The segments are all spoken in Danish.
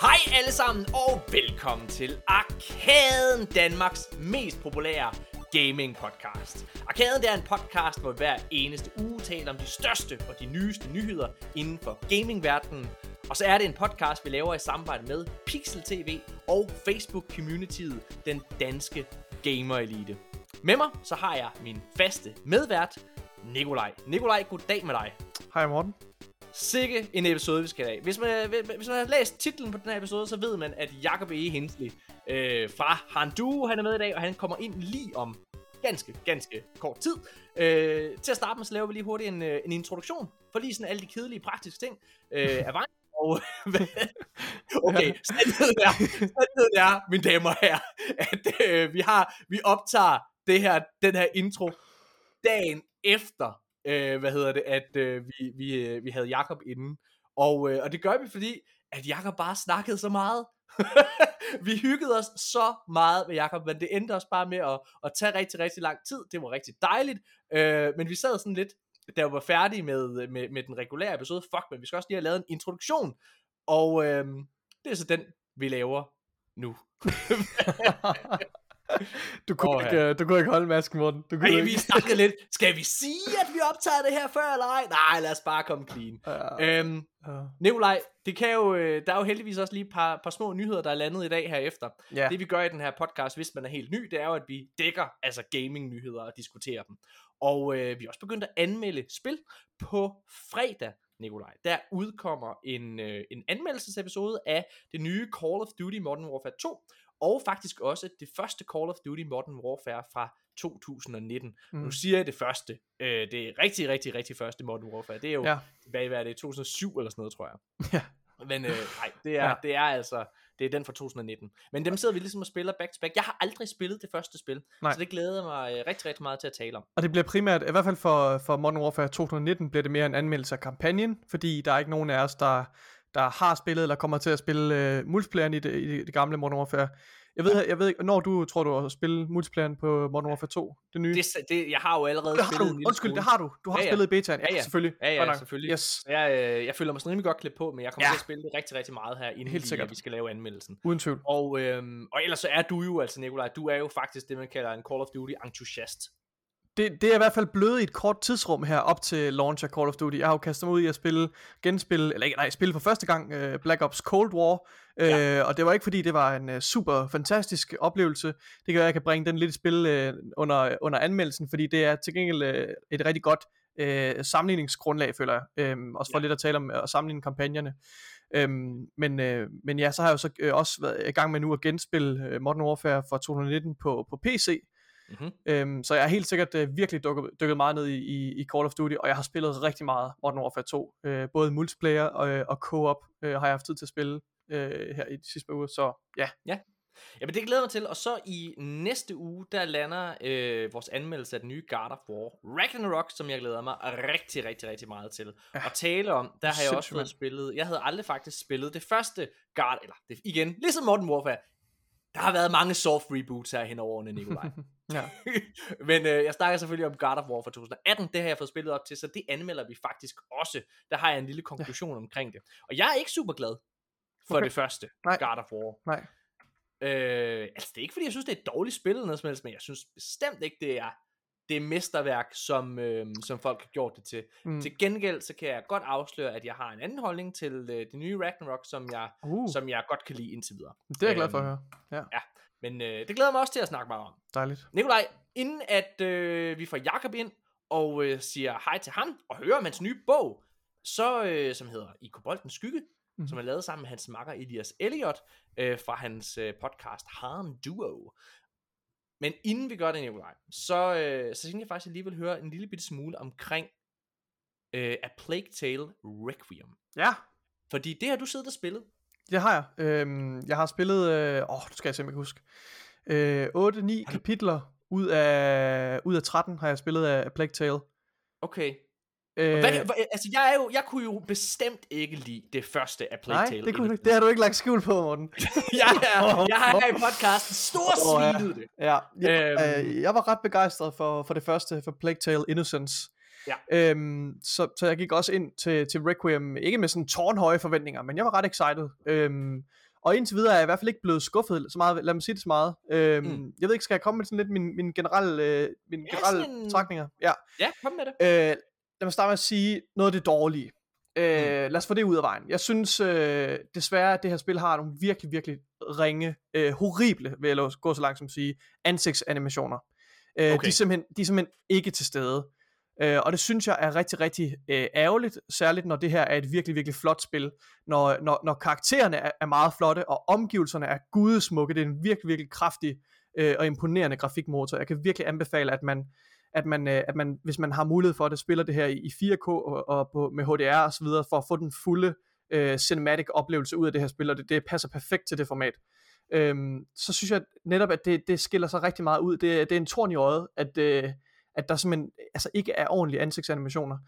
Hej alle sammen, og velkommen til Arkaden, Danmarks mest populære gaming podcast. Arkaden er en podcast, hvor vi hver eneste uge taler om de største og de nyeste nyheder inden for gamingverdenen. Og så er det en podcast, vi laver i samarbejde med Pixel TV og Facebook-communityet, den danske gamer elite. Med mig så har jeg min faste medvært, Nikolaj. Nikolaj, goddag med dig. Hej Morten. Sikke en episode, vi skal have. Hvis man, hvis man har læst titlen på den her episode, så ved man, at Jakob E. Hensley øh, fra Handu, han er med i dag, og han kommer ind lige om ganske, ganske kort tid. Øh, til at starte med, så laver vi lige hurtigt en, øh, en introduktion, for lige sådan alle de kedelige praktiske ting øh, vejen. Og, okay, sandheden er, sandheden er, mine damer og herrer, at øh, vi, har, vi optager det her, den her intro dagen efter, øh, hvad hedder det, at øh, vi, vi, øh, vi havde Jakob inden. Og, øh, og det gør vi, fordi at Jakob bare snakkede så meget. vi hyggede os så meget med Jakob, men det endte også bare med at, at tage rigtig, rigtig lang tid. Det var rigtig dejligt, øh, men vi sad sådan lidt, da vi var færdige med, med, med den regulære episode, fuck, men vi skal også lige have lavet en introduktion. Og øh, det er så den, vi laver nu. du, kunne Åh, ikke, øh, du kunne ikke holde masken, Morten. Du kunne Ej, ikke. vi snakkede lidt. Skal vi sige, at vi optager det her før eller ej? Nej, lad os bare komme clean. Ja, Øhm, ja. Nikolaj, det kan jo, øh, der er jo heldigvis også lige et par, par små nyheder, der er landet i dag herefter. ja. Det vi gør i den her podcast, hvis man er helt ny, det er jo, at vi dækker altså gaming-nyheder og diskuterer dem. Og øh, vi er også begyndt at anmelde spil på fredag, Nikolaj. Der udkommer en, øh, en anmeldelsesepisode af det nye Call of Duty Modern Warfare 2, og faktisk også det første Call of Duty Modern Warfare fra 2019. Mm. Nu siger jeg det første. Øh, det er rigtig, rigtig, rigtig første Modern Warfare. Det er jo, Ja. hvad, hvad er det, 2007 eller sådan noget, tror jeg. Ja. Men øh, nej, det er. Ja. det er altså, det er den fra 2019. Men dem sidder vi ligesom og spiller back to back. Jeg har aldrig spillet det første spil, Nej. så det glæder mig øh, rigtig, rigtig meget til at tale om. Og det bliver primært, i hvert fald for, for Modern Warfare 2019, bliver det mere en anmeldelse af kampagnen, fordi der er ikke nogen af os, der, der har spillet eller kommer til at spille uh, multiplayeren i det, i det gamle Modern Warfare. Jeg ved, jeg ved ikke, når du tror du at spille multiplayeren på Modern Warfare 2, det nye? Det, det, jeg har jo allerede det har spillet en du, lille undskyld, det har du. Du har Ja, ja. spillet betaen. Ja, Ja, ja. selvfølgelig. Ja, ja, nok. selvfølgelig. Yes, Jeg, øh, jeg føler mig sådan rimelig godt klædt på, men jeg kommer Ja. til at spille det rigtig, rigtig meget her, inden Helt vi, sikkert. vi skal lave anmeldelsen. uden tvivl. Og, øhm, og ellers så er du jo altså, Nikolaj, du er jo faktisk det, man kalder en Call of Duty entusiast. Det, det er i hvert fald blevet i et kort tidsrum her op til launch af Call of Duty. Jeg har jo kastet mig ud i at spille, genspille, eller ikke, nej, spille for første gang uh, Black Ops Cold War. Uh, Ja. Og det var ikke fordi, det var en uh, super fantastisk oplevelse. Det kan være, at jeg kan bringe den lidt i spil uh, under, under anmeldelsen, fordi det er til gengæld uh, et rigtig godt uh, sammenligningsgrundlag, føler jeg. Um, også for Ja. lidt at tale om at sammenligne kampagnerne. Um, men, uh, men ja, så har jeg jo så uh, også været i gang med nu at genspille uh, Modern Warfare fra 2019 på, på PC. Mm-hmm. Øhm, så jeg har helt sikkert øh, virkelig dykket, dykket meget ned i, i, i Call of Duty, og jeg har spillet rigtig meget Modern Warfare 2. Øh, både multiplayer og, øh, og co-op øh, har jeg haft tid til at spille øh, her i de sidste par uger, så ja. Jamen det glæder mig til, og så i næste uge, der lander øh, vores anmeldelse af den nye God of War, Ragnarok, som jeg glæder mig rigtig, rigtig, rigtig meget til Ja. at tale om. Der har jeg også fået spillet, jeg havde aldrig faktisk spillet det første God, eller det, igen, ligesom Modern Warfare, der har været mange soft reboots her hen over årene, Nikolaj. ja. Men øh, jeg snakker selvfølgelig om God of War fra 2018, det har jeg fået spillet op til, så det anmelder vi faktisk også. Der har jeg en lille konklusion ja. omkring det. Og jeg er ikke super glad for Okay. det første, Nej. God of War. Nej. Øh, altså det er ikke fordi jeg synes det er et dårligt spil eller noget som helst, men jeg synes bestemt ikke det er det mesterværk som, øh, som folk har gjort det til. Mm. Til gengæld så kan jeg godt afsløre at jeg har en anden holdning til øh, det nye Ragnarok som jeg Uh, som jeg godt kan lide indtil videre. det er jeg glad for at øhm, høre. Ja, Men øh, det glæder mig også til at snakke meget om. dejligt. Nikolaj, inden at øh, vi får Jakob ind og øh, siger hej til ham og hører om hans nye bog, så øh, som hedder I Koboldens Skygge, Mhm. som er lavet sammen med hans makker Elias Elliot øh, fra hans øh, podcast Han Duo. Men inden vi gør det, Nikolaj, så, øh, så tænkte jeg faktisk, at jeg lige vil høre en lille bitte smule omkring øh, A Plague Tale Requiem. Ja, Fordi det har du siddet og spillet. det har jeg. Øhm, jeg har spillet, øh, åh, nu skal jeg simpelthen huske, øh, 8-9 kapitler ud af, ud af 13 har jeg spillet af, af Plague Tale. Okay. Øh, hvad, hvad, altså, jeg, er jo, jeg kunne jo bestemt ikke lide det første af Plague Nej, Tale. det, kunne, det har du ikke lagt skjul på, Morten. jeg, er, jeg har her i podcasten stor oh, ja. det. Ja, jeg, øhm, øh, jeg var ret begejstret for, for det første, for Plague Tale Innocence. Ja. Øhm, så, så jeg gik også ind til, til Requiem, ikke med sådan tårnhøje forventninger, men jeg var ret excited. Øhm, og indtil videre er jeg i hvert fald ikke blevet skuffet så meget, lad mig sige det så meget. Øhm, mm. Jeg ved ikke, skal jeg komme med sådan lidt min, min generelle, øh, min ja, generelle sådan... trækninger? Ja. ja, kom med det. Øh, lad mig starte med at sige noget af det dårlige. Øh, mm. Lad os få det ud af vejen. Jeg synes øh, desværre, at det her spil har nogle virkelig, virkelig ringe, øh, horrible, vil jeg gå så langt som at sige, ansigtsanimationer. Øh, okay. de, er simpelthen, de er simpelthen ikke til stede. Øh, og det synes jeg er rigtig, rigtig øh, ærgerligt, særligt når det her er et virkelig, virkelig flot spil. Når, når, når karaktererne er, er meget flotte, og omgivelserne er gudesmukke. Det er en virkelig, virkelig kraftig øh, og imponerende grafikmotor. Jeg kan virkelig anbefale, at man, at man, øh, at man hvis man har mulighed for det, spiller det her i, i 4K og, og på, med HDR og så videre, for at få den fulde øh, cinematic oplevelse ud af det her spil, og det, det passer perfekt til det format. Øhm, så synes jeg netop, at det, det skiller sig rigtig meget ud. Det, det er en torn i øjet, at, øh, at der simpelthen altså ikke er ordentlige ansigtsanimationer.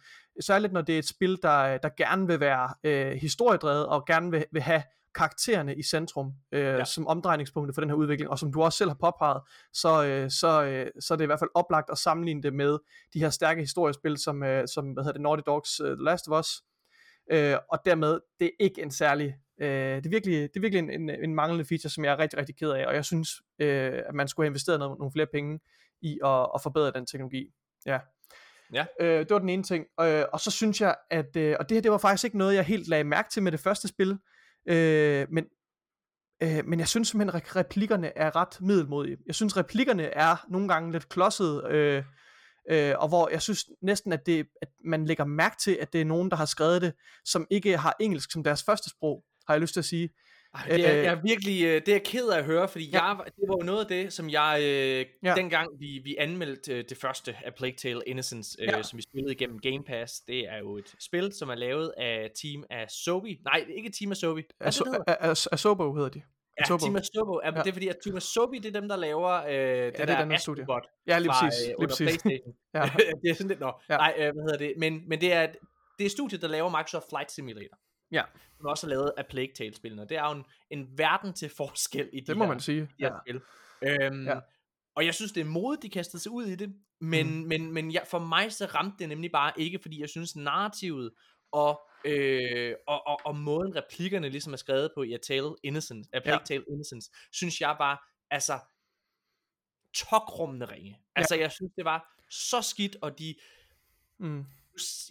Særligt når det er et spil, der, der gerne vil være øh, historiedrevet, og gerne vil, vil have karaktererne i centrum øh, ja. som omdrejningspunktet for den her udvikling, og som du også selv har påpeget, så, øh, så, øh, så er det i hvert fald oplagt at sammenligne det med de her stærke historiespil, som, øh, som hvad hedder det, Naughty Dogs uh, The Last of Us, øh, og dermed, det er ikke en særlig, øh, det er virkelig, det er virkelig en, en, en manglende feature, som jeg er rigtig, rigtig ked af, og jeg synes, øh, at man skulle have investeret nogle, nogle flere penge i at, at forbedre den teknologi. Ja. Ja. Øh, det var den ene ting. Øh, og så synes jeg, at, øh, og det her det var faktisk ikke noget, jeg helt lagde mærke til med det første spil, øh, men, øh, men jeg synes simpelthen, at replikkerne er ret middelmodige. Jeg synes, replikkerne er nogle gange lidt klodset, øh, øh, og hvor jeg synes næsten, at, det, at man lægger mærke til, at det er nogen, der har skrevet det, som ikke har engelsk som deres første sprog, har jeg lyst til at sige. Ej, det, er, øh, jeg er virkelig, øh, det er ked af at høre, fordi ja. jeg, det var jo noget af det, som jeg, øh, ja. dengang vi, vi anmeldte øh, det første af Plague Tale Innocence, øh, ja. som vi spillede igennem Game Pass, det er jo et spil, som er lavet af Team Asobi. Nej, ikke Team Aso- det hedder? Asobo hedder de. Ja. Team Asobo. Ja, ja. Det er fordi, at Team Asobi, det er dem, der laver øh, det, ja, det der er studie. Ja, lige præcis. Fra, øh, lige præcis. PlayStation. ja. det er sådan lidt, nå. Ja. Nej, øh, hvad hedder det? Men, men det er, det er studiet, der laver Microsoft Flight Simulator. Ja. Som også har lavet af Plague Tale-spillene. Det er jo en, en verden til forskel i de Det må her, man sige. De her ja. spil. Øhm, ja. Og jeg synes, det er modigt, de kastede sig ud i det. Men, mm. men, men ja, for mig så ramte det nemlig bare ikke, fordi jeg synes, narrativet og, øh, og, og, og måden replikkerne ligesom er skrevet på i A Tale Innocence, A Plague ja. Tale Innocence, synes jeg var, altså, tokrummende ringe. Altså, ja. jeg synes, det var så skidt, og de... Mm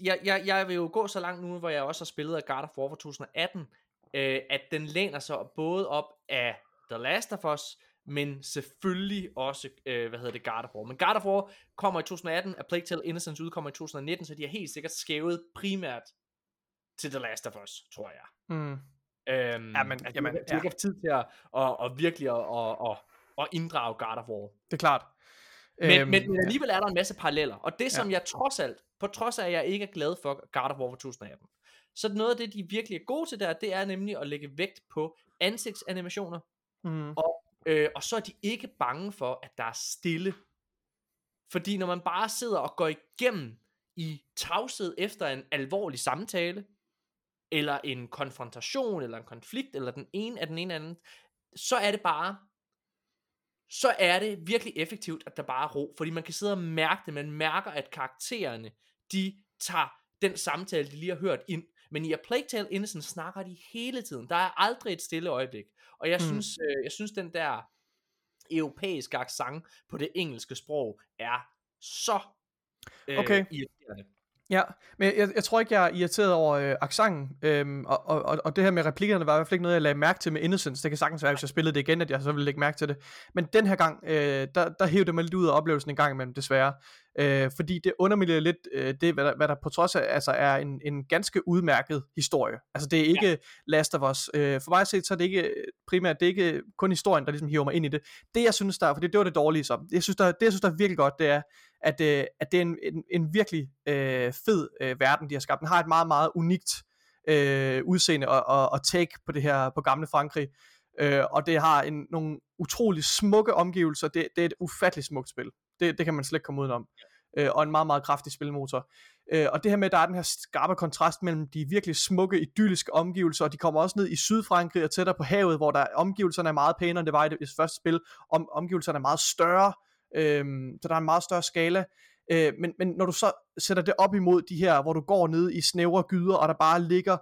jeg, jeg, jeg vil jo gå så langt nu, hvor jeg også har spillet af God of War fra 2018, øh, at den læner sig både op af The Last of Us, men selvfølgelig også, øh, hvad hedder det, God of War. Men God of War kommer i 2018, A Plague Tale Innocence udkommer i 2019, så de har helt sikkert skævet primært til The Last of Us, tror jeg. Mm. Øhm, ja, men, at jamen, de, ja. ikke har tid til at, at, at virkelig at, at, at, at inddrage God of War. Det er klart. Men, øhm, men, men alligevel er der en masse paralleller. Og det som ja. jeg trods alt, på trods af at jeg ikke er glad for God of War for 2018, så noget af det, de virkelig er gode til der, det er nemlig at lægge vægt på ansigtsanimationer. Mm. Og, øh, og så er de ikke bange for, at der er stille. Fordi når man bare sidder og går igennem i tavshed efter en alvorlig samtale, eller en konfrontation, eller en konflikt, eller den ene af den ene anden, så er det bare så er det virkelig effektivt, at der bare er ro, fordi man kan sidde og mærke det, man mærker, at karaktererne, de tager den samtale, de lige har hørt ind, men i A Plague Tale Innocence snakker de hele tiden, der er aldrig et stille øjeblik, og jeg mm. synes, øh, jeg synes den der europæiske accent på det engelske sprog er så øh, okay. irriterende. Ja, men jeg, jeg tror ikke, jeg er irriteret over øh, accenten, øhm, og, og, og det her med replikkerne var i hvert fald ikke noget, jeg lagde mærke til med Innocence. Det kan sagtens være, hvis jeg spillede det igen, at jeg så ville lægge mærke til det. Men den her gang, øh, der, der hævde det mig lidt ud af oplevelsen en gang imellem, desværre. Øh, fordi det underminerer lidt øh, det, hvad der, hvad der på trods af altså, er en, en ganske udmærket historie. Altså det er ikke ja. Last of Us. Øh, for mig at se, så er det ikke primært, det er ikke kun historien, der ligesom hiver mig ind i det. Det jeg synes der, for det, det var det dårlige så. Jeg synes, der, det jeg synes der er virkelig godt, det er, at, øh, at det er en, en, en virkelig øh, fed øh, verden, de har skabt. Den har et meget, meget unikt øh, udseende og, og, og take på det her, på gamle Frankrig. Øh, og det har en, nogle utrolig smukke omgivelser. Det, det er et ufatteligt smukt spil. Det, det kan man slet ikke komme udenom. Øh, og en meget, meget kraftig spilmotor. Øh, og det her med, at der er den her skarpe kontrast mellem de virkelig smukke, idylliske omgivelser, og de kommer også ned i Sydfrankrig og tættere på havet, hvor der omgivelserne er meget pænere, end det var i det, i det første spil. Om, omgivelserne er meget større, øh, så der er en meget større skala. Øh, men, men når du så sætter det op imod de her, hvor du går ned i snævre gyder, og der bare ligger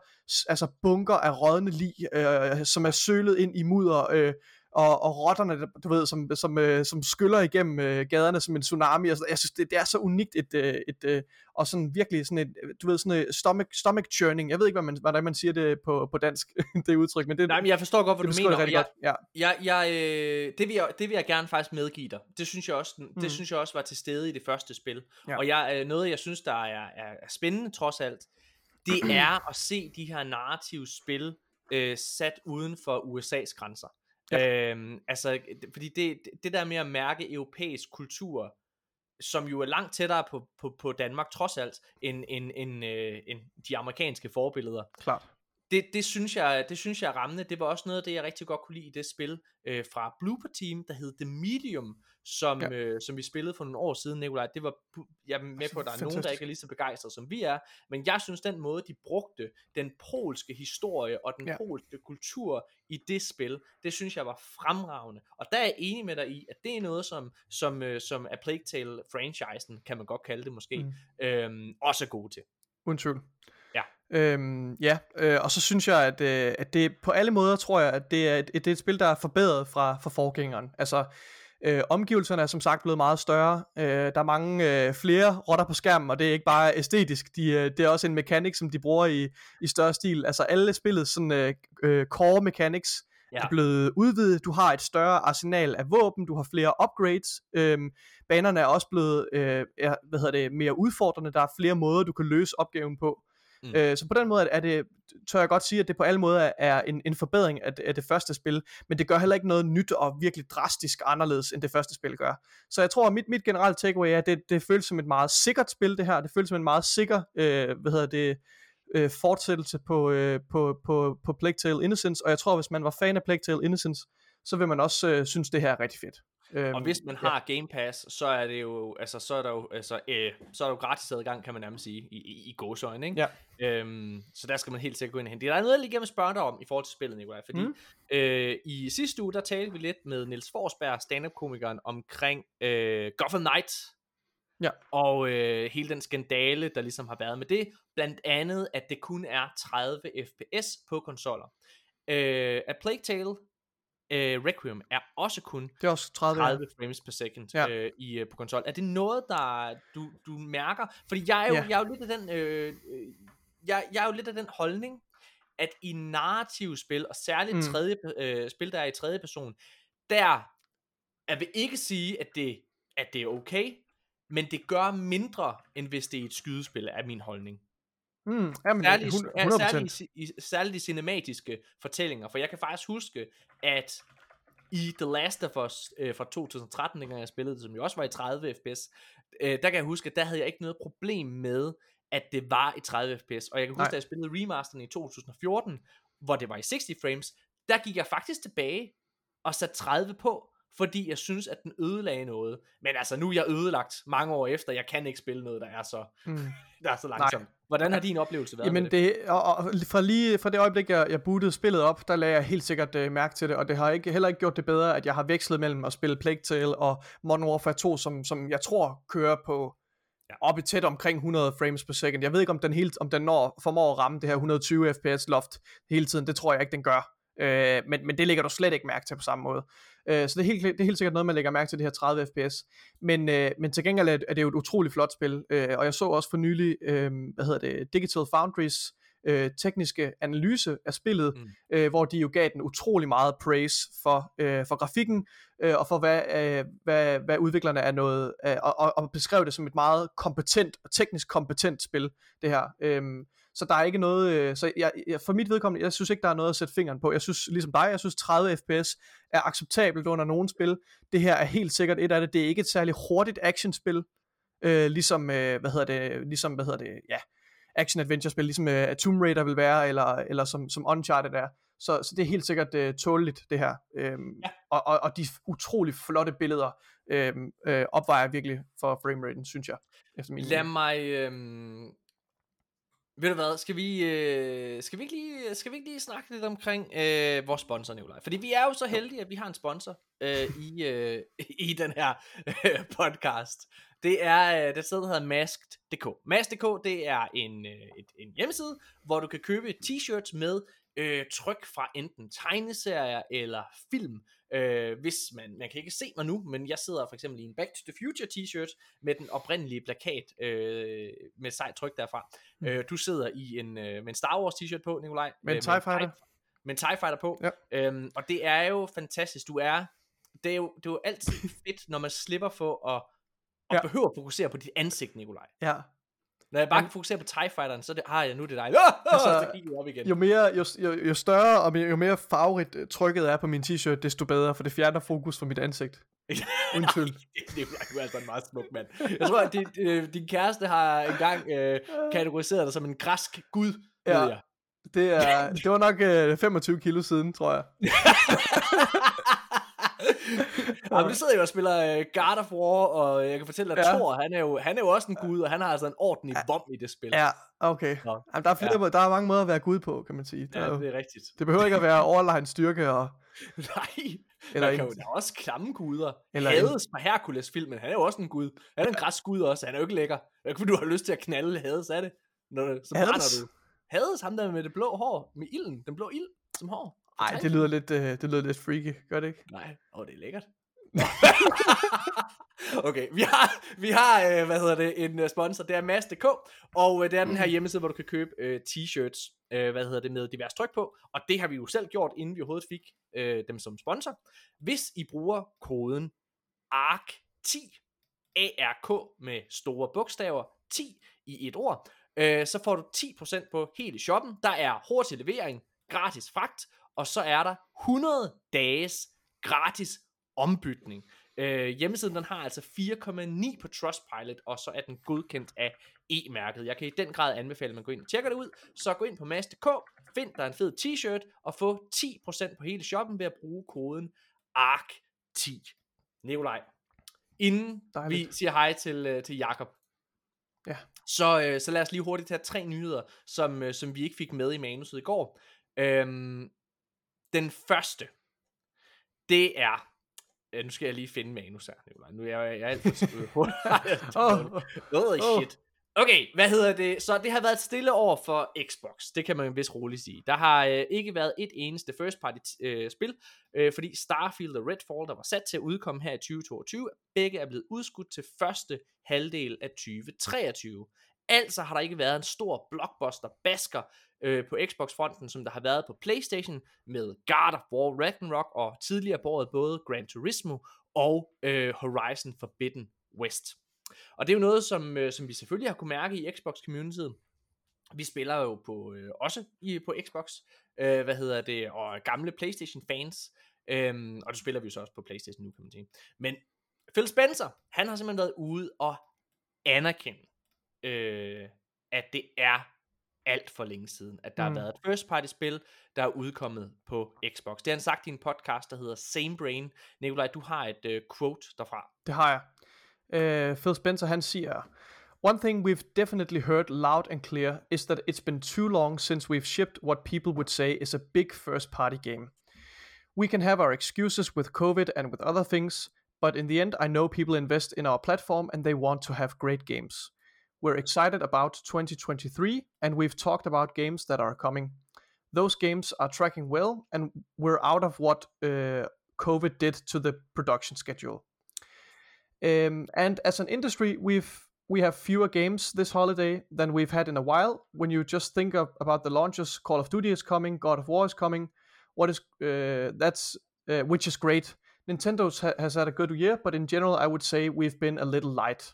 altså bunker af rådne lig, øh, som er sølet ind i mudder, øh, og, og rotterne, du ved, som, som, øh, som skyller igennem øh, gaderne som en tsunami. Og sådan. Jeg synes, det, det er så unikt et, øh, et, et og sådan virkelig sådan et, du ved, sådan et stomach, stomach churning. Jeg ved ikke, hvad man, hvordan man siger det på, på dansk, det udtryk, men det Nej, men jeg forstår godt, hvad det du mener. Det jeg, godt. Ja. Jeg, jeg, øh, det, vil jeg, det vil jeg gerne faktisk medgive dig. Det synes jeg også, det Mm. synes jeg også var til stede i det første spil. Ja. Og jeg, øh, noget, jeg synes, der er, er, er spændende trods alt, det er at se de her narrative spil øh, sat uden for USA's grænser. Ja. Øhm, altså, fordi det, det der med at mærke europæisk kultur, som jo er langt tættere på, på, på Danmark trods alt, end, end, end, øh, end de amerikanske forbilleder, Klart. det, det, synes jeg, det synes jeg er rammende. Det var også noget af det, jeg rigtig godt kunne lide i det spil øh, fra Blooper Team, der hed The Medium, som, Ja. øh, som vi spillede for nogle år siden, Nikolaj. Det var, jeg er med på, at der er nogen, der Fantastisk. ikke er lige så begejstrede, som vi er, men jeg synes, den måde, de brugte den polske historie og den Ja. polske kultur i det spil, det synes jeg var fremragende. Og der er jeg enig med dig i, at det er noget, som, som, øh, som er Plague Tale-franchisen, kan man godt kalde det måske, Mm. øhm, også er gode til. Uden tvivl. Ja. Øhm, ja, øh, og så synes jeg, at, øh, at det på alle måder, tror jeg, at det er et, det er et spil, der er forbedret fra, fra forgængeren. Altså, øh, omgivelserne er som sagt blevet meget større. Øh, der er mange øh, flere rotter på skærmen, og det er ikke bare æstetisk. De, øh, det er også en mekanik, som de bruger i, i større stil. Altså, alle spillets sådan, øh, øh, core mechanics Ja. er blevet udvidet. Du har et større arsenal af våben, du har flere upgrades. Øhm, banerne er også blevet øh, er, hvad hedder det, mere udfordrende. Der er flere måder, du kan løse opgaven på. Mm. Øh, så på den måde er det, tør jeg godt sige, at det på alle måder er en, en forbedring af, det- af det første spil, men det gør heller ikke noget nyt og virkelig drastisk anderledes, end det første spil gør. Så jeg tror, at mit, mit generelle takeaway er, at det, det føles som et meget sikkert spil, det her. Det føles som en meget sikker, øh, hvad hedder det, øh, fortsættelse på, øh, på, på, på Plague Tale Innocence, og jeg tror, hvis man var fan af Plague Tale Innocence, så vil man også øh, synes, det her er rigtig fedt. Øhm, Og hvis man har Game Pass, så er det jo, altså, så er der jo, altså, øh, så er der jo gratis adgang, kan man nærmest sige, i, i, i gåsøjne, ikke? Ja. Øhm, så der skal man helt sikkert gå ind og hente. Der er noget, jeg lige gerne vil spørge dig om i forhold til spillet, Nikolaj, fordi Mm. øh, i sidste uge, der talte vi lidt med Niels Forsberg, stand-up-komikeren, omkring øh, Gotham Knights, Ja. og øh, hele den skandale, der ligesom har været med det, blandt andet, at det kun er 30 fps på konsoller. Øh, A Plague Tale øh, Requiem er også kun Det er også 30. 30 frames per second Ja. øh, i, øh, på konsol. Er det noget, der du, du mærker? Fordi jeg er jo, Ja. jeg er jo lidt af den, øh, øh, jeg, jeg er jo lidt af den holdning, at i narrative spil, og særligt mm. tredje, øh, spil, der er i tredje person, der, jeg vil ikke sige, at det, at det er okay, men det gør mindre, end hvis det er et skydespil, er min holdning. Mm, jamen, Særligt, 100%. særligt, i, i, særligt de cinematiske fortællinger, for jeg kan faktisk huske, at i The Last of Us øh, fra 2013, dengang jeg spillede det, som jo også var i 30 fps, øh, der kan jeg huske, at der havde jeg ikke noget problem med, at det var i 30 fps, og jeg kan huske, Nej. da jeg spillede remasteren i 2014, hvor det var i 60 frames, der gik jeg faktisk tilbage og satte 30 på, fordi jeg synes, at den ødelagde noget. Men altså, nu er jeg ødelagt mange år efter, jeg kan ikke spille noget, der er så, Mm. der er så langsomt. Hvordan har din oplevelse været Jamen det? det, og, og fra lige fra det øjeblik, jeg, jeg bootede spillet op, der lagde jeg helt sikkert uh, mærke til det, og det har ikke, heller ikke gjort det bedre, at jeg har vekslet mellem at spille Plague Tale og Modern Warfare 2, som, som jeg tror kører på Ja. op i tæt omkring 100 frames per second. Jeg ved ikke, om den, helt, om den når, formår at ramme det her 120 fps loft hele tiden. Det tror jeg ikke, den gør. Øh, men, men det lægger du slet ikke mærke til på samme måde. Øh, så det er, helt, det er helt sikkert noget, man lægger mærke til, det her 30 fps. Men, øh, men til gengæld er, det jo et utroligt flot spil. Øh, og jeg så også for nylig, øh, hvad hedder det, Digital Foundries øh, tekniske analyse af spillet, mm. Øh, hvor de jo gav den utrolig meget praise for, øh, for grafikken, øh, og for hvad, øh, hvad, hvad udviklerne er noget, øh, og, og, og beskrev det som et meget kompetent, og teknisk kompetent spil, det her. Øhm, så der er ikke noget, øh, så jeg, jeg, for mit vedkommende, jeg synes ikke, der er noget at sætte fingeren på. Jeg synes, ligesom dig, jeg synes 30 fps er acceptabelt under nogle spil. Det her er helt sikkert et af det. Det er ikke et særligt hurtigt actionspil, øh, ligesom, øh, hvad hedder det, ligesom, hvad hedder det, ja, action-adventure-spil, ligesom uh, Tomb Raider vil være, eller, eller som, som Uncharted er. Så, så det er helt sikkert øh, tåleligt, det her. Øhm, Ja. og, og, og de utrolig flotte billeder øhm, øh, opvejer virkelig for frameraten, synes jeg. Efter min Lad mening. mig... Øhm... Ved du hvad, skal vi, øh, skal, vi ikke lige, skal vi ikke lige snakke lidt omkring øh, vores sponsor, Nikolaj? Fordi vi er jo så heldige, at vi har en sponsor øh, i, øh, i den her øh, podcast. Det er øh, det sted, der hedder Masked.dk. Masked.dk, det er en, øh, et, en hjemmeside, hvor du kan købe t-shirts med øh, tryk fra enten tegneserier eller film. Øh, hvis man, man kan ikke se mig nu, men jeg sidder for eksempel i en Back to the Future t-shirt med den oprindelige plakat øh, med sejt tryk derfra. Mm. Øh, du sidder i en, øh, med en Star Wars t-shirt på, Nikolaj. Med en øh, TIE Fighter. Med en TIE Fighter på. Ja. Øhm, og det er jo fantastisk. Du er, det er jo, det er jo altid fedt, når man slipper for at, at Ja. ja. behøve at fokusere på dit ansigt, Nikolaj. Ja. Når jeg bare kan fokusere på TIE Fighteren, så er det, ah ja, nu er det dig. Ah, altså, Altså, så kigger jeg op igen. Jo, mere, jo, jo, jo større og jo mere farverigt øh, trykket er på min t-shirt, desto bedre, for det fjerner fokus fra mit ansigt. Tvivl. det, det er jo altså en meget smuk mand. Jeg tror, at din, øh, din kæreste har engang øh, kategoriseret dig som en græsk gud, Ja. jeg. Det, er, det var nok øh, 25 kilo siden, tror jeg. Ja, men du sidder jo og spiller uh, God of War, og jeg kan fortælle dig, at Ja. Thor, han er, jo, han er jo også en gud, og han har altså en ordentlig ja. vom i det spil. Ja, okay. Nå. Jamen, der, er flere, ja. der er mange måder at være gud på, kan man sige. Der, ja det er rigtigt. det behøver ikke at være overlegen styrke og... Nej, Eller der, kan jo, en- er også klamme guder. Eller Eller en- Hades fra Hercules-filmen, han er jo også en gud. Han er en græsk gud også, han er jo ikke lækker. Er ikke, fordi du har lyst til at knalde Hades af det. Når, så Hades? brænder du. Hades, ham der med det blå hår, med ilden, den blå ild som hår. Nej, det lyder lidt, øh, det lyder lidt freaky, gør det ikke? Nej, åh, det er lækkert. okay, vi har, vi har øh, hvad hedder det, en øh, sponsor, det er Mads.dk, og øh, det er den her hjemmeside, hvor du kan købe øh, t-shirts, øh, hvad hedder det, med divers tryk på, og det har vi jo selv gjort, inden vi overhovedet fik øh, dem som sponsor. Hvis I bruger koden ARK10, ARK med store bogstaver, 10 i et ord, øh, så får du 10% på hele shoppen. Der er hurtig levering, gratis fragt, og så er der 100 dages gratis ombytning. Øh, hjemmesiden den har altså 4,9 på Trustpilot, og så er den godkendt af E-mærket. Jeg kan i den grad anbefale, at man går ind og tjekker det ud. Så gå ind på mas.dk, find dig en fed t-shirt, og få 10% på hele shoppen ved at bruge koden ARK10. Nikolaj, inden Dejligt. vi siger hej til, øh, til Jakob, Ja. så, øh, så lad os lige hurtigt tage tre nyheder, som, øh, som vi ikke fik med i manuset i går. Øhm, den første, det er, øh, nu skal jeg lige finde manus her, Nicolaj. Nu er jeg, jeg er alt for Holy åh. shit. Okay, hvad hedder det? Så det har været stille over for Xbox. Det kan man vist roligt sige. Der har øh, ikke været et eneste first party øh, spil, øh, fordi Starfield og Redfall, der var sat til at udkomme her i 2022, begge er blevet udskudt til første halvdel af 2023. Altså har der ikke været en stor blockbuster basker øh, på Xbox-fronten, som der har været på PlayStation med God of War Ragnarok og tidligere på året både Gran Turismo og øh, Horizon Forbidden West. Og det er jo noget, som, øh, som vi selvfølgelig har kunne mærke i Xbox community. Vi spiller jo på øh, også i, på Xbox, øh, hvad hedder det, og gamle PlayStation fans. Øh, og det spiller vi jo så også på PlayStation nu, kan man sige. Men Phil Spencer, han har simpelthen været ude og anerkende, øh, at det er alt for længe siden, at der mm. Har været et first party spil, der er udkommet på Xbox. Det har han sagt i en podcast, der hedder Same Brain. Nikolaj, du har et øh, quote derfra. Det har jeg. Uh, Phil Spencer, han siger, One thing we've definitely heard loud and clear is that it's been too long since we've shipped what people would say is a big first party game. We can have our excuses with COVID and with other things, but in the end, I know people invest in our platform and they want to have great games. We're excited about 2023, and we've talked about games that are coming. Those games are tracking well, and we're out of what uh, COVID did to the production schedule. Um, and as an industry, we've we have fewer games this holiday than we've had in a while. When you just think of, about the launches, Call of Duty is coming, God of War is coming. What is uh, that's uh, which is great. Nintendo's ha- has had a good year, but in general, I would say we've been a little light.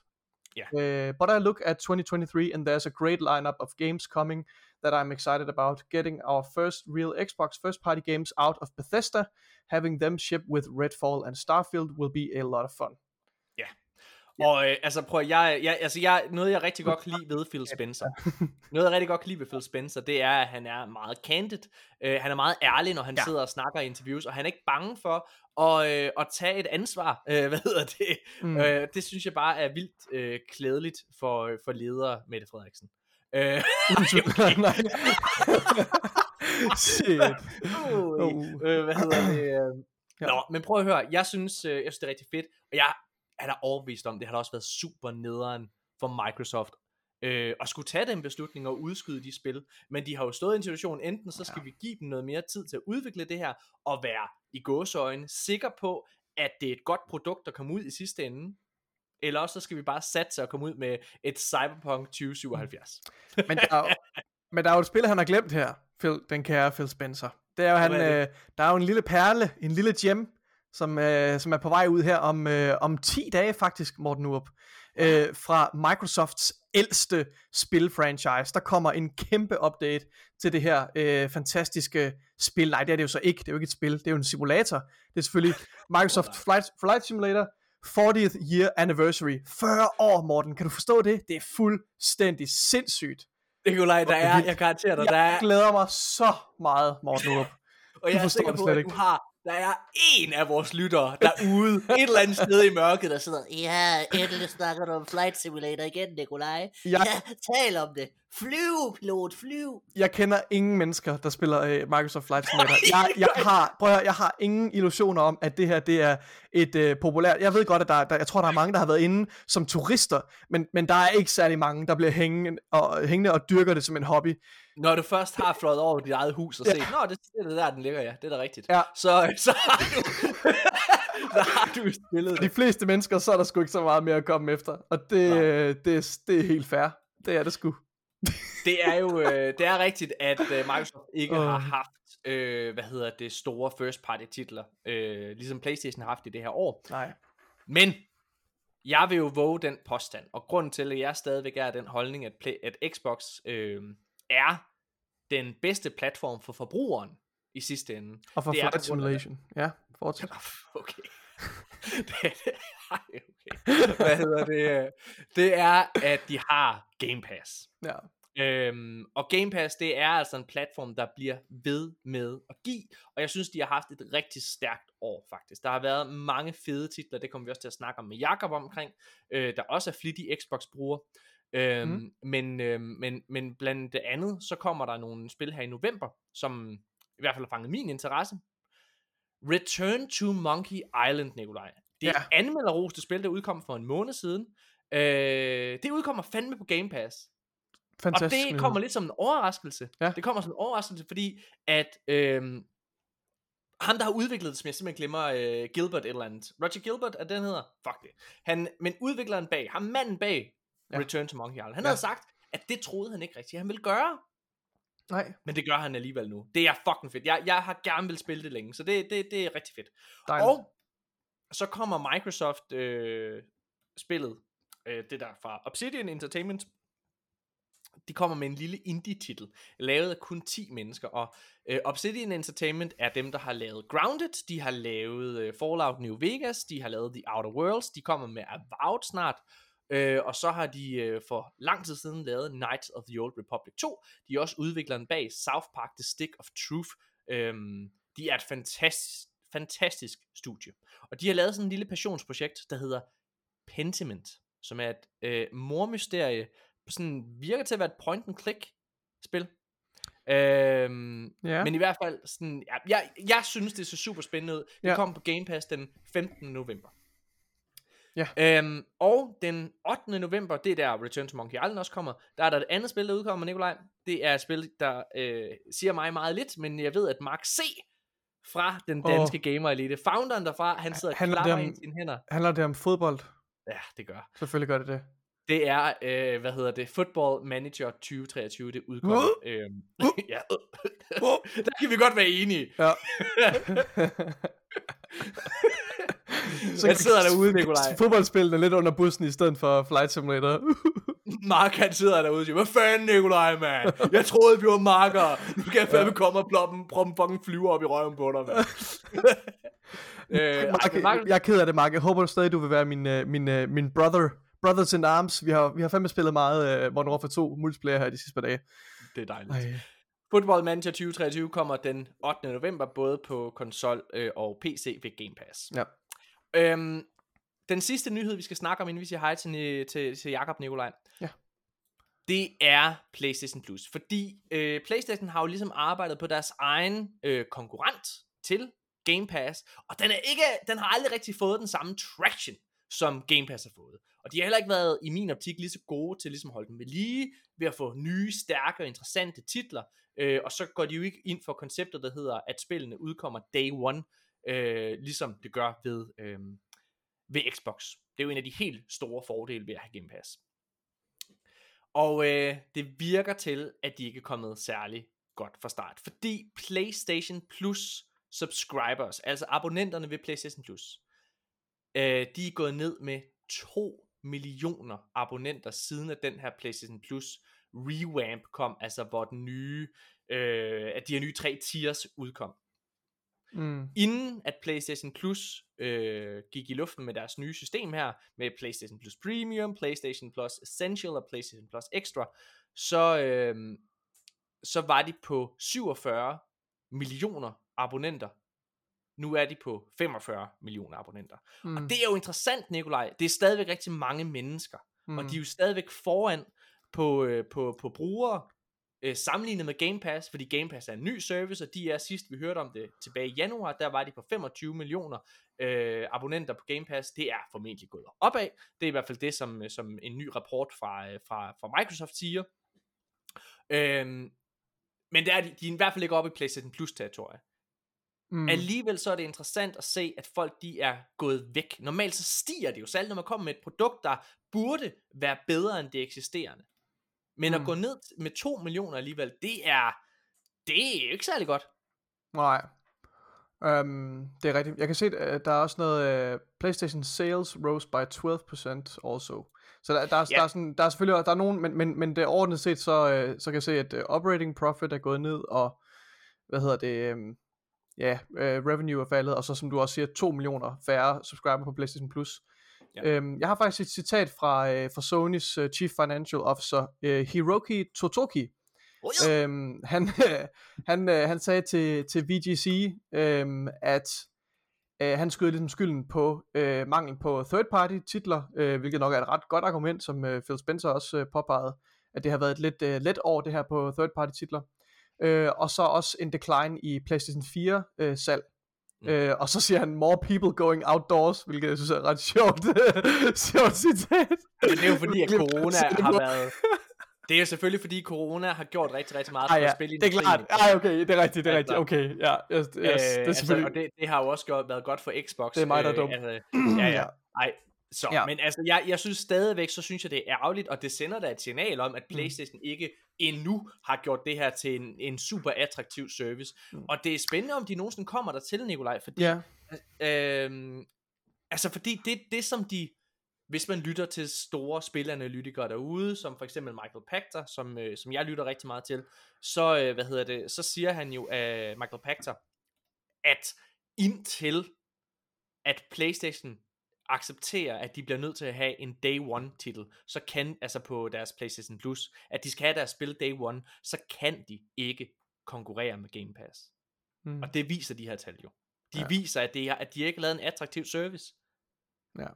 Yeah. Uh, but I look at 2023, and there's a great lineup of games coming that I'm excited about. Getting our first real Xbox first party games out of Bethesda, having them ship with Redfall and Starfield will be a lot of fun. Og øh, altså prøv jeg, jeg, altså jeg, noget jeg rigtig godt kan lide ved Phil Spencer, noget jeg rigtig godt kan lide ved Phil Spencer, det er, at han er meget candid. Øh, han er meget ærlig, når han Ja. sidder og snakker i interviews, og han er ikke bange for at, øh, at tage et ansvar. Øh, hvad hedder det? Mm. Øh, det synes jeg bare er vildt øh, klædeligt for, øh, for leder Mette Frederiksen. Øh. Nej. Shit. uh, øh, hvad hedder det? Øh, Ja. Nå, men prøv at høre, jeg synes, øh, jeg synes det er rigtig fedt, og jeg er da overbevist om, det har da også været super nederen for Microsoft øh, at skulle tage den beslutning og udskyde de spil, men de har jo stået i en situation, enten så skal Ja. vi give dem noget mere tid til at udvikle det her, og være i gåseøjne sikker på, at det er et godt produkt, der kommer ud i sidste ende, eller også så skal vi bare satse og komme ud med et Cyberpunk 2077. Men der, er jo, men der er jo et spil, han har glemt her, Phil, den kære Phil Spencer. Det er jo, han, er øh, der er jo en lille perle, en lille gem, som, øh, som er på vej ud her om, øh, om 10 dage faktisk, Morten Urup. Øh, fra Microsofts ældste spilfranchise. Der kommer en kæmpe update til det her øh, fantastiske spil. Nej, det er det jo så ikke. Det er jo ikke et spil. Det er jo en simulator. Det er selvfølgelig Microsoft Flight, Flight Simulator 40th Year Anniversary. 40 år, Morten. Kan du forstå det? Det er fuldstændig sindssygt. Nikolaj, der Hvor er, vildt. jeg garanterer dig, der er, Jeg glæder mig så meget, Morten Urup. Og jeg er forstår sikker det på, at ikke. du har, der er en af vores lyttere derude, et eller andet sted i mørket, der sidder, Ja, endelig snakker du om Flight Simulator igen, Nikolaj. Jeg- Ja, tal om det. Flyv, pilot, flyv. Jeg kender ingen mennesker, der spiller øh, Microsoft Flight Simulator. Jeg, jeg, har, prøv at høre, jeg har ingen illusioner om, at det her det er et øh, populært... Jeg ved godt, at der, der, jeg tror, der er mange, der har været inde som turister, men, men der er ikke særlig mange, der bliver hængende og, hængende og dyrker det som en hobby. når du først har fløjet over dit eget hus og Ja. set, nå, det, det er det der, den ligger, ja, det er da rigtigt. Ja. Så, så har du, så har du spillet De det. fleste mennesker, så er der sgu ikke så meget mere at komme efter, og det, Nej. øh, det, er- det er helt fair. Det er det sgu. Det er jo, øh, det er rigtigt, at øh, Microsoft ikke Åh. har haft, øh, hvad hedder det, store first party titler, øh, ligesom Playstation har haft i det her år. Nej. Men jeg vil jo våge den påstand, og grunden til, at jeg stadigvæk er den holdning, at, play, at Xbox øh, er den bedste platform for forbrugeren i sidste ende. Og for Flight Simulation. Ja, fortsæt. Okay. det, ej, okay. Hvad hedder det? Det er, at de har Game Pass. Ja. Øhm, og Game Pass, det er altså en platform, der bliver ved med at give, og jeg synes, de har haft et rigtig stærkt år, faktisk. Der har været mange fede titler, det kommer vi også til at snakke om med Jakob omkring, øh, der også er flittig Xbox-bruger. Øhm, mm. men, øhm, men, men blandt det andet, så kommer der nogle spil her i november, som i hvert fald har fanget min interesse. Return to Monkey Island, Nikolaj. Det er Ja. ja. anmelderroste spil, der udkom for en måned siden. Øh, det udkommer fandme på Game Pass. Fantastisk. Og det kommer lidt som en overraskelse. Ja. Det kommer som en overraskelse, fordi at øhm, ham, der har udviklet det, som jeg simpelthen glemmer, øh, Gilbert et eller andet. Roger Gilbert, er den hedder? Fuck det. Han, men udvikleren bag, ham manden bag Ja. Return to Monkey Island, han ja. havde sagt, at det troede han ikke rigtigt, han ville gøre. Nej, Men det gør han alligevel nu. Det er fucking fedt. Jeg, jeg har gerne vil spille det længe, så det, det, det er rigtig fedt. dejligt. Og så kommer Microsoft øh, spillet, øh, det der fra Obsidian Entertainment, de kommer med en lille indie-titel, lavet af kun 10 mennesker, og øh, Obsidian Entertainment er dem, der har lavet Grounded, de har lavet øh, Fallout New Vegas, de har lavet The Outer Worlds, de kommer med Avowed snart, øh, og så har de øh, for lang tid siden lavet Knights of the Old Republic 2, de er også udvikleren bag South Park The Stick of Truth, øhm, de er et fantastisk, fantastisk studie, og de har lavet sådan en lille passionsprojekt, der hedder Pentiment, som er et øh, mormysterie, sådan virker til at være et point and click spil. Øhm, Ja. Men i hvert fald, sådan, ja, jeg, jeg synes, det ser super spændende ud. Det Ja. kommer på Game Pass den 15. november. Ja. Øhm, og den 8. november, det er der Return to Monkey Island også kommer, der er der et andet spil, der udkommer, Nikolaj. Det er et spil, der øh, siger mig meget lidt, men jeg ved, at Mark C. fra den danske Gamer Elite, founderen derfra, han sidder og klapper om- i sine hænder. Handler det om fodbold? Ja, det gør. Selvfølgelig gør det det. Det er, øh, hvad hedder det, Football Manager 2023, det udkommer. Uh. øhm, ja. Der kan vi godt være enige. Ja. Jeg sidder derude, Nikolaj. Fodboldspillene er lidt under bussen i stedet for Flight Simulator. Mark han sidder derude og siger, hvad fanden Nikolaj, mand? Jeg troede, vi var marker. Nu skal jeg fandme komme og ploppe, proppe en fucking flyver op i røven på dig, mand. øh, Mark, ej, Mark, jeg er ked af det, Mark. Jeg håber stadig, du vil være min, øh, min, øh, min brother. Brothers in Arms. Vi har, vi har fandme spillet meget uh, Modern Warfare 2 multiplayer her de sidste par dage. det er dejligt. Ej. Football Manager 2023 kommer den 8. november, både på konsol øh, og PC ved Game Pass. Ja. Øhm, den sidste nyhed, vi skal snakke om, inden vi siger hej til, til, til Jakob Nikolaj, Ja. det er PlayStation Plus. Fordi øh, PlayStation har jo ligesom arbejdet på deres egen øh, konkurrent til Game Pass, og den, er ikke, den har aldrig rigtig fået den samme traction, som Game Pass har fået. Og de har heller ikke været, i min optik, lige så gode til ligesom at holde dem ved lige, ved at få nye, stærke og interessante titler. Øh, og så går de jo ikke ind for konceptet, der hedder, at spillene udkommer day one, øh, ligesom det gør ved, øh, ved Xbox. Det er jo en af de helt store fordele ved at have Game Pass. Og øh, det virker til, at de ikke er kommet særlig godt fra start. Fordi PlayStation Plus subscribers, altså abonnenterne ved PlayStation Plus, øh, de er gået ned med 2 millioner abonnenter siden at den her PlayStation Plus revamp kom, altså hvor den nye, øh, at de her nye tre tiers udkom. Mm. Inden at PlayStation Plus øh, gik i luften med deres nye system her, med PlayStation Plus Premium, PlayStation Plus Essential og PlayStation Plus Extra, så, øh, så var de på 47 millioner abonnenter. Nu er de på 45 millioner abonnenter. Mm. Og det er jo interessant, Nikolaj. Det er stadigvæk rigtig mange mennesker. Mm. Og de er jo stadigvæk foran på, øh, på, på brugere, øh, sammenlignet med Game Pass, fordi Game Pass er en ny service, og de er sidst vi hørte om det tilbage i januar, der var de på 25 millioner øh, abonnenter på Game Pass. Det er formentlig gået opad. Det er i hvert fald det, som, som en ny rapport fra, øh, fra, fra Microsoft siger. Øhm, men der er de, de er i hvert fald ikke oppe i PlayStation Plus territoriet. Mm. Alligevel så er det interessant at se, at folk de er gået væk. Normalt så stiger det jo selv, når man kommer med et produkt, der burde være bedre end det eksisterende. Men mm. at gå ned med 2 millioner alligevel, det er, det er jo ikke særlig godt. Nej. Um, det er rigtigt. Jeg kan se, at der er også noget uh, PlayStation sales rose by 12% also. Så der, der, er, Ja. der, er sådan, der er selvfølgelig der er nogen, men, men, men det overordnet set, så, uh, så kan jeg se, at uh, operating profit er gået ned, og hvad hedder det, um, ja, uh, revenue er faldet, og så som du også siger, 2 millioner færre subscriber på PlayStation Plus. Ja. Um, jeg har faktisk et citat fra, uh, fra Sonys uh, Chief Financial Officer, uh, Hiroki Totoki, Oh, ja. Øhm, han, han, øh, han sagde til, til VGC, øhm, at øh, han skød ligesom skylden på øh, mangel på third party titler, øh, hvilket nok er et ret godt argument, som øh, Phil Spencer også øh, påpegede, at det har været et lidt øh, let år det her på third party titler. Øh, og så også en decline i PlayStation 4 øh, salg. Mm. Øh, og så siger han, more people going outdoors, hvilket jeg synes er et ret sjovt, sjovt citat. Men det er jo fordi, at corona har været... Det er jo selvfølgelig fordi, corona har gjort rigtig, rigtig meget Ej, for ja, spil det er klart. Ej, okay, det er rigtigt, det er Altså, rigtigt. Okay, ja, yes, yes, Øh, det er altså, selvfølgelig... og det, det har jo også gjort, været godt for Xbox. Det er mig, der er dum. Altså, ja, ja. Ej, så, ja. Men altså, jeg, jeg synes stadigvæk, så synes jeg, det er ærgerligt, og det sender da et signal om, at Mm. Playstation ikke endnu har gjort det her til en, en super attraktiv service. Mm. Og det er spændende, om de nogensinde kommer der til, Nikolaj, fordi, Ja, øhm, altså fordi det, det som de, hvis man lytter til store spilanalytikere derude, som for eksempel Michael Pachter, som, øh, som jeg lytter rigtig meget til, så, øh, hvad hedder det, så siger han jo af Michael Pachter, at indtil at PlayStation accepterer, at de bliver nødt til at have en day one titel, så kan, altså på deres PlayStation Plus, at de skal have deres spil day one, så kan de ikke konkurrere med Game Pass. mm. Og det viser de her tal jo. De ja. Viser, at, det er, at de ikke har lavet en attraktiv service. ja.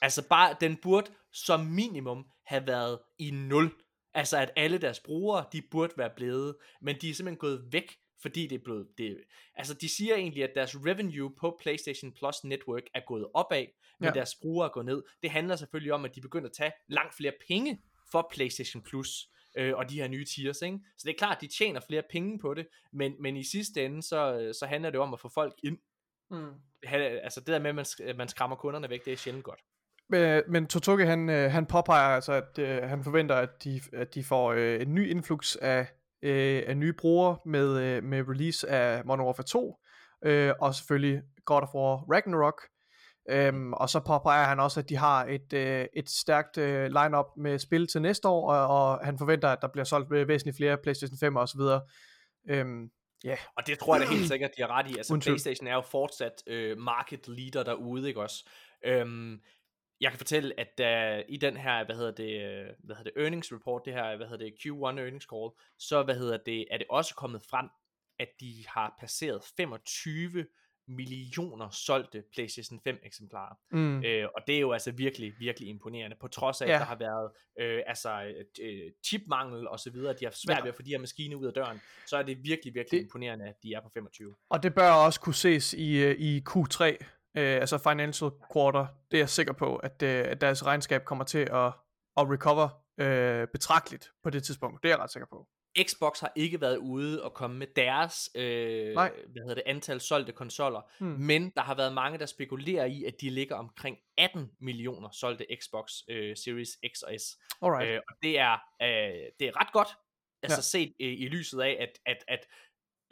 Altså bare, den burde som minimum have været i 0. Altså at alle deres brugere, de burde være blevet, men de er simpelthen gået væk, fordi det er blevet, det, altså de siger egentlig, at deres revenue på PlayStation Plus Network er gået opad, men ja. Deres brugere er gået ned. Det handler selvfølgelig om, at de begynder at tage langt flere penge for PlayStation Plus, øh, og de her nye tiers, ikke? Så det er klart, at de tjener flere penge på det, men, men i sidste ende, så, så handler det om at få folk ind. Mm. Altså det der med, at man, man skræmmer kunderne væk, det er sjældent godt. Men, men Totoki, han, øh, han påpeger altså, at øh, han forventer, at de, at de får øh, en ny influx af, øh, af nye brugere med, øh, med release af Modern Warfare 2, øh, og selvfølgelig God of War Ragnarok. Øhm, og så påpeger han også, at de har et, øh, et stærkt øh, line-up med spil til næste år, og, og han forventer, at der bliver solgt øh, væsentligt flere PlayStation 5 og så videre. Øhm, Ja. Og det tror jeg da helt sikkert, de har ret i. Altså, tvivl. PlayStation er jo fortsat øh, market leader derude, ikke også? Øhm, jeg kan fortælle, at der i den her, hvad hedder det, øh, hvad hedder det, earnings report, det her, hvad hedder det, Q1 earnings call, så, hvad hedder det, er det også kommet frem, at de har passeret 25 millioner solgte PlayStation 5 eksemplarer. Mm. Øh, og det er jo altså virkelig, virkelig imponerende, på trods af, Ja. at der har været øh, altså, øh, chipmangel og så videre, de har svært Ja. ved at få de her maskiner ud af døren, så er det virkelig, virkelig Det- det... imponerende, at de er på 25. Og det bør også kunne ses i, øh, i Q3, øh, altså financial quarter. Det er jeg sikker på, at, øh, at deres regnskab kommer til at, at recover øh, betragteligt på det tidspunkt. Det er jeg ret sikker på. Xbox har ikke været ude og komme med deres øh, Nej. hvad hedder det, antal solgte konsoller, Hmm. men der har været mange, der spekulerer i, at de ligger omkring 18 millioner solgte Xbox øh, Series X og S. Alright. Øh, og det er, øh, det er ret godt, altså Ja. set øh, i lyset af, at, at, at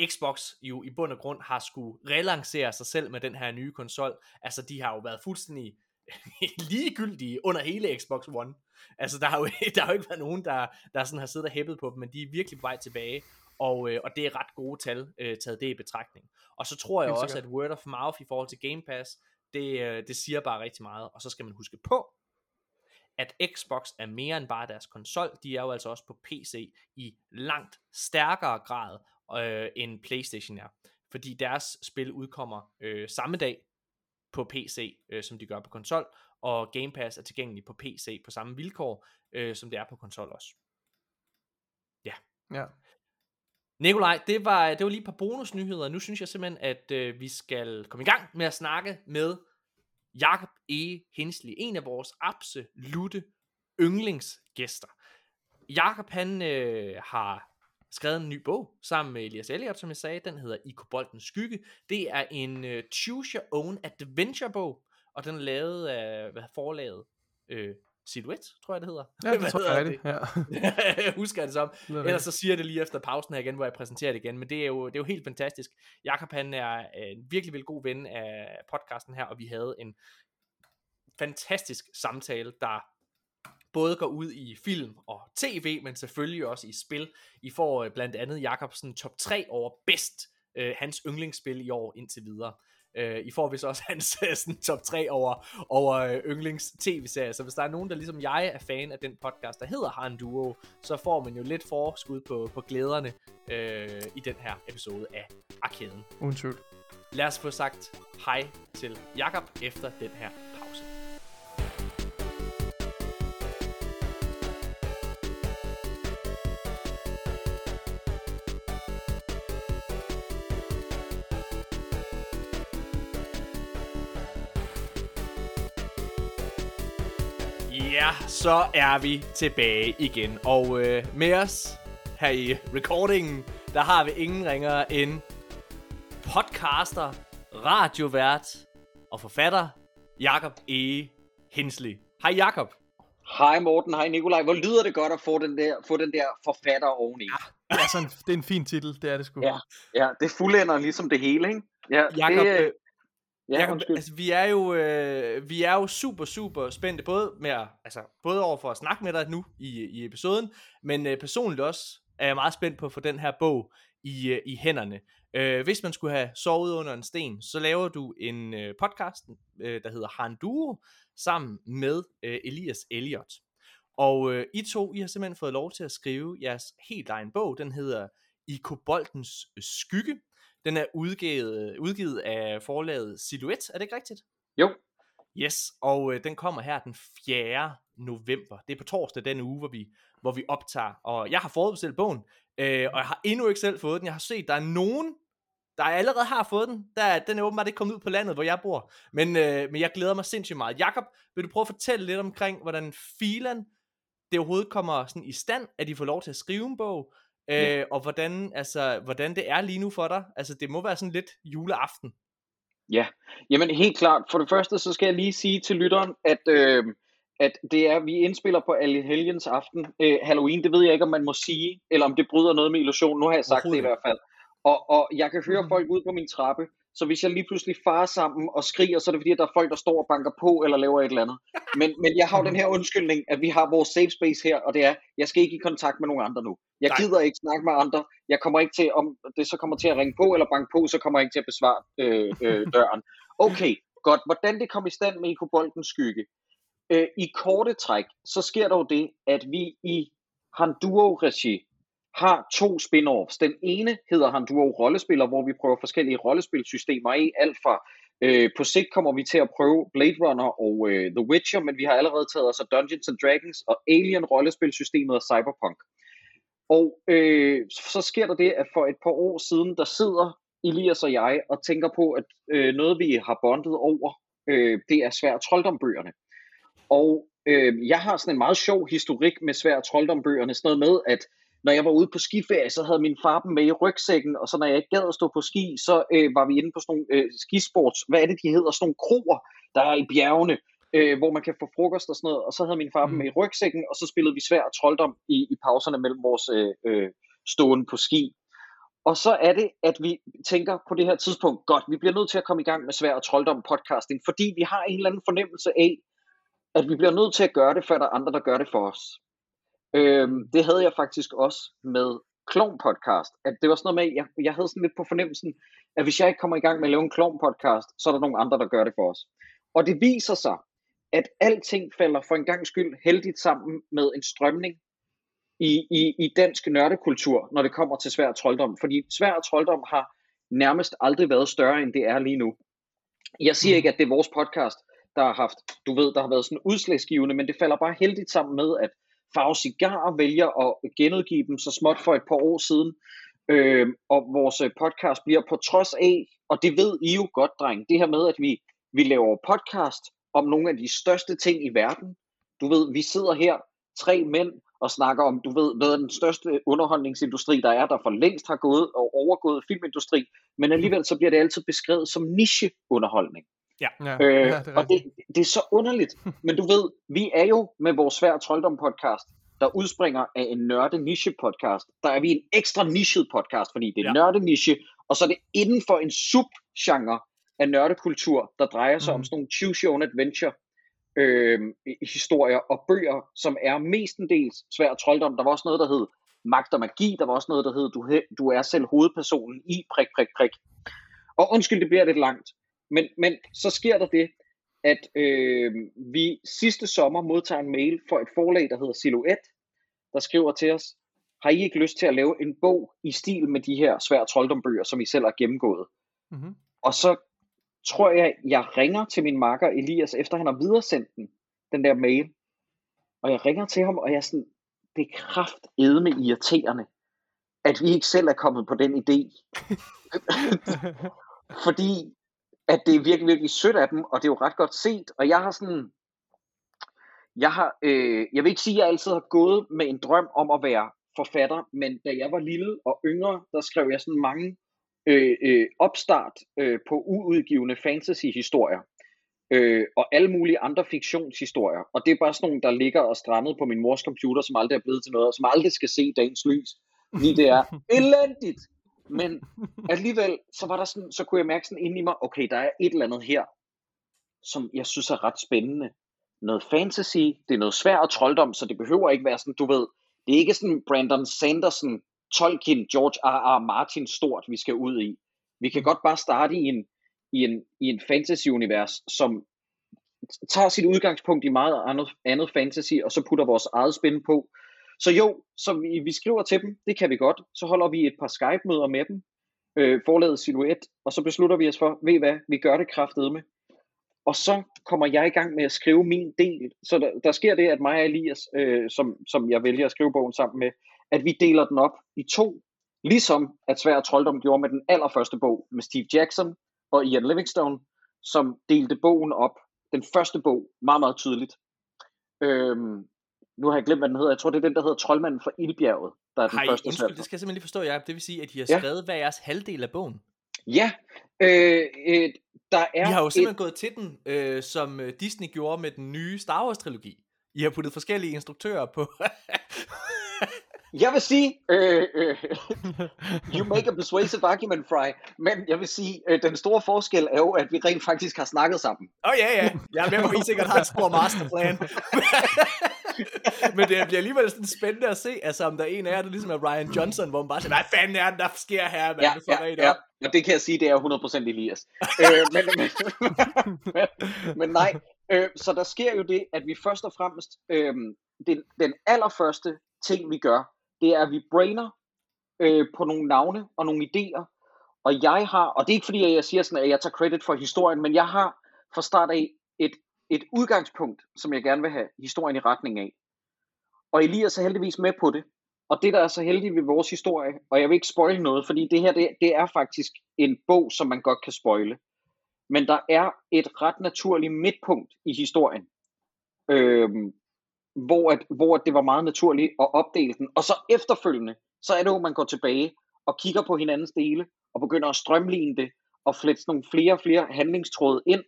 Xbox jo i bund og grund har skulle relancere sig selv med den her nye konsol. Altså de har jo været fuldstændig ligegyldige under hele Xbox One. Altså der har jo, der har jo ikke været nogen, der, der sådan har siddet og hæppet på dem, men de er virkelig på vej tilbage. Og, øh, og det er ret gode tal, øh, taget det i betragtning. Og så tror jeg også, at word of mouth i forhold til Game Pass, det, øh, det siger bare rigtig meget. Og så skal man huske på, at Xbox er mere end bare deres konsol. De er jo altså også på PC i langt stærkere grad øh, end PlayStation er. Fordi deres spil udkommer øh, samme dag på PC, øh, som de gør på konsol, og Game Pass er tilgængelig på PC på samme vilkår, øh, som det er på konsol også. Ja. Nikolaj, det var, det var lige et par bonusnyheder. Nu synes jeg simpelthen, at øh, vi skal komme i gang med at snakke med Jakob E. Hensley, en af vores absolute yndlingsgæster. Jakob han øh, har skrevet en ny bog sammen med Elias Elliot, som jeg sagde. Den hedder I Koboldens Skygge. Det er en øh, Choose Your Own Adventure bog, og den er lavet af hvad forlaget øh, Silhouette, tror jeg det hedder. Ja, det tror jeg er det. Ja. Husker jeg det som. Det er Ellers så siger jeg det lige efter pausen her igen, hvor jeg præsenterer det igen, men det er jo, det er jo helt fantastisk. Jakob han er øh, en virkelig, virkelig god ven af podcasten her, og vi havde en fantastisk samtale, der både går ud i film og tv, men selvfølgelig også i spil. I får øh, blandt andet Jakobsen top 3 over bedst øh, hans yndlingsspil i år indtil videre. Øh, I får vist også hans øh, sådan, top 3 over, over øh, yndlings tv-serier. Så hvis der er nogen, der ligesom jeg er fan af den podcast, der hedder Han Duo, så får man jo lidt forskud på, på glæderne øh, i den her episode af Arkaden. Uden tvivl. Lad os få sagt hej til Jakob efter den her så er vi tilbage igen. Og øh, med os her i recordingen, der har vi ingen ringere end podcaster, radiovært og forfatter, Jakob E. Hensley. Hej Jakob. Hej Morten, hej Nikolaj. Hvor lyder det godt at få den der, få den der forfatter oveni. Det er, sådan, det er en fin titel, det er det sgu. Ja. Ja, det fuldender ligesom det hele, ikke? Ja, Jakob, det, øh, øh, ja, Jakob, undskyld. altså, vi er jo øh, vi er jo super super spændte både med at, altså både over for at snakke med dig nu i, i episoden, men øh, personligt også er jeg meget spændt på at få den her bog i, øh, i hænderne. Øh, hvis man skulle have sovet under en sten, så laver du en øh, podcast, øh, der hedder Han Duo, sammen med øh, Elias Elliot. Og øh, I to, I har simpelthen fået lov til at skrive jeres helt egen bog. Den hedder I Koboldens Skygge. Den er udgivet, udgivet af forlaget Silhouette, er det ikke rigtigt? Jo, Yes, og øh, den kommer her den 4. november. Det er på torsdag den uge, hvor vi, hvor vi optager. Og jeg har forudbestilt bogen, øh, og jeg har endnu ikke selv fået den. Jeg har set, der er nogen, der allerede har fået den. Der, den er åbenbart ikke kommet ud på landet, hvor jeg bor. Men, øh, men jeg glæder mig sindssygt meget. Jakob, vil du prøve at fortælle lidt omkring, hvordan filen det overhovedet kommer sådan i stand, at de får lov til at skrive en bog, øh, Ja. og hvordan, altså, hvordan det er lige nu for dig. Altså, det må være sådan lidt juleaften. ja. Jamen helt klart. For det første, så skal jeg lige sige til lytteren, at, øh, at det er, vi indspiller på Helgens aften. Øh, Halloween, det ved jeg ikke, om man må sige, eller om det bryder noget med illusion. Nu har jeg sagt det i hvert fald. Og, og jeg kan høre Mhm. folk ude på min trappe, så hvis jeg lige pludselig farer sammen og skriger, så er det fordi, at der er folk, der står og banker på eller laver et eller andet. Men, men jeg har jo den her undskyldning, at vi har vores safe space her, og det er, jeg skal ikke i kontakt med nogen andre nu. Jeg Nej. gider ikke snakke med andre. Jeg kommer ikke til, om det så kommer til at ringe på eller banke på, så kommer jeg ikke til at besvare øh, øh, døren. Okay, godt. Hvordan det kom i stand med IK Boldens skygge? Øh, I korte træk, så sker der jo det, at vi i Handuo-regi har to spin-offs. Den ene hedder Handuro Rollespiller, hvor vi prøver forskellige rollespilsystemer af. Alt fra øh, på sigt kommer vi til at prøve Blade Runner og øh, The Witcher, men vi har allerede taget os af Dungeons and Dragons og Alien rollespilsystemet og Cyberpunk. Og øh, så sker der det, at for et par år siden, der sidder Elias og jeg og tænker på, at øh, noget vi har bondet over, øh, det er svær trolddombøgerne. Og øh, jeg har sådan en meget sjov historik med svær trolddombøgerne, sådan noget med, at når jeg var ude på skiferie, så havde min far dem med i rygsækken, og så når jeg ikke gad at stå på ski, så øh, var vi inde på sådan nogle øh, skisports, hvad er det, de hedder, sådan nogle kroer, der er i bjergene, øh, hvor man kan få frokost og sådan noget, og så havde min far dem Mm. med i rygsækken, og så spillede vi svær trolddom i, i pauserne mellem vores øh, øh, stående på ski. Og så er det, at vi tænker på det her tidspunkt, godt, vi bliver nødt til at komme i gang med svær trolddom podcasting, fordi vi har en eller anden fornemmelse af, at vi bliver nødt til at gøre det, før der er andre, der gør det for os. Øhm, det havde jeg faktisk også med Klon Podcast. At det var sådan noget med, jeg, jeg havde sådan lidt på fornemmelsen, at hvis jeg ikke kommer i gang med at lave en Klon Podcast, så er der nogle andre, der gør det for os. Og det viser sig, at alting falder for en gang skyld heldigt sammen med en strømning i, i, i dansk nørdekultur, når det kommer til svær trolddom. Fordi svær trolddom har nærmest aldrig været større, end det er lige nu. Jeg siger ikke, at det er vores podcast, der har haft, du ved, der har været sådan udslagsgivende, men det falder bare heldigt sammen med, at Farve Cigar vælger at genudgive dem så småt for et par år siden. Øh, og vores øh, podcast bliver på trods af, og det ved I jo godt, dreng, det her med, at vi, vi laver podcast om nogle af de største ting i verden. Du ved, vi sidder her, tre mænd, og snakker om, du ved, hvad er den største underholdningsindustri, der er, der for længst har gået og overgået filmindustri, men alligevel så bliver det altid beskrevet som niche-underholdning. Ja, Øh, ja, det er og det, det er så underligt. Men du ved, vi er jo med vores svær trolddom podcast, der udspringer af en nørde niche podcast. Der er vi en ekstra nichet podcast, fordi det er Ja. nørde niche, og så er det inden for en subgenre af nørdekultur, der drejer sig mm. om sådan nogle choose your own adventure øh, historier og bøger, som er mestendels svær trolddom. Der var også noget, der hed magt og magi. Der var også noget, der hed du, du er selv hovedpersonen i prik, prik, prik. Og undskyld, det bliver lidt langt. Men, men så sker der det, at øh, vi sidste sommer modtager en mail fra et forlag, der hedder Silhouette, der skriver til os, har I ikke lyst til at lave en bog i stil med de her svær trolddombøger, som I selv har gennemgået? Mhm. Og så tror jeg, jeg ringer til min makker Elias, efter han har videresendt den, den der mail. Og jeg ringer til ham, og jeg er sådan, det er kraftedme irriterende, at vi ikke selv er kommet på den idé. Fordi at det er virkelig, virkelig sødt af dem, og det er jo ret godt set. Og jeg har sådan, jeg har, øh, jeg vil ikke sige, at jeg altid har gået med en drøm om at være forfatter, men da jeg var lille og yngre, der skrev jeg sådan mange øh, øh, opstart øh, på uudgivende fantasy-historier. Øh, og alle mulige andre fiktionshistorier. Og det er bare sådan nogle, der ligger og strandet på min mors computer, som aldrig er blevet til noget, og som aldrig skal se dagens lys. Fordi det er elendigt. Men alligevel, så var der sådan, så kunne jeg mærke sådan inde i mig, okay, der er et eller andet her, som jeg synes er ret spændende. Noget fantasy, det er noget svært og trolddom, så det behøver ikke være sådan, du ved, det er ikke sådan Brandon Sanderson, Tolkien, George R. R. Martin stort, vi skal ud i. Vi kan godt bare starte i en, i en, i en fantasy-univers, som tager sit udgangspunkt i meget andet, andet fantasy, og så putter vores eget spin på. Så jo, så vi, vi skriver til dem, det kan vi godt. Så holder vi et par Skype-møder med dem, øh, forladet silhuet, og så beslutter vi os for, ved hvad, vi gør det kraftedeme. Og så kommer jeg i gang med at skrive min del. Så der, der sker det, at mig og Elias, øh, som, som jeg vælger at skrive bogen sammen med, at vi deler den op i to. Ligesom at Svær Trolddom gjorde med den allerførste bog med Steve Jackson og Ian Livingstone, som delte bogen op. Den første bog, meget, meget tydeligt. Øhm, nu har jeg glemt, hvad den hedder. Jeg tror, det er den, der hedder Troldmanden fra Ildbjerget, der er den Hej, første undskyld, Sværd. det skal jeg simpelthen lige forstå, Jacob. Det vil sige, at de har Ja. skrevet hver jeres halvdel af bogen. Ja, øh, øh, der er I har jo et, simpelthen gået til den, øh, som øh, Disney gjorde med den nye Star Wars-trilogi. I har puttet forskellige instruktører på. Jeg vil sige, øh, øh, you make a persuasive argument, Fry, men jeg vil sige, øh, den store forskel er jo, at vi rent faktisk har snakket sammen. Åh oh, ja, ja. Jeg er med på, at I sikkert har en stor masterplan. Men det bliver alligevel sådan spændende at se, altså om der er en af jer, der ligesom er Ryan Johnson, hvor man bare siger, hvad fanden er det, der sker her, mand? Ja, ja, ja. op. Og det kan jeg sige, det er 100% Elias. øh, men, men, men, men nej, øh, så der sker jo det, at vi først og fremmest, øh, den, den allerførste ting vi gør, det er, at vi brainer øh, på nogle navne og nogle idéer. Og jeg har, og det er ikke fordi, at jeg siger sådan, at jeg tager credit for historien, men jeg har fra start af et, et udgangspunkt, som jeg gerne vil have historien i retning af. Og Elias er heldigvis med på det. Og det, der er så heldigt ved vores historie, og jeg vil ikke spoile noget, fordi det her, det, det er faktisk en bog, som man godt kan spoile. Men der er et ret naturligt midtpunkt i historien, øhm, hvor, at, hvor at det var meget naturligt at opdele den. Og så efterfølgende, så er det jo, man går tilbage og kigger på hinandens dele, og begynder at strømligne det, og flette nogle flere og flere handlingstråde ind,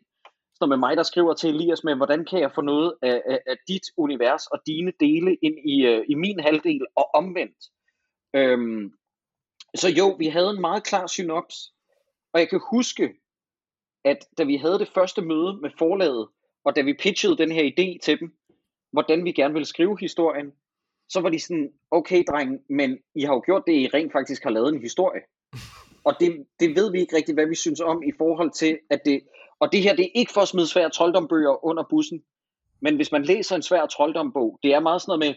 som med mig, der skriver til Elias med, hvordan kan jeg få noget af, af, af dit univers og dine dele ind i, uh, i min halvdel, og omvendt. Øhm, så jo, vi havde en meget klar synops, og jeg kan huske, at da vi havde det første møde med forlaget, og da vi pitchede den her idé til dem, hvordan vi gerne ville skrive historien, så var de sådan, okay dreng, men I har jo gjort det, I rent faktisk har lavet en historie. Og det, det ved vi ikke rigtigt, hvad vi synes om i forhold til, at det, og det her, det er ikke for at smide svære trolddombøger under bussen, men hvis man læser en svær trolddombog, det er meget sådan noget med,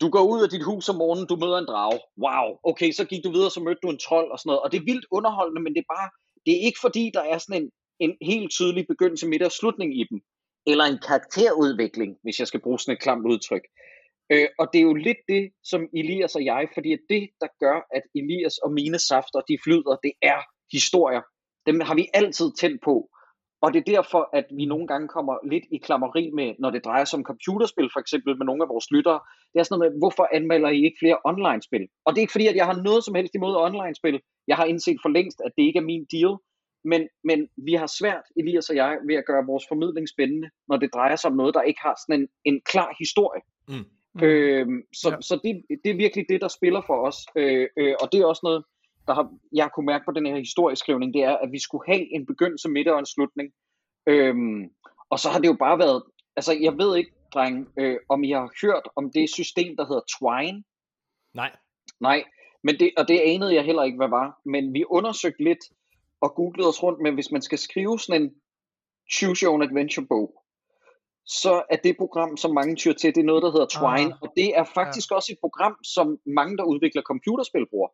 du går ud af dit hus om morgenen, du møder en drage. Wow, okay, så gik du videre, så mødte du en trold og sådan noget. Og det er vildt underholdende, men det er bare, det er ikke fordi, der er sådan en, en helt tydelig begyndelse, midt og slutning i dem. Eller en karakterudvikling, hvis jeg skal bruge sådan et klamt udtryk. Øh, og det er jo lidt det, som Elias og jeg, fordi det, der gør, at Elias og mine safter, de flyder, det er historier. Dem har vi altid tændt på. Og det er derfor, at vi nogle gange kommer lidt i klammeri med, når det drejer sig om computerspil, for eksempel med nogle af vores lyttere. Det er sådan noget med, hvorfor anmelder I ikke flere online-spil? Og det er ikke fordi, at jeg har noget som helst imod online-spil. Jeg har indset for længst, at det ikke er min deal. Men, men vi har svært, Elias og jeg, ved at gøre vores formidling spændende, når det drejer sig om noget, der ikke har sådan en, en klar historie. Mm. Mm. Øhm, så ja. så det, det er virkelig det, der spiller for os. Øh, øh, og det er også noget, der har, jeg kunne mærke på den her historieskrivning, det er, at vi skulle have en begyndelse, midt og en slutning. Øhm, og så har det jo bare været, altså jeg ved ikke, dreng, øh, om I har hørt om det system, der hedder Twine. Nej. Nej, men det, og det anede jeg heller ikke, hvad var. Men vi undersøgte lidt og googlede os rundt med, hvis man skal skrive sådan en choose your own adventure bog, så er det program, som mange tyr til, det er noget, der hedder Twine. Ah, og det er faktisk ja. også et program, som mange, der udvikler computerspil, bruger.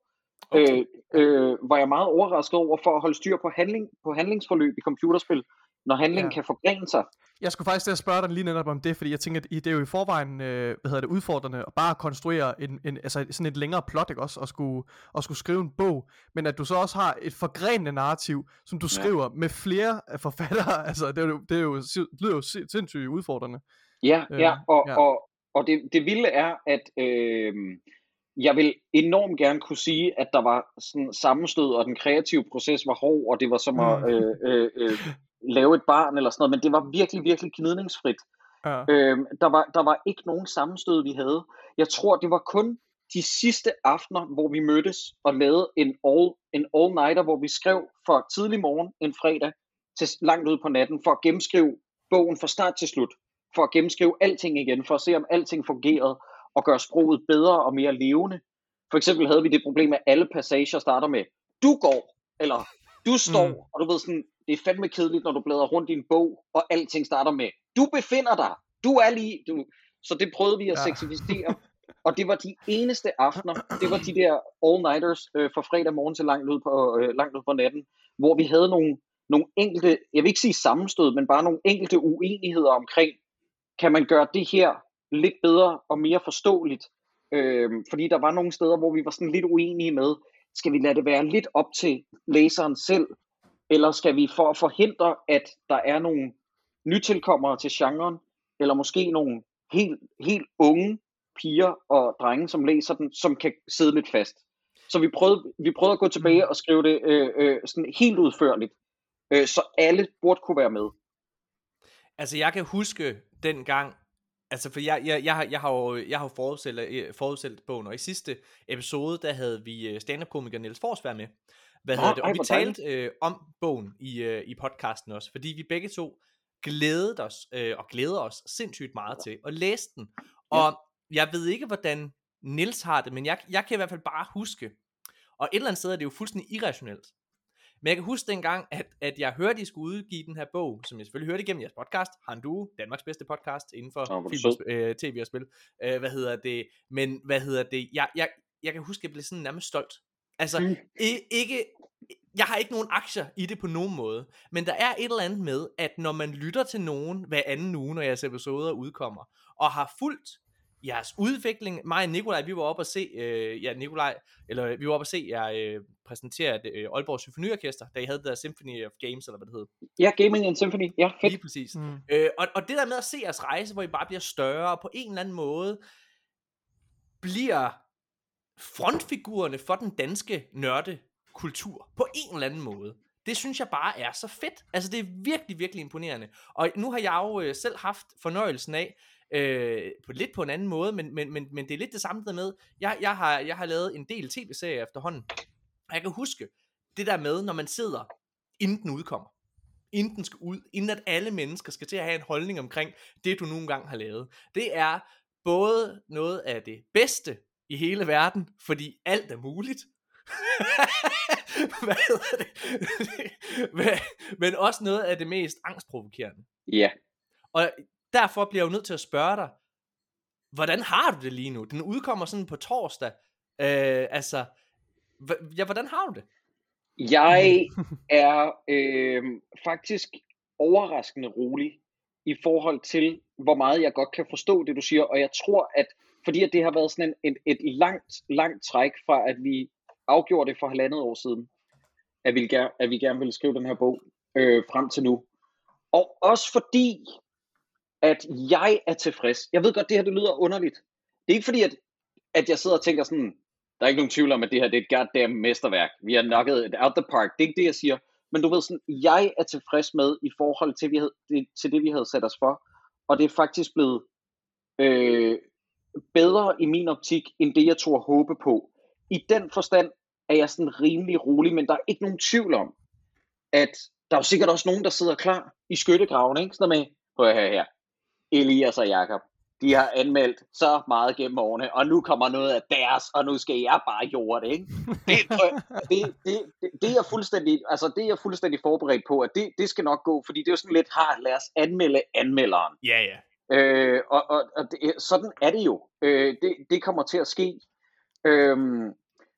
Okay. Øh, øh, var jeg meget overrasket over for at holde styr på, handling, på handlingsforløb i computerspil, når handlingen Ja. kan forgrene sig. Jeg skulle faktisk til at spørge dig lige netop om det, fordi jeg tænker, at det er jo i forvejen, øh, hvad hedder det, udfordrende at bare konstruere en, en, altså sådan et længere plot, ikke også, og skulle, og skulle skrive en bog, men at du så også har et forgrenende narrativ, som du Ja. skriver med flere af forfattere, altså det er jo, det er jo, det lyder jo si- sindssygt udfordrende. Ja, Øh, ja, og, ja. og, og det, det vilde er, at øh, jeg vil enormt gerne kunne sige, at der var sådan sammenstød, og den kreative proces var hård, og det var som at Mm. øh, øh, øh, lave et barn eller sådan noget, men det var virkelig, virkelig gnidningsfrit. Ja. Øhm, der, var, der var ikke nogen sammenstød, vi havde. Jeg tror, det var kun de sidste aftener, hvor vi mødtes og lavede en all, en all-nighter, hvor vi skrev fra tidlig morgen en fredag til langt ud på natten, for at gennemskrive bogen fra start til slut. For at gennemskrive alting igen, for at se, om alting fungerede, og gøre sproget bedre og mere levende. For eksempel havde vi det problem, at alle passager starter med, du går, eller du står, Mm. og du ved sådan, det er fandme kedeligt, når du bladrer rundt i en bog, og alting starter med, du befinder dig, du er lige, du. Så det prøvede vi at Ja. sexificere, og det var de eneste aftener, det var de der all-nighters øh, fra fredag morgen til langt ud, på, øh, langt ud på natten, hvor vi havde nogle, nogle enkelte, jeg vil ikke sige sammenstød, men bare nogle enkelte uenigheder omkring, kan man gøre det her lidt bedre og mere forståeligt? Øh, fordi der var nogle steder, hvor vi var sådan lidt uenige med, skal vi lade det være lidt op til læseren selv, eller skal vi for at forhindre, at der er nogle nytilkommere til genren, eller måske nogle helt, helt unge piger og drenge, som læser den, som kan sidde lidt fast. Så vi prøvede, vi prøvede at gå tilbage og skrive det øh, øh, sådan helt udførligt, øh, så alle burde kunne være med. Altså, jeg kan huske dengang, Altså, for jeg, jeg, jeg, har, jeg har jo, jeg har jo forudset, øh, bogen, og i sidste episode, der havde vi øh, stand-up-komiker Niels Forsvær med. Hvad Nå, hedder det? Og vi talte øh, om bogen i, øh, i podcasten også, fordi vi begge to glædede os, øh, og glæder os sindssygt meget til at læse den. Og jeg ved ikke, hvordan Nils har det, men jeg, jeg kan i hvert fald bare huske, og et eller andet sted er det jo fuldstændig irrationelt, men jeg kan huske dengang, at, at jeg hørte, at I skulle udgive den her bog, som jeg selvfølgelig hørte igennem jeres podcast, Han Du, Danmarks bedste podcast inden for hvor film, og, øh, tv og spil. Øh, hvad hedder det? Men hvad hedder det? Jeg, jeg, jeg kan huske, at jeg blev sådan nærmest stolt. Altså, Mm. ikke, jeg har ikke nogen aktier i det på nogen måde, men der er et eller andet med, at når man lytter til nogen hver anden uge, når jeres episoder udkommer, og har fulgt jeres udvikling, mig og Nikolaj, vi var oppe og se, øh, ja, Nikolaj, eller vi var oppe og se jer øh, præsentere det, øh, Aalborg Symfoniorkester, da I havde der Symphony of Games, eller hvad det hed. Ja, Gaming and Symphony. Ja, fedt. Lige præcis. Mm. Øh, og, og det der med at se jeres rejse, hvor I bare bliver større, og på en eller anden måde bliver frontfigurerne for den danske nørdekultur, på en eller anden måde. Det synes jeg bare er så fedt. Altså det er virkelig, virkelig imponerende. Og nu har jeg jo øh, selv haft fornøjelsen af, øh, på lidt på en anden måde, men, men, men, men det er lidt det samme der med, jeg, jeg, har, jeg har lavet en del tv-serier efterhånden, og jeg kan huske det der med, når man sidder, inden den udkommer, inden den skal ud, inden at alle mennesker skal til at have en holdning omkring det, du nogle gange har lavet. Det er både noget af det bedste i hele verden, fordi alt er muligt. Hvad hedder det? Men- Men også noget af det mest angstprovokerende. Ja. Og derfor bliver jeg jo nødt til at spørge dig, hvordan har du det lige nu? Den udkommer sådan på torsdag. Øh, altså, hva- ja, hvordan har du det? Jeg er øh, faktisk overraskende rolig i forhold til, hvor meget jeg godt kan forstå det, du siger. Og jeg tror, at fordi at det har været sådan en, et, et langt, langt træk fra, at vi afgjorde det for halvandet år siden, at vi, gerne, at vi gerne ville skrive den her bog øh, frem til nu. Og også fordi, at jeg er tilfreds. Jeg ved godt, det her det lyder underligt. Det er ikke fordi, at, at jeg sidder og tænker sådan, der er ikke nogen tvivl om, at det her det er et goddamn mesterværk. Vi har knocket it out the park. Det er ikke det, jeg siger. Men du ved sådan, jeg er tilfreds med i forhold til, vi havde, det, til det, vi havde sat os for. Og det er faktisk blevet øh, bedre i min optik, end det, jeg tog håbe på. I den forstand er jeg sådan rimelig rolig, men der er ikke nogen tvivl om, at der er jo sikkert også nogen, der sidder klar i skyttegraven, ikke? Sådan med, prøv her, her, Elias og Jakob, de har anmeldt så meget gennem årene, og nu kommer noget af deres, og nu skal jeg bare jorde det, ikke? Det, det, det, det, det, er fuldstændig, altså det er jeg fuldstændig forberedt på, at det, det skal nok gå, fordi det er jo sådan lidt, har, lad os anmelde anmelderen. Ja, ja. Øh, og og, og det, sådan er det jo. Øh, det, det kommer til at ske. Øhm,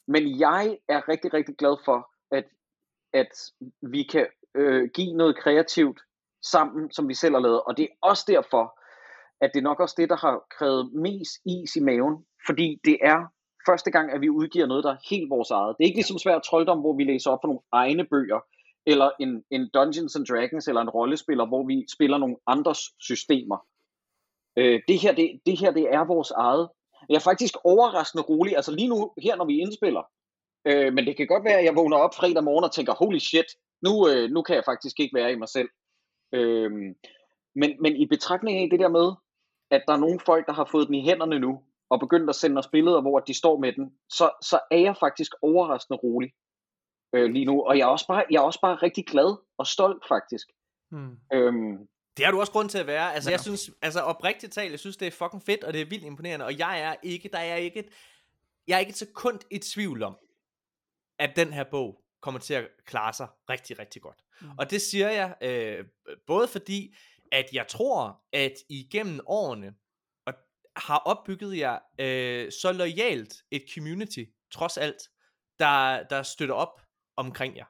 men jeg er rigtig, rigtig glad for, at, at vi kan øh, give noget kreativt sammen, som vi selv har lavet. Og det er også derfor, at det er nok også det, der har krævet mest is i maven. Fordi det er første gang, at vi udgiver noget, der er helt vores eget. Det er ikke ligesom svært trolddom, hvor vi læser op for nogle egne bøger, eller en, en Dungeons and Dragons, eller en rollespiller, hvor vi spiller nogle andres systemer. Øh, det, her, det, det her, det er vores eget. Jeg er faktisk overraskende rolig, altså lige nu, her når vi indspiller, øh, men det kan godt være, at jeg vågner op fredag morgen og tænker, holy shit, nu, øh, nu kan jeg faktisk ikke være i mig selv. Øh, men, men i betragtning af det der med, at der er nogle folk, der har fået den i hænderne nu, og begyndt at sende os billeder, hvor de står med den, så, så er jeg faktisk overraskende rolig øh, lige nu. Og jeg er, også bare, jeg er også bare rigtig glad og stolt faktisk. Mm. Øhm, Det har du også grund til at være. Altså, Ja. jeg synes, altså oprigtigt talt, jeg synes, det er fucking fedt, og det er vildt imponerende, og jeg er ikke, der er ikke et, jeg er ikke et sekund i tvivl om, at den her bog kommer til at klare sig rigtig, rigtig godt. Mm. Mm. Og det siger jeg, øh, både fordi, at jeg tror, at igennem årene, og har opbygget jer øh, så lojalt et community, trods alt, der, der støtter op omkring jer.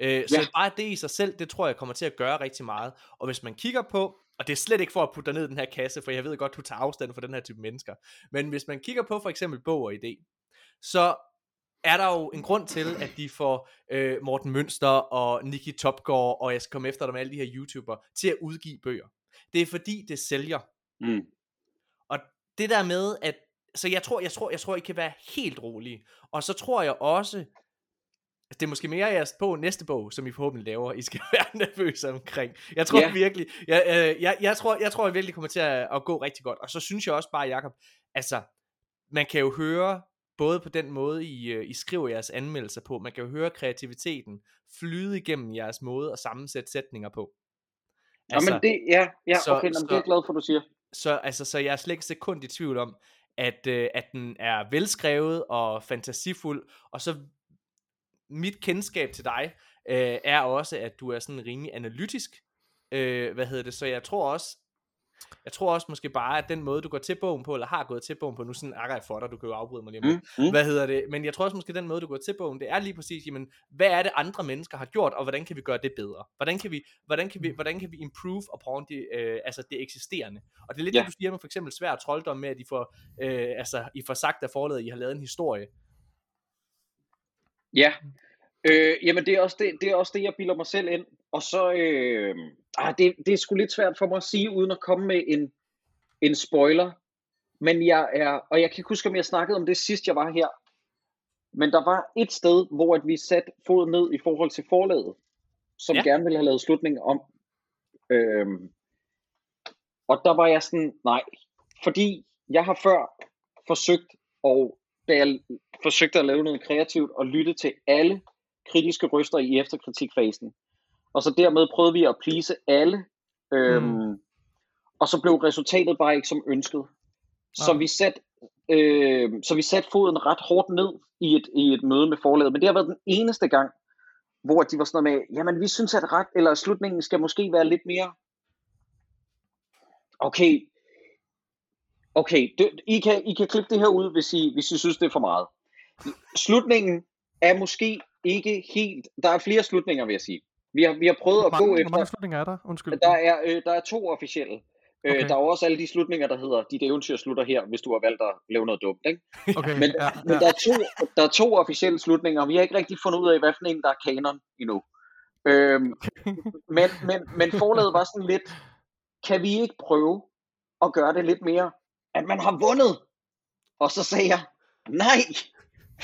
Øh, så Ja. bare det i sig selv, det tror jeg kommer til at gøre rigtig meget. Og hvis man kigger på, og det er slet ikke for at putte dig ned i den her kasse, for jeg ved godt, du tager afstand fra den her type mennesker, men hvis man kigger på for eksempel bog og idé, så er der jo en grund til, at de får øh, Morten Mønster og Nicky Topgaard, og jeg skal komme efter dem alle de her YouTuber, til at udgive bøger. Det er fordi, det sælger. mm. Og det der med, at så jeg tror, jeg tror, jeg tror, I kan være helt rolige. Og så tror jeg også, det er måske mere jeres på næste bog, som I forhåbentlig laver, I skal være nervøse omkring. Jeg tror Ja. virkelig, jeg, øh, jeg, jeg, tror, jeg tror jeg virkelig kommer til at, at gå rigtig godt. Og så synes jeg også bare, Jacob, altså, man kan jo høre, både på den måde, I, øh, I skriver jeres anmeldelser på, man kan jo høre kreativiteten flyde igennem jeres måde at sammensætte sætninger på. Altså, men det, ja, ja så- okay, så, det er jeg glad for, du siger. så, altså, så jeg er slet ikke sekund i tvivl om, at, øh, at den er velskrevet og fantasifuld, og så mit kendskab til dig øh, er også, at du er sådan rimelig analytisk, øh, hvad hedder det, så jeg tror også, jeg tror også måske bare, at den måde, du går til bogen på, eller har gået til bogen på, nu sådan akker jeg for dig, du kan jo afbryde mig lige om lidt, Mm, mm. hvad hedder det, men jeg tror også måske, den måde, du går til bogen, det er lige præcis, jamen, hvad er det, andre mennesker har gjort, og hvordan kan vi gøre det bedre? Hvordan kan vi, hvordan kan vi, hvordan kan vi improve upon det, øh, altså det eksisterende? Og det er lidt Ja. det, du siger med for eksempel svær trolddom med, at I får, øh, altså, I får sagt af forladet, at I har lavet en historie. Ja, øh, jamen det er, også det, det er også det, jeg bilder mig selv ind. Og så, øh, ah, det, det er sgu lidt svært for mig at sige, uden at komme med en, en spoiler. Men jeg er, og jeg kan ikke huske, om jeg snakkede om det sidst, jeg var her. Men der var et sted, hvor at vi satte foden ned i forhold til forlaget, som Ja. ja. gerne ville have lavet slutningen om. Øhm, og der var jeg sådan, nej. Fordi jeg har før forsøgt, og da jeg forsøgte at lave noget kreativt, og lytte til alle kritiske røster i efterkritikfasen. Og så dermed prøvede vi at please alle. Øhm, mm. Og så blev resultatet bare ikke som ønsket. Så Nej. vi satte øh, så vi satte foden ret hårdt ned i et, i et møde med forlaget. Men det har været den eneste gang, hvor de var sådan noget med, jamen vi synes, at ret, eller slutningen skal måske være lidt mere, okay, okay, det, I, kan, I kan klippe det her ud, hvis I, hvis I synes, det er for meget. Slutningen er måske ikke helt, der er flere slutninger, vil jeg sige. Vi har, vi har prøvet Hvor at mange, gå hvor efter, mange slutninger er der? Undskyld. der er, øh, der er to officielle. Okay. Okay. Øh, der er også alle de slutninger, der hedder, dit eventyr slutter her, hvis du har valgt at lave noget dumt. Ikke? Okay, Men, ja, men ja. der, er to, der er to officielle slutninger, og vi har ikke rigtig fundet ud af, hvad for en, der er kanon endnu. Øhm, men, men, men forlaget var sådan lidt, kan vi ikke prøve at gøre det lidt mere, at man har vundet? Og så sagde jeg, nej,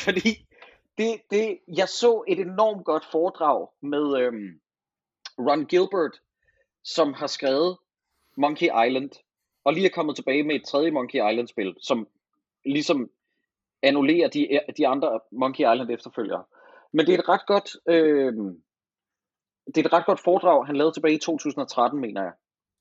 fordi det, det, jeg så et enormt godt foredrag med øhm, Ron Gilbert, som har skrevet Monkey Island, og lige er kommet tilbage med et tredje Monkey Island-spil, som ligesom annullerer de, øh, de andre Monkey Island efterfølgere. Men det er et ret godt, øh, det er et ret godt foredrag, han lavede tilbage i 2013, mener jeg.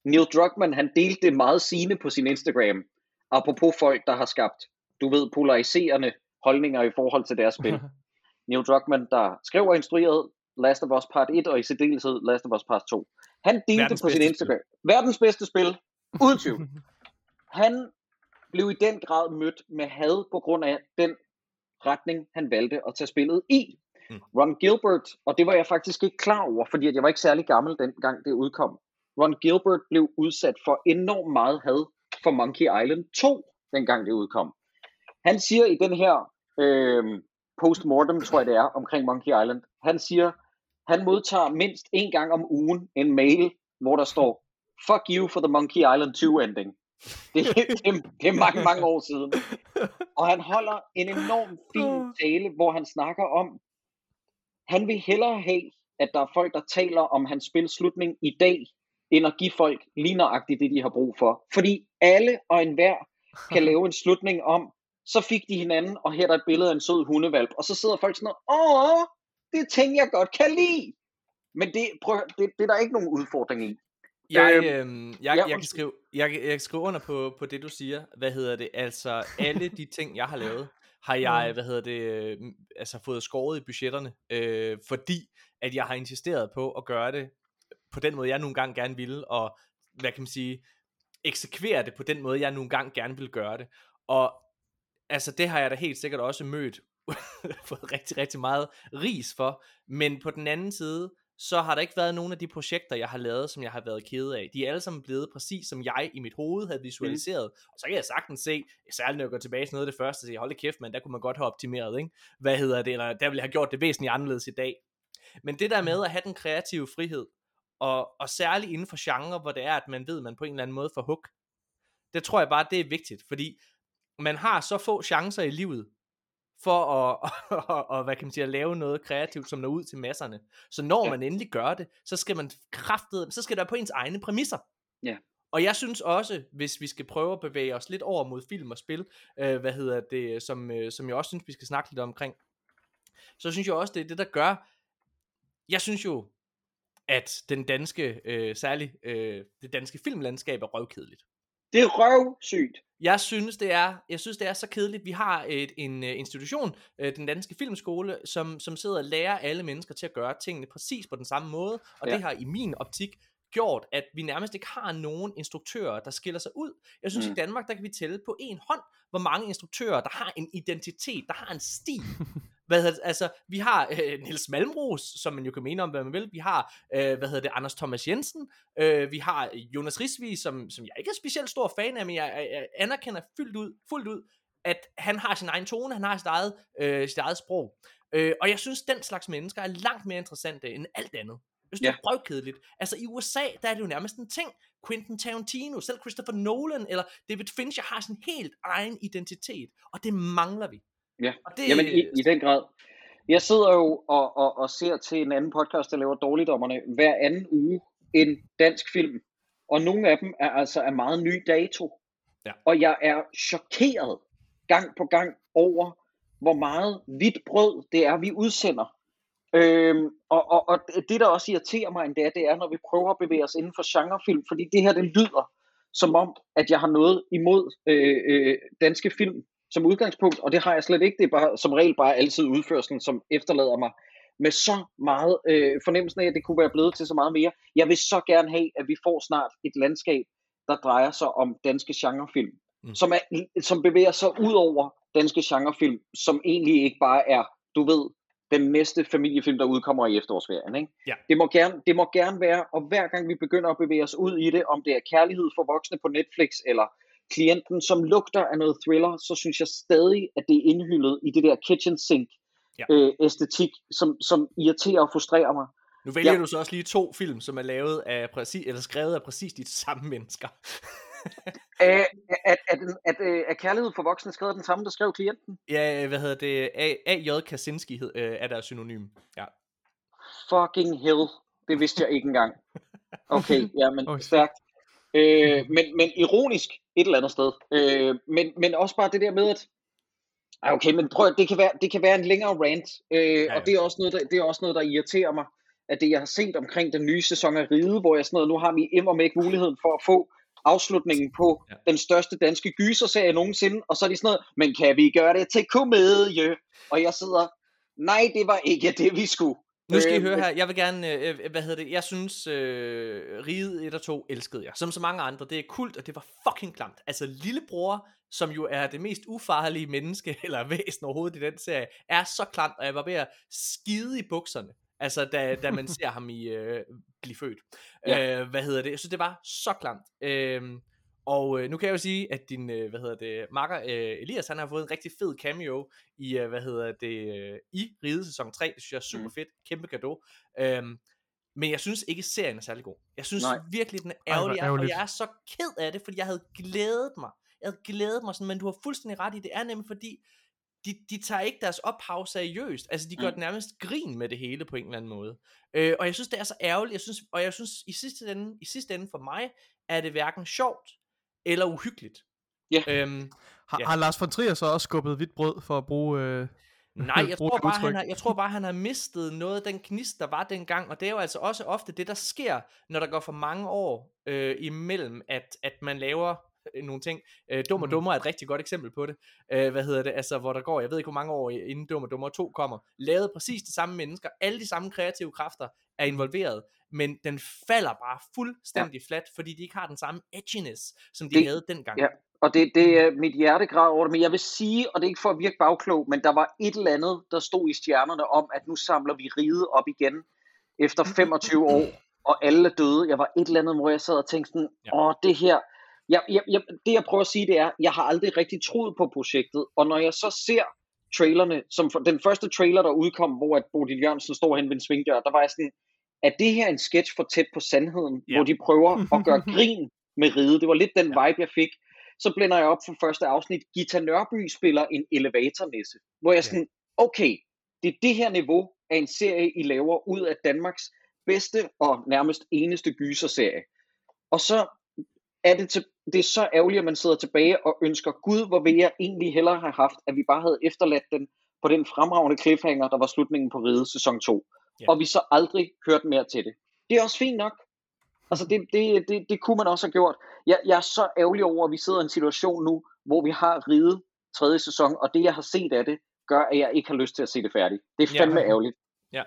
Neil Druckmann, han delte det meget sigende på sin Instagram, apropos folk, der har skabt, du ved, polariserende holdninger i forhold til deres spil. Neil Druckmann, der skrev og instruerede Last of Us Part 1, og i særdeleshed Last of Us Part 2. Han delte Verdens på sin Instagram. Verdens bedste spil, uden tvivl. Han blev i den grad mødt med had på grund af den retning, han valgte at tage spillet i. Mm. Ron Gilbert, og det var jeg faktisk ikke klar over, fordi at jeg var ikke særlig gammel dengang det udkom. Ron Gilbert blev udsat for enormt meget had for Monkey Island 2, dengang det udkom. Han siger i den her øh, postmortem, tror jeg det er, omkring Monkey Island, han siger, han modtager mindst en gang om ugen en mail, hvor der står, fuck you for the Monkey Island 2 ending. Det, det, det er mange, mange år siden. Og han holder en enorm fin tale, hvor han snakker om, han vil hellere have, at der er folk, der taler om hans spilslutning i dag, end at give folk lige nøjagtigt det, de har brug for. Fordi alle og enhver kan lave en slutning om, så fik de hinanden, og her er der et billede af en sød hundevalp, og så sidder folk sådan noget, åh, det er ting, jeg godt kan lide. Men det, prøv, det, det er der ikke nogen udfordring i. Jeg, Øhm, øhm, jeg, ja, jeg, kan skrive, jeg, jeg kan skrive under på, på det, du siger. Hvad hedder det? Altså, alle de ting, jeg har lavet, har jeg, hvad hedder det, øh, altså fået skåret i budgetterne, øh, fordi at jeg har insisteret på at gøre det på den måde, jeg nogle gange gerne ville, og hvad kan man sige, eksekvere det på den måde, jeg nogle gange gerne vil gøre det. Og altså, det har jeg da helt sikkert også mødt, fået rigtig, rigtig meget ris for, men på den anden side, så har der ikke været nogen af de projekter, jeg har lavet, som jeg har været ked af. De er alle sammen blevet præcis, som jeg i mit hoved havde visualiseret. Mm. Og så kan jeg sagtens se, særligt når jeg går tilbage til noget af det første, så jeg, hold da kæft, men der kunne man godt have optimeret, ikke? Hvad hedder det? Eller der ville jeg have gjort det væsentligt anderledes i dag. Men det der med at have den kreative frihed, og, og særligt inden for genre, hvor det er, at man ved, at man på en eller anden måde får hook, det tror jeg bare, det er vigtigt, fordi man har så få chancer i livet for at, og, og, hvad kan man sige, at lave noget kreativt, som når ud til masserne. Så når Ja. man endelig gør det, så skal man kraftet, så skal det være på ens egne præmisser. Ja. Og jeg synes også, hvis vi skal prøve at bevæge os lidt over mod film og spil, øh, hvad hedder det, som, øh, som jeg også synes, vi skal snakke lidt omkring, så synes jeg også, det er det, der gør, jeg synes jo, at den danske, øh, særligt øh, det danske filmlandskab er røvkedeligt. Det er røvsygt. Jeg synes, det er, jeg synes, det er så kedeligt. Vi har et, en uh, institution, uh, den danske filmskole, som, som sidder og lærer alle mennesker til at gøre tingene præcis på den samme måde, og Ja. det har i min optik gjort, at vi nærmest ikke har nogen instruktører, der skiller sig ud. Jeg synes. Mm. i Danmark, der kan vi tælle på en hånd, hvor mange instruktører, der har en identitet, der har en stil. Hvad hedder det? Altså, vi har øh, Niels Malmros, som man jo kan mene om, hvad man vil. Vi har, øh, hvad hedder det, Anders Thomas Jensen. Øh, vi har Jonas Risvig, som, som jeg ikke er specielt stor fan af, men jeg, jeg, jeg anerkender fuldt ud, fuldt ud, at han har sin egen tone, han har sit eget, øh, sit eget sprog. Øh, og jeg synes, den slags mennesker er langt mere interessante end alt andet. Jeg synes, Ja. det er røvkedeligt. Altså i USA, der er det jo nærmest en ting. Quentin Tarantino, selv Christopher Nolan eller David Fincher har sin helt egen identitet. Og det mangler vi. Ja. Og det, Jamen, i, i den grad. Jeg sidder jo og, og, og ser til en anden podcast, der laver Dårligdommerne, hver anden uge en dansk film. Og nogle af dem er altså af meget ny dato. Ja. Og jeg er chokeret gang på gang over, hvor meget hvidt brød det er, vi udsender. Øhm, og, og, og det, der også irriterer mig endda, det er, når vi prøver at bevæge os inden for genrefilm, fordi det her, det lyder som om, at jeg har noget imod øh, øh, danske film som udgangspunkt, og det har jeg slet ikke. Det er bare, som regel bare altid udførelsen, som efterlader mig med så meget øh, fornemmelsen af, at det kunne være blevet til så meget mere. Jeg vil så gerne have, at vi får snart et landskab, der drejer sig om danske genrefilm, mm. som, er, som bevæger sig ud over danske genrefilm, som egentlig ikke bare er, du ved, den næste familiefilm, der udkommer i efterårsferien. Ikke? Ja. Det, må gerne, det må gerne være, og hver gang vi begynder at bevæge os ud i det, om det er kærlighed for voksne på Netflix, eller klienten, som lugter af noget thriller, så synes jeg stadig, at det er indhyllet i det der kitchen sink Ja. øh, æstetik, som, som irriterer og frustrerer mig. Nu vælger Ja. du så også lige to film, som er lavet af præcis, eller skrevet af præcis de samme mennesker. At, at, at, at, at kærlighed for voksne skrevet af den samme, der skrev klienten. ja, hvad hedder det? A- A.J. Kaczynski hed, øh, er der synonym. Ja. Fucking hell. Det vidste jeg ikke engang. Okay, ja, men Oj. stærkt. Øh, men, men ironisk et eller andet sted. Øh, men, men også bare det der med, at okay, men prøv, det kan være, det kan være en længere rant, øh, ja, og det er, også noget, der, det er også noget, der irriterer mig, at det jeg har set omkring den nye sæson af Ride, hvor jeg sådan noget, nu har vi immer ikke muligheden for at få afslutningen på ja. den største danske gyserserie nogensinde, og så er de sådan noget, men kan vi gøre det til komedie? Og jeg sidder, nej, det var ikke det, vi skulle. Nu skal I Øh, høre her, jeg vil gerne, øh, hvad hedder det, jeg synes, øh, Riget 1 og 2 elskede jeg, som så mange andre, det er kult, og det var fucking klamt. Altså lillebror, som jo er det mest ufarlige menneske, eller væsen overhovedet i den serie, er så klamt, og jeg var ved at skide i bukserne, altså da, da man ser ham i øh, blive født. Ja. Øh, hvad hedder det, jeg synes det var så klamt. Øh, og øh, nu kan jeg jo sige, at din, øh, hvad hedder det, makker øh, Elias, han har fået en rigtig fed cameo i, øh, hvad hedder det, øh, i Ride sæson 3. Det synes jeg er super Mm. fedt. Kæmpe gave. Øhm, men jeg synes ikke, serien er særlig god. Jeg synes Nej. virkelig, den er ærgerlig, og ærgerligt. jeg er så ked af det, fordi jeg havde glædet mig. Jeg havde glædet mig sådan, men du har fuldstændig ret i, det er nemlig fordi, de, de tager ikke deres ophav seriøst. Altså, de gør Mm. mm. nærmest grin med det hele på en eller anden måde. Øh, og jeg synes, det er så ærgerligt. Jeg synes, og jeg synes, i sidste, ende, i sidste ende for mig, er det hverken sjovt eller uhyggeligt. Ja. Øhm, Har, Ja. har Lars von Trier så også skubbet hvidt brød for at bruge... Øh, Nej, jeg tror, bare, han har, jeg tror bare, han har mistet noget af den gnist, der var dengang, og det er jo altså også ofte det, der sker, når der går for mange år øh, imellem, at, at man laver øh, nogle ting. Øh, Dum og Mhm. Dummer er et rigtig godt eksempel på det. Øh, hvad hedder det? Altså, hvor der går, jeg ved ikke, hvor mange år inden Dum og Dummer 2 kommer, lavet præcis de samme mennesker, alle de samme kreative kræfter er involveret, men den falder bare fuldstændig ja. flat, fordi de ikke har den samme edginess, som de Det- havde dengang. Ja. Og det, det er mit hjertegrad over det, men jeg vil sige, og det er ikke for at virke bagklog, men der var et eller andet, der stod i stjernerne om, at nu samler vi riget op igen efter 25 år, og alle er døde. Jeg var et eller andet, hvor jeg sad og tænkte sådan, Ja. åh, det her, jeg, jeg, jeg, det jeg prøver at sige, det er, jeg har aldrig rigtig troet på projektet, og når jeg så ser trailerne, som for, den første trailer, der udkom, hvor at Bodil Jørgensen står hen ved en svingdør, der var jeg sådan, er det her en sketch for tæt på sandheden, Ja. hvor de prøver at gøre grin med riget? Det var lidt den vibe, jeg fik. så blænder jeg op for første afsnit. Gita Nørby spiller en elevatornisse, hvor jeg Ja. sådan, okay, det er det her niveau af en serie, I laver ud af Danmarks bedste og nærmest eneste gyserserie. Og så er det, til, det er så ærgerligt, at man sidder tilbage og ønsker, Gud, hvor vil jeg egentlig hellere have haft, at vi bare havde efterladt den på den fremragende cliffhanger, der var slutningen på Ride sæson 2. Ja. Ja. Og vi så aldrig hørt mere til det. Det er også fint nok. Altså, det, det, det, det kunne man også have gjort. Jeg, jeg er så ærgerlig over, at vi sidder i en situation nu, hvor vi har Ride tredje sæson, og det, jeg har set af det, gør, at jeg ikke har lyst til at se det færdigt. Det er Ja. fandme ærgerligt. Ja.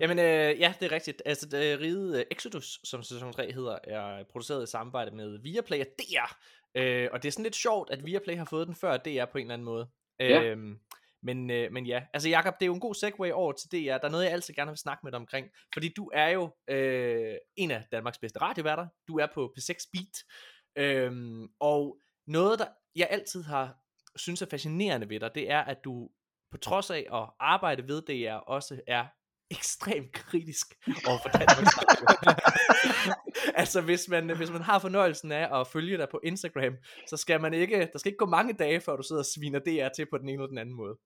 Jamen, øh, ja, det er rigtigt. Altså, det, Ride øh, Exodus, som sæson 3 hedder, er produceret i samarbejde med Viaplay og DR. Øh, og det er sådan lidt sjovt, at Viaplay har fået den før DR på en eller anden måde. Ja. Øhm, men, øh, men ja, altså Jakob, det er jo en god segue over til DR. Der er noget, jeg altid gerne vil snakke med dig omkring. Fordi du er jo øh, en af Danmarks bedste radioværter. Du er på P6 Beat. Øhm, og noget, der jeg altid har synes er fascinerende ved dig, det er, at du på trods af at arbejde ved DR, også er ekstremt kritisk over for Danmarks Radio. altså hvis man, hvis man har fornøjelsen af at følge dig på Instagram, så skal man ikke, der skal ikke gå mange dage, før du sidder og sviner DR til på den ene eller den anden måde.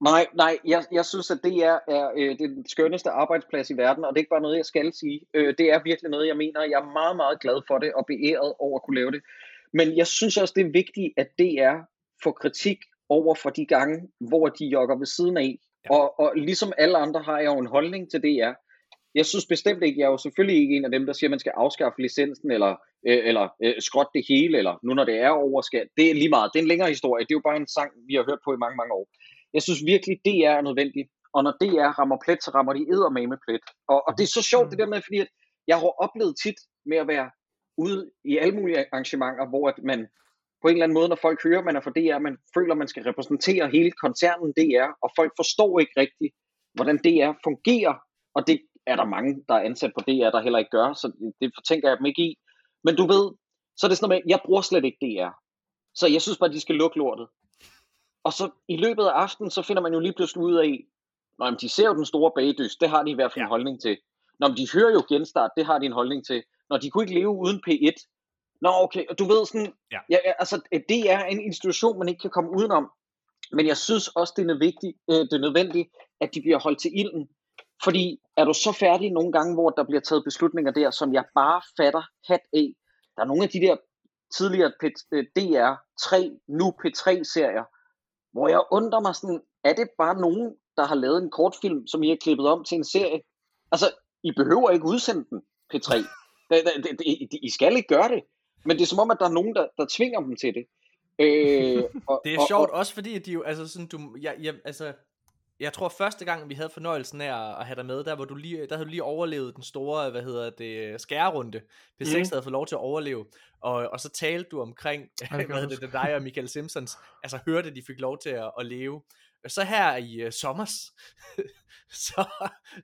Nej, nej, jeg, jeg synes, at det er, er øh, den skønneste arbejdsplads i verden, og det er ikke bare noget, jeg skal sige. Øh, det er virkelig noget, jeg mener. Jeg er meget, meget glad for det, og beæret over at kunne lave det. Men jeg synes også, det er vigtigt, at DR får kritik over for de gange, hvor de jogger ved siden af. Ja. Og, og ligesom alle andre har jeg jo en holdning til DR. Jeg synes bestemt ikke, jeg er jo selvfølgelig ikke en af dem, der siger, at man skal afskaffe licensen, eller, øh, eller øh, skrotte det hele, eller nu når det er over, skal, det er lige meget. Det er en længere historie. Det er jo bare en sang, vi har hørt på i mange, mange år. Jeg synes virkelig, det er nødvendigt. Og når DR rammer plet, så rammer de eddermame plet. Og, og det er så sjovt det der med, fordi at jeg har oplevet tit med at være ude i alle mulige arrangementer, hvor at man på en eller anden måde, når folk hører, at man er for DR, man føler, at man skal repræsentere hele koncernen DR, og folk forstår ikke rigtigt, hvordan DR fungerer, og det er der mange, der er ansat på DR, der heller ikke gør, så det fortænker jeg dem ikke i. Men du ved, så er det sådan noget med, jeg bruger slet ikke DR. Så jeg synes bare, de skal lukke lortet. Og så i løbet af aftenen, så finder man jo lige pludselig ud af, Nå, men de ser jo den store bagdyst, det har de i hvert fald Ja. en holdning til. Når de hører jo genstart, det har de en holdning til. Når de kunne ikke leve uden P1. Nå, okay, og du ved sådan, Ja. ja, altså det er en institution, man ikke kan komme udenom. Men jeg synes også, det er, nødvendigt, øh, det er nødvendigt, at de bliver holdt til ilden. Fordi er du så færdig nogle gange, hvor der bliver taget beslutninger der, som jeg bare fatter hat af. Der er nogle af de der tidligere P- øh, DR3, nu P3-serier, hvor jeg undrer mig sådan, er det bare nogen, der har lavet en kortfilm, som I har klippet om til en serie? Altså, I behøver ikke udsende den, P3. Det, det, det, det, I skal ikke gøre det. Men det er som om, at der er nogen, der, der tvinger dem til det. Øh, og, Det er og, sjovt Og, også fordi, at de jo, altså sådan, du, jeg, jeg, altså, jeg tror første gang, vi havde fornøjelsen af at, at have dig med, der, hvor du lige, der havde du lige overlevet den store, hvad hedder det, skærerunde. P6 mm. Havde fået lov til at overleve, og, og så talte du omkring, kan hvad jeg hedder det, det dig og Michael Simpsons, altså hørte, de fik lov til at, at leve. Så her i uh, sommers, så,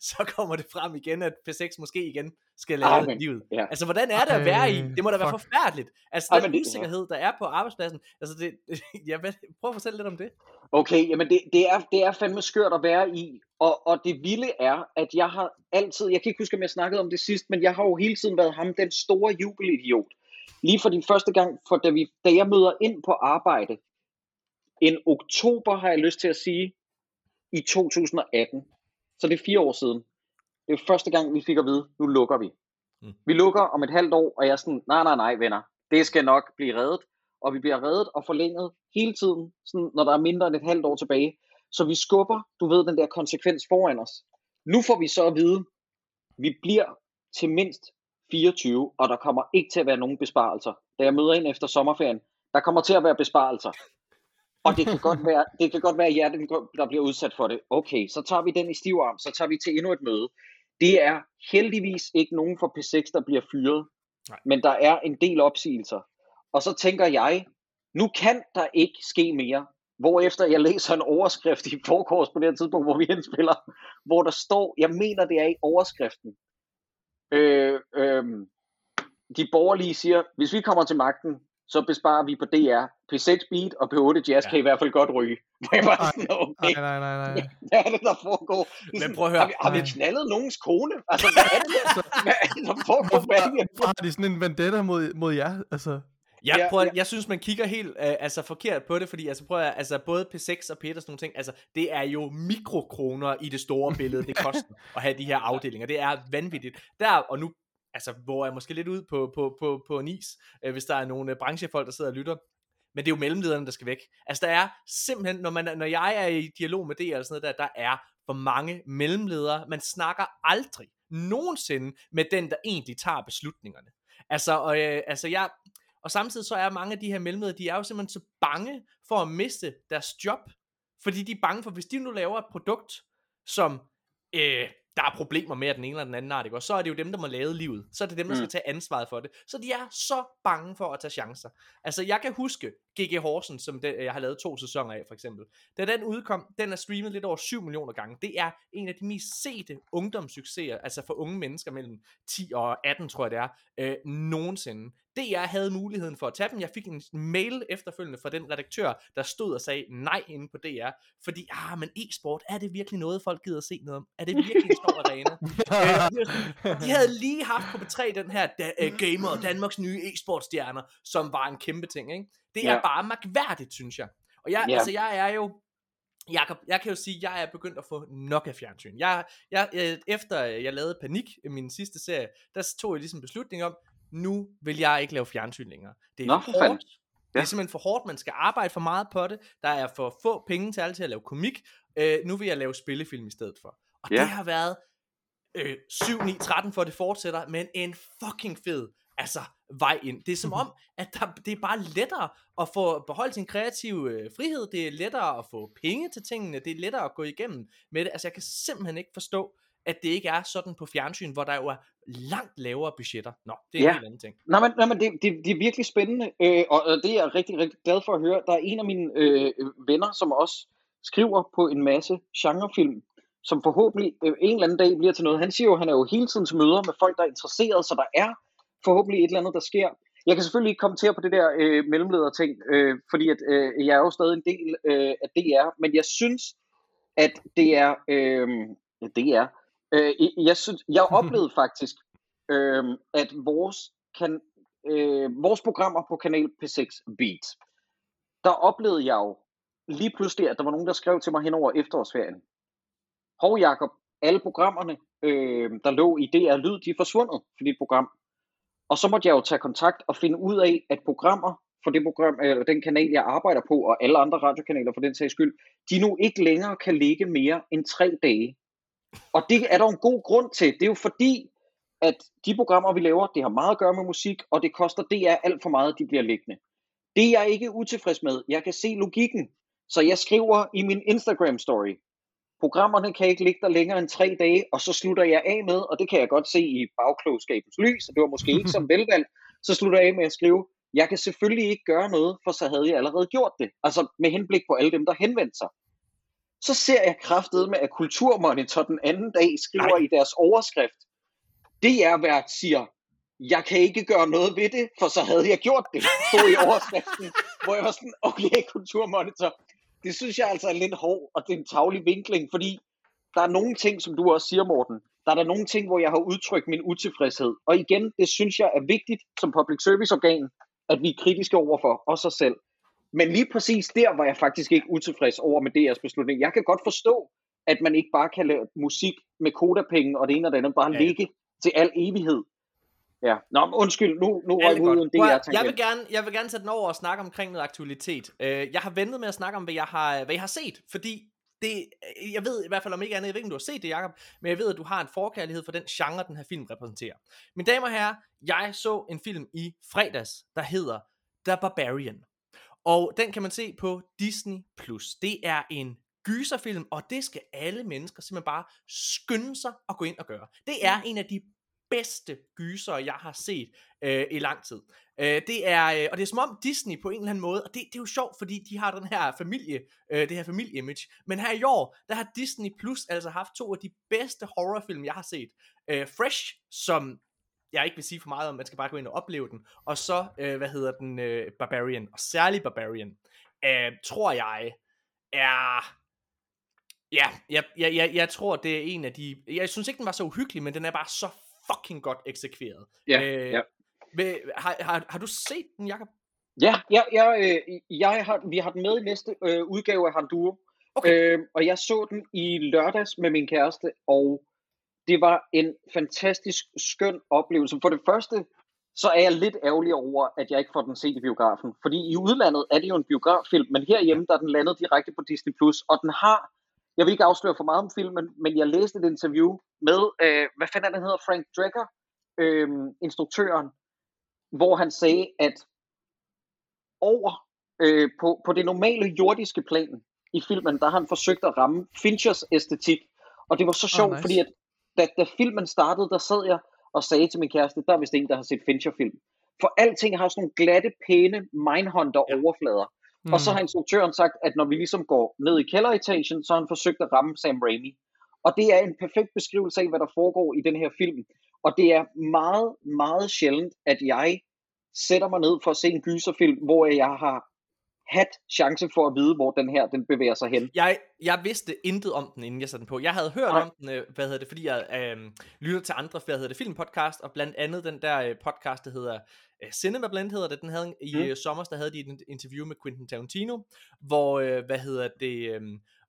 så kommer det frem igen, at P6 måske igen skal lave Ej, men- livet. ja. Altså, hvordan er det at være i? Ej, Det må da være fuck. forfærdeligt. Altså, den men det- usikkerhed, der er på arbejdspladsen. Altså, det, ja, hvad, prøv at fortælle lidt om det. Okay, jamen det, det, er, det er fandme skørt at være i, og, og det vilde er, at jeg har altid, jeg kan ikke huske, om jeg snakkede om det sidst, men jeg har jo hele tiden været ham, den store jubelidiot. Lige for din første gang, for da, vi, da jeg møder ind på arbejde, en oktober har jeg lyst til at sige, i 2018, så det er fire år siden. Det er første gang, vi fik at vide, nu lukker vi. Mm. Vi lukker om et halvt år, og jeg er sådan, nej, nej, nej, venner, det skal nok blive reddet. Og vi bliver reddet og forlænget hele tiden, sådan, når der er mindre end et halvt år tilbage. Så vi skubber, du ved, den der konsekvens foran os. Nu får vi så at vide, vi bliver til mindst 24, og der kommer ikke til at være nogen besparelser. Da jeg møder ind efter sommerferien, der kommer til at være besparelser. Og det kan godt være, det kan godt være jer, der bliver udsat for det. Okay, så tager vi den i stiv arm, så tager vi til endnu et møde. Det er heldigvis ikke nogen for P6, der bliver fyret, Nej. men der er en del opsigelser. Og så tænker jeg, nu kan der ikke ske mere. Hvorefter jeg læser en overskrift i forkors på det her tidspunkt, hvor vi indspiller, hvor der står, jeg mener det er i overskriften, øh, øh, de borgerlige siger, hvis vi kommer til magten, så besparer vi på DR. P6 Beat og P8 Jazz Ja. kan i hvert fald godt ryge. Hvor jeg bare sådan, okay, Nej, nej, nej, nej. hvad er det, der foregår? Det er Men prøv at høre. Har vi, har vi knaldet nogens kone? Altså, hvad er det, der, hvad er det, der foregår? Hvad er det, Hvorfor har de sådan en vendetta mod, mod jer? Altså, Jeg, Ja, prøver, ja. jeg synes, man kigger helt øh, altså forkert på det, fordi altså, prøv at, altså, både P6 og P1 og sådan nogle ting, altså, det er jo mikrokroner i det store billede, det koster at have de her afdelinger. Det er vanvittigt. Der, og nu altså, hvor jeg måske lidt ud på, på, på, på en is, øh, hvis der er nogle øh, branchefolk, der sidder og lytter. Men det er jo mellemlederne, der skal væk. Altså, der er simpelthen, når, man, når jeg er i dialog med det eller sådan noget der, der er for mange mellemledere. Man snakker aldrig nogensinde med den, der egentlig tager beslutningerne. Altså, og, øh, altså jeg, og samtidig så er mange af de her mellemledere, de er jo simpelthen så bange for at miste deres job, fordi de er bange for, hvis de nu laver et produkt, som øh, der er problemer med af den ene eller den anden art, ikke? Og så er det jo dem, der må lave livet. Så er det dem, der Mm. skal tage ansvaret for det. Så de er så bange for at tage chancer. Altså, jeg kan huske G.G. Horsen, som den, jeg har lavet to sæsoner af, for eksempel. Da den udkom, den er streamet lidt over 7 millioner gange. Det er en af de mest sete ungdomssucceser, altså for unge mennesker mellem 10 og 18, tror jeg det er, øh, nogensinde. Det jeg havde muligheden for at tage dem. Jeg fik en mail efterfølgende fra den redaktør, der stod og sagde nej inde på DR, fordi, ah, men e-sport, er det virkelig noget, folk gider at se noget om? Er det virkelig en stor arena? Øh, de havde lige haft på B3 den her da, uh, gamer, Danmarks nye e-sportstjerner, som var en kæmpe ting, ikke? Det er Ja. bare magværdigt, synes jeg. Og jeg, Ja. altså, jeg er jo, Jakob, jeg kan jo sige, at jeg er begyndt at få nok af fjernsyn. Jeg, jeg, øh, efter jeg lavede Panik, i min sidste serie, der tog jeg ligesom en beslutning om, nu vil jeg ikke lave fjernsyn længere. Det er Nå, for hårdt. Det er Ja. simpelthen for hårdt, man skal arbejde for meget på det. Der er for få penge til alt til at lave komik. Øh, nu vil jeg lave spillefilm i stedet for. Og Ja. det har været øh, 7, 9, 13 for at det fortsætter, men en fucking fed altså, vej ind. Det er som om, at der, det er bare lettere at få beholdt sin kreative øh, frihed. Det er lettere at få penge til tingene. Det er lettere at gå igennem med det. Altså, jeg kan simpelthen ikke forstå, at det ikke er sådan på fjernsyn, hvor der jo er langt lavere budgetter. Nå, det er en Ja. helt anden ting. Nej, men, nej, men det, det, det er virkelig spændende, øh, og, og det er jeg rigtig, rigtig glad for at høre. Der er en af mine øh, venner, som også skriver på en masse genrefilm, som forhåbentlig øh, en eller anden dag bliver til noget. Han siger jo, at han er jo hele tiden til møder med folk, der er interesseret, så der er forhåbentlig et eller andet, der sker. Jeg kan selvfølgelig ikke kommentere på det der øh, mellemleder-ting, øh, fordi at, øh, jeg er jo stadig en del øh, af DR, men jeg synes, at det er, øh, det er, øh, jeg- jeg, synes, jeg oplevede faktisk, øh, at vores, kan, øh, vores programmer på kanal P6 Beat, der oplevede jeg jo lige pludselig, at der var nogen, der skrev til mig hen over efterårsferien. Hov Jakob, alle programmerne, øh, der lå i DR Lyd, de er forsvundet for dit program. Og så måtte jeg jo tage kontakt og finde ud af, at programmer for det program, eller den kanal, jeg arbejder på, og alle andre radiokanaler for den sags skyld, de nu ikke længere kan ligge mere end tre dage. Og det er der en god grund til. Det er jo fordi, at de programmer, vi laver, det har meget at gøre med musik, og det koster DR alt for meget, at de bliver liggende. Det er jeg ikke utilfreds med. Jeg kan se logikken. Så jeg skriver i min Instagram story, programmerne kan ikke ligge der længere end tre dage, og så slutter jeg af med, og det kan jeg godt se i bagklogskabens lys, og det var måske ikke som velvalgt, så slutter jeg af med at skrive, jeg kan selvfølgelig ikke gøre noget, for så havde jeg allerede gjort det. Altså med henblik på alle dem, der henvendte sig. Så ser jeg kraftet med, at Kulturmonitor den anden dag skriver Nej. i deres overskrift, DR-vært siger, jeg kan ikke gøre noget ved det, for så havde jeg gjort det, stod i overskriften, hvor jeg var sådan, okay, Kulturmonitor, det synes jeg altså er lidt hård, og det er en tavlig vinkling, fordi der er nogle ting, som du også siger, Morten, der er der nogle ting, hvor jeg har udtrykt min utilfredshed. Og igen, det synes jeg er vigtigt som public service organ, at vi er kritiske overfor os os selv. Men lige præcis der var jeg faktisk ikke utilfreds over med DR's beslutning. Jeg kan godt forstå, at man ikke bare kan lave musik med kodapenge og det ene og det andet, bare ja. ligge til al evighed. Ja, nå, men undskyld, nu, nu røg vi ud en at- DR jeg, vil gerne, jeg vil gerne tage den over og snakke omkring noget aktualitet. Uh, jeg har ventet med at snakke om, hvad jeg har, hvad jeg har set, fordi det, jeg ved i hvert fald om ikke andet, jeg ved ikke, om du har set det, Jacob, men jeg ved, at du har en forkærlighed for den genre, den her film repræsenterer. Mine damer og herrer, jeg så en film i fredags, der hedder The Barbarian. Og den kan man se på Disney+. Plus. Det er en gyserfilm, og det skal alle mennesker simpelthen bare skynde sig at gå ind og gøre. Det er en af de bedste gyser, jeg har set øh, i lang tid. Øh, det er, øh, og det er som om Disney på en eller anden måde, og det, det er jo sjovt, fordi de har den her familie, øh, det her familieimage, men her i år, der har Disney Plus altså haft to af de bedste horrorfilm, jeg har set. Øh, Fresh, som jeg ikke vil sige for meget om, man skal bare gå ind og opleve den, og så, øh, hvad hedder den, øh, Barbarian, og særlig Barbarian, øh, tror jeg, er... Ja, jeg, jeg, jeg, jeg tror, det er en af de... Jeg synes ikke, den var så uhyggelig, men den er bare så fucking godt eksekveret. Ja, Øh, ja. Vil, har, har, har du set den, Jacob? Ja, ja, ja øh, jeg har, vi har den med i næste øh, udgave af Handuro. Okay. Øh, og jeg så den i lørdags med min kæreste, og det var en fantastisk skøn oplevelse. For det første, så er jeg lidt ærgerlig over, at jeg ikke får den set i biografen. Fordi i udlandet er det jo en biograffilm, men herhjemme der er den landet direkte på Disney+. Plus, Og den har, jeg vil ikke afsløre for meget om filmen, men jeg læste et interview med, øh, hvad fanden er det, han hedder, Frank Drecker, øh, instruktøren, hvor han sagde, at over øh, på, på det normale jordiske plan i filmen, der har han forsøgt at ramme Finchers æstetik. Og det var så sjovt, oh, nice. fordi at da, da filmen startede, der sad jeg og sagde til min kæreste, der er vist en, der har set Fincher-film. For alting har sådan nogle glatte, pæne Mindhunter-overflader. Mm. Og så har instruktøren sagt, at når vi ligesom går ned i kælderetagen, så har han forsøgt at ramme Sam Raimi. Og det er en perfekt beskrivelse af, hvad der foregår i den her film. Og det er meget, meget sjældent, at jeg sætter mig ned for at se en gyserfilm, hvor jeg har haft chance for at vide, hvor den her den bevæger sig hen. Jeg, jeg vidste intet om den, inden jeg satte den på. Jeg havde hørt Nej. om den, øh, hvad hedder det, fordi jeg øh, lytter til andre, hvad hedder det, filmpodcast, og blandt andet den der øh, podcast, der hedder øh, Cinema Blend, hedder det. Den havde i Mm. mm. sommer, der havde de et interview med Quentin Tarantino, hvor, øh, hvad hedder det, øh,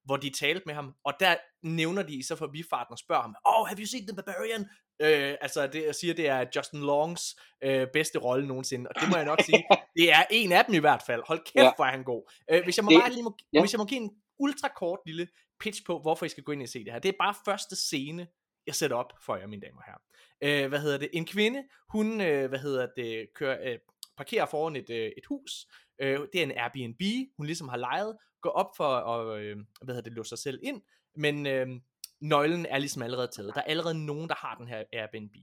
hvor de talte med ham, og der nævner de så forbifarten og spørger ham, oh, have you seen The Barbarian? Øh, altså, det, jeg siger, det er Justin Longs øh, bedste rolle nogensinde, og det må jeg nok sige, det er en af dem i hvert fald. Hold kæft, Ja. hvor er han god. Øh, hvis jeg må Det- bare lige må, ja. hvis jeg må give en ultra kort lille pitch på, hvorfor I skal gå ind og se det her. Det er bare første scene, jeg sætter op for jer, mine damer og herrer. Øh, hvad hedder det? En kvinde, hun, øh, hvad hedder det, kører, øh, parkerer foran et, øh, et hus. Øh, det er en Airbnb, hun ligesom har lejet. Går op for at, øh, hvad hedder det, låse sig selv ind. Men øh, nøglen er ligesom allerede taget. Der er allerede nogen, der har den her Airbnb.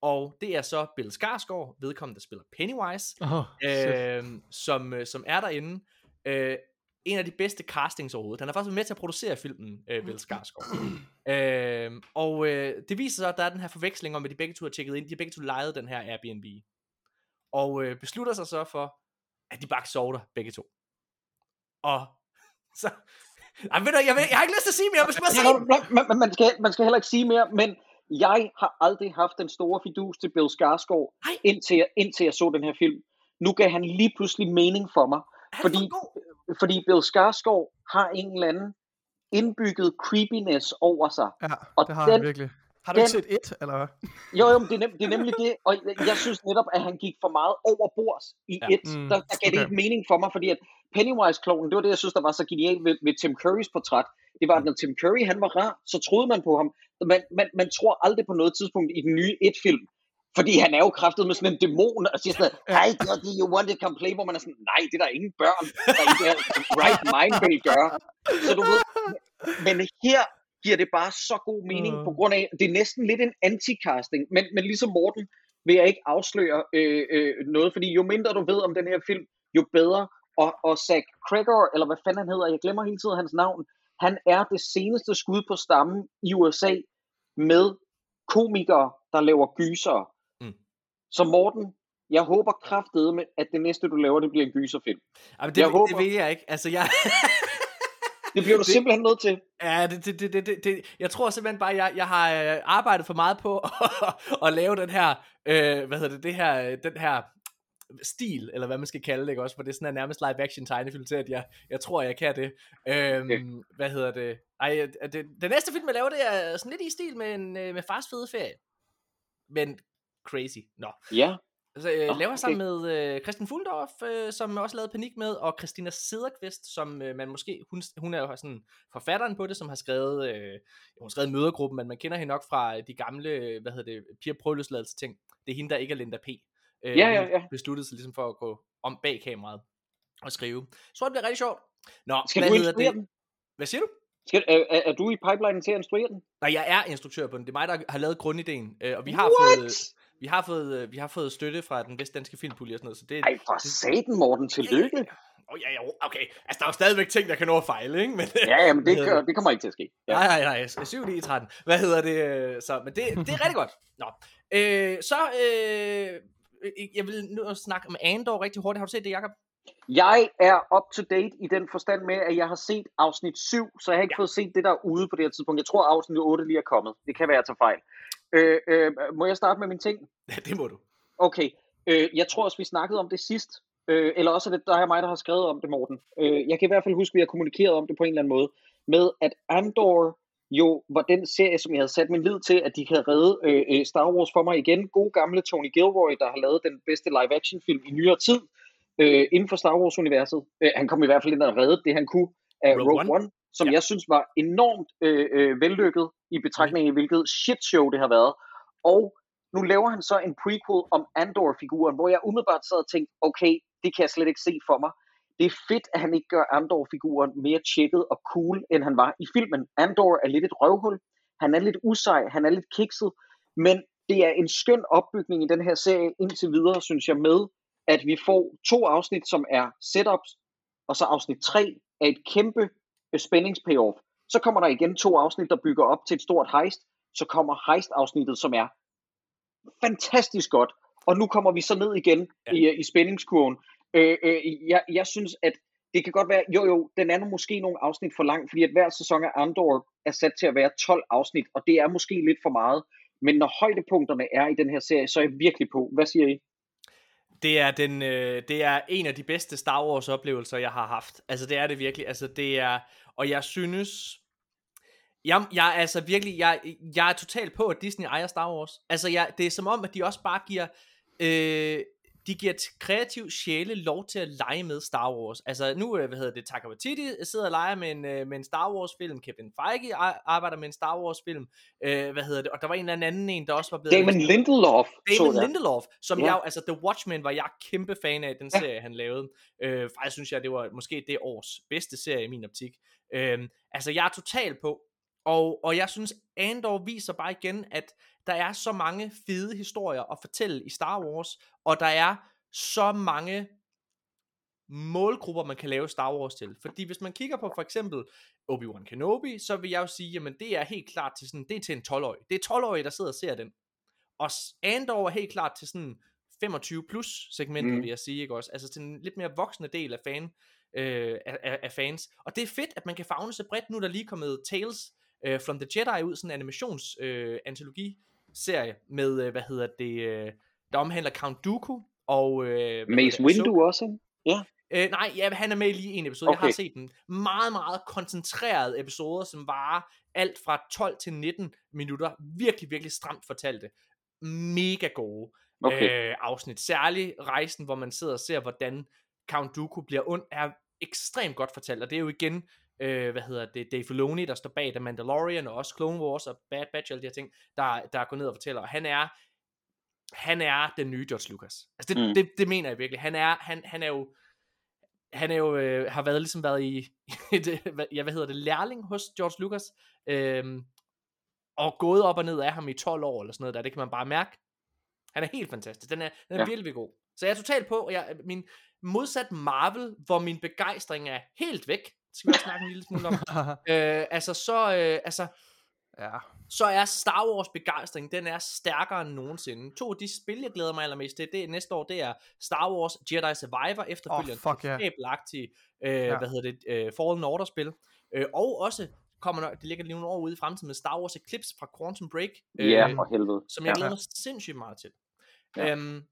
Og det er så Bill Skarsgård, vedkommende, der spiller Pennywise, Oh, øh, som, som er derinde. Øh, en af de bedste castings overhovedet. Han har faktisk været med til at producere filmen, øh, Bill Skarsgård. øh, og øh, det viser sig, at der er den her forveksling om, at de begge to har tjekket ind. De har begge to lejet den her Airbnb. Og øh, beslutter sig så for, at de bare kan sove der, begge to. Og så... Ej, ved du, jeg, vil, jeg har ikke lyst til at sige mere, hvis man siger... man, man, man, skal, man skal heller ikke sige mere, men jeg har aldrig haft den store fidus til Bill Skarsgård, indtil jeg, indtil jeg så den her film. Nu gav han lige pludselig mening for mig, fordi, for fordi Bill Skarsgård har en eller anden indbygget creepiness over sig. Ja, Og det har den- han virkelig. Har du ikke den- set et, eller hvad? Jo, jo, men det er, nem, det er nemlig det, og jeg, jeg synes netop, at han gik for meget over bords i Ja. et. Mm, Der, der gav det okay. ikke mening for mig, fordi at Pennywise-klonen, det var det, jeg synes, der var så genialt ved, ved Tim Currys portræt. Det var, at når Tim Curry han var rar, så troede man på ham. Man, man, man tror aldrig på noget tidspunkt i den nye et-film, fordi han er jo kraftet med sådan en dæmon, og siger sådan, hej, do you want to come play? Hvor man er sådan, nej, det er der ingen børn, der i det right mind vil gøre. Så du ved, men her giver det bare så god mening, Mm. på grund af, det er næsten lidt en anti-casting, men, men ligesom Morten vil jeg ikke afsløre øh, øh, noget, fordi jo mindre du ved om den her film, jo bedre. Og, og Zach Cregor, eller hvad fanden han hedder, jeg glemmer hele tiden hans navn, han er det seneste skud på stammen i USA med komikere, der laver gyser. Mm. Så Morten, jeg håber kraftedeme, at det næste du laver, det bliver en gyserfilm. Jamen, det, jeg det håber- vil jeg ikke. Altså, jeg... Det bliver du Det- simpelthen nødt til. Ja, det, det, det, det, det, jeg tror simpelthen bare, jeg, jeg har øh, arbejdet for meget på at, at lave den her, øh, hvad hedder det, det her, øh, den her stil, eller hvad man skal kalde det, ikke også, for det er sådan en nærmest live action tegnefilm til, at jeg, jeg tror, jeg kan det. Øhm, Okay. Hvad hedder det? Ej, øh, det, det næste film, jeg laver, det er sådan lidt i stil med, en, med fars fede ferie. Men crazy. Nå. Ja. Så øh, Nå, laver okay. sammen med øh, Christian Fuldorf, øh, som også lavede Panik med, og Christina Sederqvist, som øh, man måske, hun, hun er jo sådan forfatteren på det, som har skrevet, øh, hun har skrevet Mødergruppen, men man kender hende nok fra de gamle, øh, hvad hedder det, Piger Prøveløsladelse ting. Det er hende, der ikke er Linda P. Øh, Ja, ja, ja. besluttede sig ligesom for at gå om bag kameraet og skrive. Så det bliver rigtig sjovt. Nå, Skal hvad du hedder det? den? Hvad siger du? Skal, er, er, er du i pipeline til at instruere den? Nej, jeg er instruktør på den. Det er mig, der har lavet grundideen. Øh, og vi har What? fået, vi har fået, øh, vi har fået støtte fra den vestdanske filmpulje og sådan noget, så det, Ej, for satan, Morten. Tillykke. Åh, oh, ja, ja, okay. Altså, der er jo stadigvæk ting, der kan nå at fejle, ikke? Men, Ja, ja, men det, det kommer ikke til at ske. Ja. Nej, nej, nej. 7 9 13. Hvad hedder det? øh, Så, men det, det er rigtig godt. Nå. Øh, så, øh, jeg vil nu snakke om Andor rigtig hurtigt. Har du set det, Jacob? Jeg er up to date i den forstand med, at jeg har set afsnit 7, så jeg har ikke Ja. fået set det, der er ude på det her tidspunkt. Jeg tror, afsnit 8 lige er kommet. Det kan være, at jeg tager fejl. Øh, øh, må jeg starte med min ting? Ja, det må du. Okay. Øh, jeg tror også, vi snakkede om det sidst, øh, eller også er det dig og mig, der har skrevet om det, Morten. Øh, jeg kan i hvert fald huske, at vi har kommunikeret om det på en eller anden måde, med at Andor jo var den serie, som jeg havde sat min lid til, at de kan redde øh, øh, Star Wars for mig igen. God gamle Tony Gilroy, der har lavet den bedste live-action film i nyere tid øh, inden for Star Wars-universet. Øh, han kom i hvert fald ind og redde det, han kunne af Rogue Rogue, One. One, som Ja. jeg synes var enormt øh, øh, vellykket i betragtning af, hvilket shit show det har været. Og nu laver han så en prequel om Andor-figuren, hvor jeg umiddelbart sad og tænkte, okay, det kan jeg slet ikke se for mig. Det er fedt, at han ikke gør Andor-figuren mere tjekket og cool, end han var i filmen. Andor er lidt et røvhul. Han er lidt usej, han er lidt kikset, men det er en skøn opbygning i den her serie indtil videre, synes jeg, med at vi får to afsnit, som er setups, og så afsnit 3 er et kæmpe spændingspayoff. Så kommer der igen to afsnit, der bygger op til et stort heist. Så kommer heist-afsnittet, som er fantastisk godt. Og nu kommer vi så ned igen Ja. ja. i, i spændingskurven. Øh, øh, jeg, jeg synes, at det kan godt være, jo jo, den er nu måske nogle afsnit for lang, fordi at hver sæson af Andor er sat til at være 12 afsnit, og det er måske lidt for meget. Men når højdepunkterne er i den her serie, så er jeg virkelig på. Hvad siger I? Det er, den, øh, det er en af de bedste Star Wars oplevelser, jeg har haft. Altså, det er det virkelig. Altså, det er... Og jeg synes... Jeg, jeg er altså virkelig... Jeg, jeg er totalt på, at Disney ejer Star Wars. Altså, jeg, det er som om, at de også bare giver... Øh, de giver kreativ sjæle lov til at lege med Star Wars. Altså nu, øh, hvad hedder det, Taika Waititi sidder og leger med en, øh, med en Star Wars film, Kevin Feige ar- arbejder med en Star Wars film, øh, hvad hedder det, og der var en eller anden en, der også var blevet... Damon Lindelof, så David jeg. Lindelof, som Ja. jeg, altså The Watchmen var jeg kæmpe fan af, den Ja. serie, han lavede. Øh, faktisk synes jeg, det var måske det års bedste serie i min optik. Øh, altså, jeg er total på, og, og jeg synes, Andor viser bare igen, at der er så mange fede historier at fortælle i Star Wars, og der er så mange målgrupper, man kan lave Star Wars til. Fordi hvis man kigger på for eksempel Obi-Wan Kenobi, så vil jeg jo sige, jamen det er helt klart til sådan, det er til en 12-årig. Det er 12-årige, der sidder og ser den. Og Andor er helt klart til sådan 25 plus segmentet, mm. Vil jeg sige, ikke også? Altså til en lidt mere voksne del af fan, øh, af, af, fans. Og det er fedt, at man kan fagne så bredt. Nu er der lige kommet Tales øh, from the Jedi ud, sådan en animations øh, antologi-serie med, øh, hvad hedder det, øh, der omhandler Count Dooku og... Øh, Mace Windu også, ikke? Øh, nej, ja, han er med lige en episode. Okay. Jeg har set den. Meget, meget koncentrerede episoder, som varer alt fra 12 til 19 minutter. Virkelig, virkelig stramt fortalte. Mega gode Okay. øh, afsnit. Særligt rejsen, hvor man sidder og ser, hvordan Count Dooku bliver ond, er ekstremt godt fortalt. Og det er jo igen, øh, hvad hedder det, Dave Filoni, der står bag The Mandalorian, og også Clone Wars og Bad Batch, og alle de her ting, der, der går ned og fortæller. Og han er, han er den nye George Lucas. Altså det, mm. Det, det mener jeg virkelig. Han er, han, han er jo, han er jo, øh, har været ligesom været i, et, hvad- ja, hvad hedder det, lærling hos George Lucas, øhm, og gået op og ned af ham i 12 år, eller sådan noget der, det kan man bare mærke. Han er helt fantastisk, den er, den er ja. Virkelig, god. Så jeg er totalt på, og jeg, min modsat Marvel, hvor min begejstring er helt væk, det skal vi også snakke en lille smule om, øh, altså så, øh, altså, ja. så er Star Wars begejstring, den er stærkere end nogensinde. To af de spil, jeg glæder mig allermest til, det er næste år, det er Star Wars Jedi Survivor, efterfølgende fuck ja. fabelagtige, øh, Ja. hvad hedder det, øh, Fallen Order spil. Øh, og også kommer der, det ligger lige nogle år ude i fremtiden med Star Wars Eclipse fra Quantum Break, øh, Ja, for helvede. som jeg Ja. glæder mig sindssygt meget til. Ja, Ja. øhm,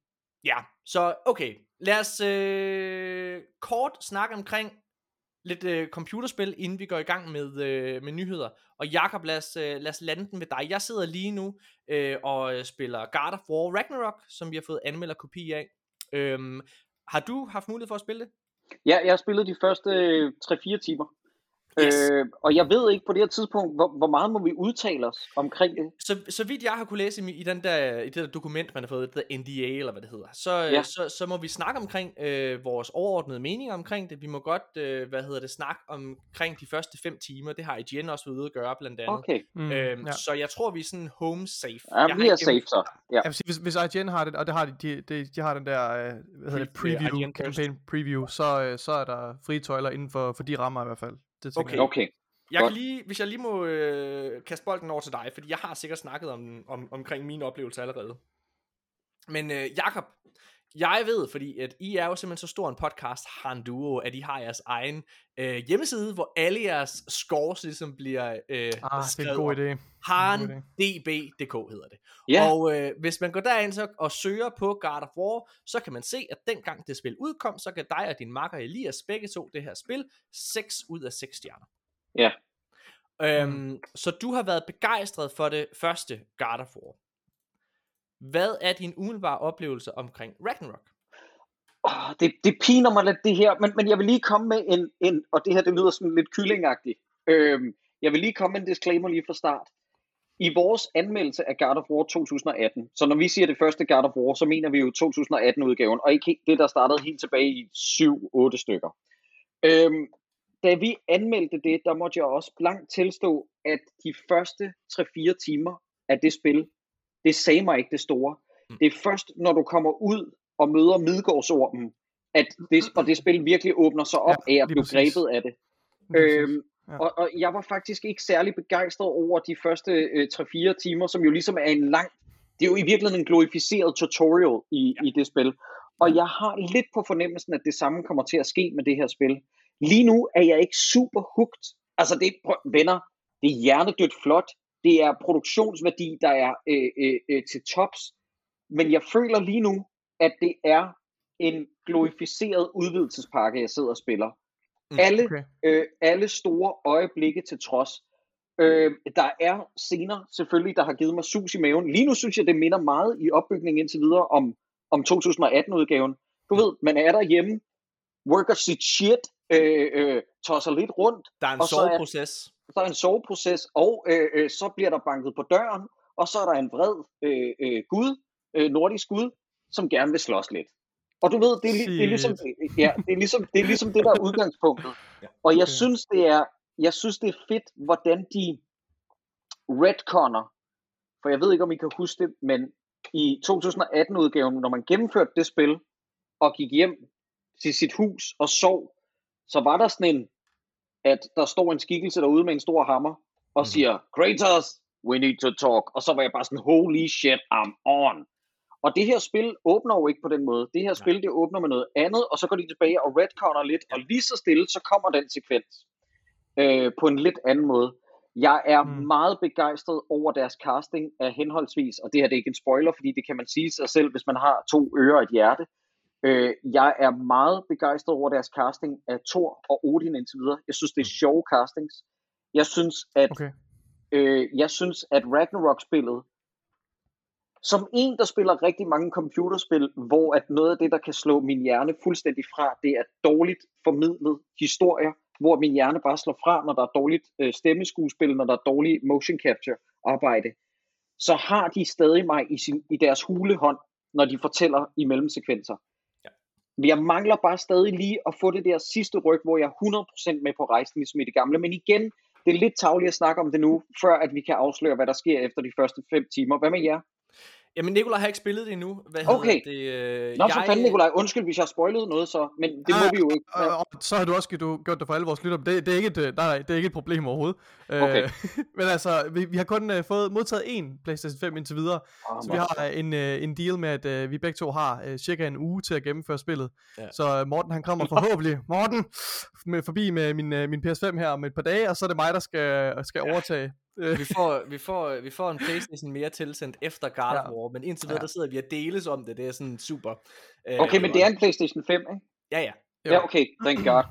ja så okay, lad os øh, kort snakke omkring lidt øh, computerspil, inden vi går i gang med, øh, med nyheder. Og Jakob, lad os, øh, lad os lande den med dig. Jeg sidder lige nu øh, og øh, spiller God of War Ragnarok, som vi har fået anmelderkopi af. Øhm, har du haft mulighed for at spille det? Ja, jeg har spillet de første øh, 3-4 timer. Yes. Øh, og jeg ved ikke på det her tidspunkt, hvor, hvor meget må vi udtale os omkring det. Så, så vidt jeg har kunne læse i, i, den der, i det der dokument, man har fået, det der NDA, eller hvad det hedder, så, ja. Ja. så, så må vi snakke omkring øh, vores overordnede meninger omkring det. Vi må godt, øh, hvad hedder det, snakke omkring de første fem timer. Det har IGN også været ude at gøre, blandt andet. Okay. Mm, Øhm, ja. Så jeg tror, vi er sådan home safe. Ja, jeg vi er safe så. Ja. Sige, hvis, hvis IGN har det, og det har de, de, de, de har den der, øh, hvad hedder det, Pre- øh, preview, first. campaign preview, så, øh, så er der frie tøjler inden for, for de rammer i hvert fald. Det Okay. jeg. Okay. Jeg kan lige, hvis jeg lige må øh, kaste bolden over til dig, fordi jeg har sikkert snakket om, om, omkring mine oplevelser allerede. Men øh, Jakob, jeg ved, fordi at I er jo simpelthen så stor en podcast, Han Duo, at I har jeres egen øh, hjemmeside, hvor alle jeres scores ligesom bliver øh, Ah, det er en god idé. HanDB.dk hedder det. Ja, Og øh, hvis man går derind så, og søger på God of War, så kan man se, at dengang det spil udkom, så kan dig og din makker Elias begge to det her spil 6 ud af 6 stjerner. Ja. Øhm, så du har været begejstret for det første God of War. Hvad er din umiddelbare oplevelse omkring Ragnarok? oh, det, det piner mig lidt det her, men, men jeg vil lige komme med en, en og det her det lyder sådan lidt kyllingagtigt. Øhm, jeg vil lige komme med en disclaimer lige fra start. I vores anmeldelse af God of War 2018, så når vi siger det første God of War, så mener vi jo 2018-udgaven, og ikke det, der startede helt tilbage i 7-8 stykker. Øhm, da vi anmeldte det, der måtte jeg også blankt tilstå, at de første 3-4 timer af det spil, det sagde mig ikke det store. Mm. Det er først, når du kommer ud og møder Midgårdsormen, at det, og det spil virkelig åbner sig op Ja, af at blive præcis. grebet af det. Øhm, Ja. og, og jeg var faktisk ikke særlig begejstret over de første øh, 3-4 timer, som jo ligesom er en lang, det er jo i virkeligheden en glorificeret tutorial i, ja. i det spil. Og jeg har lidt på fornemmelsen, at det samme kommer til at ske med det her spil. Lige nu er jeg ikke super hooked. Altså det, prøv, venner, det er hjernedødt flot. Det er produktionsværdi, der er øh, øh, øh, til tops. Men jeg føler lige nu, at det er en glorificeret udvidelsespakke, jeg sidder og spiller. Mm, Alle okay. øh, alle store øjeblikke til trods. Øh, der er scener selvfølgelig, der har givet mig sus i maven. Lige nu synes jeg, det minder meget i opbygningen indtil videre om, om 2018-udgaven. Du ved, man er derhjemme, worker sit shit, øh, øh, tosser lidt rundt, Der er en Og så soveproces. Så er en soveproces, og øh, øh, så bliver der banket på døren, og så er der en vred øh, øh, gud, øh, nordisk gud, som gerne vil slås lidt. Og du ved, det er, det er ligesom, ja, det er ligesom, det er ligesom det der er udgangspunktet. Og jeg Okay. synes, det er, jeg synes, det er fedt, hvordan de retconner, for jeg ved ikke, om I kan huske det, men i 2018-udgaven, når man gennemførte det spil, og gik hjem til sit hus og sov, så var der sådan en, at der står en skikkelse derude med en stor hammer, og Mhm. siger, Kratos, we need to talk. Og så var jeg bare sådan, holy shit, I'm on. Og det her spil åbner jo ikke på den måde. Det her spil, det åbner med noget andet, og så går de tilbage og retconner lidt, og lige så stille, så kommer den sekvens øh, på en lidt anden måde. Jeg er Mm. mm. meget begejstret over deres casting af henholdsvis, og det her det er ikke en spoiler, fordi det kan man sige sig selv, hvis man har to ører og et hjerte. Øh, jeg er meget begejstret over deres casting af Thor og Odin indtil videre. Jeg synes, det er sjove castings. Jeg synes, at Okay. øh, jeg synes, at Ragnarok-spillet, som en, der spiller rigtig mange computerspil, hvor at noget af det, der kan slå min hjerne fuldstændig fra, det er dårligt formidlet historier, hvor min hjerne bare slår fra, når der er dårligt øh, stemmeskuespil, når der er dårlig motion capture arbejde, så har de stadig mig i, sin, i deres hulehånd, når de fortæller i mellemsekvenser. Men jeg mangler bare stadig lige at få det der sidste ryg, hvor jeg er 100% med på rejsen, ligesom i det gamle. Men igen, det er lidt tavligt at snakke om det nu, før at vi kan afsløre, hvad der sker efter de første fem timer. Hvad med jer? Jamen, Nikolaj har ikke spillet det endnu. Hvad Okay. det? Øh, Nå, for fanden, Nikolaj. Undskyld, hvis jeg har spoilet noget så, men det må Ah, vi jo ikke. Og, og, så har du også du, gjort det for alle vores lytter. Det, det, er ikke et, øh, nej, nej, det er ikke et problem overhovedet. Okay. Øh, men altså, vi, vi har kun uh, fået modtaget én PlayStation 5 indtil videre. Oh, Så vi har øh, en, uh, en deal med, at uh, vi begge to har uh, cirka en uge til at gennemføre spillet. Ja. Ja. Så uh, Morten han kommer forhåbentlig, Morten, med, forbi med min, uh, min PS5 her om et par dage, og så er det mig, der skal, skal overtage. Øh, vi får, vi, får, vi får en Playstation mere tilsendt efter God Ja. War, men indtil videre, Ja. der sidder vi og deles om det. Det er sådan super. Øh, Okay, men det er en PlayStation 5, ikke? Ja, ja. Jo. Ja, okay. Thank God.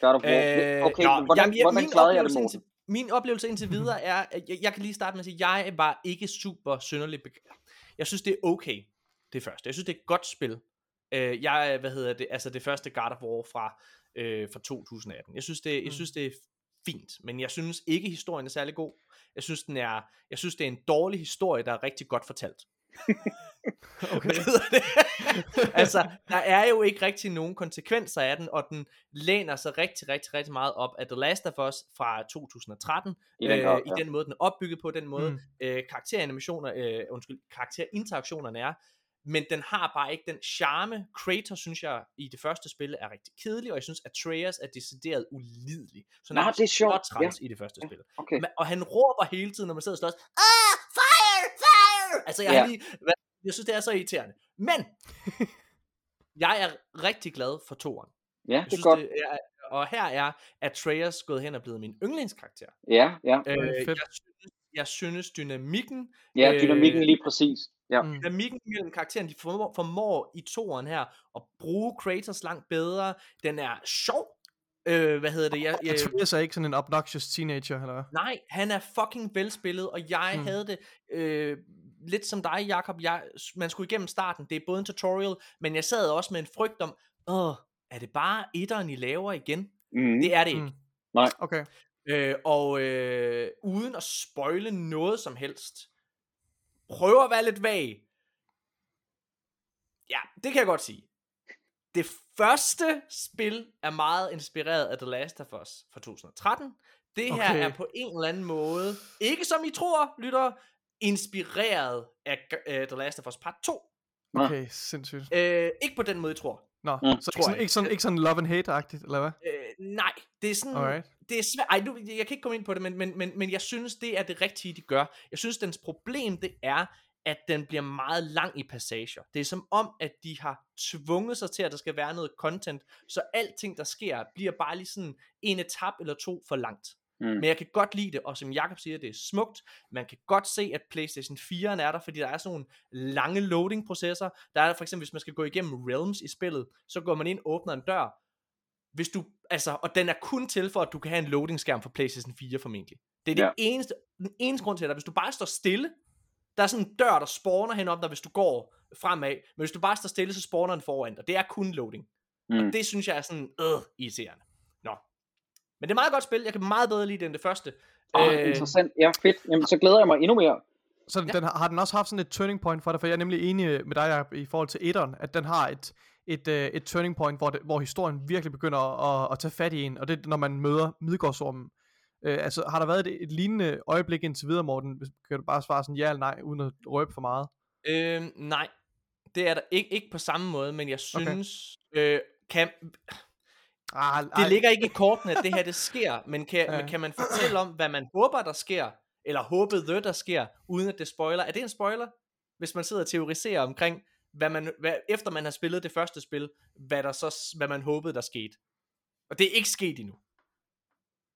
God of War. Øh, Okay, nå, men hvordan, jamen, jeg- hvordan klarede jeg det, Morten? indtil- Min oplevelse indtil videre er, at jeg, jeg kan lige starte med at sige, at jeg var ikke super synderligt beg- Jeg synes, det er okay, det første. Jeg synes, det er et godt spil. Øh, jeg, hvad hedder det, altså det første God of War fra, øh, fra 2018. Jeg synes, det, jeg Mm. synes, det er fint, men jeg synes ikke, historien er særlig god. Jeg synes, den er, jeg synes, det er en dårlig historie, der er rigtig godt fortalt. okay. Altså, der er jo ikke rigtig nogen konsekvenser af den, og den læner sig rigtig, rigtig, rigtig meget op af The Last of Us fra 2013, I den øh, i ja. den måde, den er opbygget på, den måde, mm. øh, karakteranimationer, øh, undskyld, karakterinteraktionerne er, men den har bare ikke den charme. Kratos, synes jeg, i det første spil er rigtig kedelig, og jeg synes, at Atreus er decideret ulidelig. Så Nå, det er sjovt, Så træls i det første spil. Okay. Men- Og han råber hele tiden, når man sidder og slås. Ah, fire, fire! Altså, jeg, Ja. lige, hvad- jeg synes, det er så irriterende. Men, Jeg er rigtig glad for toeren. Ja, Jeg det er synes, godt. det er, og her er Atreus gået hen og blevet min yndlingskarakter. Ja, ja. Øh, jeg, synes, jeg synes, dynamikken, Ja, øh, dynamikken lige præcis. Ja. Mm. dynamikken mellem karaktererne, de formår, formår i toeren her at bruge Kratos langt bedre. Den er sjov. Øh, hvad hedder det? Jeg, jeg, Atreus er ikke sådan en obnoxious teenager, eller hvad? nej, han er fucking velspillet, og jeg Mm. havde det øh, lidt som dig, Jakob. Jeg, man skulle igennem starten. Det er både en tutorial, men jeg sad også med en frygt om, åh, er det bare etteren, I laver igen? Mm. Det er det ikke. Mm. Okay. Øh, og øh, uden at spoile noget som helst, prøv at være lidt vag. Ja, det kan jeg godt sige. Det første spil er meget inspireret af The Last of Us fra 2013. Det her Okay. er på en eller anden måde, ikke som I tror, lytter, inspireret af uh, The Last of Us Part 2. Nå. Okay, sindssygt. Øh, ikke på den måde, I tror. Nå, Mm. så ikke Tror sådan, jeg. ikke, sådan, ikke sådan love and hate-agtigt, eller hvad? Øh, nej, det er sådan... Alright. det er svært. Ej, nu, jeg kan ikke komme ind på det, men, men, men, men jeg synes, det er det rigtige, de gør. Jeg synes, dens problem, det er, at den bliver meget lang i passager. Det er som om, at de har tvunget sig til, at der skal være noget content, så alting, der sker, bliver bare lige sådan en etap eller to for langt. Mm. Men jeg kan godt lide det, og som Jakob siger, det er smukt. Man kan godt se, at PlayStation 4 er der, fordi der er sådan nogle lange loading-processer. Der er for eksempel, hvis man skal gå igennem Realms i spillet, så går man ind, åbner en dør, hvis du, altså, og den er kun til for, at du kan have en loading-skærm for PlayStation 4 formentlig. Det er det Ja. eneste, den eneste grund til, at hvis du bare står stille, der er sådan en dør, der spawner hen om dig, hvis du går fremad, men hvis du bare står stille, så spawner den foran dig. Det er kun loading. Mm. Og det synes jeg er sådan, øh, irriterende. Nå. Men det er meget godt spil. Jeg kan meget bedre lide det end det første. Oh, Øh, interessant. Ja, fedt. Jamen, så glæder jeg mig endnu mere. Så den, har, har den også haft sådan et turning point for dig? For jeg er nemlig enig med dig Jacob, i forhold til etteren, at den har et, et, øh, et turning point, hvor, det, hvor historien virkelig begynder at, at, at tage fat i en, og det er, når man møder Midgårdsormen. Øh, altså, har der været et, et lignende øjeblik indtil videre, Morten? Hvis- Kan du bare svare sådan ja eller nej, uden at røbe for meget? Øh, nej, det er der ikke, ikke på samme måde, men jeg synes, okay. øh, kan, Ah, det ligger ikke i kortene, at det her det sker, men kan, Ja. men kan man fortælle om, hvad man håber, der sker, eller håbede, der sker, uden at det spoiler? Er det en spoiler, hvis man sidder og teoriserer omkring, hvad man, hvad, efter man har spillet det første spil, hvad, der så, hvad man håbede, der skete? Og det er ikke sket endnu.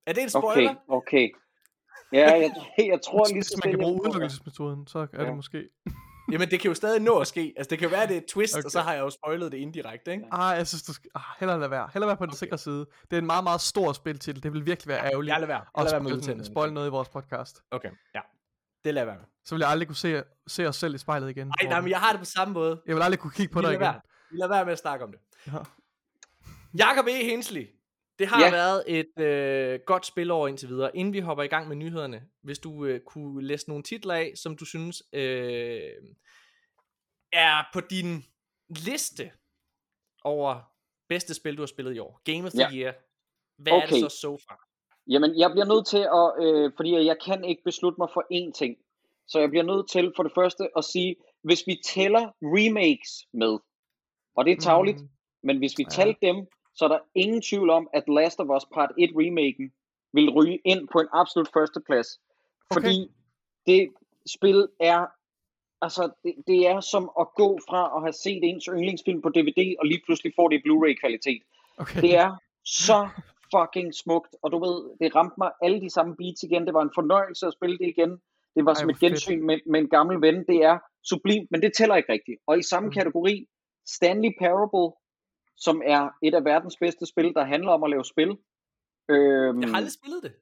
Er det en Okay, spoiler? okay. Ja, jeg, jeg tror lige Hvis så man kan bruge udelukkelsesmetoden, så er Ja. det måske... Jamen, det kan jo stadig nå at ske. Altså, det kan være, at det er et twist, okay. Okay. og så har jeg jo spoilet det indirekte, ikke? Ah, jeg synes, du skal... Ah, hellere lade være. Hellere være på den sikre side. Det er en meget, meget stor spiltitel. Det vil virkelig være ærgerligt Jeg lader være. Jeg at lader være med den- spoil noget i vores podcast. Okay, ja. Det lader være med. Så vil jeg aldrig kunne se, se os selv i spejlet igen. Ej, nej, Morten. men jeg har det på samme måde. Jeg vil aldrig kunne kigge på Vi dig igen. være. Vi lader være med at snakke om det. Ja. Jakob E. Hensley. Det har Ja. været et øh, godt spilår indtil videre. Inden vi hopper i gang med nyhederne, hvis du øh, kunne læse nogle titler af, som du synes øh, er på din liste over bedste spil, du har spillet i år. Game of the Ja. Year. Hvad er det Okay. så so far? Jamen, jeg bliver nødt til at, øh, fordi jeg kan ikke beslutte mig for én ting. Så jeg bliver nødt til for det første at sige, hvis vi tæller remakes med, og det er tavligt, Mm, men hvis vi Ja. talte dem, så er der ingen tvivl om, at Last of Us Part 1 remaken vil ryge ind på en absolut førsteplads. Fordi det spil er, altså det, det er som at gå fra at have set ens yndlingsfilm på DVD, og lige pludselig får det i Blu-ray kvalitet. okay. Det er så fucking smukt, og du ved, det ramte mig alle de samme beats igen. Det var en fornøjelse at spille det igen. Det var Ej, som et gensyn med, med en gammel ven. Det er sublimt, men det tæller ikke rigtigt. Og i samme Mm. kategori, Stanley Parable, som er et af verdens bedste spil, der handler om at lave spil. Øhm, Jeg har aldrig spillet det.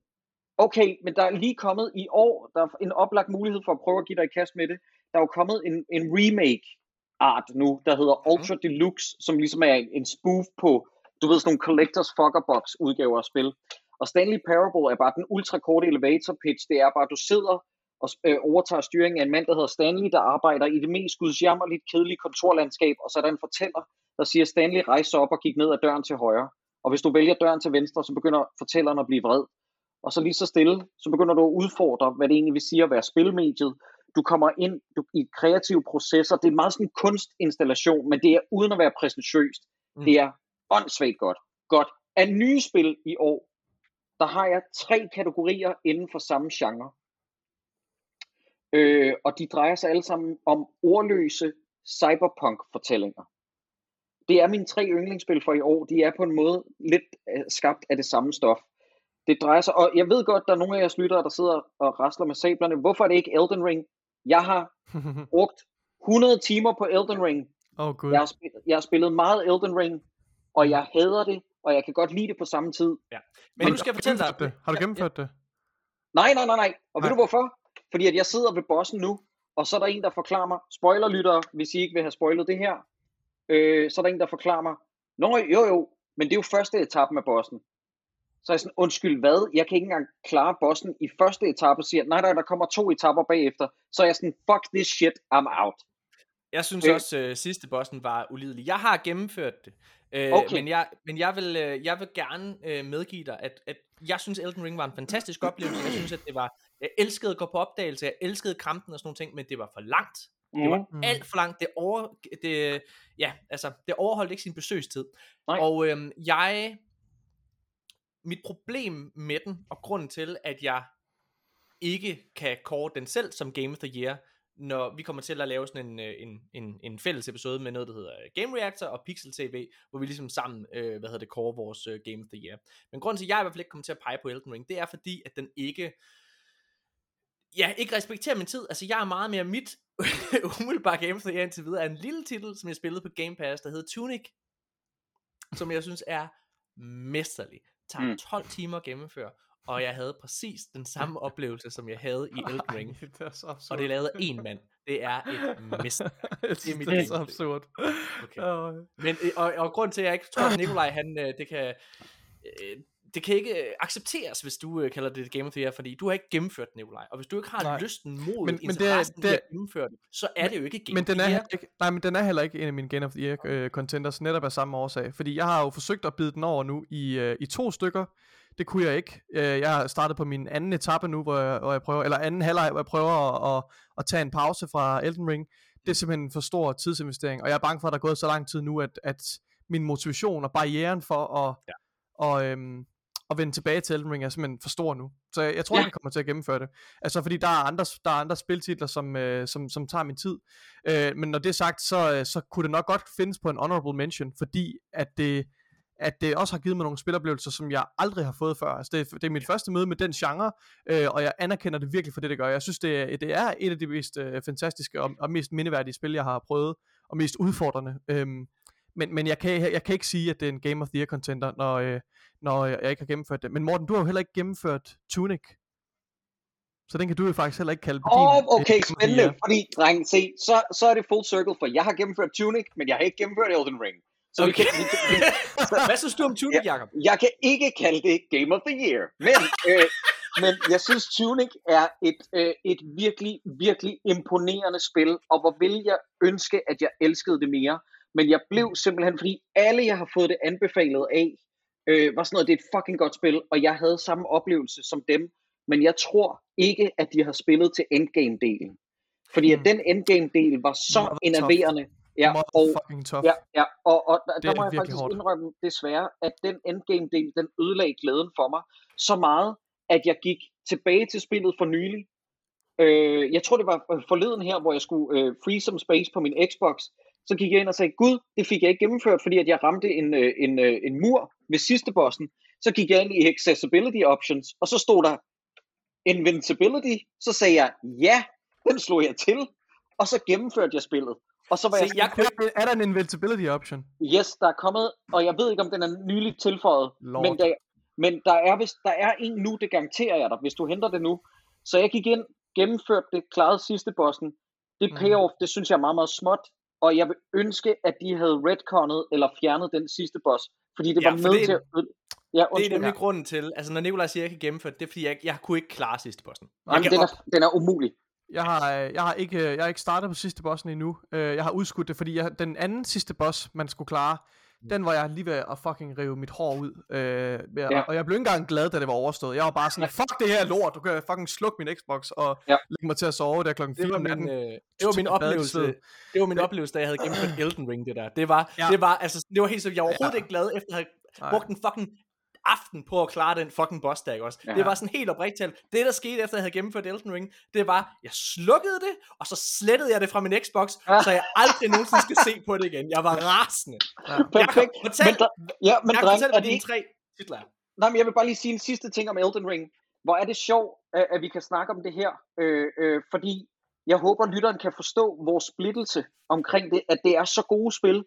Okay, men der er lige kommet i år, der er en oplagt mulighed for at prøve at give dig et kast med det. Der er jo kommet en, en remake art nu, der hedder Ultra Deluxe, som ligesom er en, spoof på, du ved, sådan nogle Collectors Fucker Box udgaver af spil. Og Stanley Parable er bare den ultra korte elevator pitch. Det er bare, at du sidder og øh, overtager styringen af en mand, der hedder Stanley, der arbejder i det mest gudsjammerligt kedelige kontorlandskab, og så er der en fortæller, der siger, Stanley rejste sig op og gik ned ad døren til højre. Og hvis du vælger døren til venstre, så begynder fortælleren at blive vred. Og så lige så stille, så begynder du at udfordre, hvad det egentlig vil sige at være spilmediet. Du kommer ind du, i kreative processer. Det er meget sådan en kunstinstallation, men det er uden at være præsentøst. Mm. Det er åndssvagt godt. Godt. Af nye spil i år, der har jeg tre kategorier inden for samme genre. Øh, og de drejer sig alle sammen om ordløse cyberpunk-fortællinger. Det er mine tre yndlingsspil for i år. De er på en måde lidt øh, skabt af det samme stof. Det drejer sig, og jeg ved godt, der er nogle af jeres lyttere, der sidder og rasler med sablerne. Hvorfor er det ikke Elden Ring? Jeg har brugt 100 timer på Elden Ring. Åh, oh, gud. Jeg har, spillet, jeg har spillet meget Elden Ring, og jeg hader det, og jeg kan godt lide det på samme tid. Men nu skal jeg fortælle dig... det? Har du gennemført det? Nej, nej, nej, nej. Og ved Nej. du hvorfor? Fordi at jeg sidder ved bossen nu, og så er der en, der forklarer mig, spoilerlyttere, hvis I ikke vil have spoilet det her, øh, så er der en, der forklarer mig, Nå jo jo, men det er jo første etape af bossen. Så er jeg sådan, undskyld hvad? Jeg kan ikke engang klare bossen i første etape, siger, nej, nej, der kommer to etapper bagefter. Så er jeg sådan, fuck this shit, I'm out. Jeg synes Øh. også, at sidste bossen var ulidelig. Jeg har gennemført det. Øh, Okay. Men, jeg, men jeg, vil, øh, jeg vil gerne øh, medgive dig, at, at jeg synes, Elden Ring var en fantastisk oplevelse. Jeg synes, at det var... Jeg elskede at gå på opdagelse, jeg elskede kampen og sådan nogle ting, men det var for langt. Det var Mm. alt for langt. Det, over, det, ja, altså, det overholdt ikke sin besøgstid. Nej. Og øhm, jeg... Mit problem med den, og grunden til, at jeg ikke kan kåre den selv som Game of the Year, når vi kommer til at lave sådan en, øh, en, en, en fælles episode med noget, der hedder Game Reactor og Pixel TV, hvor vi ligesom sammen, øh, hvad hedder det, kårer vores øh, Game of the Year. Men grunden til, at jeg i hvert fald ikke kommer til at pege på Elden Ring, det er fordi, at den ikke, ja, ikke respekterer min tid. Altså, jeg er meget mere mit umiddelbare Game of the Year indtil videre, er en lille titel, som jeg spillede på Game Pass, der hedder Tunic, som jeg synes er mesterlig. Tager Mm. 12 timer at gennemføre, og jeg havde præcis den samme oplevelse, som jeg havde i Elden Ring. Ej, det er så absurd. Og det er lavet af en mand. Det er et mist. jeg synes, mit det er så absurd. Okay. Men, øh, og, og grund til, at jeg ikke tror, at Nikolaj, han, øh, det kan... Det kan ikke øh, accepteres, hvis du øh, kalder det et Game of the Year, fordi du har ikke gennemført den, Nikolaj. Og hvis du ikke har Nej. Lysten mod Men- men, men det er- det at gennemføre det, så er det jo ikke Game men of den the er Year. ikke, nej, men den er heller ikke en af mine Game of the Year øh, contenders, netop af samme årsag. Fordi jeg har jo forsøgt at bide den over nu i, øh, i to stykker. Det kunne jeg ikke. Øh, jeg har startet på min anden etape nu, hvor jeg, hvor jeg prøver, eller anden halvleg, hvor jeg prøver at, at, at tage en pause fra Elden Ring. Det er simpelthen en for stor tidsinvestering, og jeg er bange for, at der er gået så lang tid nu, at, at min motivation og barrieren for at, ja. og, øhm, at vende tilbage til Elden Ring er simpelthen for stor nu. Så jeg, jeg tror Ja. ikke, jeg kommer til at gennemføre det. Altså fordi der er andre, der er andre spiltitler, som, øh, som, som tager min tid. Øh, men når det er sagt, så, øh, så kunne det nok godt findes på en honorable mention, fordi at det, at det også har givet mig nogle spiloplevelser, som jeg aldrig har fået før. Altså det, er- det er mit første møde med den genre, øh, og jeg anerkender det virkelig for det, det gør. Jeg synes, det er, det er et af de mest øh, fantastiske og, og mest mindeværdige spil, jeg har prøvet, og mest udfordrende. Øhm, men, men jeg, kan, jeg kan ikke sige, at det er en Game of the Year contender, når, øh, når jeg jeg ikke har gennemført det. Men Morten, du har jo heller ikke gennemført Tunic. Så den kan du jo faktisk heller ikke kalde på din, oh, øh, okay, spændende. Fordi, dreng, se, så, så er det full circle, for jeg har gennemført Tunic, men jeg har ikke gennemført Elden Ring. Så vi Okay. kan, vi kan, vi, Hvad synes du om Tunic, Jacob? jeg kan ikke kalde det Game of the Year, men, øh, men jeg synes Tunic er et, øh, et virkelig, virkelig imponerende spil, og hvor vil jeg ønske, at jeg elskede det mere. Men jeg blev simpelthen, fordi alle jeg har fået det anbefalet af, øh, var sådan noget, det er et fucking godt spil, og jeg havde samme oplevelse som dem, men jeg tror ikke, at de har spillet til endgame-delen. Fordi at Hmm. den endgame-del var så Mother tough. enerverende. Ja, og, fucking tough. Ja, ja, og, og der, Det der er må jeg faktisk hårdt. indrømme desværre, at den endgame-del, den ødelagde glæden for mig så meget, at jeg gik tilbage til spillet for nylig. Øh, jeg tror, det var forleden her, hvor jeg skulle øh, free some space på min Xbox. Så gik jeg ind og sagde, gud, det fik jeg ikke gennemført, fordi at jeg ramte en, øh, en, øh, en mur ved sidste bossen. Så gik jeg ind i accessibility options, og så stod der invincibility. Så sagde jeg, ja, den slog jeg til, og så gennemførte jeg spillet. Og så var Se, jeg jeg kunne Er, der- er en invincibility option? Yes, der er kommet, og jeg ved ikke, om den er nyligt tilføjet, Lord. men, der, men der, er, hvis, der er en nu, det garanterer jeg dig, hvis du henter det nu. Så jeg gik ind, gennemførte det, klarede sidste bossen. Det Mhm. payoff, det synes jeg er meget, meget småt, og jeg vil ønske, at de havde retconnet eller fjernet den sidste boss, fordi det Ja, var for med det til at... Ja, Det er nemlig grunden til, altså når Nikolaj siger, at jeg kan gennemføre det, det er fordi, jeg, jeg kunne ikke klare sidste bossen. Jamen, den, op- er, den er umulig. Jeg har, øh, jeg har ikke, øh, jeg har ikke startet på sidste bossen endnu. Øh, Jeg har udskudt det, fordi jeg, den anden sidste boss, man skulle klare, den var jeg lige ved at fucking rive mit hår ud. Øh, at- Ja. Og jeg blev ikke engang glad, da det var overstået. Jeg var bare sådan, fuck det her lort, du kan fucking slukke min Xbox og Ja. lægge mig til at sove der klokken det 4 var om natten. øh, det var min oplevelse. Det var min oplevelse, da jeg havde gennemført Elden Ring, det der. Det var, Ja. det var, altså, det var helt så, jeg var overhovedet Ja. ikke glad, efter at have brugt en fucking aften på at klare den fucking boss der, ikke også? Ja. Ja. Det var sådan helt oprigtigt talt. Det, der skete efter jeg havde gennemført Elden Ring, det var, jeg slukkede det, og så slettede jeg det fra min Xbox, så jeg aldrig nogensinde skal se på det igen. Jeg var rasende. Perfekt. fortæl, Men, ja, men jeg dreng, fortæl er det ikke... tre titler. Nej, men jeg vil bare lige sige en sidste ting om Elden Ring. Hvor er det sjovt, at, at vi kan snakke om det her, øh, øh, fordi jeg håber, lytteren kan forstå vores splittelse omkring det, at det er så gode spil,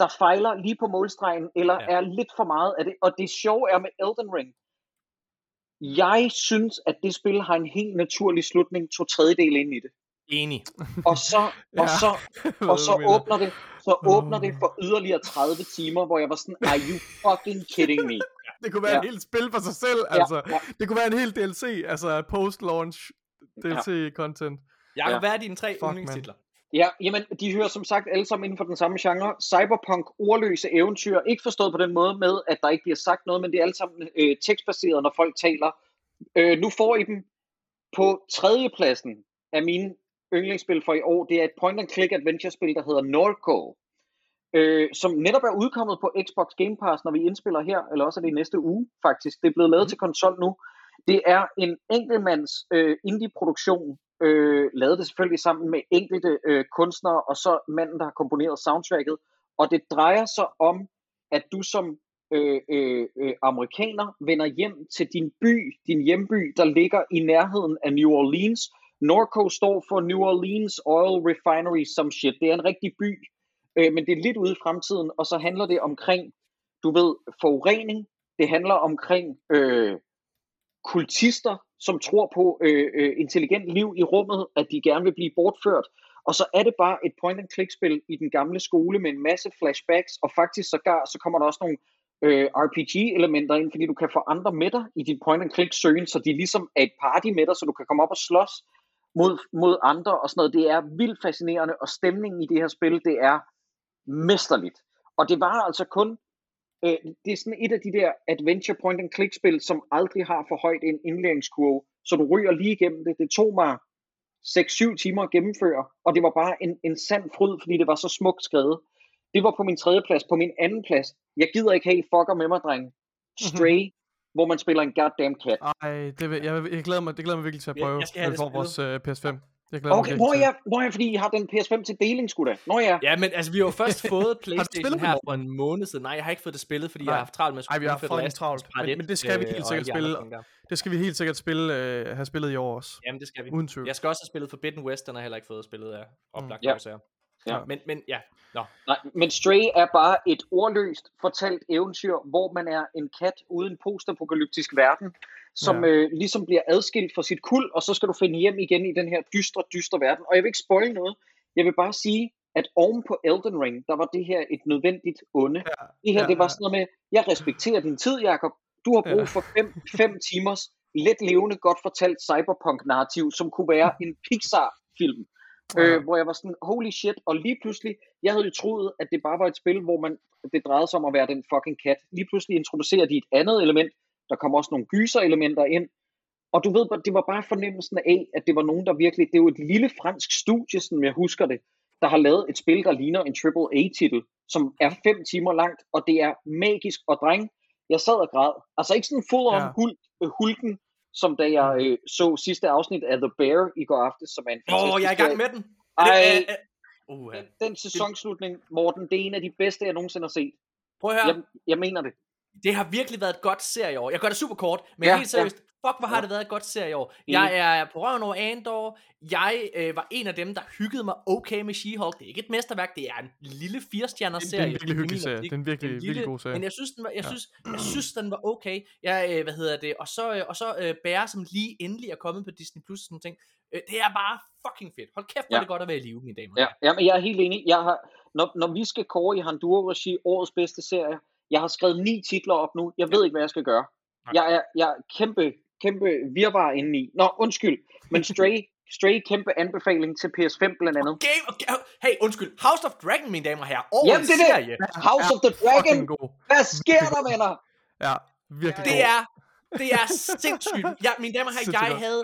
der fejler lige på målstregen, eller Ja. ja. er lidt for meget af det. Og det sjove er med Elden Ring, jeg synes, at det spil har en helt naturlig slutning, to tredjedel ind i det. Enig. Og så, Ja. og så, Jeg og så åbner det, så åbner det for yderligere 30 timer, hvor jeg var sådan, are you fucking kidding me? Det kunne være ja. Ja. et helt spil for sig selv, Ja, altså. ja. Det kunne være en hel DLC, altså post-launch DLC-content. Ja. hvad er dine tre Fuck, yndlingstitler? Ja, jamen, de hører som sagt alle sammen inden for den samme genre. Cyberpunk, ordløse eventyr. Ikke forstået på den måde med, at der ikke bliver sagt noget, men det er alle sammen øh, tekstbaseret, når folk taler. Øh, nu får I dem på tredjepladsen af mine yndlingsspil for i år. Det er et point-and-click adventure-spil, der hedder Norco. Øh, som netop er udkommet på Xbox Game Pass, når vi indspiller her, eller også er det i næste uge faktisk. Det er blevet lavet mm. til konsol nu. Det er en enkeltmands øh, indie-produktion, øh, lavede det selvfølgelig sammen med enkelte øh, kunstnere, og så manden, der har komponeret soundtracket. Og det drejer sig om, at du som øh, øh, øh amerikaner vender hjem til din by, din hjemby, der ligger i nærheden af New Orleans. Norco står for New Orleans Oil Refinery, som shit. Det er en rigtig by, øh, men det er lidt ude i fremtiden, og så handler det omkring, du ved, forurening. Det handler omkring øh, kultister, som tror på øh, øh, intelligent liv i rummet, at de gerne vil blive bortført. Og så er det bare et point-and-click-spil i den gamle skole med en masse flashbacks, og faktisk sågar, så kommer der også nogle øh, RPG-elementer ind, fordi du kan få andre med dig i dit point-and-click-søgen, så de ligesom er et party med dig, så du kan komme op og slås mod, mod andre og sådan noget. Det er vildt fascinerende, og stemningen i det her spil, det er mesterligt. Og det var altså kun øh, det er sådan et af de der adventure point and click spil, som aldrig har for højt en indlæringskurve, så du ryger lige igennem det. Det tog mig 6-7 timer at gennemføre, og det var bare en, en sand fryd, fordi det var så smukt skrevet. Det var på min tredje plads. På min anden plads, jeg gider ikke have fucker med mig, dreng. Stray, hvor man spiller en goddamn cat. Ej, det, vil, jeg, jeg, glæder mig, det glæder mig virkelig til at Jeg- prøve, jeg skal have når vi det får vores uh, PS5. Glæder Okay, mig nå virkelig ja, nå ja, fordi I har den PS5 til deling, sgu da. Nå ja. Ja, men altså, vi har jo først fået PlayStation her for en måned siden. Nej, jeg har ikke fået det spillet, fordi Nej. jeg har haft travlt med at Ej, vi har Us travlt. Men- 1, men det skal vi øh, helt sikkert spille. Det skal vi helt sikkert spille, uh, have spillet i år også. Jamen, det skal vi. Uden tvivl. Jeg skal også have spillet Forbidden West, den har jeg heller ikke fået spillet af oplagt Ja. årsager. Ja. Men, men ja, nå. Nej, men Stray er bare et ordløst fortalt eventyr, hvor man er en kat uden postapokalyptisk verden, som Ja. øh, ligesom bliver adskilt fra sit kul, og så skal du finde hjem igen i den her dystre, dystre verden. Og jeg vil ikke spoil noget. Jeg vil bare sige, at oven på Elden Ring, der var det her et nødvendigt onde. Ja, Det her, ja, det var sådan noget med, jeg respekterer din tid, Jakob. Du har brug for fem, fem timers let levende, godt fortalt cyberpunk-narrativ, som kunne være en Pixar-film. Ja. Øh, hvor jeg var sådan, holy shit, og lige pludselig, jeg havde jo troet, at det bare var et spil, hvor man, det drejede sig om at være den fucking kat. Lige pludselig introducerer de et andet element, der kommer også nogle gyser-elementer ind, og du ved, det var bare fornemmelsen af, at det var nogen, der virkelig, det er jo et lille fransk studie, som jeg husker det, der har lavet et spil, der ligner en AAA-titel, som er fem timer langt, og det er magisk, og dreng, jeg sad og græd. Altså ikke sådan full on Ja. øh, hulken, som da jeg øh, så sidste afsnit af The Bear i går aftes, som er en Åh, oh, jeg er i gang med den. Er Ej. det, er, er, uh, Den, den sæsonslutning, Morten, det er en af de bedste, jeg nogensinde har set. prøv at høre. Jeg, jeg mener det. Det har virkelig været et godt serieår. Jeg gør det super kort, men Ja, helt seriøst. Fuck, hvor har Ja. det været et godt serieår. Jeg er på røven over Andor. Jeg øh, var en af dem, der hyggede mig okay med She-Hulk. Det er ikke et mesterværk, det er en lille firestjerner Det er serie. en virkelig hyggelig serie. Det er en virkelig, En lille- virkelig god serie. Men jeg synes, den var, jeg Ja. synes, jeg synes, den var okay. Jeg, øh, hvad hedder det? Og så, øh, og så øh, Bære, som lige endelig er kommet på Disney Plus sådan ting. Øh, det er bare fucking fedt. Hold kæft, hvor Ja. det godt at være i live, mine damer. Ja, ja men jeg er helt enig. Jeg har, når, når vi skal kåre i Handuro-regi årets bedste serie, jeg har skrevet ni titler op nu. Jeg ved ikke, hvad jeg skal gøre. Jeg er, jeg er kæmpe, kæmpe virvar inde i. Nå, undskyld. Men Stray, Stray kæmpe anbefaling til PS5 blandt andet. Game, okay. Hey, undskyld. House of Dragon, mine damer og herrer. Årets Jamen, det er det. serie. House of the Dragon. Hvad sker der, venner? Ja, virkelig Det god. er, det er sindssygt. Jeg, mine damer og herrer, jeg havde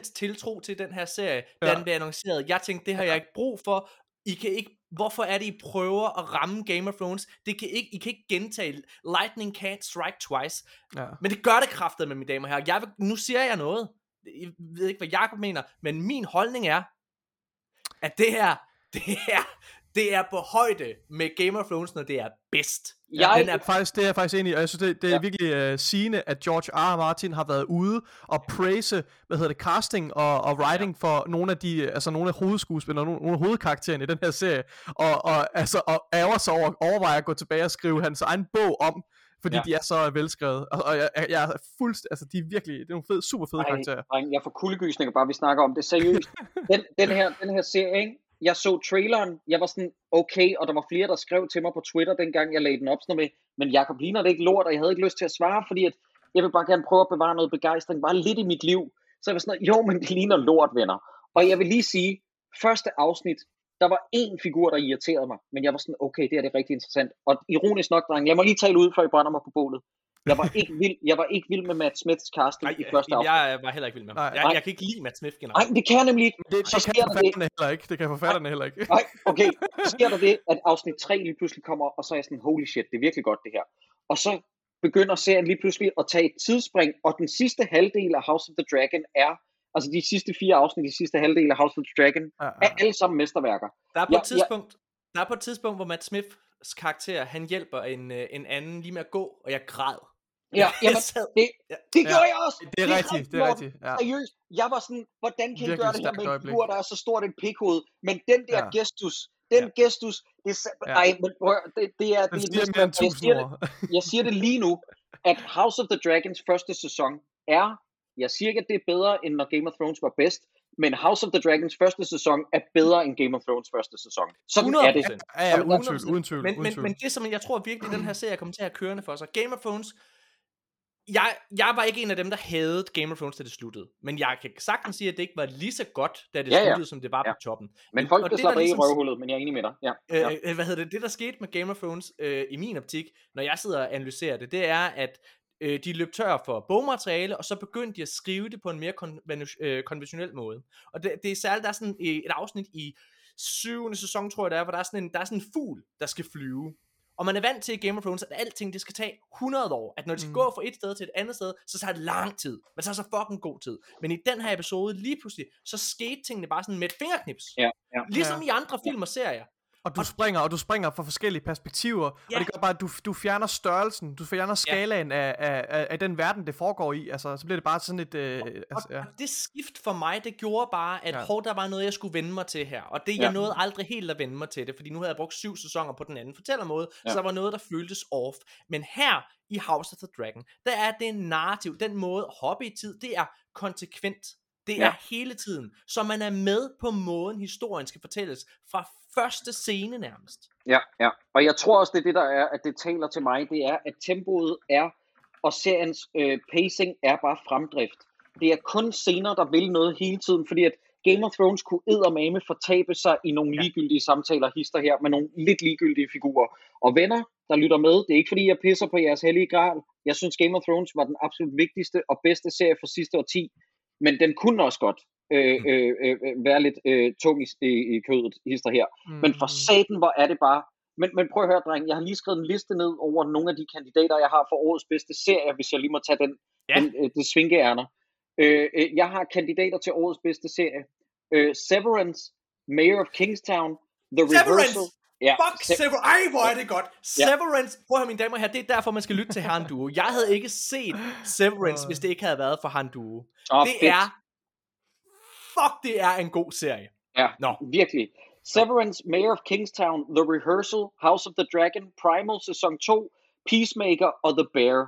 0% tiltro til den her serie, da Ja. den blev annonceret. Jeg tænkte, det har jeg ikke brug for. I kan ikke Hvorfor er det, I prøver at ramme Game of Thrones? Det kan ikke, I kan ikke gentage, lightning can't strike twice. Ja. Men det gør det kraftet med mine damer herrer. Jeg vil, nu siger jeg noget. Jeg ved ikke, hvad Jacob mener, men min holdning er, at det her, det her, det er på højde med Game of Thrones, når det er bedst. Jeg- den er, Faktisk, det er jeg faktisk enig i, og jeg synes, det, det er Ja. ja. virkelig uh, sigende, at George R. R. Martin har været ude og praise, hvad hedder det, casting og, og writing ja. for nogle af de, altså nogle af hovedskuespillerne, nogle, nogle af hovedkaraktererne i den her serie, og, og altså, og ærger sig over, overvejer at gå tilbage og skrive hans egen bog om, fordi Ja. ja. de er så velskrevet, og, og jeg, jeg, er fuldst, altså de er virkelig, det er nogle fede, super fede Ej, karakterer. dreng, jeg får kuldegysninger bare, vi snakker om det. Seriøst. Den, den, her, den her serie, ikke? Jeg så traileren, jeg var sådan, okay, og der var flere, der skrev til mig på Twitter, dengang jeg lagde den op, sådan med, men Jacob, ligner det ikke lort, og jeg havde ikke lyst til at svare, fordi at jeg vil bare gerne prøve at bevare noget begejstring, bare lidt i mit liv. Så jeg var sådan, jo, men det ligner lort, venner. Og jeg vil lige sige, første afsnit, der var én figur, der irriterede mig, men jeg var sådan, okay, det er det rigtig interessant. Og ironisk nok, dreng, lad mig lige tale ud, før I brænder mig på bålet. Jeg var ikke vild, jeg var ikke vild med Matt Smiths casting nej, i første afsnit. jeg var heller ikke vild med ham. Nej. Jeg, Nej. jeg kan ikke lide Matt Smith Nej, generelt. det kan jeg nemlig ikke. Det, så det kan der det. forfatterne heller ikke, det kan forfatterne heller ikke. Nej, okay. Så sker der det, at afsnit 3 lige pludselig kommer, og så er jeg sådan, holy shit, det er virkelig godt det her. Og så begynder serien lige pludselig at tage et tidsspring, og den sidste halvdel af House of the Dragon er, altså de sidste fire afsnit, de sidste halvdel af House of the Dragon, Ja, er alle sammen mesterværker. Der er på Ja, et tidspunkt, der er på et tidspunkt, hvor Matt Smiths karakter, han hjælper en, øh, en anden lige med at gå, og jeg græd. Ja, jamen, det, Ja. det Ja, gjorde jeg også. Det er rigtigt, det er rigtigt. Ja. Seriøst, jeg var sådan, hvordan kan I Virkelig gøre det her med en figur, der er så stort et pikhoved? Men den der Ja. gestus, den Ja. gestus, det er, Ja. ej, men prøv det, det er, Den det mere end og jeg siger det- jeg siger det lige nu, at House of the Dragons første sæson er, jeg siger ikke, at det er bedre, end når Game of Thrones var bedst, men House of the Dragons første sæson er bedre end Game of Thrones første sæson. Sådan er det. 100%. Ja, ja, Jamen, uden tvivl, 100%. uden tvivl, Men, uden men, tvivl. men det, som jeg tror virkelig, den her serie kommer til at have kørende for sig. Game of Thrones, jeg, jeg var ikke en af dem, der havde Game of Thrones, da det sluttede. Men jeg kan sagtens sige, at det ikke var lige så godt, da det Ja, ja. sluttede, som det var Ja. på toppen. Men folk der slappet af i ligesom- røvhullet, men jeg er enig med dig. Ja, ja. Øh, øh, hvad hedder det? Det, der skete med Game of Thrones, øh, i min optik, når jeg sidder og analyserer det, det er, at øh, de løb tør for bogmateriale, og så begyndte de at skrive det på en mere øh, konventionel måde. Og det, det er særligt, der er sådan et, et afsnit i syvende sæson, tror jeg det er, hvor der er sådan en, der er sådan en fugl, der skal flyve. Og man er vant til i Game of Thrones, at alting det skal tage 100 år. At når de skal Mm. mm. gå fra et sted til et andet sted, så tager det lang tid. Men så er så fucking god tid. Men i den her episode, lige pludselig, så skete tingene bare sådan med et fingerknips. Ja, ja. Ligesom Ja. i andre film og serier. Og du springer, og du springer fra forskellige perspektiver, Ja. og det gør bare, at du, du fjerner størrelsen, du fjerner skalaen af, af, af, af den verden, det foregår i. Altså, så bliver det bare sådan et... Øh, altså, ja. Og det skift for mig, det gjorde bare, at Ja. ja. hov, der var noget, jeg skulle vende mig til her. Og det, Ja. jeg nåede aldrig helt at vende mig til det, fordi nu havde jeg brugt syv sæsoner på den anden fortællermåde, Ja. ja. så der var noget, der føltes off. Men her i House of the Dragon, der er det narrativ, den måde at hoppe i tid, det er konsekvent. Det Ja. er hele tiden. Så man er med på måden, historien skal fortælles, fra første scene nærmest. Ja, ja. Og jeg tror også, det er det, der er, at det taler til mig, det er, at tempoet er, og seriens øh, pacing er bare fremdrift. Det er kun scener, der vil noget hele tiden, fordi at Game of Thrones kunne eddermame fortabe sig i nogle ligegyldige samtaler, hister her, med nogle lidt ligegyldige figurer. Og venner, der lytter med, det er ikke fordi, jeg pisser på jeres hellige gral. Jeg synes, Game of Thrones var den absolut vigtigste og bedste serie for sidste årti, men den kunne også godt øh, øh, øh, være lidt øh, tung i, i, kødet, hister her. Men for Mm. satan, hvor er det bare... Men, men prøv at høre, dreng, jeg har lige skrevet en liste ned over nogle af de kandidater, jeg har for årets bedste serie, hvis jeg lige må tage den, Ja. den øh, det svinkeærner. Øh, øh, jeg har kandidater til årets bedste serie. Øh, Severance, Mayor of Kingstown, The Severance! Reversal. Ja, Fuck Se- Severance. Ej, hvor er det godt. Ja. Severance. Prøv at høre, mine damer og herrer, det er derfor, man skal lytte til Han Duo. Jeg havde ikke set Severance, hvis det ikke havde været for Han Duo. Åh, Det fedt. er... Fuck, det er en god serie. Ja, Nå. virkelig. Severance, Mayor of Kingstown, The Rehearsal, House of the Dragon, Primal sæson 2, Peacemaker og The Bear.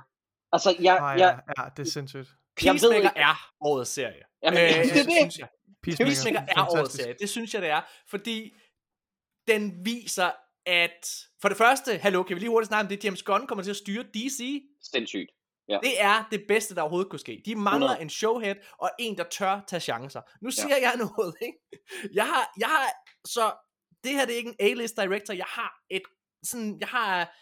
Altså, jeg, Ah, jeg, ja, ja, det er sindssygt. Jeg ved Peacemaker er årets serie. Jamen, Øh, det det. synes jeg. Peacemaker er årets serie. Det synes jeg, det er. Fordi den viser, at... For det første, hallo, kan vi lige hurtigt snakke om det, James Gunn kommer til at styre DC? sindssygt. Det er det bedste, der overhovedet kunne ske. De mangler 100. en showhead, og en, der tør tage chancer. Nu siger jeg noget, ikke? Jeg har, jeg har, så det her det er ikke en A-list director, jeg har et, sådan, jeg har,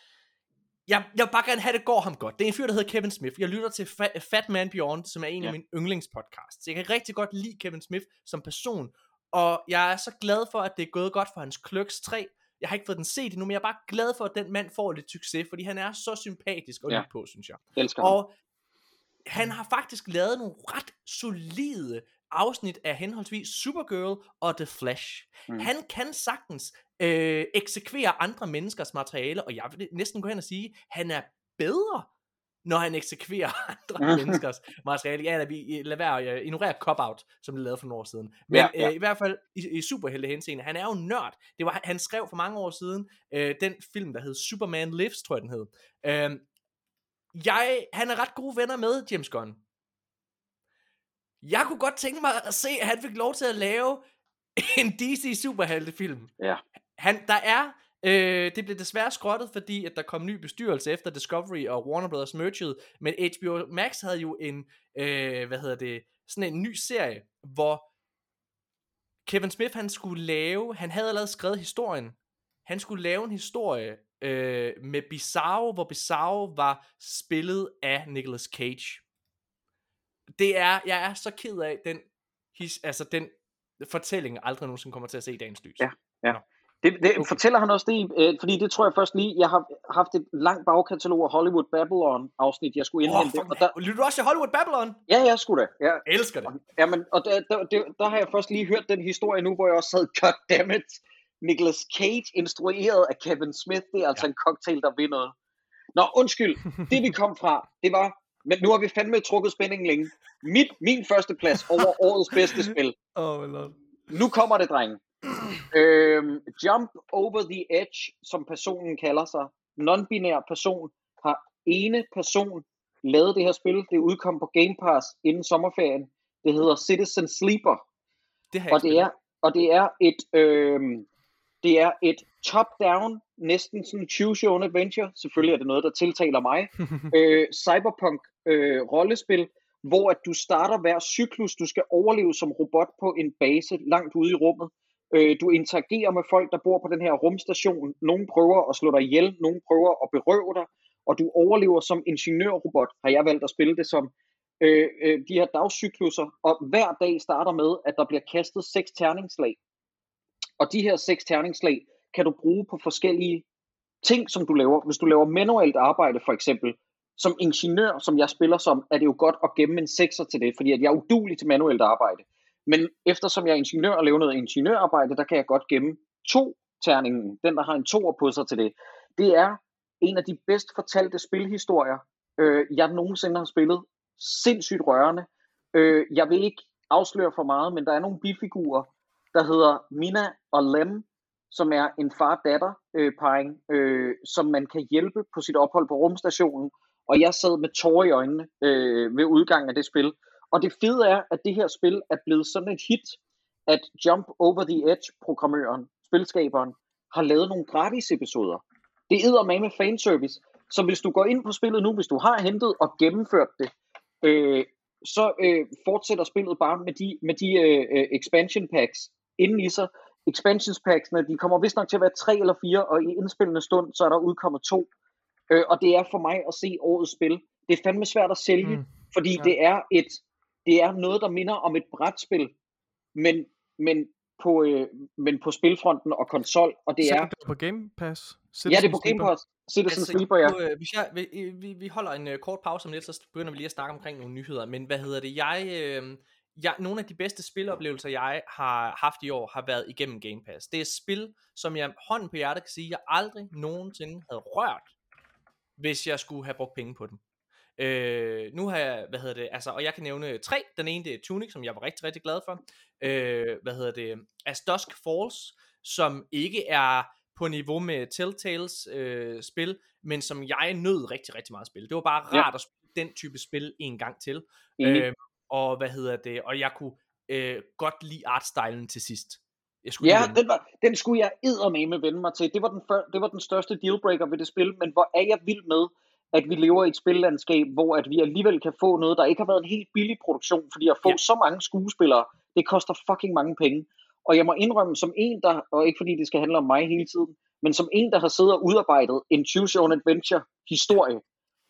jeg, jeg vil bare gerne have, det går ham godt. Det er en fyr, der hedder Kevin Smith. Jeg lytter til Fa- Fat Man Beyond, som er en ja. Ja. af mine yndlingspodcasts. Jeg kan rigtig godt lide Kevin Smith som person, og jeg er så glad for, at det er gået godt for hans Clerks 3. Jeg har ikke fået den set endnu, men jeg er bare glad for, at den mand får lidt succes, fordi han er så sympatisk og Ja. på, synes jeg. Elsker ham. Og han har faktisk lavet nogle ret solide afsnit af henholdsvis Supergirl og The Flash. Mm. Han kan sagtens øh, eksekvere andre menneskers materiale, og jeg vil næsten gå hen og sige, han er bedre, når han eksekverer andre Mhm. menneskers materiale. Ja, lad, vi, lad være uh, ignorere Cop-Out, som blev lavet for nogle år siden. Men ja. ja. Øh, i hvert fald i, i superhelte henseende, han er jo nørd. Det var, han skrev for mange år siden øh, den film, der hed Superman Lives, tror jeg den hed. Øh, jeg, han er ret gode venner med James Gunn. Jeg kunne godt tænke mig at se, at han fik lov til at lave en DC superheltefilm. Ja. Han, der er, øh, det blev desværre skrottet, fordi at der kom ny bestyrelse efter Discovery og Warner Brothers merged, men HBO Max havde jo en, øh, hvad hedder det, sådan en ny serie, hvor Kevin Smith, han skulle lave, han havde allerede skrevet historien, han skulle lave en historie øh, med Bizarro, hvor Bizarro var spillet af Nicolas Cage. Det er, jeg er så ked af den, his, altså den fortælling aldrig nogensinde kommer til at se dagens lys. Ja. Det, det okay. fortæller han også det, øh, fordi det tror jeg først lige, jeg har haft et langt bagkatalog af Hollywood Babylon afsnit, jeg skulle indhente. oh, og der, lytter du også til Hollywood Babylon? ja, jeg skulle da. Ja, Jeg elsker det. ja men, og der, der, der, der, har jeg først lige hørt den historie nu, hvor jeg også sad, goddammit, Nicolas Cage instrueret af Kevin Smith, det er altså ja. en cocktail, der vil noget. Nå, undskyld, det vi kom fra, det var, men nu har vi fandme trukket spændingen længe. Mit, min første plads over årets bedste spil. Oh, lord. Nu kommer det, drenge. Øhm, Jump Over the Edge, som personen kalder sig, non-binær person, har ene person lavet det her spil. Det udkom på Game Pass inden sommerferien. Det hedder Citizen Sleeper. Det har Og det er, og det er et, øhm, det er et top-down, næsten sådan choose your own adventure. Selvfølgelig er det noget, der tiltaler mig. øh, cyberpunk øh, rollespil, hvor at du starter hver cyklus, du skal overleve som robot på en base langt ude i rummet. Øh, du interagerer med folk, der bor på den her rumstation. Nogle prøver at slå dig ihjel, nogle prøver at berøve dig, og du overlever som ingeniørrobot, har jeg valgt at spille det som. Øh, øh, de her dagscykluser, og hver dag starter med, at der bliver kastet seks terningslag. Og de her seks terningslag kan du bruge på forskellige ting, som du laver. Hvis du laver manuelt arbejde for eksempel, som ingeniør, som jeg spiller som, er det jo godt at gemme en sekser til det, fordi at jeg er udulig til manuelt arbejde. Men eftersom jeg er ingeniør og laver noget ingeniørarbejde, der kan jeg godt gemme to terningen, den der har en toer på sig til det. Det er en af de bedst fortalte spilhistorier, øh, jeg nogensinde har spillet. Sindssygt rørende. Øh, jeg vil ikke afsløre for meget, men der er nogle bifigurer, der hedder Mina og Lem, som er en far-datter øh, øh, som man kan hjælpe på sit ophold på rumstationen. Og jeg sad med tårer i øjnene øh, ved udgangen af det spil. Og det fede er, at det her spil er blevet sådan et hit, at Jump Over the Edge-programmøren, spilskaberen, har lavet nogle gratis episoder. Det æder med med fanservice. Så hvis du går ind på spillet nu, hvis du har hentet og gennemført det, øh, så øh, fortsætter spillet bare med de, med de øh, øh, expansion packs inden i sig. Expansion packsene, de kommer vist nok til at være tre eller fire, og i indspillende stund, så er der udkommet to. Øh, og det er for mig at se årets spil. Det er fandme svært at sælge, Mm. fordi ja. det er et det er noget, der minder om et brætspil, men, men, på, øh, men på spilfronten og konsol, og det Så er, det på Game Pass? ja, det er på Citizen Game Pass, Citizen Altså, Sleeper, ja. nu, øh, hvis jeg, vi, vi, vi holder en øh, kort pause om lidt, så begynder vi lige at snakke omkring nogle nyheder. Men hvad hedder det? Jeg, øh, jeg, nogle af de bedste spiloplevelser, jeg har haft i år, har været igennem Game Pass. Det er spil, som jeg hånden på hjertet kan sige, jeg aldrig nogensinde havde rørt, hvis jeg skulle have brugt penge på dem. Øh, nu har jeg, hvad hedder det, altså, og jeg kan nævne tre. Den ene, det er Tunic, som jeg var rigtig, rigtig glad for. Øh, hvad hedder det, As Dusk Falls, som ikke er på niveau med Telltales øh, spil, men som jeg nød rigtig, rigtig meget at spille. Det var bare rart Ja. at spille den type spil en gang til. Enig. Øh, og hvad hedder det, og jeg kunne øh, godt lide artstylen til sidst. Jeg skulle Ja, den, var, den skulle jeg eddermame vende mig til. Det var, den før, det var den største dealbreaker ved det spil, men hvor er jeg vild med, at vi lever i et spillandskab, hvor at vi alligevel kan få noget, der ikke har været en helt billig produktion, fordi at få Ja. så mange skuespillere, det koster fucking mange penge. Og jeg må indrømme, som en, der, og ikke fordi det skal handle om mig hele tiden, men som en, der har siddet og udarbejdet en Choose Your Own Adventure historie,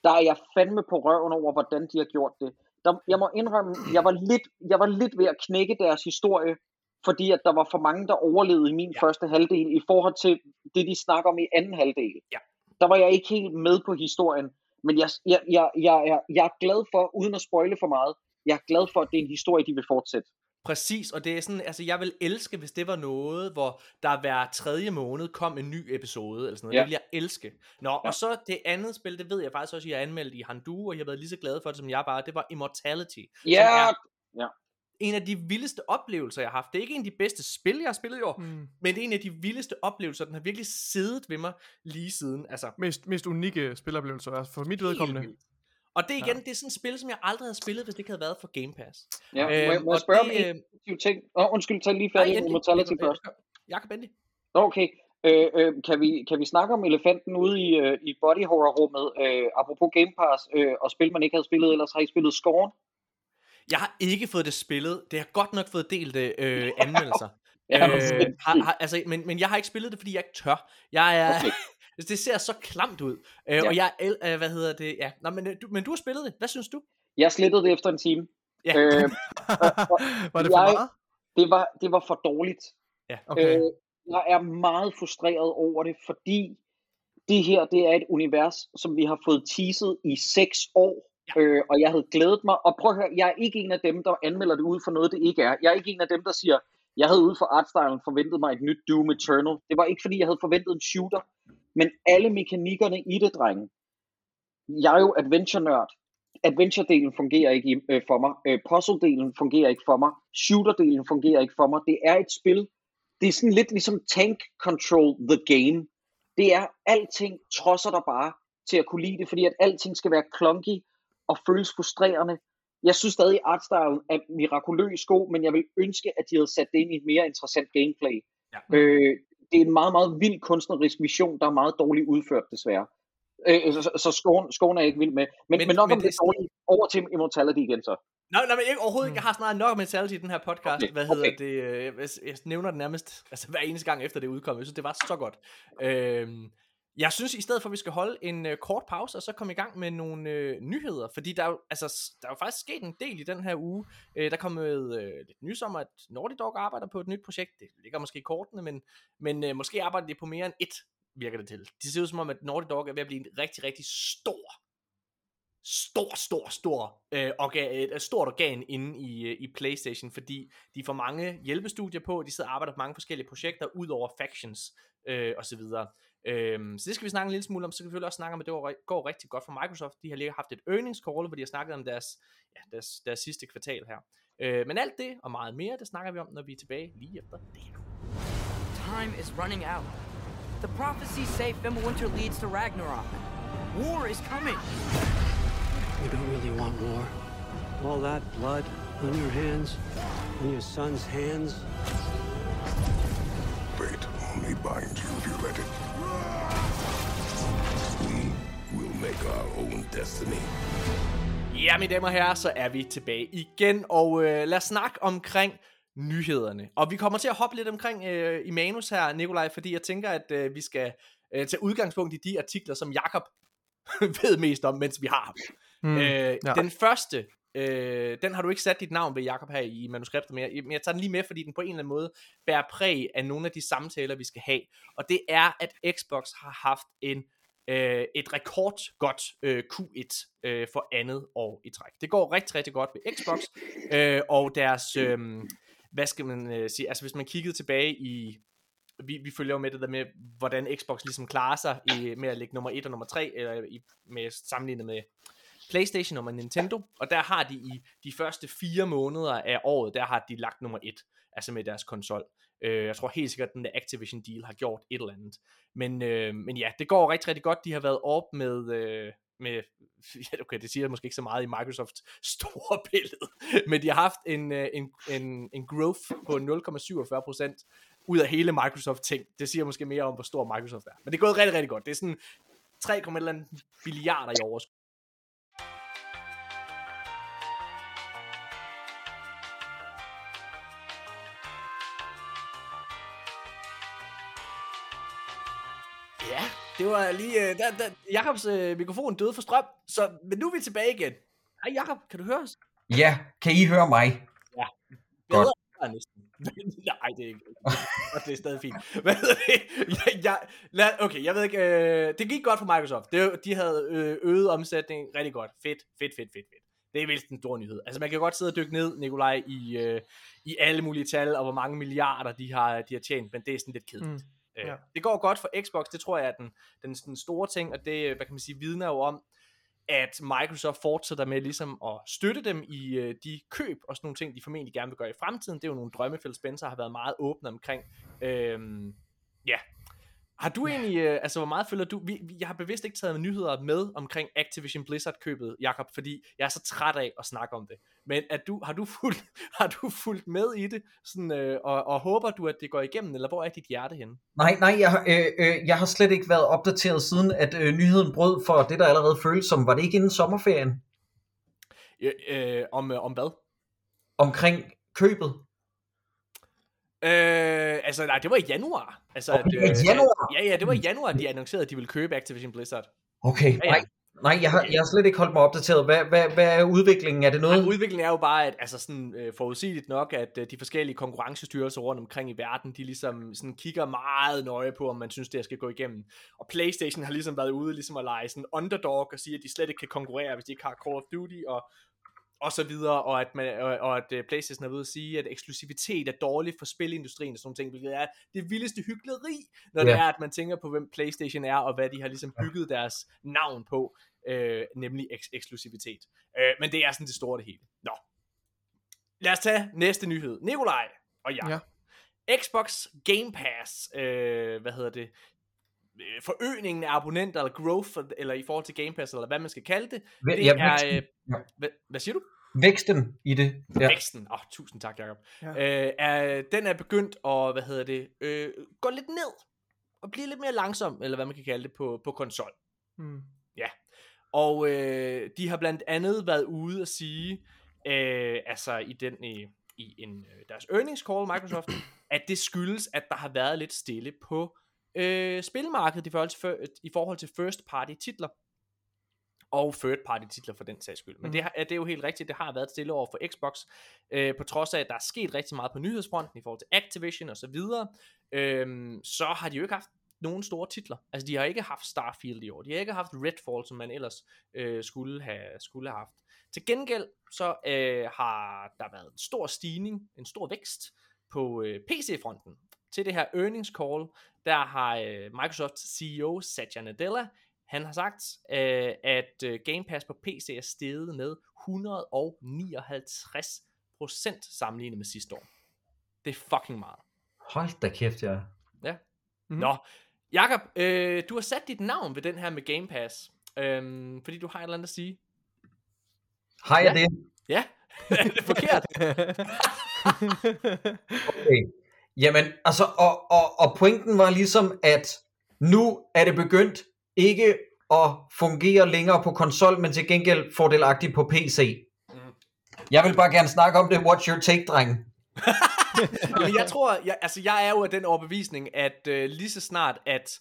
der er jeg fandme på røven over, hvordan de har gjort det. Der, jeg må indrømme, jeg var, lidt, jeg var lidt ved at knække deres historie, fordi at der var for mange, der overlevede i min ja. første halvdel, i forhold til det, de snakker om i anden halvdel. Ja. Der var jeg ikke helt med på historien, men jeg, jeg, jeg, jeg, jeg, jeg er glad for, uden at spoile for meget, jeg er glad for, at det er en historie, de vil fortsætte. Præcis, og det er sådan, altså jeg vil elske, hvis det var noget, hvor der hver tredje måned kom en ny episode, eller sådan noget. Ja. Ja. Det vil jeg elske. Nå, ja. Ja. og så det andet spil, det ved jeg faktisk også, at jeg har anmeldt i Handu, og jeg har været lige så glad for det, som jeg bare, det var Immortality. Ja, er en af de vildeste oplevelser, jeg har haft. Det er ikke en af de bedste spil, jeg har spillet i år, mm. Men det er en af de vildeste oplevelser. Den har virkelig siddet ved mig lige siden. Altså, Mest, mest unikke spiloplevelser, altså for mit vedkommende. vildt. Og det er igen, ja. det er sådan et spil, som jeg aldrig havde spillet, hvis det ikke havde været for Game Pass. ja. Øhm, må, jeg, må og jeg spørge om det, en øh, ting? Åh, undskyld, tag lige færdig med Mortality først. Jakob. Nå, Okay, øh, øh, kan, vi, kan vi snakke om elefanten ude i, øh, i body horror rummet, øh, apropos Game Pass, øh, og spil man ikke havde spillet, ellers har I spillet Scorn? Jeg har ikke fået det spillet. Det har godt nok fået delt øh, anmeldelser. Ja, øh, har, har, altså, men, men jeg har ikke spillet det, fordi jeg ikke tør. Jeg er... Okay. Det ser så klamt ud. Øh, Ja. Og jeg Øh, hvad hedder det? Ja. Nå, men, øh, du, men du har spillet det. Hvad synes du? Jeg slettede det efter en time. Ja. Øh, var det for jeg- meget? det, var, det var for dårligt. Okay. Øh, jeg er meget frustreret over det, fordi det her det er et univers, som vi har fået teaset i seks år. Ja. Øh, og jeg havde glædet mig. Og prøv at høre, jeg er ikke en af dem, der anmelder det ud for noget, det ikke er. Jeg er ikke en af dem, der siger, jeg havde ud for artstylen forventet mig et nyt Doom Eternal. Det var ikke, fordi jeg havde forventet en shooter. Men alle mekanikkerne i det, drenge. Jeg er jo adventure-nørd. Adventure-delen fungerer ikke øh, for mig. Øh, puzzle-delen fungerer ikke for mig. Shooter-delen fungerer ikke for mig. Det er et spil, det er sådan lidt ligesom Tank Control The Game. Det er, alting trodser der bare til at kunne lide det, fordi at alting skal være clunky og føles frustrerende. Jeg synes stadig, at artstylen er mirakuløs god, men jeg vil ønske, at de havde sat det ind i et mere interessant gameplay. Ja. Øh, det er en meget, meget vild kunstnerisk mission, der er meget dårligt udført, desværre. Øh, så så, så skoven, skoven er jeg ikke vild med. Men, Men- men, nok men om det dårlige. Over til Immortality igen så. Nå, nej, men ikke, overhovedet ikke. Mm. Jeg har snart nok mentality i den her podcast. Okay, Hvad hedder okay. det? øh, Jeg, jeg nævner det nærmest altså, hver eneste gang efter det udkom. Jeg synes, det var så godt. Øhm, jeg synes, i stedet for, at vi skal holde en øh, kort pause, og så komme i gang med nogle øh, nyheder. Fordi der er, jo, altså, der er jo faktisk sket en del i den her uge. Øh, der kom øh, lidt nys om, at Nordic Dog arbejder på et nyt projekt. Det ligger måske i kortene, men, men øh, måske arbejder de på mere end et, virker det til. De ser ud som om, at Nordic Dog er ved at blive en rigtig, rigtig stor stor, stor, stor, øh, organ, et, et stort organ inde i, øh, i PlayStation, fordi de får mange hjælpestudier på, de sidder og arbejder på mange forskellige projekter, ud over factions øh, og så videre. Øhm, så det skal vi snakke en lille smule om, så kan vi selvfølgelig også snakke om, at det går, går rigtig godt for Microsoft. De har lige haft et earnings call, hvor de har snakket om deres, ja, deres, deres sidste kvartal her. Øh, men alt det og meget mere, det snakker vi om, når vi er tilbage lige efter det her. Time is running out. The prophecies say Fimbulwinter leads to Ragnarok. War is coming. You don't really want war. All that blood on your hands, on your son's hands. Fate only binds you if you let it. Make our own destiny. Ja, mine damer og herrer, så er vi tilbage igen, og øh, lad os snakke omkring nyhederne. Og vi kommer til at hoppe lidt omkring øh, i manus her, Nikolaj, fordi jeg tænker, at øh, vi skal øh, tage udgangspunkt i de artikler, som Jakob ved mest om, mens vi har ham. Mm. Øh, ja. Den første, øh, den har du ikke sat dit navn ved, Jakob, her i manuskriptet, men jeg, men jeg tager den lige med, fordi den på en eller anden måde bærer præg af nogle af de samtaler, vi skal have. Og det er, at Xbox har haft en øh, et rekordgodt øh, Q1 øh, for andet år i træk. Det går rigtig, rigtig godt ved Xbox, øh, og deres, øh, hvad skal man øh, sige, altså hvis man kiggede tilbage i, vi, vi følger jo med det der med, hvordan Xbox ligesom klarer sig i, med at ligge nummer 1 og nummer 3, eller i, med sammenlignet med PlayStation og Nintendo, og der har de i de første fire måneder af året, der har de lagt nummer 1, altså med deres konsol. Øh, jeg tror helt sikkert, at den der Activision deal har gjort et eller andet. Men, øh, men ja, det går rigtig, rigtig godt. De har været op med, øh, med ja, okay, det siger måske ikke så meget i Microsofts store billede, men de har haft en, øh, en, en, en growth på 0,47% ud af hele Microsoft ting. Det siger måske mere om, hvor stor Microsoft er. Men det er gået rigtig, rigtig godt. Det er sådan 3,1 milliarder i overskud. Det var lige... Øh, der, der, Jakobs øh, mikrofon døde for strøm, så men nu er vi tilbage igen. Hej Jakob, kan du høre os? Ja, kan I høre mig? Bedre. er næsten. Nej, det er ikke. Og det er stadig fint. Hvad? Jeg, jeg, lad, okay, jeg ved ikke. Øh, det gik godt for Microsoft. Det, de havde øh, øget omsætning rigtig godt. Fedt, fedt, fedt, fedt, fedt. Det er vist en stor nyhed. Altså man kan godt sidde og dykke ned, Nikolaj, i, øh, i alle mulige tal, og hvor mange milliarder de har, de har tjent, men det er sådan lidt kedeligt. Mm. Øh, ja. Det går godt for Xbox, det tror jeg er den, den, den store ting, og det, hvad kan man sige, vidner jo om, at Microsoft fortsætter med ligesom at støtte dem i øh, de køb og sådan nogle ting, de formentlig gerne vil gøre i fremtiden. Det er jo nogle drømme, Phil Spencer har været meget åben omkring. Øhm, ja. Har du egentlig, øh, altså hvor meget følger du, vi, vi, jeg har bevidst ikke taget nyheder med omkring Activision Blizzard købet, Jakob, fordi jeg er så træt af at snakke om det. Men er du, har, du fulgt, har du fulgt med i det, sådan, øh, og, og håber du, at det går igennem, eller hvor er dit hjerte henne? Nej, nej, jeg, har- øh, øh, jeg har slet ikke været opdateret siden, at øh, nyheden brød for det, der allerede føles som, var det ikke inden sommerferien, Øh, øh, om, øh, om hvad? omkring købet? Øh, altså nej, det var i januar. Altså, Okay, det var i januar? Ja, ja, det var i januar, de annoncerede, at de ville købe Activision Blizzard. Okay, Ja, ja. nej, nej jeg, har, jeg har slet ikke holdt mig opdateret. Hvad, hvad, hvad er udviklingen? Er det noget? Nej, udviklingen er jo bare, at altså sådan, øh, forudsigeligt nok, at øh, de forskellige konkurrencestyrelser rundt omkring i verden, de ligesom sådan kigger meget nøje på, om man synes, det skal gå igennem. Og Playstation har ligesom været ude ligesom at lege sådan underdog og sige, at de slet ikke kan konkurrere, hvis de ikke har Call of Duty og og så videre, og at, man, og, og at øh, Playstation er ved at sige, at eksklusivitet er dårligt for spilindustrien og sådan ting, hvilket er det vildeste hyggeleri, når det Ja. er, at man tænker på, hvem Playstation er, og hvad de har ligesom bygget deres navn på, øh, nemlig eks- eksklusivitet. Øh, men det er sådan det store det hele. Nå. Lad os tage næste nyhed. Nikolaj og jeg. Ja. Xbox Game Pass, øh, hvad hedder det, forøgningen af abonnenter, eller growth, eller i forhold til Game Pass, eller hvad man skal kalde det, Væ- det ja, er, øh, Ja. hvad, hvad siger du? Væksten i det. Ja. Væksten, åh, oh, tusind tak, Jacob. Ja. Ja. Øh, er, den er begyndt at, hvad hedder det, øh, gå lidt ned, og blive lidt mere langsom, eller hvad man kan kalde det, på, på konsol. Mm. Og øh, de har blandt andet været ude at sige, øh, altså i den i, i en, øh, deres earnings call, Microsoft, at det skyldes, at der har været lidt stille på øh, spilmarkedet i forhold, til, i forhold til first party titler. Og third party titler for den sags skyld. Men Mhm. det, har, det er jo helt rigtigt, det har været stille over for Xbox, øh, på trods af, at der er sket rigtig meget på nyhedsfronten i forhold til Activision og så videre, øh, så har de jo ikke haft nogen store titler. Altså de har ikke haft Starfield i år, de har ikke haft Redfall, som man ellers øh, skulle, have, skulle have haft. Til gengæld så øh, har der været en stor stigning, en stor vækst på øh, PC-fronten. Til det her earnings call, der har øh, Microsoft CEO Satya Nadella, han har sagt, øh, at øh, Game Pass på PC er steget med 159% sammenlignet med sidste år. Det er fucking meget. Hold da kæft, ja. Ja. Mhm. Nå, Jakob, øh, du har sat dit navn ved den her med Game Pass, øhm, fordi du har et eller andet at sige. Har jeg Ja. det? Ja, er det forkert? Okay. Jamen, altså, og, og, og pointen var ligesom, at nu er det begyndt ikke at fungere længere på konsol, men til gengæld fordelagtigt på PC. Mm. Jeg vil bare gerne snakke om det. What's your take, dreng? Jamen, jeg tror, jeg, altså jeg er jo af den overbevisning, at øh, lige så snart, at,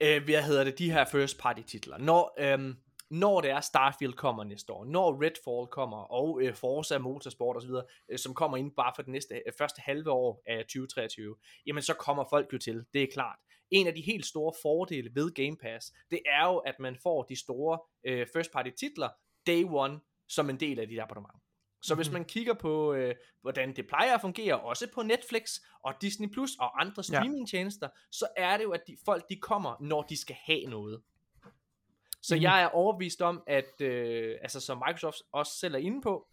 øh, hvad hedder det, de her first party titler, når, øh, når det er Starfield kommer næste år, når Redfall kommer, og øh, Forza Motorsport osv., øh, som kommer ind bare for det næste, øh, første halve år af 2023, jamen så kommer folk jo til, det er klart. En af de helt store fordele ved Game Pass, det er jo, at man får de store øh, first party titler day one som en del af dit abonnement. Så hvis Mhm. man kigger på, øh, hvordan det plejer at fungere, også på Netflix og Disney Plus og andre Ja. streamingtjenester, så er det jo, at de, folk de kommer, når de skal have noget. Så Mhm. jeg er overbevist om, at øh, altså som Microsoft også selv er inde på,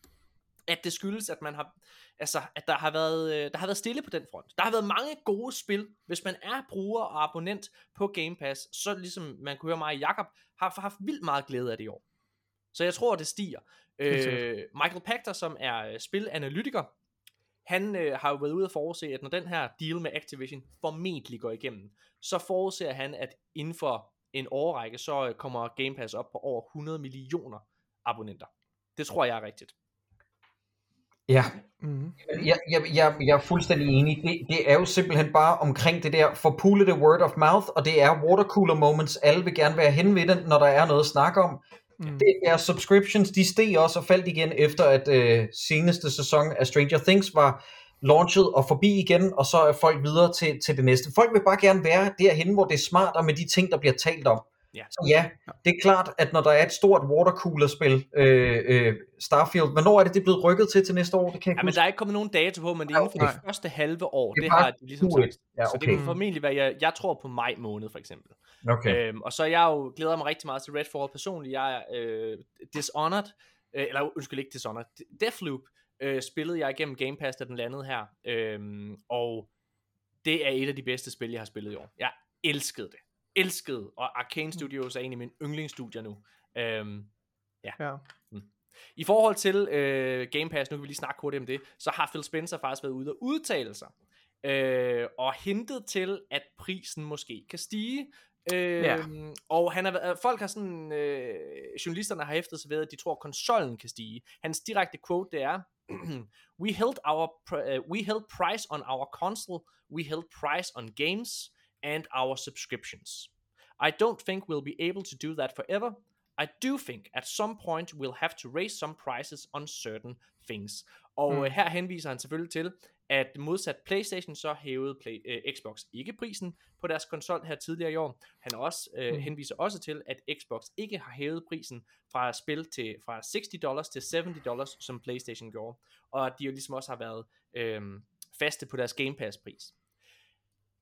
at det skyldes, at man har, altså, at der har været, øh, der har været stille på den front. Der har været mange gode spil. Hvis man er bruger og abonnent på Game Pass, så ligesom man kunne høre mig og Jakob, har haft vildt meget glæde af det i år. Så jeg tror, det stiger. Sikkert. Øh, Michael Pachter, som er øh, spilanalytiker, han øh, har jo været ude at forudse, at når den her deal med Activision formentlig går igennem, så forudser han, at inden for en årrække, så øh, kommer Game Pass op på over 100 millioner abonnenter. Det tror jeg er rigtigt. Ja, mm. jeg, jeg, jeg, jeg er fuldstændig enig. Det, det er jo simpelthen bare omkring det der forpulede word of mouth, og det er watercooler moments. Alle vil gerne være hen ved det, når der er noget at snakke om. Mm. Det er subscriptions, de steg også og faldt igen efter, at øh, seneste sæson af Stranger Things var launchet og forbi igen, og så er folk videre til, til det næste. Folk vil bare gerne være derhen, hvor det er smartere med de ting, der bliver talt om. Ja. Så ja, det er klart, at når der er et stort watercooler-spil, øh, øh, Starfield, hvornår er det, det er blevet rykket til til næste år? Det kan jeg Ja, men der er ikke kommet nogen dato på, men det er inden for det første halve år. Det Det, har de ligesom Q1. sagt. Ja, Så det okay. kunne formentlig være, jeg, jeg tror på maj måned for eksempel. Okay. Øhm, og så er jeg jo glæder mig rigtig meget til Redfall personligt. Jeg er øh, Dishonored, øh, eller undskyld ikke Dishonored, Deathloop øh, spillede jeg igennem Game Pass, da den landede her. Øhm, og det er et af de bedste spil, jeg har spillet i år. Jeg elskede det. Elskede, og Arcane Studios er en af mine yndlingsstudier nu. Øhm, Ja. i forhold til øh, Game Pass, nu kan vi lige snakke hurtigt om det, så har Phil Spencer faktisk været ude og udtale sig, øh, og hintet til, at prisen måske kan stige. Øh, Ja. Og han har, været- folk har sådan, øh, journalisterne har hæftet sig ved, at de tror, at konsollen kan stige. Hans direkte quote, det er, we held, our uh, we held price on our console, we held price on games, and our subscriptions. I don't think we'll be able to do that forever. I do think at some point we'll have to raise some prices on certain things. Og mm. her henviser han selvfølgelig til, at modsat PlayStation så hævede Play, øh, Xbox ikke prisen på deres konsol her tidligere i år. Han også øh, Mm. henviser også til, at Xbox ikke har hævet prisen fra spil til fra 60 dollars til 70 dollars, som PlayStation gjorde. Og at de jo ligesom også har været øh, faste på deres Game Pass pris.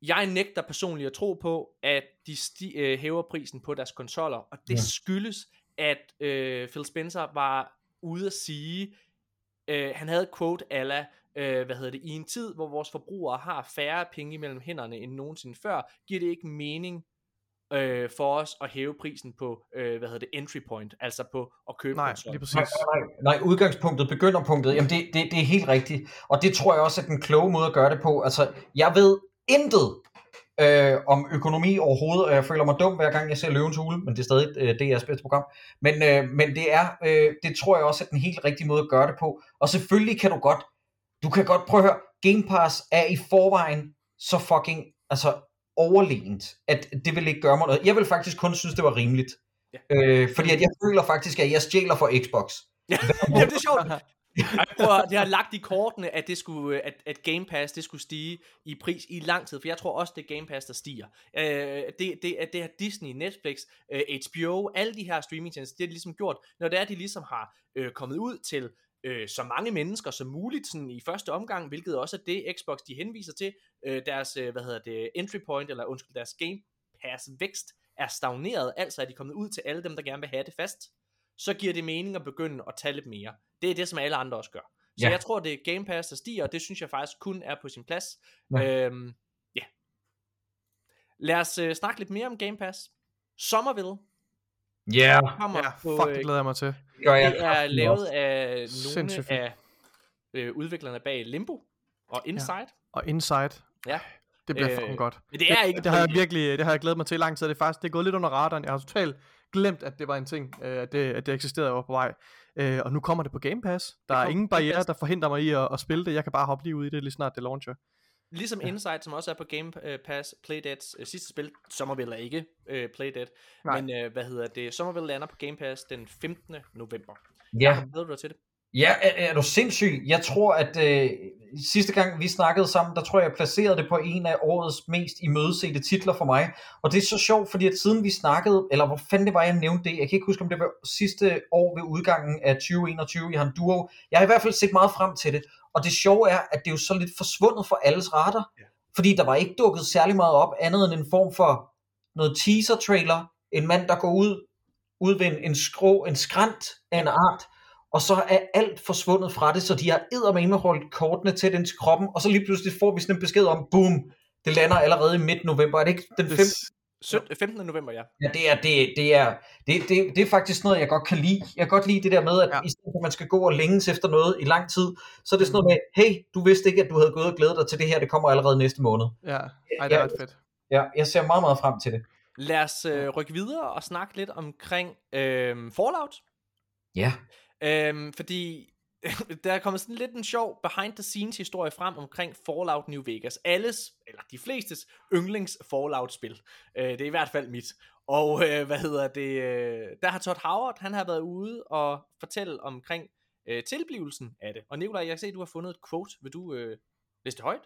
Jeg nægter personligt at tro på, at de sti- øh, hæver prisen på deres konsoller, og det Ja. ja. skyldes, at øh, Phil Spencer var ude at sige, øh, han havde et quote ala, øh, hvad hedder det, i en tid, hvor vores forbrugere har færre penge imellem hænderne end nogensinde før, giver det ikke mening øh, for os at hæve prisen på, øh, hvad hedder det, entry point, altså på at købe Nej, lige præcis. Nej, nej, nej, udgangspunktet, begynderpunktet, jamen det, det, det er helt rigtigt. Og det tror jeg også er den kloge måde at gøre det på. Altså, jeg ved intet øh, om økonomi overhovedet, og jeg føler mig dum hver gang jeg ser Løvens Hule, men det er stadig øh, DR's bedste program. Men, øh, men det er, øh, det tror jeg også er den helt rigtige måde at gøre det på. Og selvfølgelig kan du godt, du kan godt prøve at høre, Game Pass er i forvejen så fucking, altså overlegent, at det vil ikke gøre mig noget. Jeg vil faktisk kun synes, det var rimeligt. Ja. Øh, fordi at jeg føler faktisk, at jeg stjæler for Xbox. Ja, Jamen, det er sjovt. Prøv høre, det har lagt i kortene, at, det skulle, at, at Game Pass det skulle stige i pris i lang tid, for jeg tror også, det er Game Pass, der stiger. Øh, det, det, at det har Disney, Netflix, øh, HBO, alle de her streamingtjenester, det har de ligesom gjort, når det er, de ligesom har øh, kommet ud til øh, så mange mennesker som muligt sådan i første omgang, hvilket også er det, Xbox de henviser til. Øh, deres, øh, hvad hedder det, entry point, eller undskyld, deres Game Pass vækst er stagneret, altså er de kommet ud til alle dem, der gerne vil have det fast så giver det mening at begynde at tage lidt mere. Det er det, som alle andre også gør. Så Ja. jeg tror, det er Game Pass, der stiger, og det synes jeg faktisk kun er på sin plads. Ja. Ja. Øhm. Lad os øh, snakke lidt mere om Game Pass. Somerville Ja, yeah, på... fuck, øh, det glæder jeg mig til. Det gør jeg. det er lavet også. af nogle Sindssygt af øh, udviklerne bag Limbo og Inside. Og Inside, Ja. det bliver Øh, fucking godt. Men det er ikke... Det har jeg virkelig, det har jeg glædet mig til i lang tid. Det er faktisk, det er gået lidt under radaren. Jeg har totalt glemt, at det var en ting, øh, at, det, at det eksisterede og var på vej. Øh, og nu kommer det på Game Pass. Der er ingen barriere, der forhindrer mig i at, at spille det. Jeg kan bare hoppe lige ud i det, lige snart det launcher. Ligesom Inside, som også er på Game øh, Pass, Playdeads øh, sidste spil, Somerville er ikke øh, Playdead, Nej. men øh, hvad hedder det, Somerville lander på Game Pass den 15. november. Ja, Glæder du dig til det? Ja, er, er du sindssyg? Jeg tror, at øh, sidste gang vi snakkede sammen, der tror jeg, jeg placerede det på en af årets mest imødesete titler for mig. Og det er så sjovt, fordi at siden vi snakkede, eller hvor fanden det var, jeg nævnte det, jeg kan ikke huske, om det var sidste år ved udgangen af 2021 i Han Duo. Jeg har i hvert fald set meget frem til det. Og det sjove er, at det er jo så lidt forsvundet fra alles radar. Ja. Fordi der var ikke dukket særlig meget op, andet end en form for noget teaser-trailer. En mand, der går ud, ud ved en, en skrå, en skrant af en art, og så er alt forsvundet fra det, så de har eddermame holdt kortene tæt ind til kroppen, og så lige pludselig får vi sådan en besked om, boom, det lander allerede i midt november. Er det ikke den 5. Det, Syt- 15. november, ja. Ja, det er, det, det, er, det, det, det er faktisk noget, jeg godt kan lide. Jeg kan godt lide det der med, at Ja. i stedet for, at man skal gå og længes efter noget i lang tid, så er det sådan noget med, hey, du vidste ikke, at du havde gået og glædet dig til det her, det kommer allerede næste måned. ja, ej, det er ret fedt. Ja, jeg ser meget, meget frem til det. Lad os øh, rykke videre og snakke lidt omkring øh, Fallout. Ja. Øhm, fordi der er kommet sådan lidt en sjov behind the scenes historie frem omkring Fallout New Vegas. Alles, eller de flestes yndlings Fallout spil. Øh, det er i hvert fald mit. Og øh, hvad hedder det? Øh, der har Todd Howard, han har været ude og fortælle omkring øh, tilblivelsen af det. Og Nikolaj, jeg kan se, at du har fundet et quote. Vil du øh, Læs det højt.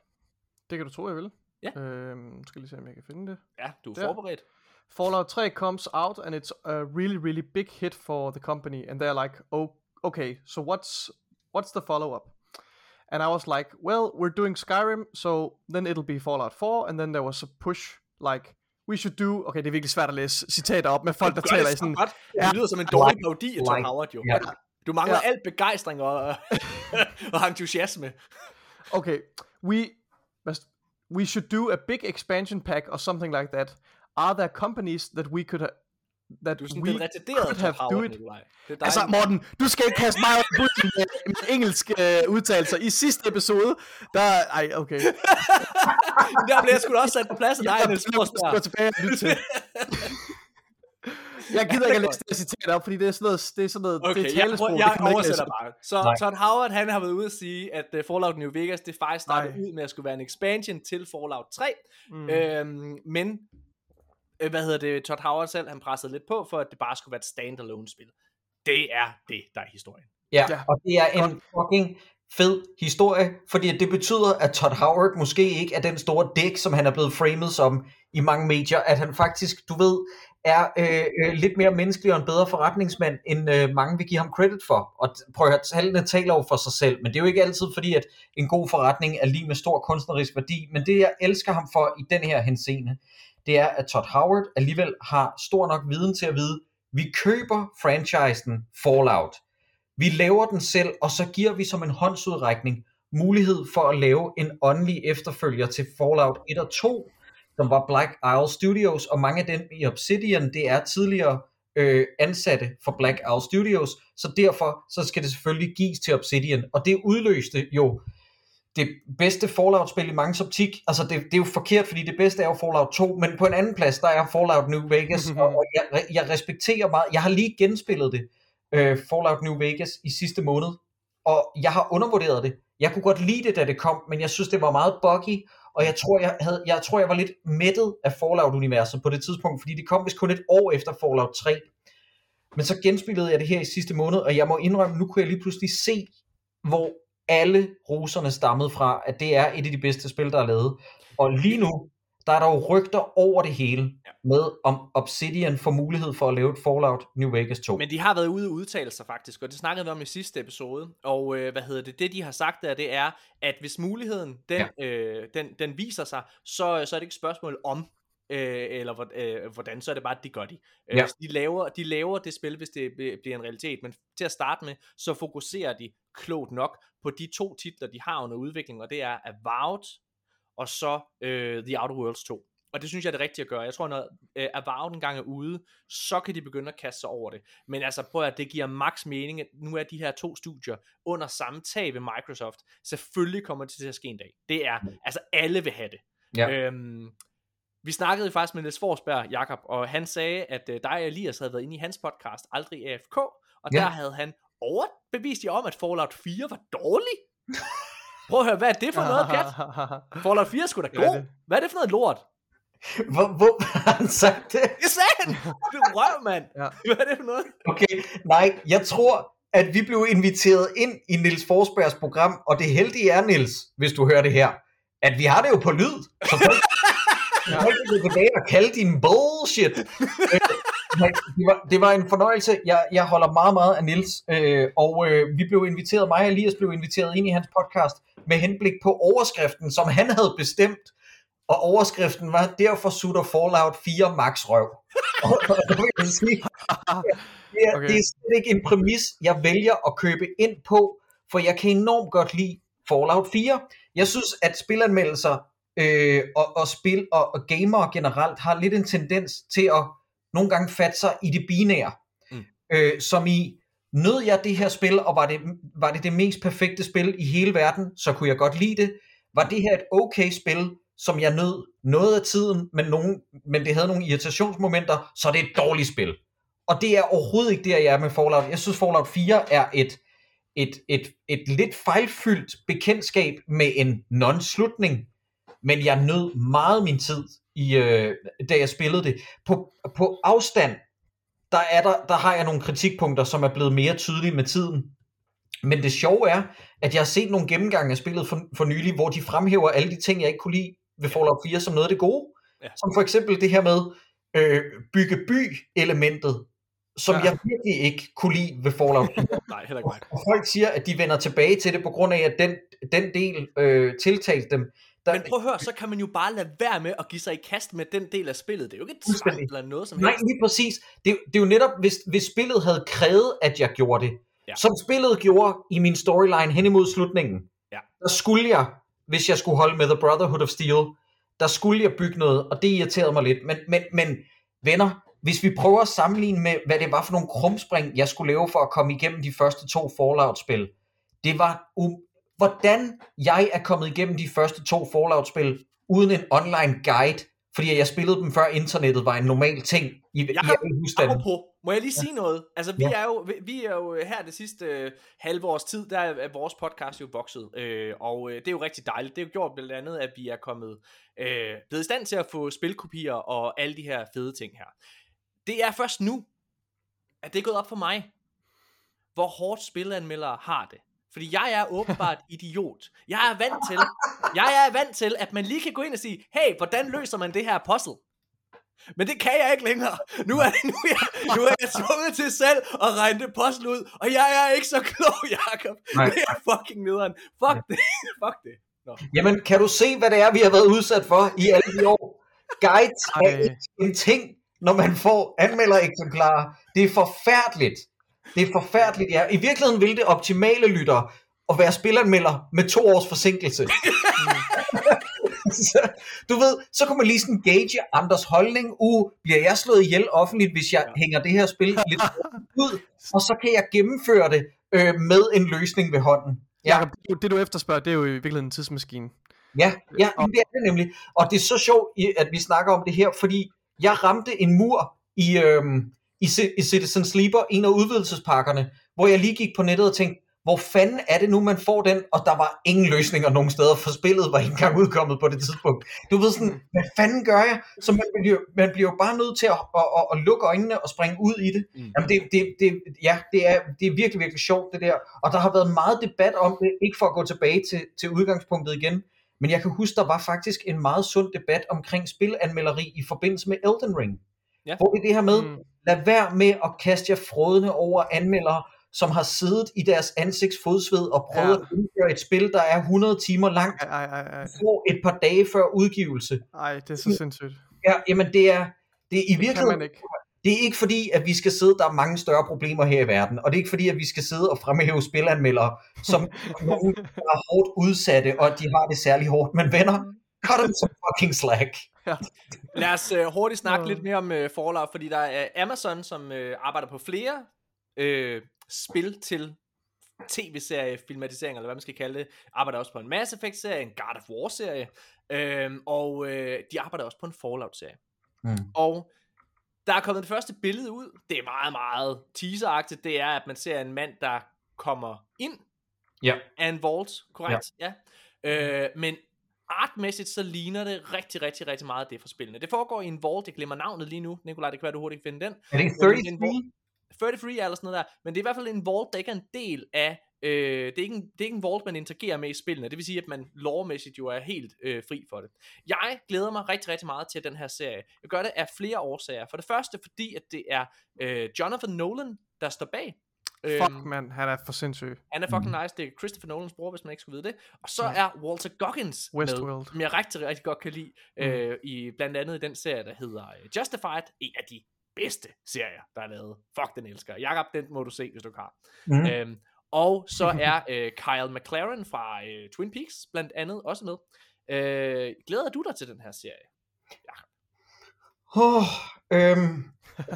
Det kan du tro, jeg vil. Ja. Øhm, skal lige se, om jeg kan finde det. Ja, du er Der. forberedt. Fallout 3 comes out and it's a really really big hit for the company and they're like oh okay so what's what's the follow up and I was like well we're doing Skyrim so then it'll be Fallout 4 and then there was a push like we should do okay det er virkelig svært at læse citater op med folk der taler i sådan så godt. Ja. Det lyder som en dårlig Like- parodi af like- Howard, jo. ja. Du mangler Ja. alt begejstring og, og entusiasme. okay we must we should do a big expansion pack or something like that are there companies that we could that Du er sådan we den retarderede have do Howard, it Nikolaj. Det er dig. Altså, Morten, du skal ikke kaste mig ud med, med engelske øh, udtalelser. I sidste episode, der... Ej, okay. Der blev jeg sgu også sat på plads af dig, Jeg Niels Forsberg. tilbage og til. Jeg gider ikke at læse det citat op, fordi det er sådan noget, det er sådan noget, det Okay, er jeg, talesprog, jeg, det jeg ikke oversætter bare. Så Nej. Todd Howard, han har været ude at sige, at uh, Fallout New Vegas, det faktisk startede Nej. ud med at skulle være en expansion til Fallout 3. Mm. Øhm, men, øh, hvad hedder det, Todd Howard selv, han pressede lidt på, for at det bare skulle være et standalone spil. Det er det, der er historien. Ja, og det er en fucking fed historie, fordi det betyder, at Todd Howard måske ikke er den store dæk, som han er blevet framed som i mange medier, at han faktisk, du ved, er øh, øh, lidt mere menneskelig og en bedre forretningsmand, end øh, mange vil give ham credit for. Og prøv at høre, tallene taler jo for sig selv, men det er jo ikke altid fordi, at en god forretning er lige med stor kunstnerisk værdi, men det jeg elsker ham for i den her henseende, det er, at Todd Howard alligevel har stor nok viden til at vide, vi køber franchisen Fallout, vi laver den selv, og så giver vi som en håndsudrækning mulighed for at lave en åndelig efterfølger til Fallout 1 og 2, som var Black Isle Studios, og mange af dem i Obsidian, det er tidligere øh, ansatte for Black Isle Studios, så derfor så skal det selvfølgelig gives til Obsidian, og det udløste jo det bedste Fallout-spil i mange optik. Altså, det, det er jo forkert, fordi det bedste er jo Fallout 2, men på en anden plads, der er Fallout New Vegas, og, og jeg, jeg respekterer meget. Jeg har lige genspillet det, øh, Fallout New Vegas, i sidste måned, og jeg har undervurderet det. Jeg kunne godt lide det, da det kom, men jeg synes, det var meget buggy, og jeg tror, jeg, havde, jeg tror, jeg var lidt mættet af Fallout-universet på det tidspunkt, fordi det kom vist kun et år efter Fallout 3. Men så genspillede jeg det her i sidste måned, og jeg må indrømme, nu kunne jeg lige pludselig se, hvor alle roserne stammede fra, at det er et af de bedste spil, der er lavet. Og lige nu, der er der jo rygter over det hele, med om Obsidian får mulighed for at lave et Fallout New Vegas 2. Men de har været ude og udtale sig faktisk, og det snakkede vi om i sidste episode. Og øh, hvad hedder det? Det de har sagt der, det er, at hvis muligheden den, ja. øh, den, den viser sig, så, så er det ikke et spørgsmål om, øh, eller øh, hvordan, så er det bare, at det gør de. Øh, Ja. så de, laver, de laver det spil, hvis det bl- bliver en realitet, men til at starte med, så fokuserer de klogt nok på de to titler, de har under udvikling, og det er Avowed, og så øh, The Outer Worlds 2. Og det synes jeg er det rigtige at gøre. Jeg tror, når øh, Avowed engang er ude, så kan de begynde at kaste sig over det. Men altså, prøv at det giver max mening, at nu er de her to studier under samme tag ved Microsoft. Selvfølgelig kommer det til at ske en dag. Det er, altså alle vil have det. Ja. Øhm, vi snakkede faktisk med Niels Forsberg, Jakob, og han sagde, at øh, dig og Elias havde været inde i hans podcast, Aldrig AFK, og Ja. der havde han overbevist jer om, at Fallout 4 var dårlig. Prøv at høre, hvad er det for noget, Kat? Fallout 4 skulle da god. Hvad er det for noget lort? Hvor, hvor har han sagt det? Det sagde han! Det er røv, mand. Ja. Hvad er det for noget? Okay, nej, jeg tror, at vi blev inviteret ind i Nils Forsbergs program, og det heldige er, Nils, hvis du hører det her, at vi har det jo på lyd. Så folk, kan gå tilbage og kalde din bullshit. Øh, det, var, det var en fornøjelse. Jeg, jeg holder meget, meget af Nils, øh, og øh, vi blev inviteret, mig og Elias blev inviteret ind i hans podcast, med henblik på overskriften, som han havde bestemt, og overskriften var, derfor sutter Fallout 4 max røv. og, og der vil jeg sige, det er, okay. det er slet ikke en præmis, jeg vælger at købe ind på, for jeg kan enormt godt lide Fallout 4. Jeg synes, at spilanmeldelser øh, og, og spil og, og gamere generelt har lidt en tendens til at nogle gange fatte sig i det binære. Mm. Øh, som i, nød jeg det her spil, og var det, var det det mest perfekte spil i hele verden, så kunne jeg godt lide det. Var det her et okay spil, som jeg nød noget af tiden, men, nogen, men det havde nogle irritationsmomenter, så er det et dårligt spil. Og det er overhovedet ikke der, jeg er med Fallout. Jeg synes, Fallout 4 er et, et, et, et lidt fejlfyldt bekendtskab med en non-slutning, men jeg nød meget min tid, i, øh, da jeg spillede det. På, på afstand, der, er der, der har jeg nogle kritikpunkter, som er blevet mere tydelige med tiden. Men det sjove er, at jeg har set nogle gennemgange af spillet for, for nylig, hvor de fremhæver alle de ting, jeg ikke kunne lide ved Fallout 4 som noget af det gode. Ja. Som for eksempel det her med øh, bygge by-elementet, som Ja. jeg virkelig ikke kunne lide ved Fallout 4. Nej, heller ikke. Og folk siger, at de vender tilbage til det, på grund af, at den, den del øh, tiltalte dem. Der, Men prøv at høre, så kan man jo bare lade være med at give sig i kast med den del af spillet. Det er jo ikke et tvang eller noget som Nej, helst. lige præcis. Det, det er jo netop, hvis, hvis spillet havde krævet, at jeg gjorde det, ja. som spillet gjorde i min storyline hen imod slutningen, Ja. der skulle jeg, hvis jeg skulle holde med The Brotherhood of Steel, der skulle jeg bygge noget, og det irriterede mig lidt. Men, men, men venner, hvis vi prøver at sammenligne med, hvad det var for nogle krumspring, jeg skulle lave for at komme igennem de første to Fallout-spil, det var, um, hvordan jeg er kommet igennem de første to Fallout-spil, uden en online guide, fordi jeg spillede dem før internettet var en normal ting i, i Jakob, alle husstande. Apropos, må jeg lige sige noget? Altså, vi, Ja. er jo, vi, vi er jo her det sidste øh, halve års tid, der er, er vores podcast jo vokset, øh, og øh, det er jo rigtig dejligt. Det er jo gjort blandt andet, at vi er kommet øh, blevet i stand til at få spilkopier og alle de her fede ting her. Det er først nu, at det er gået op for mig, hvor hårdt spilanmeldere har det. Fordi jeg er åbenbart idiot. Jeg er vant til, jeg er vant til, at man lige kan gå ind og sige, hey, hvordan løser man det her puzzle? Men det kan jeg ikke længere. Nu er, nu er, jeg, nu er jeg tvunget til selv at regne det puzzle ud, og jeg er ikke så klog, Jacob. Nej. Det er fucking nederen. Fuck det. Fuck det. Nå. Jamen, kan du se, hvad det er, vi har været udsat for i alle de år? Guides er Ej. ikke en ting, når man får anmeldereksemplarer. Det er forfærdeligt. Det er forfærdeligt, ja. I virkeligheden ville det optimale lytter at være spilanmelder med to års forsinkelse. så, du ved, så kunne man lige sådan gauge andres holdning. Uh, bliver jeg slået ihjel offentligt, hvis jeg hænger det her spil lidt ud? Og så kan jeg gennemføre det øh, med en løsning ved hånden. Ja. Jacob, det- det du efterspørger, det er jo i virkeligheden en tidsmaskine. Ja, ja det er det nemlig. Og det er så sjovt, at vi snakker om det her, fordi jeg ramte en mur i, øhm, i, i Citizen Sleeper, en af udvidelsespakkerne, hvor jeg lige gik på nettet og tænkte, hvor fanden er det nu, man får den? Og der var ingen løsninger nogen steder, for spillet var ikke engang udkommet på det tidspunkt. Du ved sådan, hvad fanden gør jeg? Så man bliver, man bliver jo bare nødt til at, at, at, at lukke øjnene og springe ud i det. Mm. Jamen det, det, det, ja, det er, det er virkelig, virkelig sjovt det der. Og der har været meget debat om det, ikke for at gå tilbage til, til udgangspunktet igen, men jeg kan huske, der var faktisk en meget sund debat omkring spilanmelderi i forbindelse med Elden Ring. Ja. Hvor det er det her med, Mm. lad være med at kaste jer frådende over anmeldere, som har siddet i deres ansigtsfodsved og prøvet Ja. at indføre et spil, der er 100 timer langt, Ej, ej, ej, ej. for et par dage før udgivelse. Ej, det er så sindssygt. Ja, jamen det er, det er i Det virkeligheden, ikke. det er ikke fordi, at vi skal sidde, der er mange større problemer her i verden, og det er ikke fordi, at vi skal sidde og fremhæve spilanmeldere, som nogen, er hårdt udsatte, og at de har det særlig hårdt, men venner, cut them some fucking slack. Lad os øh, hurtigt snakke lidt mere om øh, Fallout, fordi der er Amazon, som øh, arbejder på flere øh, spil til tv-serie, filmatisering, eller hvad man skal kalde det. Arbejder også på en Mass Effect-serie, en God of War-serie, øh, og øh, de arbejder også på en Fallout-serie. Mm. Og der er kommet det første billede ud. Det er meget, meget teaseragtigt. Det er, at man ser en mand, der kommer ind Ja. af en vault, korrekt? Ja. ja. Øh, men artmæssigt, så ligner det rigtig, rigtig, rigtig meget det for spillene. Det foregår i en vault. Jeg glemmer navnet lige nu. Nikolaj, det kan være, du hurtigt kan finde den. Er det ikke Men det er en 33? vault- 33 eller sådan noget der. Men det er i hvert fald en vault, der ikke er en del af... Øh, det, er ikke en, det er ikke en vault, man interagerer med i spillene. Det vil sige, at man lovmæssigt jo er helt øh, fri for det. Jeg glæder mig rigtig, rigtig meget til den her serie. Jeg gør det af flere årsager. For det første, fordi at det er øh, Jonathan Nolan, der står bag. Fuck, Øhm, mand, han er for sindssyg. han er fucking nice. Det er Christopher Nolans bror, hvis man ikke skulle vide det. Og så er Walter Goggins med, Westworld. som jeg rigtig, rigtig godt kan lide. Mm. Øh, i, blandt andet i den serie, der hedder øh, Justified. En af de bedste serier, der er lavet. Fuck, den elsker. jeg. Jakob, den må du se, hvis du har. Mm. Øhm, og så er øh, Kyle McLaren fra øh, Twin Peaks blandt andet også med. Øh, glæder du dig til den her serie? Oh, øhm,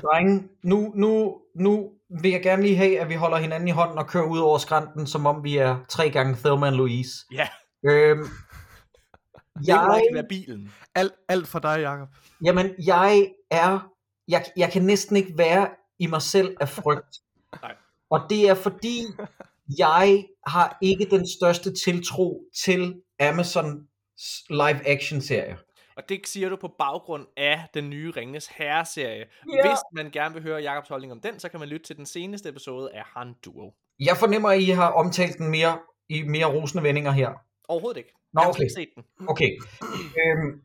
drenge, nu, nu, nu vil jeg gerne lige have, at vi holder hinanden i hånden og kører ud over skrænten, som om vi er tre gange Thelma and Louise. Ja, Øhm, jeg jeg, kan være bilen. Alt, alt for dig, Jacob. jamen, jeg er, jeg, jeg kan næsten ikke være i mig selv af frygt. Nej. Og det er fordi, jeg har ikke den største tiltro til Amazons live action serier. Og det siger du på baggrund af den nye Ringenes Herre-serie. Ja. Hvis man gerne vil høre Jakobs holdning om den, så kan man lytte til den seneste episode af Han Duo. Jeg fornemmer, at I har omtalt den mere i mere rosende vendinger her. Overhovedet ikke. Nå, jeg har okay. ikke set den. Okay. Øhm,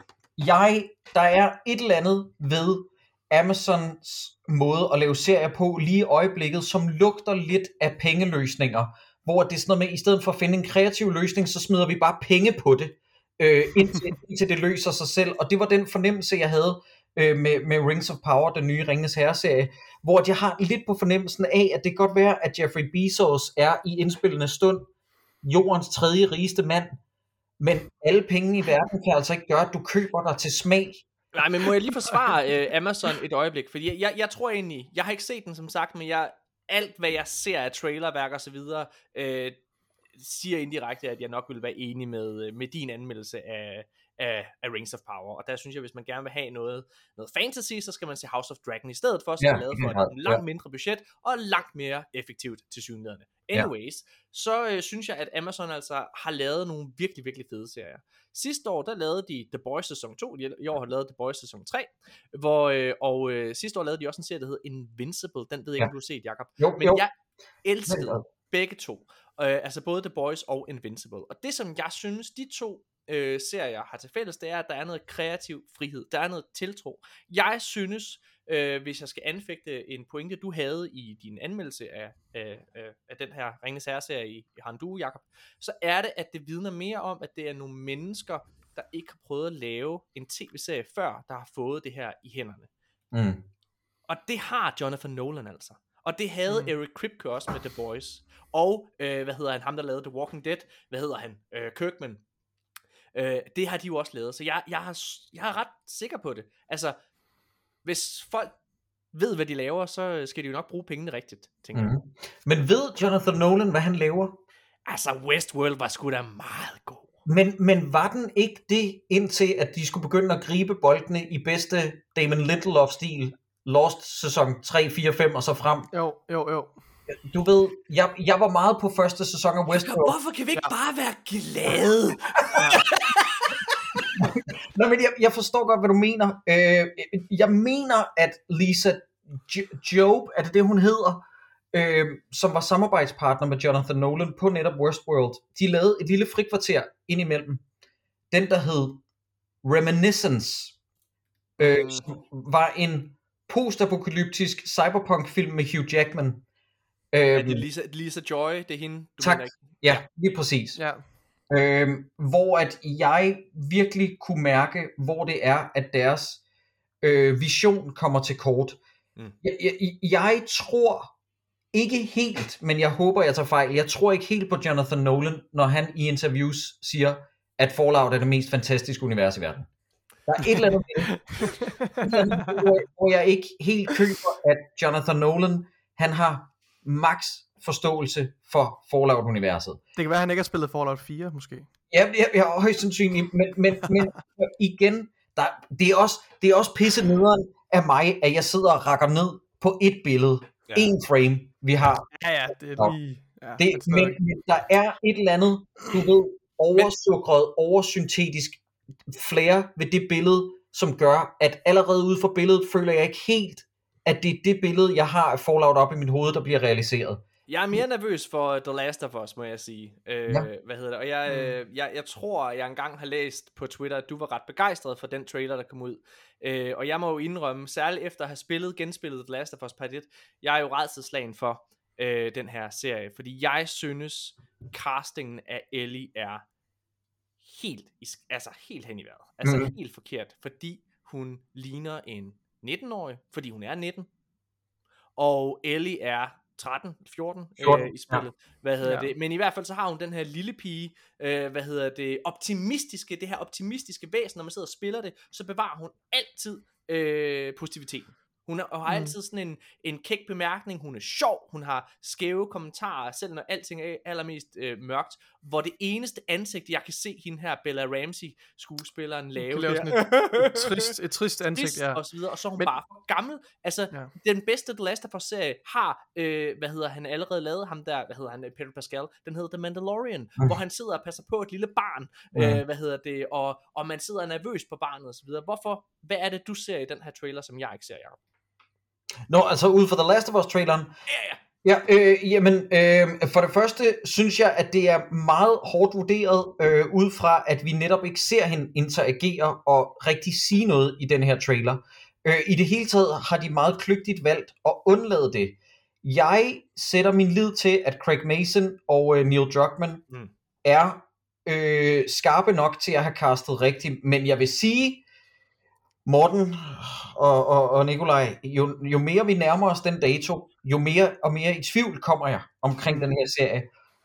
jeg, der er et eller andet ved Amazons måde at lave serier på lige i øjeblikket, som lugter lidt af pengeløsninger, hvor det er sådan noget med, i stedet for at finde en kreativ løsning, så smider vi bare penge på det, øh, indtil, indtil det løser sig selv. Og det var den fornemmelse, jeg havde øh, med, med Rings of Power, den nye Ringens Herre-serie, hvor jeg har lidt på fornemmelsen af, at det kan godt være, at Jeffrey Bezos er i indspillende stund jordens tredje rigeste mand, men alle pengene i verden kan altså ikke gøre, at du køber dig til smag. Nej, men må jeg lige forsvare øh, Amazon et øjeblik? Fordi jeg, jeg, jeg tror egentlig, jeg har ikke set den som sagt, men jeg, alt hvad jeg ser af trailerværk og så videre, øh, siger indirekte, at jeg nok vil være enig med, øh, med din anmeldelse af, af, af Rings of Power. Og der synes jeg, hvis man gerne vil have noget, noget fantasy, så skal man se House of Dragon i stedet for, som Ja, er lavet for ja, et langt ja. mindre budget, og langt mere effektivt til synligheden. Ja. Anyways, så øh, synes jeg, at Amazon altså har lavet nogle virkelig, virkelig fede serier. Sidste år, der lavede de The Boys sæson 2, de- i år har de lavet The Boys sæson 3, hvor, øh, og øh, sidste år lavede de også en serie, der hed Invincible, den ved jeg ikke, Ja. om du har set, Jacob. Jo, Men jo. jeg elskede begge to. Øh, altså både The Boys og Invincible. Og det som jeg synes, de to øh, serier har til fælles, det er, at der er noget kreativ frihed. Der er noget tiltro. Jeg synes, øh, hvis jeg skal anfægte en pointe, du havde i din anmeldelse af, af, af, af den her Ringens Herre-serie i, i Handu, Jacob, så er det, at det vidner mere om, at det er nogle mennesker, der ikke har prøvet at lave en tv-serie før, der har fået det her i hænderne. Mm. Og det har Jonathan Nolan altså. Og det havde Mm. Eric Kripke også med The Boys. Og, øh, hvad hedder han, ham der lavede The Walking Dead, hvad hedder han, øh, Kirkman. Øh, det har de jo også lavet, så jeg, jeg, har, jeg er ret sikker på det. Altså, hvis folk ved, hvad de laver, så skal de jo nok bruge pengene rigtigt, tænker mm. jeg. Men ved Jonathan Nolan, hvad han laver? Altså, Westworld var sgu da meget god. Men, men var den ikke det, indtil at de skulle begynde at gribe boldene i bedste Damon Lindelof-stil? Lost sæson 3, 4, 5 og så frem. Jo, jo, jo. Du ved, jeg, jeg var meget på første sæson af Westworld. hvorfor kan vi ikke bare være glade? Nå, men jeg, jeg forstår godt, hvad du mener. Øh, jeg mener, at Lisa J- Job, er det det, hun hedder, øh, som var samarbejdspartner med Jonathan Nolan på netop Westworld, de lavede et lille frikvarter indimellem. Den, der hed Reminiscence, øh, Mm. som var en postapokalyptisk cyberpunk-film med Hugh Jackman. Øh, Er det Lisa, Lisa Joy, det er hende, du Tak. mener ikke? ja, lige præcis. Ja. Øhm, hvor at jeg virkelig kunne mærke, hvor det er, at deres øh, vision kommer til kort. Mm. Jeg, jeg, jeg tror ikke helt, men jeg håber, jeg tager fejl. Jeg tror ikke helt på Jonathan Nolan, når han i interviews siger, at Fallout er det mest fantastiske univers i verden. Der er et eller andet, hvor, jeg ikke helt køber, at Jonathan Nolan, han har max forståelse for Fallout-universet. Det kan være, at han ikke har spillet Fallout 4, måske. Ja, ja, ja højst sandsynligt, men, men, men igen, der, det, er også, det er også pisse nederen af mig, at jeg sidder og rakker ned på et billede, Ja. en frame, vi har. Ja, ja, det er lige... Ja, Det, men men, der er et eller andet, du ved, oversukret, oversyntetisk flere ved det billede, som gør, at allerede ude for billedet føler jeg ikke helt, at det er det billede, jeg har af Fallout op i mit hoved, der bliver realiseret. Jeg er mere nervøs for The Last of Us, må jeg sige. Øh, Ja. Hvad hedder det? Og jeg, øh, jeg, jeg tror, jeg engang har læst på Twitter, at du var ret begejstret for den trailer, der kom ud. Øh, og jeg må jo indrømme, særligt efter at have spillet, genspillet The Last of Us Part 1, jeg er jo redselslagen for øh, den her serie. Fordi jeg synes, castingen af Ellie er helt, altså helt hen i vejret. Altså Mhm. mm. helt forkert, fordi hun ligner en 19-årig, fordi hun er 19. Og Ellie er 13, 14, 14, øh, i spillet. Hvad hedder Ja. det? Men i hvert fald så har hun den her lille pige, øh, hvad hedder det, optimistiske, det her optimistiske væsen, når man sidder og spiller det, så bevarer hun altid øh, positiviteten. Hun er, og har Mm. altid sådan en, en kæk bemærkning, hun er sjov, hun har skæve kommentarer, selv når alting er allermest øh, mørkt, hvor det eneste ansigt, jeg kan se hende her, Bella Ramsey, skuespilleren, lave lave der. sådan et, et, trist, et trist ansigt, trist ja. og så videre, og så er hun Men- bare for gammel. Altså, Ja. den bedste The Last of Us serie har, øh, hvad hedder han, allerede lavet ham der, hvad hedder han, øh, Pedro Pascal, den hedder The Mandalorian, mm. hvor han sidder og passer på et lille barn, Mm. øh, hvad hedder det, og, og man sidder nervøs på barnet og så videre. Hvorfor, hvad er det, du ser i den her trailer, som jeg ikke ser, Jacob? Nå, altså ud fra The Last of Us-traileren, Ja, ja. Ja, øh, jamen, øh, for det første synes jeg, at det er meget hårdt vurderet øh, ud fra, at vi netop ikke ser hende interagere og rigtig sige noget i den her trailer. Øh, I det hele taget har de meget kløgtigt valgt at undlade det. Jeg sætter min lid til, at Craig Mason og øh, Neil Druckmann Mm. er øh, skarpe nok til at have castet rigtigt, men jeg vil sige, Morten og, og, og Nikolaj, jo, jo mere vi nærmer os den dato, jo mere og mere i tvivl kommer jeg omkring den her serie.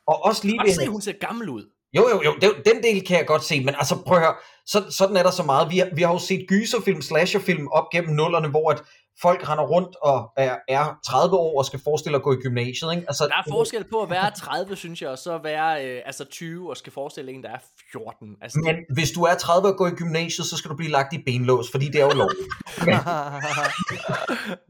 Og også lige ved se, hun ser gammel ud. jo, jo, jo, det, den del kan jeg godt se, men altså prøv at høre, så, sådan er der så meget. Vi har, vi har jo set gyserfilm, slasherfilm op gennem nullerne, hvor at folk render rundt og er, er 30 år og skal forestille at gå i gymnasiet. Ikke? Altså, Der er forskel på at være 30, synes jeg, og så være øh, altså 20 og skal forestille en, der er 14. Altså, Men hvis du er 30 og går i gymnasiet, så skal du blive lagt i benlås, fordi det er jo lovligt.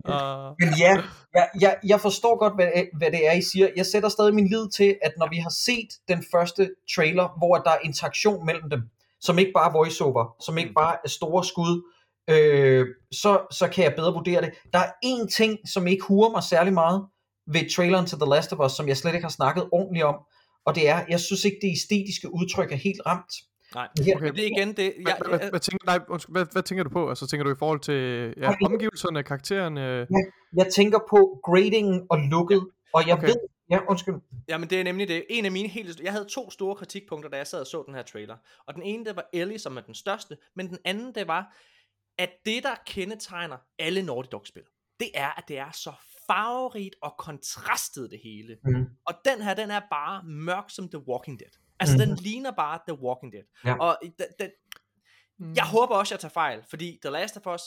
uh, Men ja, jeg, jeg, jeg forstår godt, hvad, hvad det er, I siger. Jeg sætter stadig min lid til, at når vi har set den første trailer, hvor der er interaktion mellem dem, som ikke bare er voiceover, som ikke bare er store skud, øh, så, så kan jeg bedre vurdere det. Der er én ting, som ikke huer mig særlig meget ved traileren til The Last of Us, som jeg slet ikke har snakket ordentligt om, og det er, jeg synes ikke, det æstetiske udtryk er helt ramt. nej. Her, Okay. Det er igen det. hvad, Jeg, hvad, jeg, hvad, tænker, nej, undskyld, hvad, hvad tænker du på? Altså tænker du i forhold til ja, omgivelserne, karakteren? Øh, jeg tænker på gradingen og looket, og jeg Okay. ved, ja, undskyld, Jamen det er nemlig det. En af mine helt... Jeg havde to store kritikpunkter, da jeg sad og så den her trailer. Og den ene, det var Ellie, som er den største. Men den anden, det var, at det, der kendetegner alle Naughty Dog-spil, det er, at det er så farverigt og kontrastet det hele. Mhm. Og den her, den er bare mørk som The Walking Dead. Altså, Mhm. den ligner bare The Walking Dead. Ja. Og den, den, jeg håber også, jeg tager fejl, fordi The Last of Us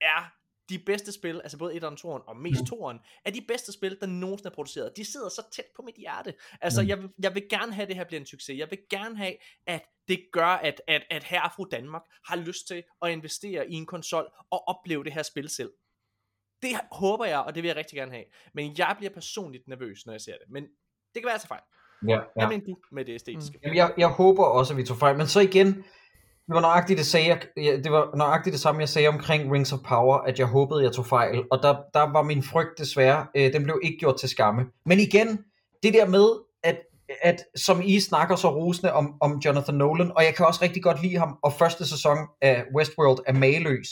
er de bedste spil, altså både 1'eren, 2'eren og mest 2'eren, er de bedste spil, der nogensinde er produceret. De sidder så tæt på mit hjerte. Altså, Mm. jeg, jeg vil gerne have, at det her bliver en succes. Jeg vil gerne have, at det gør, at, at, at herre og fru Danmark har lyst til at investere i en konsol og opleve det her spil selv. Det håber jeg, og det vil jeg rigtig gerne have. Men jeg bliver personligt nervøs, når jeg ser det. Men det kan være, tager fejl. Ja, Hvad mener du med det æstetiske? Jamen, jeg, jeg håber også, at vi tog fejl. Men så igen, det var nøjagtigt det, sagde jeg, det var nøjagtigt det samme, jeg sagde omkring Rings of Power, at jeg håbede, jeg tog fejl. Og der, der var min frygt desværre, øh, den blev ikke gjort til skamme. Men igen, det der med, at, at som I snakker så rosende om, om Jonathan Nolan, og jeg kan også rigtig godt lide ham, og første sæson af Westworld er mageløs.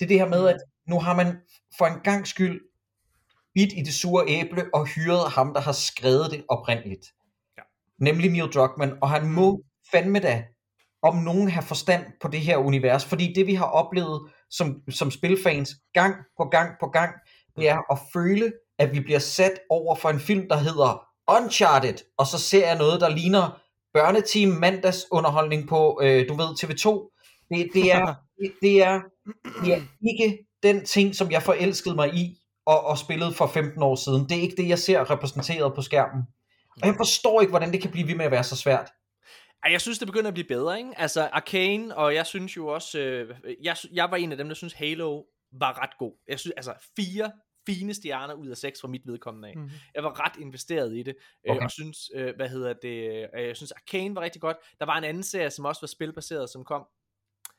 Det er det her med, at nu har man for en gang skyld bidt i det sure æble og hyret ham, der har skrevet det oprindeligt. Ja. Nemlig Neil Druckmann, og han må fandme da om nogen har forstand på det her univers, fordi det vi har oplevet som, som spilfans gang på gang på gang, det er at føle, at vi bliver sat over for en film, der hedder Uncharted, og så ser jeg noget, der ligner børneteam mandagsunderholdning på, øh, du ved, TV2. Det, det, er, det, det, er, det er ikke den ting, som jeg forelskede mig i, og, og spillede for 15 år siden. Det er ikke det, jeg ser repræsenteret på skærmen. Og jeg forstår ikke, hvordan det kan blive ved med at være så svært. Jeg synes, det begynder at blive bedre, ikke? Altså, Arcane, og jeg synes jo også... Øh, jeg, jeg var en af dem, der synes Halo var ret god. Jeg synes, altså, fire fine stjerner ud af seks fra mit vedkommende af. Mhm. Jeg var ret investeret i det, øh, Okay. og synes, øh, hvad hedder det, øh, jeg synes Arcane var rigtig godt. Der var en anden serie, som også var spilbaseret, som kom,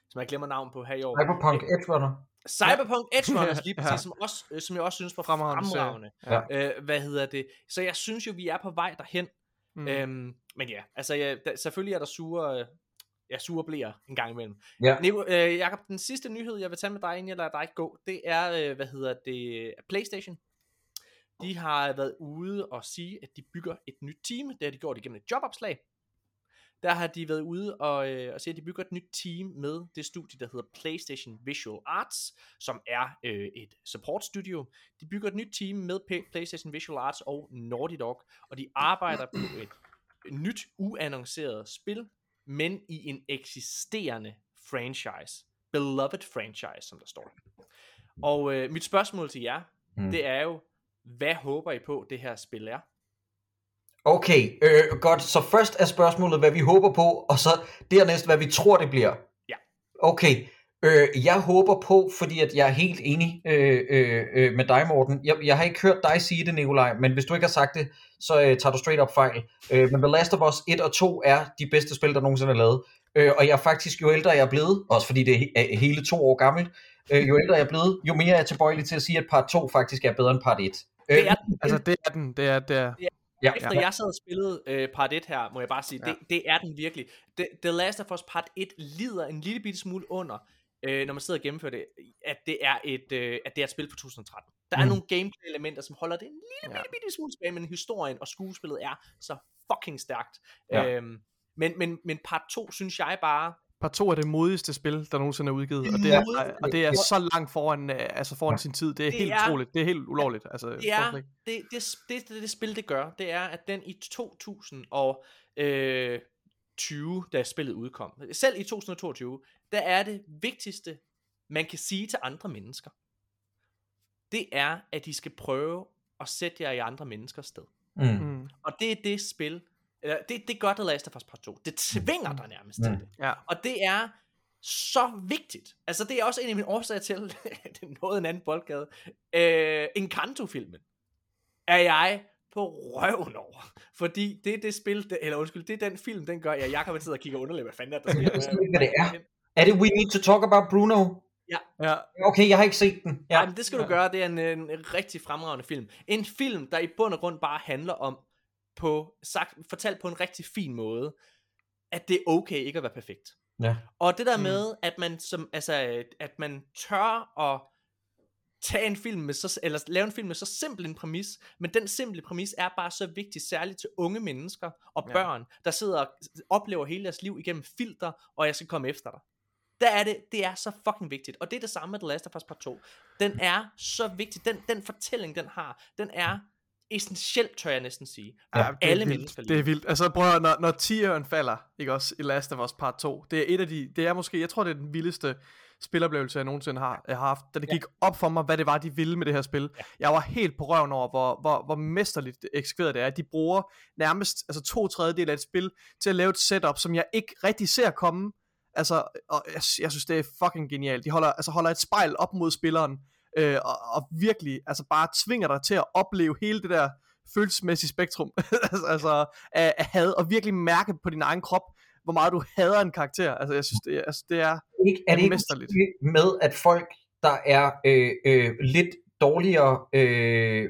som jeg glemmer navn på her i år. Cyberpunk Edge Runner. Cyberpunk Edge Runners lige Ja. præcis, som, også, øh, som jeg også synes var Fremragende fremragende. Øh, hvad hedder det? Så jeg synes jo, vi er på vej derhen. Mm. Øhm, men ja, altså ja, der, selvfølgelig er der sure, øh, ja, sure blæer en gang imellem. Ja. Nico, øh, Jacob, den sidste nyhed, jeg vil tage med dig, inden jeg lader dig gå, det er, øh, hvad hedder det, PlayStation. De har været ude og sige, at de bygger et nyt team. Det har de gjort igennem et jobopslag. Der har de været ude og, øh, og sige, at de bygger et nyt team med det studie, der hedder PlayStation Visual Arts, som er øh, et support studio. De bygger et nyt team med P- PlayStation Visual Arts og Naughty Dog, og de arbejder på et nyt, uannonceret spil, men i en eksisterende franchise. Beloved franchise, som der står. Og øh, mit spørgsmål til jer, mm. det er jo, hvad håber I på, det her spil er? Okay, øh, godt. Så først er spørgsmålet, hvad vi håber på, og så dernæst, hvad vi tror, det bliver. Ja. Okay, øh, jeg håber på, fordi at jeg er helt enig øh, øh, øh, med dig, Morten. Jeg, jeg har ikke hørt dig sige det, Nikolaj, men hvis du ikke har sagt det, så øh, tager du straight up fejl. Øh, men The Last of Us 1 og 2 er de bedste spil, der nogensinde er lavet. Øh, og jeg er faktisk, jo ældre jeg er blevet, også fordi det er he- hele to år gammelt, øh, jo ældre jeg er blevet, jo mere er jeg tilbøjelig til at sige, at part 2 faktisk er bedre end part 1. Øh, Det er, Altså, det er den. Det er, det er. Ja, efter ja. jeg sad og spillede øh, part 1 her, må jeg bare sige, Ja. det, det er den virkelig. The, The Last of Us part 1 lider en lille bitte smule under, øh, når man sidder og gennemfører det, at det er et, øh, at det er et spil fra 2013. Der er Mm. nogle gameplay-elementer, som holder det en lille Ja. bitte, bitte smule tilbage, men historien og skuespillet er så fucking stærkt. Ja. Øhm, men, men, men part 2 synes jeg bare, Part 2 er det modigste spil, der nogensinde er udgivet, og det er, og det er så langt foran, øh, altså foran sin tid. Det er Det helt er- utroligt. Det er helt ulovligt. Altså, det er, det, det, det, det, det spil det gør, det er, at den i 2020, da spillet udkom, selv i 2022, der er det vigtigste, man kan sige til andre mennesker, det er, at de skal prøve at sætte jer i andre menneskers sted. Mm. Mm. Og det er det spil, eller det, det gør The Last of Us Part 2. Det tvinger dig nærmest til Mm. det. Ja. Og det er så vigtigt. Altså det er også en af mine årsager til, det er noget en anden boldgade, øh, Encanto-filmen er jeg på røven over. Fordi det er det spil, det, eller undskyld, det er den film, den gør, jeg, jeg kan sidde og kigge underligt, hvad fanden er der sker. Jeg ved ikke, hvad det er. Er det We Need to Talk About Bruno? Ja. Okay, jeg har ikke set den. Ja, men det skal du gøre. Det er en, en rigtig fremragende film. En film, der i bund og grund bare handler om, på, sagt, fortalt på en rigtig fin måde, at det er okay ikke at være perfekt. Ja. Og det der Mm. med, at man, som, altså, at man tør at tage en film med så, eller lave en film med så simpel en præmis, men den simple præmis er bare så vigtig, særligt til unge mennesker og Ja. børn, der sidder og oplever hele deres liv igennem filter, og jeg skal komme efter dig. Der er det, det er så fucking vigtigt. Og det er det samme med The Last of Us Part 2. Den er så vigtig. Den, den fortælling, den har, den er essentiel, tør jeg næsten sige. Ja, det alle vildt. mennesker. Det er vildt. Altså prøv at, når, når tieren falder, ikke også, i Last of Us Part 2, det er et af de, det er måske, jeg tror det er den vildeste spiloplevelse, jeg nogensinde har, jeg har haft, da det gik op for mig, hvad det var, de ville med det her spil. Ja. Jeg var helt på røven over, hvor, hvor, hvor mesterligt eksekveret det er. De bruger nærmest altså to tredjedel af et spil til at lave et setup, som jeg ikke rigtig ser komme. Altså, og jeg, jeg synes, det er fucking genialt. De holder, altså, holder et spejl op mod spilleren, øh, og, og virkelig altså bare tvinger dig til at opleve hele det der følelsesmæssige spektrum altså, altså af, af had, og virkelig mærke på din egen krop, hvor meget du hader en karakter. Altså, jeg synes, det, altså, det er... Ikke, er det ikke med, at folk, der er øh, øh, lidt dårligere øh,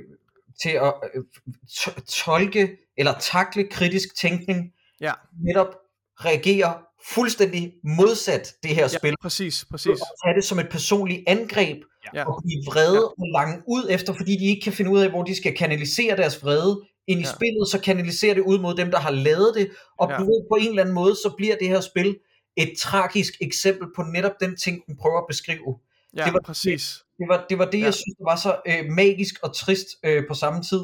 til at øh, to- tolke eller takle kritisk tænkning, Ja. netop reagerer fuldstændig modsat det her Ja, spil. præcis, præcis. Og tage det som et personligt angreb, Ja. og blive vrede og lange ud efter, fordi de ikke kan finde ud af, hvor de skal kanalisere deres vrede ind i Ja. spillet, så kanaliserer det ud mod dem, der har lavet det, og Ja. på en eller anden måde, så bliver det her spil et tragisk eksempel på netop den ting, den prøver at beskrive. Ja, det var- præcis. Det var det, var det Ja. jeg synes, der var så øh, magisk og trist øh, på samme tid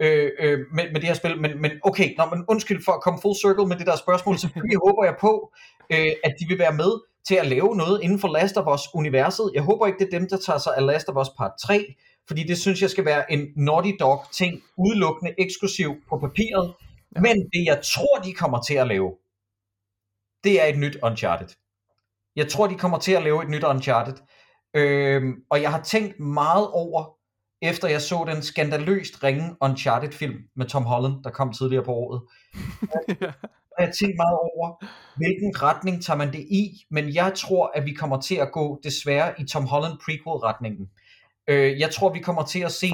øh, øh, med, med det her spil. Men, men okay, nå, men undskyld for at komme full circle med det der spørgsmål. Selvfølgelig håber jeg på, øh, at de vil være med til at lave noget inden for Last of Us-universet. Jeg håber ikke, det er dem, der tager sig af Last of Us Part 3, fordi det synes jeg skal være en Naughty Dog-ting, udelukkende eksklusiv på papiret. Ja. Men det, jeg tror, de kommer til at lave, det er et nyt Uncharted. Jeg tror, de kommer til at lave et nyt Uncharted. Øhm, og jeg har tænkt meget over, efter jeg så den skandaløst ringe Uncharted-film med Tom Holland, der kom tidligere på året. Og jeg har tænkt meget over, hvilken retning tager man det i, men jeg tror, at vi kommer til at gå desværre i Tom Holland prequel-retningen. Øh, jeg tror, vi kommer til at se,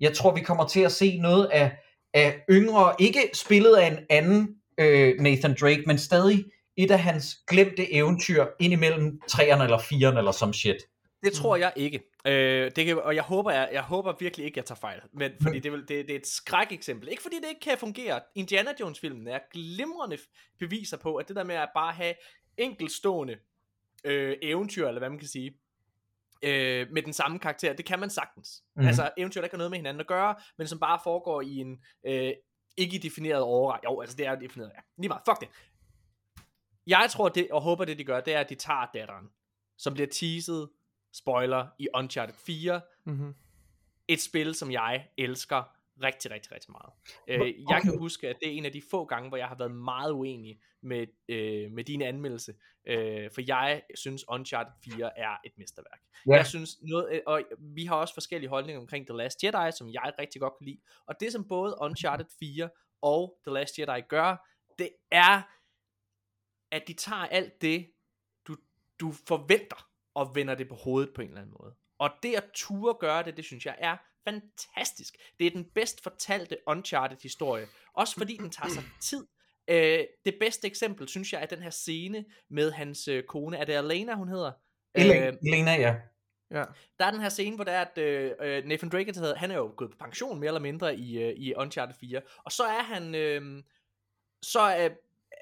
jeg tror, vi kommer til at se noget af, af yngre, ikke spillet af en anden øh, Nathan Drake, men stadig et af hans glemte eventyr indimellem træerne eller firerne eller som shit. Det tror jeg ikke. Øh, det kan, og jeg håber, jeg, jeg håber virkelig ikke, jeg tager fejl. Men, fordi det, det, det er et skrækeksempel. Ikke fordi det ikke kan fungere. Indiana Jones-filmen er glimrende beviser på, at det der med at bare have enkeltstående øh, eventyr, eller hvad man kan sige, øh, med den samme karakter, det kan man sagtens. Mm. Altså eventyr, der ikke har noget med hinanden at gøre, men som bare foregår i en øh, ikke defineret overræk. Jo, altså det er defineret, ja. Lige meget, fuck det. Jeg tror det, og håber det de gør, det er, at de tager datteren, som bliver teaset, spoiler, i Uncharted 4, Mm-hmm. et spil, som jeg elsker rigtig, rigtig, rigtig meget. Øh, jeg kan huske, at det er en af de få gange, hvor jeg har været meget uenig med, øh, med din anmeldelse, øh, for jeg synes Uncharted 4 er et mesterværk. Ja. Jeg synes noget, øh, og vi har også forskellige holdninger omkring The Last Jedi, som jeg rigtig godt kan lide, og det som både Uncharted 4 og The Last Jedi gør, det er, at de tager alt det, du, du forventer, og vender det på hovedet på en eller anden måde. Og det at ture gøre det, det synes jeg er fantastisk. Det er den bedst fortalte Uncharted historie. Også fordi den tager sig tid. Øh, det bedste eksempel, synes jeg, er den her scene med hans øh, kone. Er det Elena, hun hedder? Elena, Øh, Elena ja. Ja. der er den her scene, hvor der er, at øh, øh, Nathan Drake, han er jo gået på pension mere eller mindre i, øh, i Uncharted 4. Og så er han, øh, så er,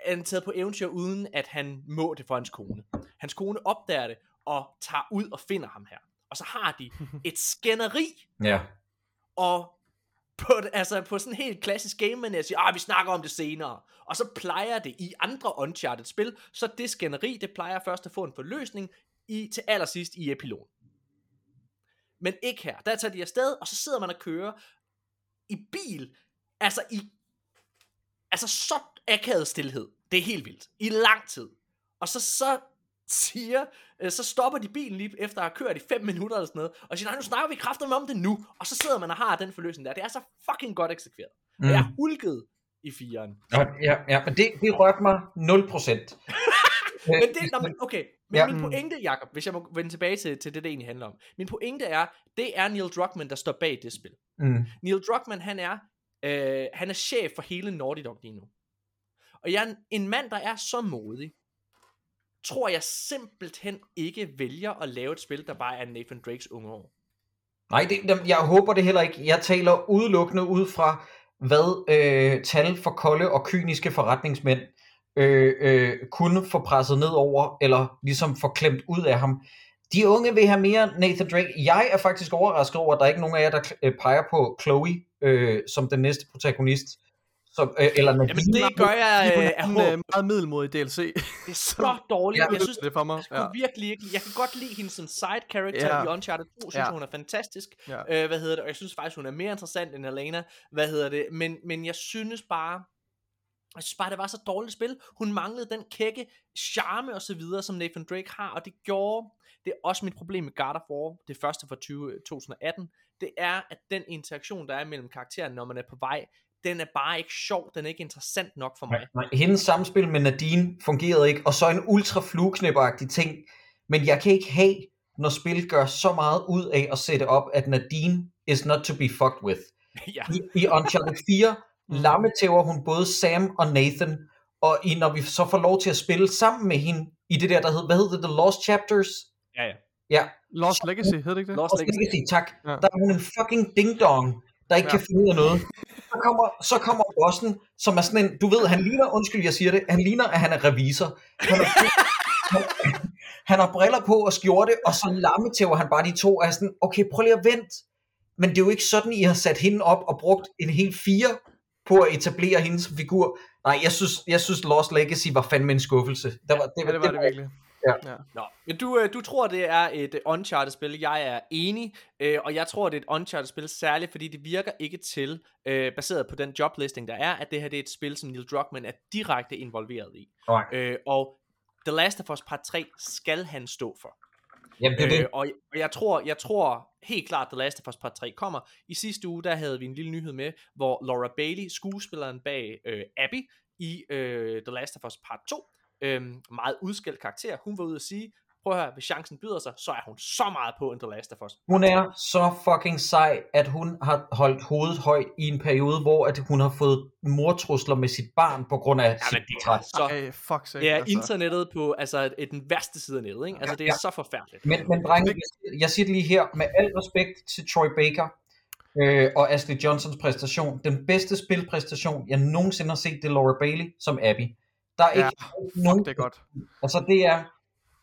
er han taget på eventyr, uden at han må det for hans kone. Hans kone opdager det, og tager ud og finder ham her. Og så har de et skænderi, Ja. og på, det- altså på sådan en helt klassisk game man siger, ah, vi snakker om det senere. Og så plejer det i andre Uncharted spil, så det skænderi, det plejer først at få en forløsning i, til allersidst i epilogen. Men ikke her. Der tager de afsted, og så sidder man og kører i bil, altså i altså så akavet stillhed. Det er helt vildt. I lang tid. Og så, så siger, øh, så stopper de bilen lige efter at have kørt i 5 minutter eller sådan noget, og siger, nej, nu snakker vi kraftigt om det nu, og så sidder man og har den forløsning der. Det er så fucking godt eksekveret. Mm. Jeg er hulket i firen. Ja, ja, ja men det, det rørte mig 0%. Men det, nå, men, okay, men Ja. min pointe, Jacob, hvis jeg må vende tilbage til, til det, det egentlig handler om. Min pointe er, det er Neil Druckmann, der står bag det spil. Mm. Neil Druckmann, han er, øh, han er chef for hele Naughty Dog lige nu. Og jeg er en, en mand, der er så modig, tror jeg simpelthen ikke vælger at lave et spil, der bare er Nathan Drakes unge år. Nej, det, jeg håber det heller ikke. Jeg taler udelukkende ud fra, hvad øh, tal for kolde og kyniske forretningsmænd øh, øh, kunne få presset ned over, eller ligesom få klemt ud af ham. De unge vil have mere Nathan Drake. Jeg er faktisk overrasket over, at der er nogen af jer, der øh, peger på Chloe øh, som den næste protagonist. Som, øh, eller Nadine. Jamen det gør jeg øh, er håb. øh, meget middelmodig DLC. Det er så dårligt. Ja, Jeg synes, det er for mig. jeg kunne virkelig ikke, jeg kan godt lide hende som side character Ja. ja. i Uncharted 2, synes Ja. ja. hun er fantastisk. Ja. Øh, hvad hedder det? Og jeg synes faktisk, hun er mere interessant end Elena. Hvad hedder det? Men, men jeg synes bare, jeg synes bare, det var så dårligt spil. Hun manglede den kække charme og så videre, som Nathan Drake har, og det gjorde, det er også mit problem med God of War, det første fra 20, 2018, det er, at den interaktion, der er mellem karaktererne, når man er på vej, den er bare ikke sjov, den er ikke interessant nok for mig. Nej, nej, hendes samspil med Nadine fungerede ikke, og så en ultra flueknipperagtig ting. Men jeg kan ikke have, når spil gør så meget ud af at sætte op, at Nadine is not to be fucked with. ja. I, i Uncharted 4 lammetæver hun både Sam og Nathan, og i, når vi så får lov til at spille sammen med hende i det der, der hed, hvad hed det, The Lost Chapters? Ja, ja. Ja, Lost Legacy, hed det ikke det? Lost Lost Legacy. Legacy, tak. Ja. Der er hun en fucking ding-dong, der ikke Ja. kan finde ud af noget. Så kommer, så kommer bossen, som er sådan en, du ved, han ligner, undskyld jeg siger det, han ligner, at han er revisor. Han, er, han, han har briller på og skjorte, og så lammetæver han bare de to, og er sådan, okay, prøv lige at vente. Men det er jo ikke sådan, I har sat hende op og brugt en hel fire på at etablere hende som figur. Nej, jeg synes, jeg synes Lost Legacy var fandme en skuffelse. Der var, det, Ja, det var det virkelig. Nå, men du, øh, du tror, det er et øh, Uncharted-spil. Jeg er enig, øh, og jeg tror, det er et Uncharted-spil, særligt fordi det virker ikke til, baseret på den joblisting, der er, at det her det er et spil, som Neil Druckmann er direkte involveret i. Nej. Og The Last of Us Part 3 skal han stå for. Jamen, det er det. Øh, og og jeg tror, jeg tror helt klart, The Last of Us Part 3 kommer. I sidste uge, der havde vi en lille nyhed med, hvor Laura Bailey, skuespilleren bag øh, Abby i øh, The Last of Us Part 2, øh, meget udskældt karakter, hun var ude at sige, prøv at høre, hvis chancen byder sig, så er hun så meget på en The Last of Us. Hun er så fucking sej, at hun har holdt hovedet højt i en periode, hvor at hun har fået mortrusler med sit barn på grund af Ja, sit er portræt. så... Ej, fuck sake. Er altså. internettet på, altså et- den værste side af nettet, ikke? Altså det er Ja. så forfærdeligt. Men, men drenge, jeg, siger- jeg siger det lige her, med al respekt til Troy Baker øh, og Ashley Johnsons præstation, den bedste spilpræstation, jeg nogensinde har set, det er Laura Bailey som Abby. Der er Ja, ikke nogen... Fuck, det er godt. Altså, det er,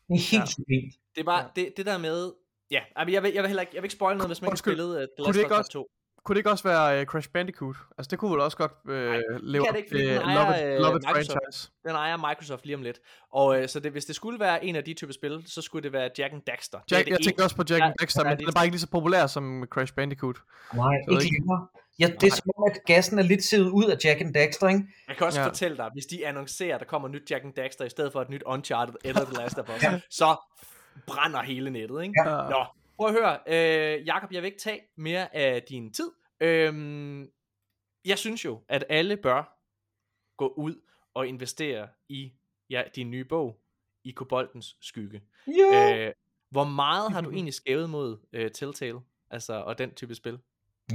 det er helt Ja. sublimt. Det er bare, Ja. det, det der med, ja, altså, jeg vil, jeg vil heller ikke, jeg vil ikke spoil noget, hvis man ikke spillede uh, The Kunne Last det of Us også- 2. kunne det ikke også være uh, Crash Bandicoot? Altså, det kunne vel også godt uh, leve kan op det ikke, til den Love It, øh, Love It Microsoft. franchise. Den ejer Microsoft lige om lidt. Og øh, så det, hvis det skulle være en af de typer spil, så skulle det være Jack and Daxter. Er Jack, det jeg tænker også på Jack Ja, and Dexter, ja, men det den er bare ikke lige så populær som Crash Bandicoot. Nej, Så ikke ikke- længere. Ja, det er som om, at gassen er lidt sivet ud af Jack and Daxter, ikke? Jeg kan også Ja. fortælle dig, hvis de annoncerer, at der kommer nyt Jack and Daxter i stedet for et nyt Uncharted eller The Last of Us, ja. så brænder hele nettet, ikke? Ja. Nå, prøv at høre. Øh, Jakob, jeg vil ikke tage mere af din tid. Øhm, jeg synes jo, at alle bør gå ud og investere i ja, din nye bog, i Koboldens Skygge. Ja. Øh, hvor meget har du egentlig skævet mod øh, Telltale, altså, og den type spil?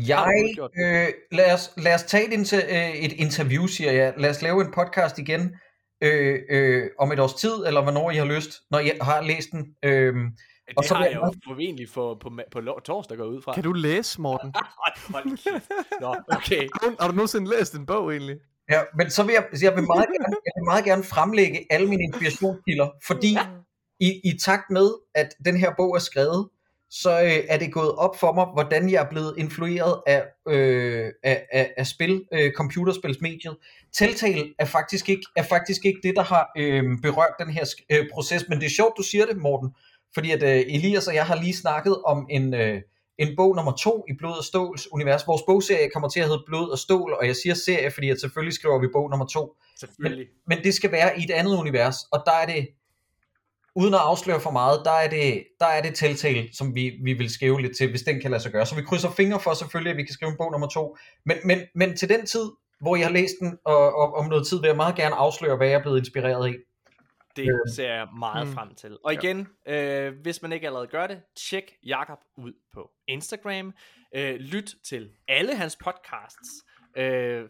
Jeg, øh, lad, os, lad os tage et, inter, øh, et interview, siger jeg. Lad os lave en podcast igen øh, øh, om et års tid, eller hvornår I har lyst, når I har læst den. Øh, Det Og så har vil jeg jo formentlig for, på, på, på torsdag går ud fra. Kan du læse, Morten? Hold, kæft. Nå, okay. Har du- nogensinde læst en bog, egentlig? ja, men så vil jeg, jeg, vil meget gerne, jeg vil meget gerne fremlægge alle mine inspirationskilder, fordi i, i takt med, at den her bog er skrevet, så øh, er det gået op for mig, hvordan jeg er blevet influeret af, øh, af, af, af spil, øh, computerspilsmediet. Telltale er faktisk ikke, er faktisk ikke det, der har øh, berørt den her øh, proces, men det er sjovt, du siger det, Morten, fordi at øh, Elias og jeg har lige snakket om en, øh, en bog nummer to i Blod og Ståls univers. Vores bogserie kommer til at hedde Blod og Stål, og jeg siger serie, fordi at selvfølgelig skriver vi bog nummer to Selvfølgelig. men det skal være i et andet univers, og der er det, uden at afsløre for meget, der er det, der er det Telltale, som vi, vi vil skrive lidt til, hvis den kan lade sig gøre. Så vi krydser fingre for selvfølgelig, at vi kan skrive en bog nummer to. Men, men, men til den tid, hvor jeg har læst den, og, og om noget tid, vil jeg meget gerne afsløre, hvad jeg er blevet inspireret af. Det ser jeg meget Mm. frem til. Og igen, øh, hvis man ikke allerede gør det, tjek Jakob ud på Instagram. Øh, lyt til alle hans podcasts. Øh,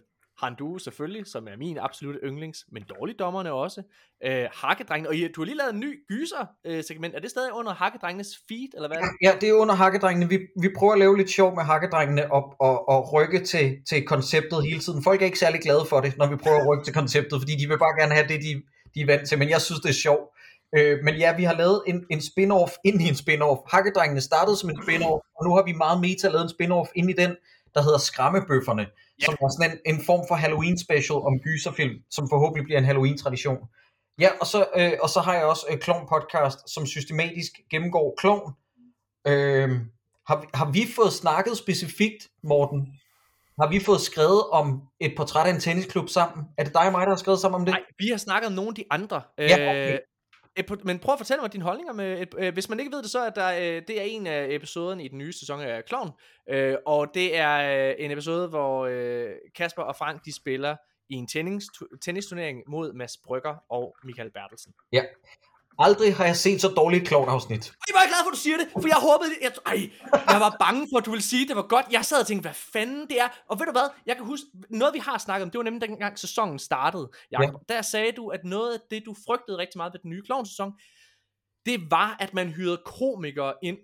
Handu selvfølgelig, som er min absolute yndlings, men dårligdommerne også. Øh, Hakkedrengene, og I- du har lige lavet en ny gyser-segment. er det stadig under Hakkedrengenes feed, eller hvad? er det? Ja, det er under hakkedrengene. Vi, vi prøver at lave lidt sjov med hakkedrengene og, og, og rykke til, til konceptet hele tiden. Folk er ikke særlig glade for det, når vi prøver at rykke til konceptet, fordi de vil bare gerne have det, de, de er vant til. Men jeg synes, det er sjovt. Øh, men ja, vi har lavet en, en spin-off ind i en spin-off. Hakkedrengene startede som en spin-off, og nu har vi meget meta lavet en spin-off ind i den, der hedder Skræmmebøfferne, Ja. som er sådan en, en form for Halloween special om gyserfilm, som forhåbentlig bliver en Halloween-tradition. Ja, og så, øh, og så har jeg også øh, Podcast, som systematisk gennemgår klovn. Øh, har, har vi fået snakket specifikt, Morten? Har vi fået skrevet om et portræt af en tennisklub sammen? Er det dig og mig, der har skrevet sammen om det? Nej, vi har snakket om nogle af de andre. Ja, okay. Øh, et men prøv at fortælle mig dine holdninger med, et, øh, hvis man ikke ved det, så er der, øh, det er en af episoderne i den nye sæson af Clown, øh, og det er øh, en episode, hvor øh, Kasper og Frank, de spiller i en tennis, tennisturnering mod Mads Brygger og Michael Bertelsen. Aldrig har jeg set så dårligt klovnafsnit. Er jeg glad for, at du siger det, for jeg håbede, jeg, ej, jeg var bange for, at du ville sige, at det var godt. Jeg sad og tænkte, hvad fanden det er. Og ved du hvad, jeg kan huske, noget vi har snakket om, det var nemlig dengang sæsonen startede, Jacob. Ja. Der sagde du, at noget af det, du frygtede rigtig meget ved den nye klovnsæson, det var, at man hyrede komikere ind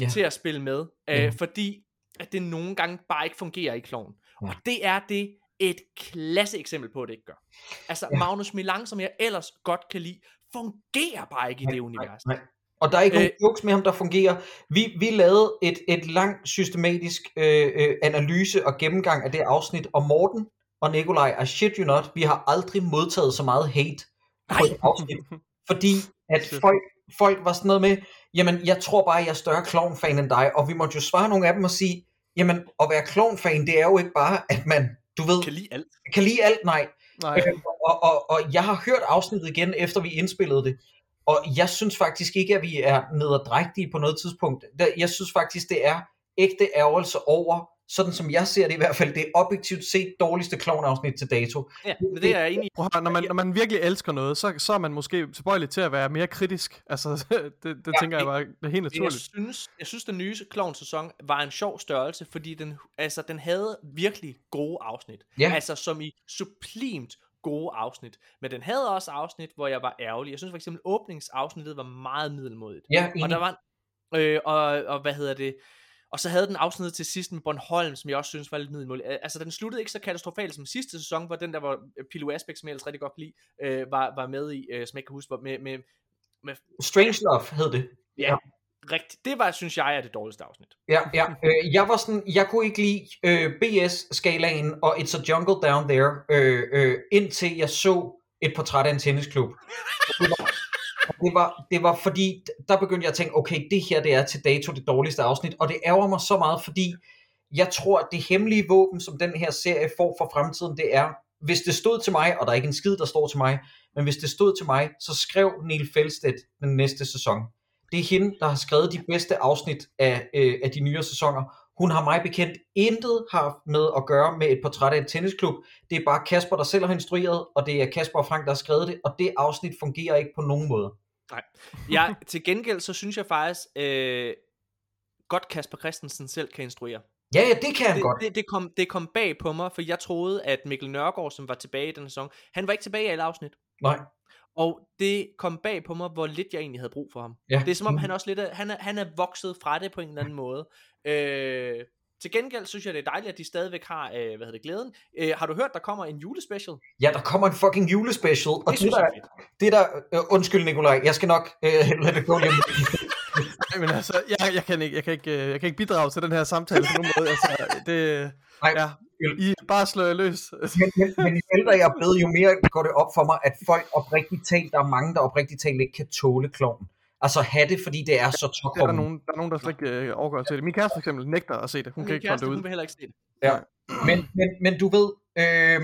Ja. til at spille med, øh, Ja. fordi at det nogle gange bare ikke fungerer i kloven. Ja. Og det er det et klasse eksempel på, at det ikke gør. Altså Ja. Magnus Milang, som jeg ellers godt kan lide, fungerer bare ikke i det univers. Nej. Og der er ikke øh, nogen jokes med ham, der fungerer. Vi, vi lavede et, et langt systematisk øh, øh, analyse og gennemgang af det afsnit, og Morten og Nikolaj, I shit you not, vi har aldrig modtaget så meget hate på Nej. et afsnit. Fordi at folk, folk var sådan noget med, jamen jeg tror bare, jeg er større klovnfan end dig, og vi måtte jo svare nogle af dem og sige, jamen at være klovnfan, det er jo ikke bare, at man, du ved, Kan lide alt. kan lide alt, nej. Nej. Øh, og, og, og jeg har hørt afsnittet igen, efter vi indspillede det, og jeg synes faktisk ikke, at vi er nederdrægtige på noget tidspunkt. Der- Jeg synes faktisk, det er ægte ærgelse over, sådan som jeg ser det i hvert fald, det er objektivt set dårligste klovnafsnit til dato. Ja, men det er jeg enig i. Prøv når, man, når man virkelig elsker noget, så, så er man måske tilbøjelig til at være mere kritisk. Altså, det, det Ja, tænker jeg bare, det er helt Jeg naturligt. synes, jeg synes, den nye klovn sæson var en sjov størrelse, fordi den, altså, den havde virkelig gode afsnit. Ja. Altså som i sublimt gode afsnit. Men den havde også afsnit, hvor jeg var ærgerlig. Jeg synes for eksempel, åbningsafsnittet var meget middelmodigt. Ja, Og der var øh, og, og hvad hedder det? Og så havde den afsnittet til sidst med Bornholm, som jeg også synes var lidt middelmålig. Øh, Altså, den sluttede ikke så katastrofalt som sidste sæson, hvor den der var øh, Pilo Asbæk, som jeg ellers rigtig godt kan lide, øh, var, var med i, øh, som jeg ikke kan huske, hvor- med, med, med Strange Love hed det. Ja, rigtig, det var, synes jeg, er det dårligste afsnit. Ja, ja. Øh, jeg var sådan, jeg kunne ikke lide øh, BS-skalaen og It's a Jungle Down There, øh, øh, indtil jeg så et portræt af en tennisklub. Det var, det var, det var fordi, der begyndte jeg at tænke, okay, det her det er til dato det dårligste afsnit, og det ærger mig så meget, fordi jeg tror, at det hemmelige våben, som den her serie får for fremtiden, det er, hvis det stod til mig, og der er ikke en skid, der står til mig, men hvis det stod til mig, så skrev Neil Felstedt den næste sæson. Det er hende, der har skrevet de bedste afsnit af, øh, af de nye sæsoner. Hun har mig bekendt intet haft med at gøre med et portræt af en tennisklub. Det er bare Kasper, der selv har instrueret, og det er Kasper og Frank, der har skrevet det, og det afsnit fungerer ikke på nogen måde. Nej. Ja, til gengæld, så synes jeg faktisk, øh, godt Kasper Christensen selv kan instruere. Ja, ja, det kan han det, godt. Det, det, kom, det kom bag på mig, for jeg troede, at Mikkel Nørgaard, som var tilbage i den sæson, han var ikke tilbage i alle afsnit. Nej. Og det kom bag på mig, hvor lidt jeg egentlig havde brug for ham. Ja. Det er som om, han også lidt er, han er, han er vokset fra det på en eller anden måde. Øh, til gengæld synes jeg, det er dejligt, at de stadigvæk har, øh, hvad hedder det, glæden. Øh, har du hørt, der kommer en julespecial? Ja, der kommer en fucking julespecial, og Det det, der, er det der, øh, undskyld Nikolaj, jeg skal nok øh, lade det gå. Nej, men altså, jeg, jeg, kan ikke, jeg, kan ikke, øh, jeg kan ikke bidrage til den her samtale på nogen måde. Altså, det, Nej, ja, I bare slår jer løs. men, men, men jo ældre jeg er blevet, jo mere går det op for mig, at folk oprigtigt talt, der er mange, der oprigtigt talt ikke kan tåle klovn. Altså have det, fordi det er så er der, tårkommen. nogen, der er nogen, der slet ikke øh, overgår at se det. Min kæreste for eksempel nægter at se det. Hun Min kan ikke holde kæreste, det ud. hun vil heller ikke se det. Ja. Men, men, men du ved, øh,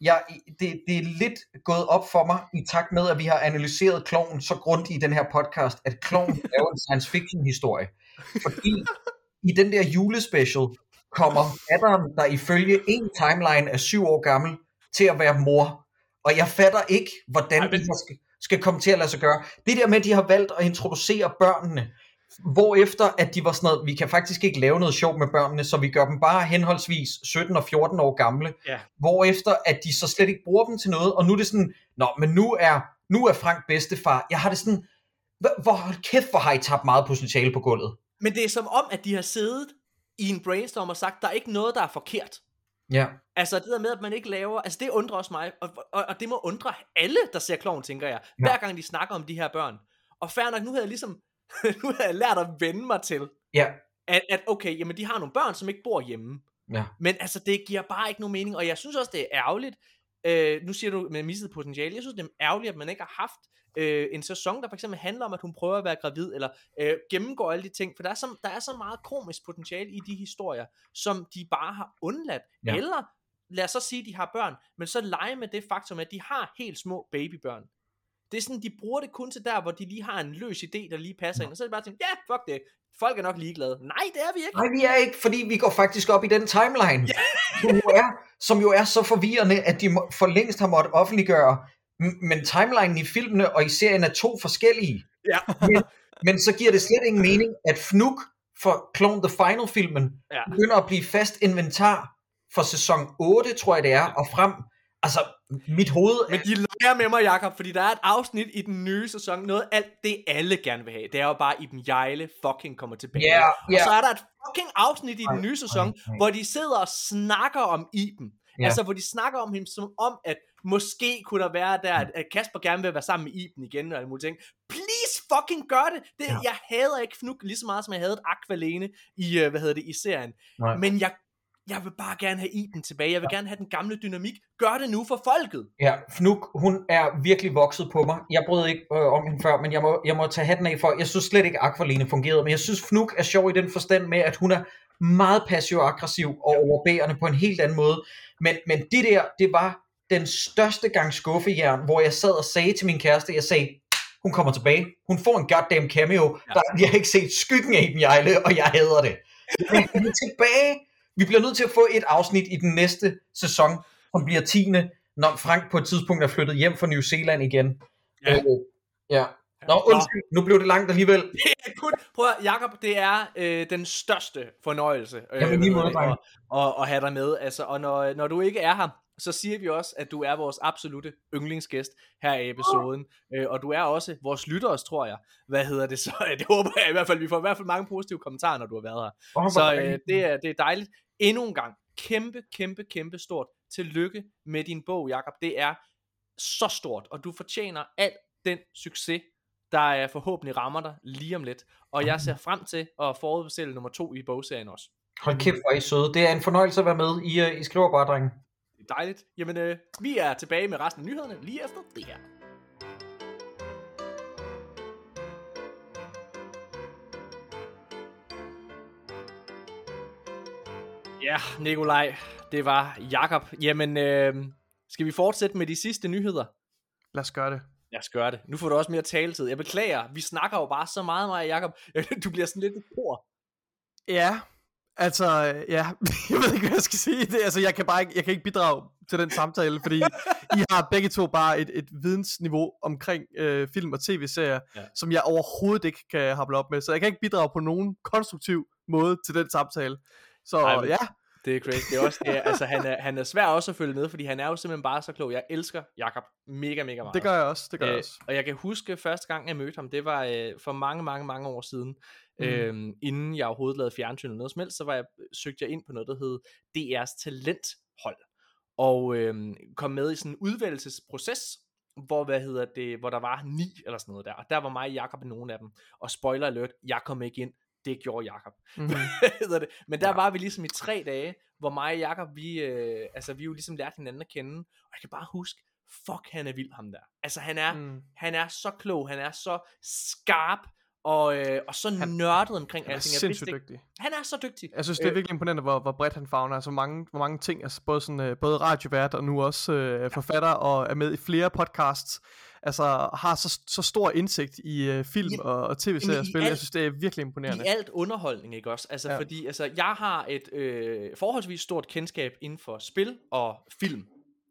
jeg, det, det er lidt gået op for mig, i takt med, at vi har analyseret kloven så grundigt i den her podcast, at kloven er jo en science fiction historie. Fordi i den der julespecial kommer datteren, der ifølge en timeline er syv år gammel, til at være mor. Og jeg fatter ikke, hvordan Ej, men- det skal, skal komme til at lade sig gøre. Det der med, at de har valgt at introducere børnene, Hvorefter at de var sådan noget, vi kan faktisk ikke lave noget sjov med børnene, så vi gør dem bare henholdsvis 17 og 14 år gamle. Ja. Hvorefter at de så slet ikke bruger dem til noget, og nu er det sådan, nå, men nu er, nu er Frank bedstefar. Jeg har det sådan, hvor, hvor kæft, hvor har I tabt meget potentiale på gulvet. Men det er som om, at de har siddet i en brainstorm og sagt, der er ikke noget, der er forkert. Ja. Altså det der med, at man ikke laver, altså det undrer også mig, og, og, og det må undre alle, der ser kloven, tænker jeg, hver gang de snakker om de her børn. Og fair nok, nu havde jeg ligesom, nu havde jeg lært at vende mig til, Ja. at, at okay, jamen de har nogle børn, som ikke bor hjemme. Ja. Men altså, det giver bare ikke nogen mening, og jeg synes også, det er ærgerligt, øh, nu siger du med misset potentiale, jeg synes, det er ærgerligt, at man ikke har haft øh, en sæson, der for eksempel handler om, at hun prøver at være gravid, eller øh, gennemgår alle de ting, for der er, så, der er så meget komisk potentiale i de historier, som de bare har undladt, Ja. ja. eller lad os så sige, at de har børn, men så lege med det faktum, at de har helt små babybørn. Det er sådan, de bruger det kun til der, hvor de lige har en løs idé, der lige passer ind, og så er det bare tænkt, ja, fuck det, folk er nok ligeglade. Nej, det er vi ikke. Nej, vi er ikke, fordi vi går faktisk op i den timeline, som, jo er, som jo er så forvirrende, at de for længst har måttet offentliggøre, men timelinen i filmene og i serien er to forskellige. Ja. Men, men så giver det slet ingen mening, at Fnuk for Clone the Final-filmen Ja. begynder at blive fast inventar for sæson 8, tror jeg det er, og frem. Altså, mit hoved Men de leger med mig, Jacob, fordi der er et afsnit i den nye sæson, noget alt det alle gerne vil have. Det er jo bare, Iben Jejle fucking kommer tilbage. Ja, Og ja. så er der et fucking afsnit i den nye sæson, ej, ej. hvor de sidder og snakker om Iben. Ja. Altså, hvor de snakker om hende som om, at måske kunne der være der, at, Kasper gerne vil være sammen med Iben igen, og alle mulige ting. Please fucking gør det! det Ja. ja. Jeg hader ikke Fnuk lige så meget, som jeg havde Aqualene i, øh, hvad hedder det, i serien. Nej. Men jeg, jeg vil bare gerne have Iben tilbage. Jeg vil gerne have den gamle dynamik. Gør det nu for folket. Ja, Fnuk, hun er virkelig vokset på mig. Jeg brød ikke øh, om hende før, men jeg må, jeg må tage hatten af for, jeg synes slet ikke, Aqualine fungerede, men jeg synes, Fnuk er sjov i den forstand med, at hun er meget passiv og aggressiv og overbærende på en helt anden måde. Men, men det der, det var den største gang skuffejern, hvor jeg sad og sagde til min kæreste, jeg sagde, hun kommer tilbage, hun får en goddamn cameo, ja. der, jeg har ikke set skyggen af den Jejle, og jeg hader det. Men hun er tilbage. Vi bliver nødt til at få et afsnit i den næste sæson, som bliver 10. Når Frank på et tidspunkt er flyttet hjem fra New Zealand igen. Ja. Øh, ja. Nå, undskyld, nu blev det langt alligevel. Det er kun, prøv at, Jacob, det er øh, den største fornøjelse øh, Jamen, lige måde, dreng. at, at, at have dig med. Altså, og når, når du ikke er her, så siger vi også, at du er vores absolute yndlingsgæst her i episoden. Øh, og du er også vores lytteres, tror jeg. Hvad hedder det så? Det håber jeg i hvert fald. Vi får i hvert fald mange positive kommentarer, når du har været her. Hvor Så øh, det, er, det er dejligt. Endnu en gang, kæmpe, kæmpe, kæmpe stort tillykke med din bog, Jakob. Det er så stort, og du fortjener al den succes, der er forhåbentlig rammer dig lige om lidt. Og jeg ser frem til at forudbestille nummer to i bogserien også. Hold kæft, hvor I søde. Det er en fornøjelse at være med. I, uh, I skriver bare, drenge. Dejligt. Jamen, øh, vi er tilbage med resten af nyhederne lige efter det her. Ja, Nikolaj, det var Jakob. Jamen, øh, skal vi fortsætte med de sidste nyheder? Lad os gøre det. Lad os gøre det. Nu får du også mere taletid. Jeg beklager, vi snakker jo bare så meget, mig og Jacob. Du bliver sådan lidt et kor. Ja, altså, ja, jeg ved ikke, hvad jeg skal sige. Det, altså, jeg kan bare ikke, jeg kan ikke bidrage til den samtale, fordi I har begge to bare et, et vidensniveau omkring øh, film og tv-serier, Ja. som jeg overhovedet ikke kan hable op med. Så jeg kan ikke bidrage på nogen konstruktiv måde til den samtale. Så Ej, men- ja, Det er crazy. Det er også, det er, altså, han, er, han er svær også at følge med, fordi han er jo simpelthen bare så klog. Jeg elsker Jakob mega, mega meget. det gør jeg også. Det gør jeg Øh, også. og jeg kan huske første gang, jeg mødte ham, det var øh, for mange, mange, mange år siden. Mm. Øhm, inden jeg overhovedet lavede fjernsyn eller noget som helst, så var jeg, søgte jeg ind på noget, der hed DR's talenthold. Og øhm, kom med i sådan en udvælgelsesproces, hvor, hvad hedder det, hvor der var ni eller sådan noget der. Og der var mig og Jakob i nogle af dem. Og spoiler alert, jeg kom ikke ind. Det gjorde hedder det. Men der var vi ligesom i tre dage, hvor mig og Jacob, vi, øh, altså, vi jo ligesom lærte hinanden at kende. Og jeg kan bare huske, fuck, han er vild ham der. Altså, han er, Mm. han er så klog, han er så skarp, og, øh, og så Han- nørdet omkring Han er alting. Jeg sindssygt vidste ikke- dygtig. Han er så dygtig. Jeg synes, det er Øh, virkelig imponerende, hvor, hvor bredt han fagner. Altså, mange, hvor mange ting, altså både, sådan, øh, både radiovært og nu også øh, forfatter og er med i flere podcasts. Altså, har så, så stor indsigt i øh, film Ja, og, og tv-serier og spil. Jeg synes, det er virkelig imponerende. I alt underholdning, ikke også? Altså, ja. Ja. fordi altså, jeg har et øh, forholdsvis stort kendskab inden for spil og film.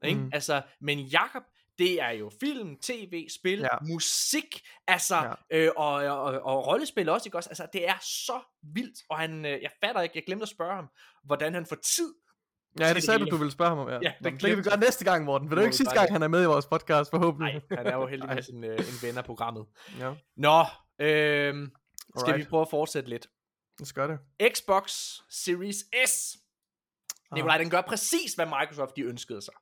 Ikke? Mm. Altså, men Jakob, det er jo film, tv, spil, ja. Musik, altså, ja. Øh, og, og, og, og rollespil også, ikke også? Altså, det er så vildt, og han, øh, jeg fatter ikke, jeg glemte at spørge ham, hvordan han får tid. Ja, det sagde du, du ville spørge ham om. Ja, det ja det, det kan vi gøre næste gang, Morten. Vil må du vi ikke sidste gang, han er med i vores podcast, forhåbentlig? Nej, han er jo heldigvis en, øh, en ven af programmet. Ja, Nå, øh, skal vi Alright. prøve at fortsætte lidt. lad os gøre det. Xbox Series S. Nikolaj, den gør præcis, hvad Microsoft de ønskede sig.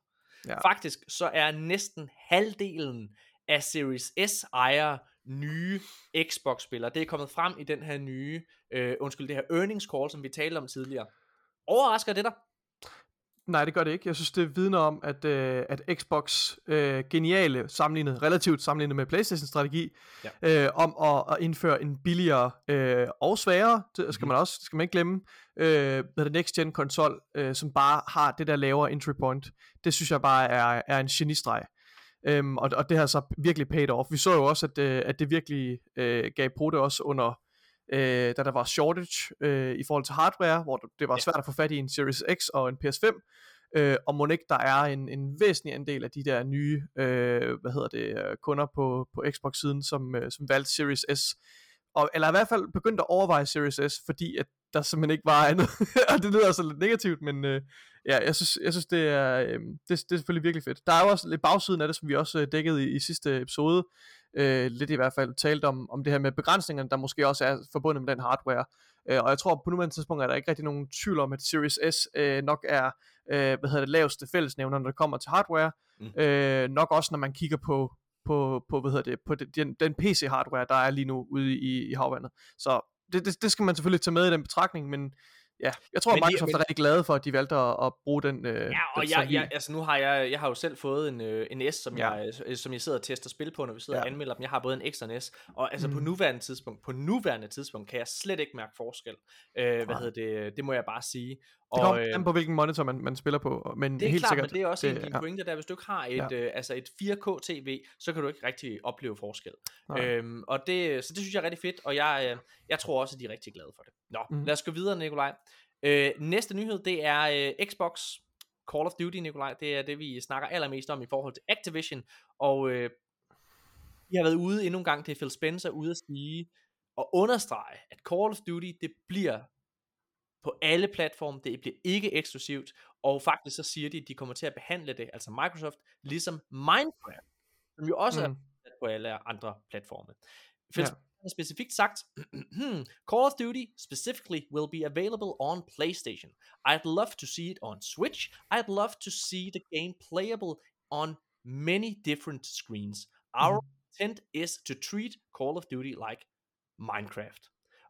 Ja. Faktisk så er næsten halvdelen af Series S ejere nye Xbox-spillere. Det er kommet frem i den her nye, øh, undskyld, det her earnings call, som vi talte om tidligere. Overrasker det dig? Nej, det gør det ikke. Jeg synes, det vidner om, at, øh, at Xbox øh, geniale sammenlignet, relativt sammenlignet med Playstation strategi, ja. øh, om at, at indføre en billigere øh, og sværere, det skal man også, skal man ikke glemme, øh, med det next gen konsol, øh, som bare har det der lavere entry point. Det synes jeg bare er, er en genistreg. Øhm, og, og det har så virkelig paid off. Vi så jo også, at, øh, at det virkelig øh, gav på det også under, øh, da der var shortage øh, i forhold til hardware, hvor det var svært at få fat i en Series X og en PS5, øh, og må ikke der er en, en væsentlig andel af de der nye øh, hvad hedder det, øh, kunder på, på Xbox-siden, som, øh, som valgte Series S, og, eller i hvert fald begyndte at overveje Series S, fordi at der simpelthen ikke var andet, og det lyder så lidt negativt, men øh, ja, jeg synes, jeg synes det, er, øh, det, det er selvfølgelig virkelig fedt. Der er jo også lidt bagsiden af det, som vi også øh, dækkede i, i sidste episode, øh, lidt i hvert fald talt om, om det her med begrænsningerne, der måske også er forbundet med den hardware. Øh, og jeg tror på nuværende tidspunkt er der ikke rigtig nogen tvivl om, at Series S øh, nok er øh, hvad hedder det, laveste fællesnævner, når det kommer til hardware. Mm. Øh, nok også, når man kigger på, på, på, hvad hedder det, på den, den PC-hardware, der er lige nu ude i, i havvandet. Så det, det, det skal man selvfølgelig tage med i den betragtning, men ja, jeg tror, Men Microsoft men- er rigtig glade for, at de valgte at, at bruge den. Øh, Ja, den og jeg, strategi. jeg, altså nu har jeg, jeg har jo selv fået en, øh, en S, som, Ja. jeg, øh, som jeg sidder og tester spil på, når vi sidder ja. og anmelder dem. Jeg har både en X og en S, og altså mm. på nuværende tidspunkt, på nuværende tidspunkt, kan jeg slet ikke mærke forskel. Øh, hvad hedder det, det må jeg bare sige. Det kommer øh, an på, hvilken monitor man, man spiller på, men det er helt klart, sikkert. men det er også en af det- ja. pointer der. Hvis du ikke har et, Ja. øh, altså et 4K tv, så kan du ikke rigtig opleve forskel. Nej. Øhm, og det, så det synes jeg er rigtig fedt, og jeg, øh, jeg tror også, at de er rigtig glade for det. Nå, mm. Lad os gå videre, Nikolaj. Øh, næste nyhed, det er øh, Xbox Call of Duty, Nikolaj. Det er det, vi snakker allermest om i forhold til Activision. Og øh, vi har været ude endnu en gang, det er Phil Spencer ude at sige og understrege, at Call of Duty, det bliver på alle platforme, det bliver ikke eksklusivt, og faktisk så siger de, at de kommer til at behandle det, altså Microsoft, ligesom Minecraft, som jo også mm. er Mm. på alle andre platforme. Phil Ja. Specifikt sagt, Call of Duty specifically will be available on PlayStation. I'd love to see it on Switch. I'd love to see the game playable on many different screens. Our intent is to treat Call of Duty like Minecraft.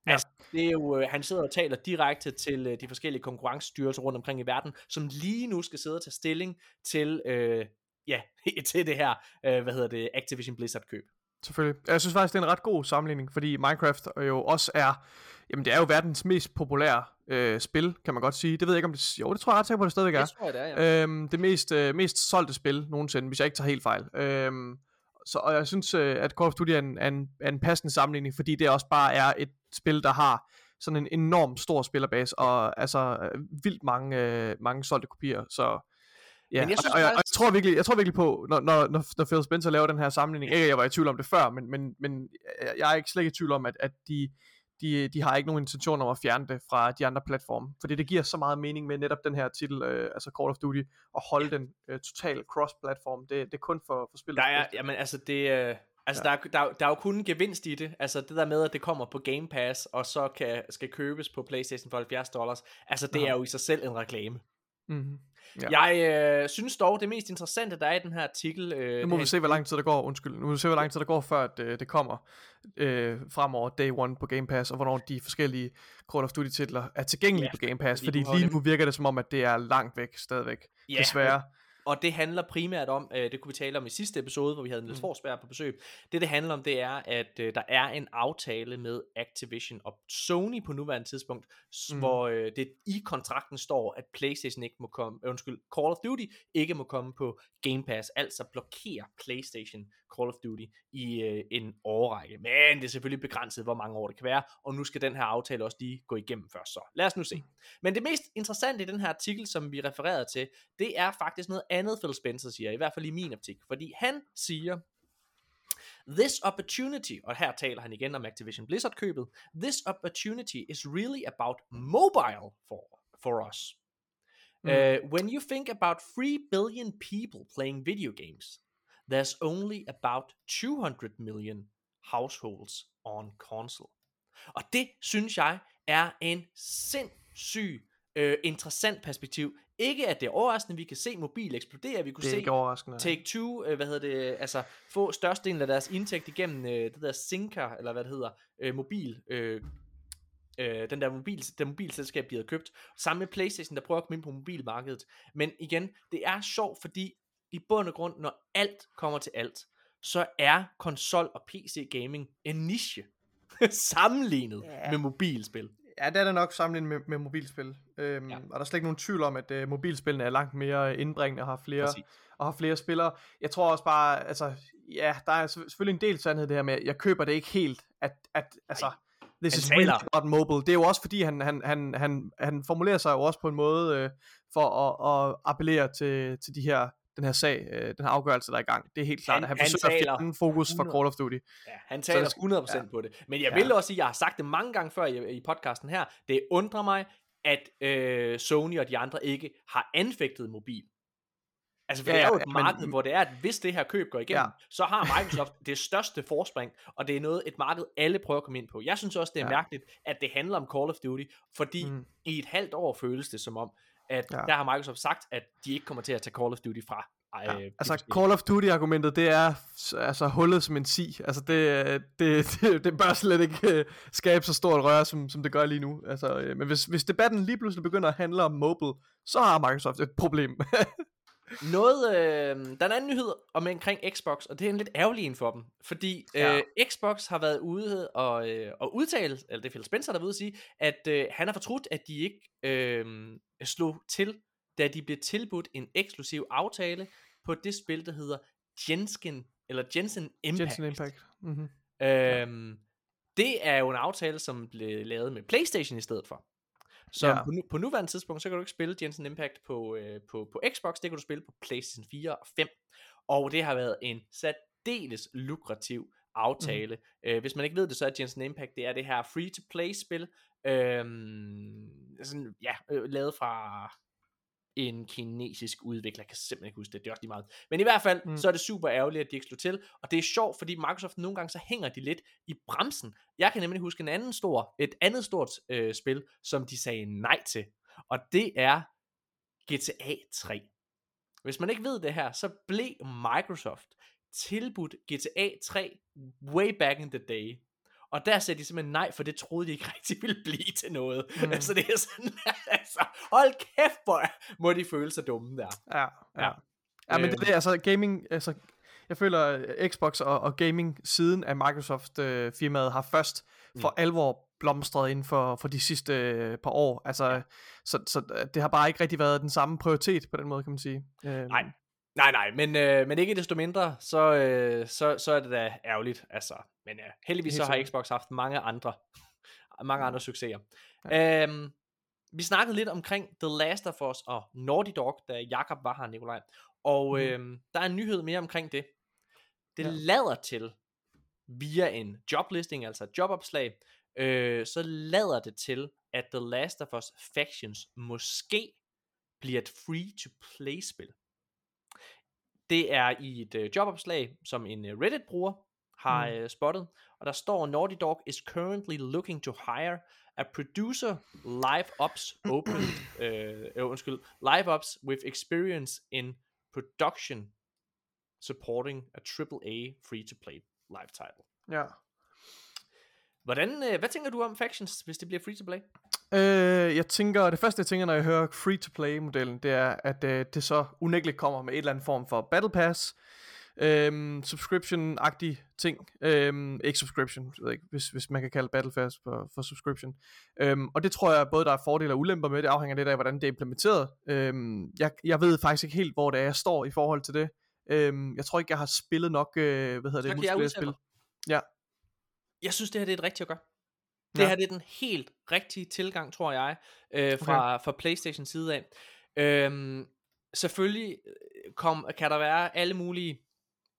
Ja. Altså, det er jo, øh, han sidder og taler direkte til øh, de forskellige konkurrencestyrelser rundt omkring i verden, som lige nu skal sidde og tage stilling til, øh, ja, til det her, øh, hvad hedder det, Activision Blizzard køb. Selvfølgelig. Jeg synes faktisk, det er en ret god sammenligning, fordi Minecraft jo også er, jamen det er jo verdens mest populære øh, spil, kan man godt sige. Det ved jeg ikke om det, jo det tror jeg ret sikker på, det stadigvæk er. Det tror jeg, det er, ja. Øhm, det mest, øh, mest solgte spil nogensinde, hvis jeg ikke tager helt fejl. Øhm, så, og jeg synes, øh, at Call of Duty er en, er, en, er en passende sammenligning, fordi det også bare er et spil, der har sådan en enorm stor spillerbase, og altså øh, vildt mange, øh, mange solgte kopier, så... Ja, Men jeg og, synes og, jeg, og jeg, tror virkelig, jeg tror virkelig på, når, når, når, når Phil Spencer laver den her sammenligning, ikke at jeg var i tvivl om det før, men, men, men jeg- jeg er ikke slet ikke i tvivl om, at, at de, de, de har ikke nogen intention om at fjerne det fra de andre platforme, fordi det giver så meget mening med netop den her titel, øh, altså Call of Duty, og holde den øh, total cross-platform. Det, det er kun for, for spillet. Der er, jamen altså det, øh, altså Ja. ja. der, er, der, er- der er jo kun en gevinst i det, altså det der med, at det kommer på Game Pass, og så kan, skal købes på Playstation for 70 dollars, altså det Aha. er jo i sig selv en reklame. Mm-hmm. Ja. Jeg øh, synes dog, det mest interessante, der er i den her artikel... Øh, Nu må vi se, hvor lang tid der går, undskyld. Nu må vi se, hvor lang tid der går, før at, øh, det kommer øh, fremover day one på Game Pass, og hvornår de forskellige Call of Duty titler er tilgængelige Ja, på Game Pass, fordi lige nu virker det som om, at det er langt væk stadigvæk, Ja, desværre. Og det handler primært om, øh, det kunne vi tale om i sidste episode, hvor vi havde Niels Mm. Forsberg på besøg. Det det handler om, det er, at øh, der er en aftale med Activision og Sony på nuværende tidspunkt, Mm. hvor øh, det i kontrakten står, at PlayStation ikke må komme, øh, undskyld, Call of Duty ikke må komme på Game Pass, altså blokere PlayStation Call of Duty i øh, en årrække. Men det er selvfølgelig begrænset, hvor mange år det kan være, og nu skal den her aftale også lige gå igennem først så. Lad os nu se. Men det mest interessante i den her artikel, som vi refererede til, det er faktisk noget andet, Phil Spencer siger, i hvert fald i min optik. Fordi han siger, This opportunity, og her taler han igen om Activision Blizzard købet, this opportunity is really about mobile for, for us. Mm. Uh, when you think about 3 billion people playing video games, there's only about 200 million households on console. Og det synes jeg er en sindssyg øh, interessant perspektiv. Ikke at det er overraskende, vi kan se mobil eksplodere, vi kunne Det er se ikke overraskende. Take Two, øh, hvad hedder det, altså få størstedelen af deres indtægt igennem øh, det der Sinker, eller hvad det hedder, øh, mobil, øh, øh, den der mobil, den mobilselskab, de havde købt. Sammen med Playstation, der prøver at komme ind på mobilmarkedet. Men igen, det er sjovt, fordi i bund og grund, når alt kommer til alt, så er konsol og PC gaming en niche. sammenlignet Ja. med mobilspil. Ja, det er der nok sammenlignet med, med mobilspil. Øhm, Ja. Og der er slet ikke nogen tvivl om, at øh, mobilspillene er langt mere indbringende og har flere, Præcis. og har flere spillere. Jeg tror også bare, altså, ja, der er selv- selvfølgelig en del sandhed det her med, at jeg køber det ikke helt, at, at altså, this Han is taler- really about mobile. Det er jo også fordi, han, han, han, han, han formulerer sig jo også på en måde øh, for at, at appellere til, til de her, den her sag, øh, den her afgørelse, der er i gang. Det er helt klart, Han- at han han forsøger at taler fjerne fokus fra 100. Call of Duty. Ja, han taler det- 100% ja. på det. Men jeg Ja. vil også sige, jeg har sagt det mange gange før i, i podcasten her, det undrer mig, at øh, Sony og de andre ikke har anfægtet mobil. Altså, for Ja, ja, det er jo ja, et men- marked, hvor det er, at hvis det her køb går igennem, Ja. ja. så har Microsoft det største forspring, og det er noget, et marked, alle prøver at komme ind på. Jeg synes også, det er Ja. ja. mærkeligt, at det handler om Call of Duty, fordi mm. i et halvt år føles det som om, at Ja. der har Microsoft sagt, at de ikke kommer til at tage Call of Duty fra. Øh, Ja, altså. Call of Duty argumentet det er altså hullet som en si. Altså det, det, det, det bør slet ikke uh, skabe så stort røre som, som det gør lige nu. Altså, uh, men hvis, hvis debatten lige pludselig begynder at handle om mobile, så har Microsoft et problem. Noget, øh, der er en anden nyhed om omkring Xbox, og det er en lidt ærgerlig en for dem, fordi Ja. øh, Xbox har været ude og, øh, og udtale, eller det er Phil Spencer, der været ude at sige, at øh, han har fortrudt, at de ikke øh, slog til, da de blev tilbudt en eksklusiv aftale på det spil, der hedder Jensen, eller Jensen Impact. Jensen Impact. Mm-hmm. Øhm, det er jo en aftale, som blev lavet med PlayStation i stedet for. Så Ja. på, nu, på nuværende tidspunkt, så kan du ikke spille Jensen Impact på, øh, på, på Xbox, det kan du spille på PlayStation 4 og 5. Og det har været en særdeles lukrativ aftale. Mm. Øh, hvis man ikke ved det, så er Jensen Impact, det er det her free-to-play-spil, øhm, sådan, ja, øh, lavet fra en kinesisk udvikler, jeg kan simpelthen ikke huske det, det er også lige meget. Men i hvert fald, Mm. så er det super ærgerligt, at de ikke slog til, og det er sjovt, fordi Microsoft nogle gange så hænger de lidt i bremsen. Jeg kan nemlig huske en anden stor, et andet stort øh, spil, som de sagde nej til, og det er GTA 3. Hvis man ikke ved det her, så blev Microsoft tilbudt GTA 3 way back in the day. Og der sagde de simpelthen nej, for det troede de ikke rigtig ville blive til noget. Mm. Altså det er sådan, altså, hold kæft, hvor må de føle sig dumme der. Ja, ja. Ja. ja. men det, Øhm. er det, altså gaming, altså, jeg føler, at Xbox og, og gaming siden af Microsoft øh, firmaet har først for Mm. alvor blomstret inden for, for de sidste øh, par år. Altså, så, så øh, det har bare ikke rigtig været den samme prioritet på den måde, kan man sige. Øh, Nej. Nej, nej, men, øh, men ikke desto mindre, så, øh, så, så er det da ærgerligt. Altså, men øh, heldigvis så har. Xbox haft mange andre, mange andre succeser. Ja. Øhm, vi snakkede lidt omkring The Last of Us og Naughty Dog, da Jakob var her, Nikolaj. Og Mhm. øhm, der er en nyhed mere omkring det. Det ja. lader til, via en joblisting, altså et jobopslag, øh, så lader det til, at The Last of Us Factions måske bliver et free-to-play-spil. Det er i et øh, jobopslag, som en øh, Reddit-bruger har Mm. øh, spottet, og der står, Naughty Dog is currently looking to hire a producer live ops open, øh, øh, undskyld, live ops with experience in production supporting a AAA free-to-play live title. ja. Hvordan, øh, hvad tænker du om Factions, hvis det bliver free-to-play? Øh, jeg tænker, det første jeg tænker, når jeg hører free-to-play-modellen, det er, at øh, det så unægteligt kommer med et eller andet form for battle pass, øhm, subscription-agtig ting. Øhm, ikke subscription, jeg ved ikke, hvis, hvis man kan kalde battle pass for, for subscription. Øhm, og det tror jeg både der er fordele og ulemper med, det afhænger lidt af, hvordan det er implementeret. Øhm, jeg, jeg ved faktisk ikke helt, hvor det er, jeg står i forhold til det. Øhm, jeg tror ikke, jeg har spillet nok, øh, hvad hedder det, multiplayer-spil. Ja. Jeg synes, det her det er et rigtigt at gøre. Det Ja. her det er den helt rigtige tilgang, tror jeg, øh, fra, okay. fra Playstation side af. Øhm, selvfølgelig øh, kom, kan der være alle mulige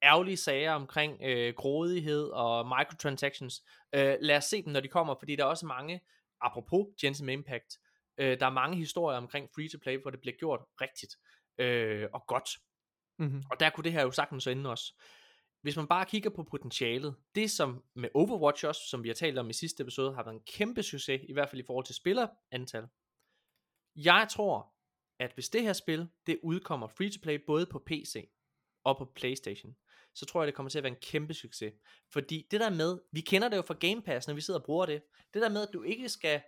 ærgerlige sager omkring øh, grådighed og microtransactions. Øh, lad os se dem, når de kommer, fordi der er også mange, apropos Genshin Impact, øh, der er mange historier omkring free-to-play, hvor det bliver gjort rigtigt øh, og godt. Mm-hmm. Og der kunne det her jo sagtens ende også. Hvis man bare kigger på potentialet, det som med Overwatch også, som vi har talt om i sidste episode, har været en kæmpe succes, i hvert fald i forhold til spillerantal. Jeg tror, at hvis det her spil, det udkommer free to play både på PC og på Playstation, så tror jeg, det kommer til at være en kæmpe succes. Fordi det der med, vi kender det jo fra Game Pass, når vi sidder og bruger det, det der med, at du ikke skal,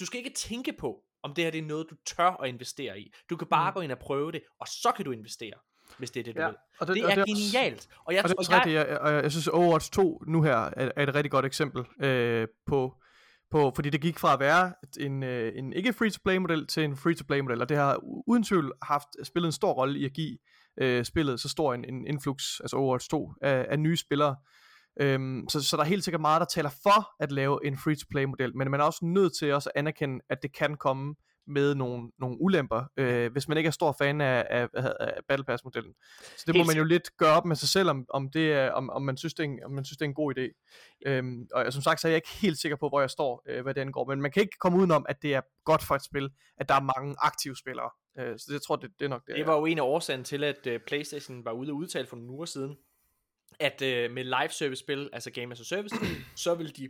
du skal ikke tænke på, om det her det er noget, du tør at investere i. Du kan bare Mm. gå ind og prøve det, og så kan du investere, hvis det er det, du Ja, vil. og Det, det og er også- genialt. Og jeg, og det er og jeg, rigtigt, jeg, og jeg, jeg synes Overwatch 2 nu her er, er et rigtig godt eksempel øh, på, på, fordi det gik fra at være en, øh, en ikke free-to-play model til en free-to-play model, og det har uden tvivl haft spillet en stor rolle i at give øh, spillet så stor en, en influx, altså Overwatch 2, af, af nye spillere. Øhm, så, så der er helt sikkert meget, der taler for at lave en free-to-play model, men man er også nødt til også at anerkende, at det kan komme med nogle, nogle ulemper, øh, hvis man ikke er stor fan af, af, af, Battle Pass modellen. Så det må Helt man jo lidt gøre op med sig selv, om, om, det er, om, om, man synes, det er en, om man synes, det er en god idé. Øhm, og som sagt, så er jeg ikke helt sikker på, hvor jeg står, øh, hvad det angår, men man kan ikke komme udenom, at det er godt for et spil, at der er mange aktive spillere. Øh, så det jeg tror det, det er nok det. det var jo en af årsagen til, at uh, Playstation var ude og udtale for nogle uger siden, at uh, med live service spil, altså Game as a Service, så vil de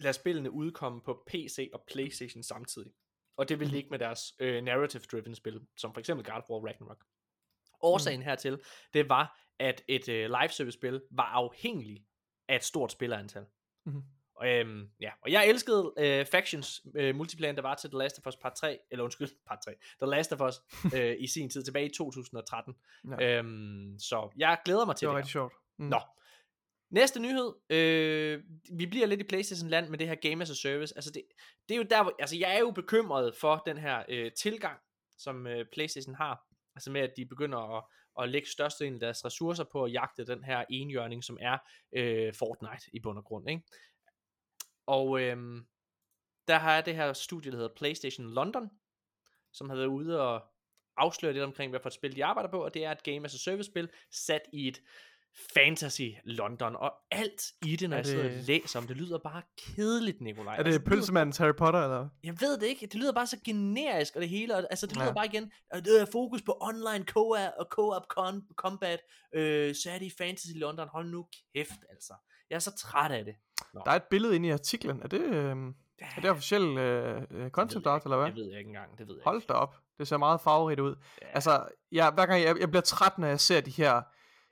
lade spillene udkomme på PC og Playstation samtidig. Og det vil de ikke med deres uh, narrative-driven spil, som for eksempel God of War Ragnarok. Årsagen hertil, det var, at et uh, live service spil var afhængig af et stort spillerantal. Mhm. Og, øhm, ja, og jeg elskede øh, Factions øh, multiplayer, der var til The Last of Us Part 3, eller undskyld, Part 3, The Last of Us øh, i sin tid, tilbage i 2013. Ja. Øhm, så jeg glæder mig til det det, var rigtig sjovt. Mm. Nå. Næste nyhed, øh, vi bliver lidt i Playstation land med det her Game as a Service. Altså det, det er jo der, hvor, altså jeg er jo bekymret for den her øh, tilgang, som øh, Playstation har. Altså med, at de begynder at, at lægge størstedelen af deres ressourcer på at jagte den her enhjørning, som er øh, Fortnite i bund og grund. Ikke? Og øh, der har jeg det her studie, der hedder PlayStation London, som har været ude og afsløre lidt omkring, hvad for et spil de arbejder på, og det er et Game as a Service spil, sat i et fantasy London, og alt i det, når Er jeg sidder og det- læser om det, lyder bare kedeligt, Nikolaj. Er det Altså, Pølsemandens Harry Potter, eller? jeg ved det ikke. Det lyder bare så generisk, og det hele, og, altså det lyder Ja. bare igen, at det er fokus på online co-op og co-op com- combat, øh, sat i Fantasy London, hold nu kæft, altså. Jeg er så træt af det. Nå, Der er et billede inde i artiklen. Er det, øh, er det officielt øh, øh, concept art, eller hvad? Det ved jeg ikke engang, det ved jeg Hold da op. Det ser meget farverigt ud. Ja. Altså, jeg, hver gang jeg, jeg bliver træt, når jeg ser de her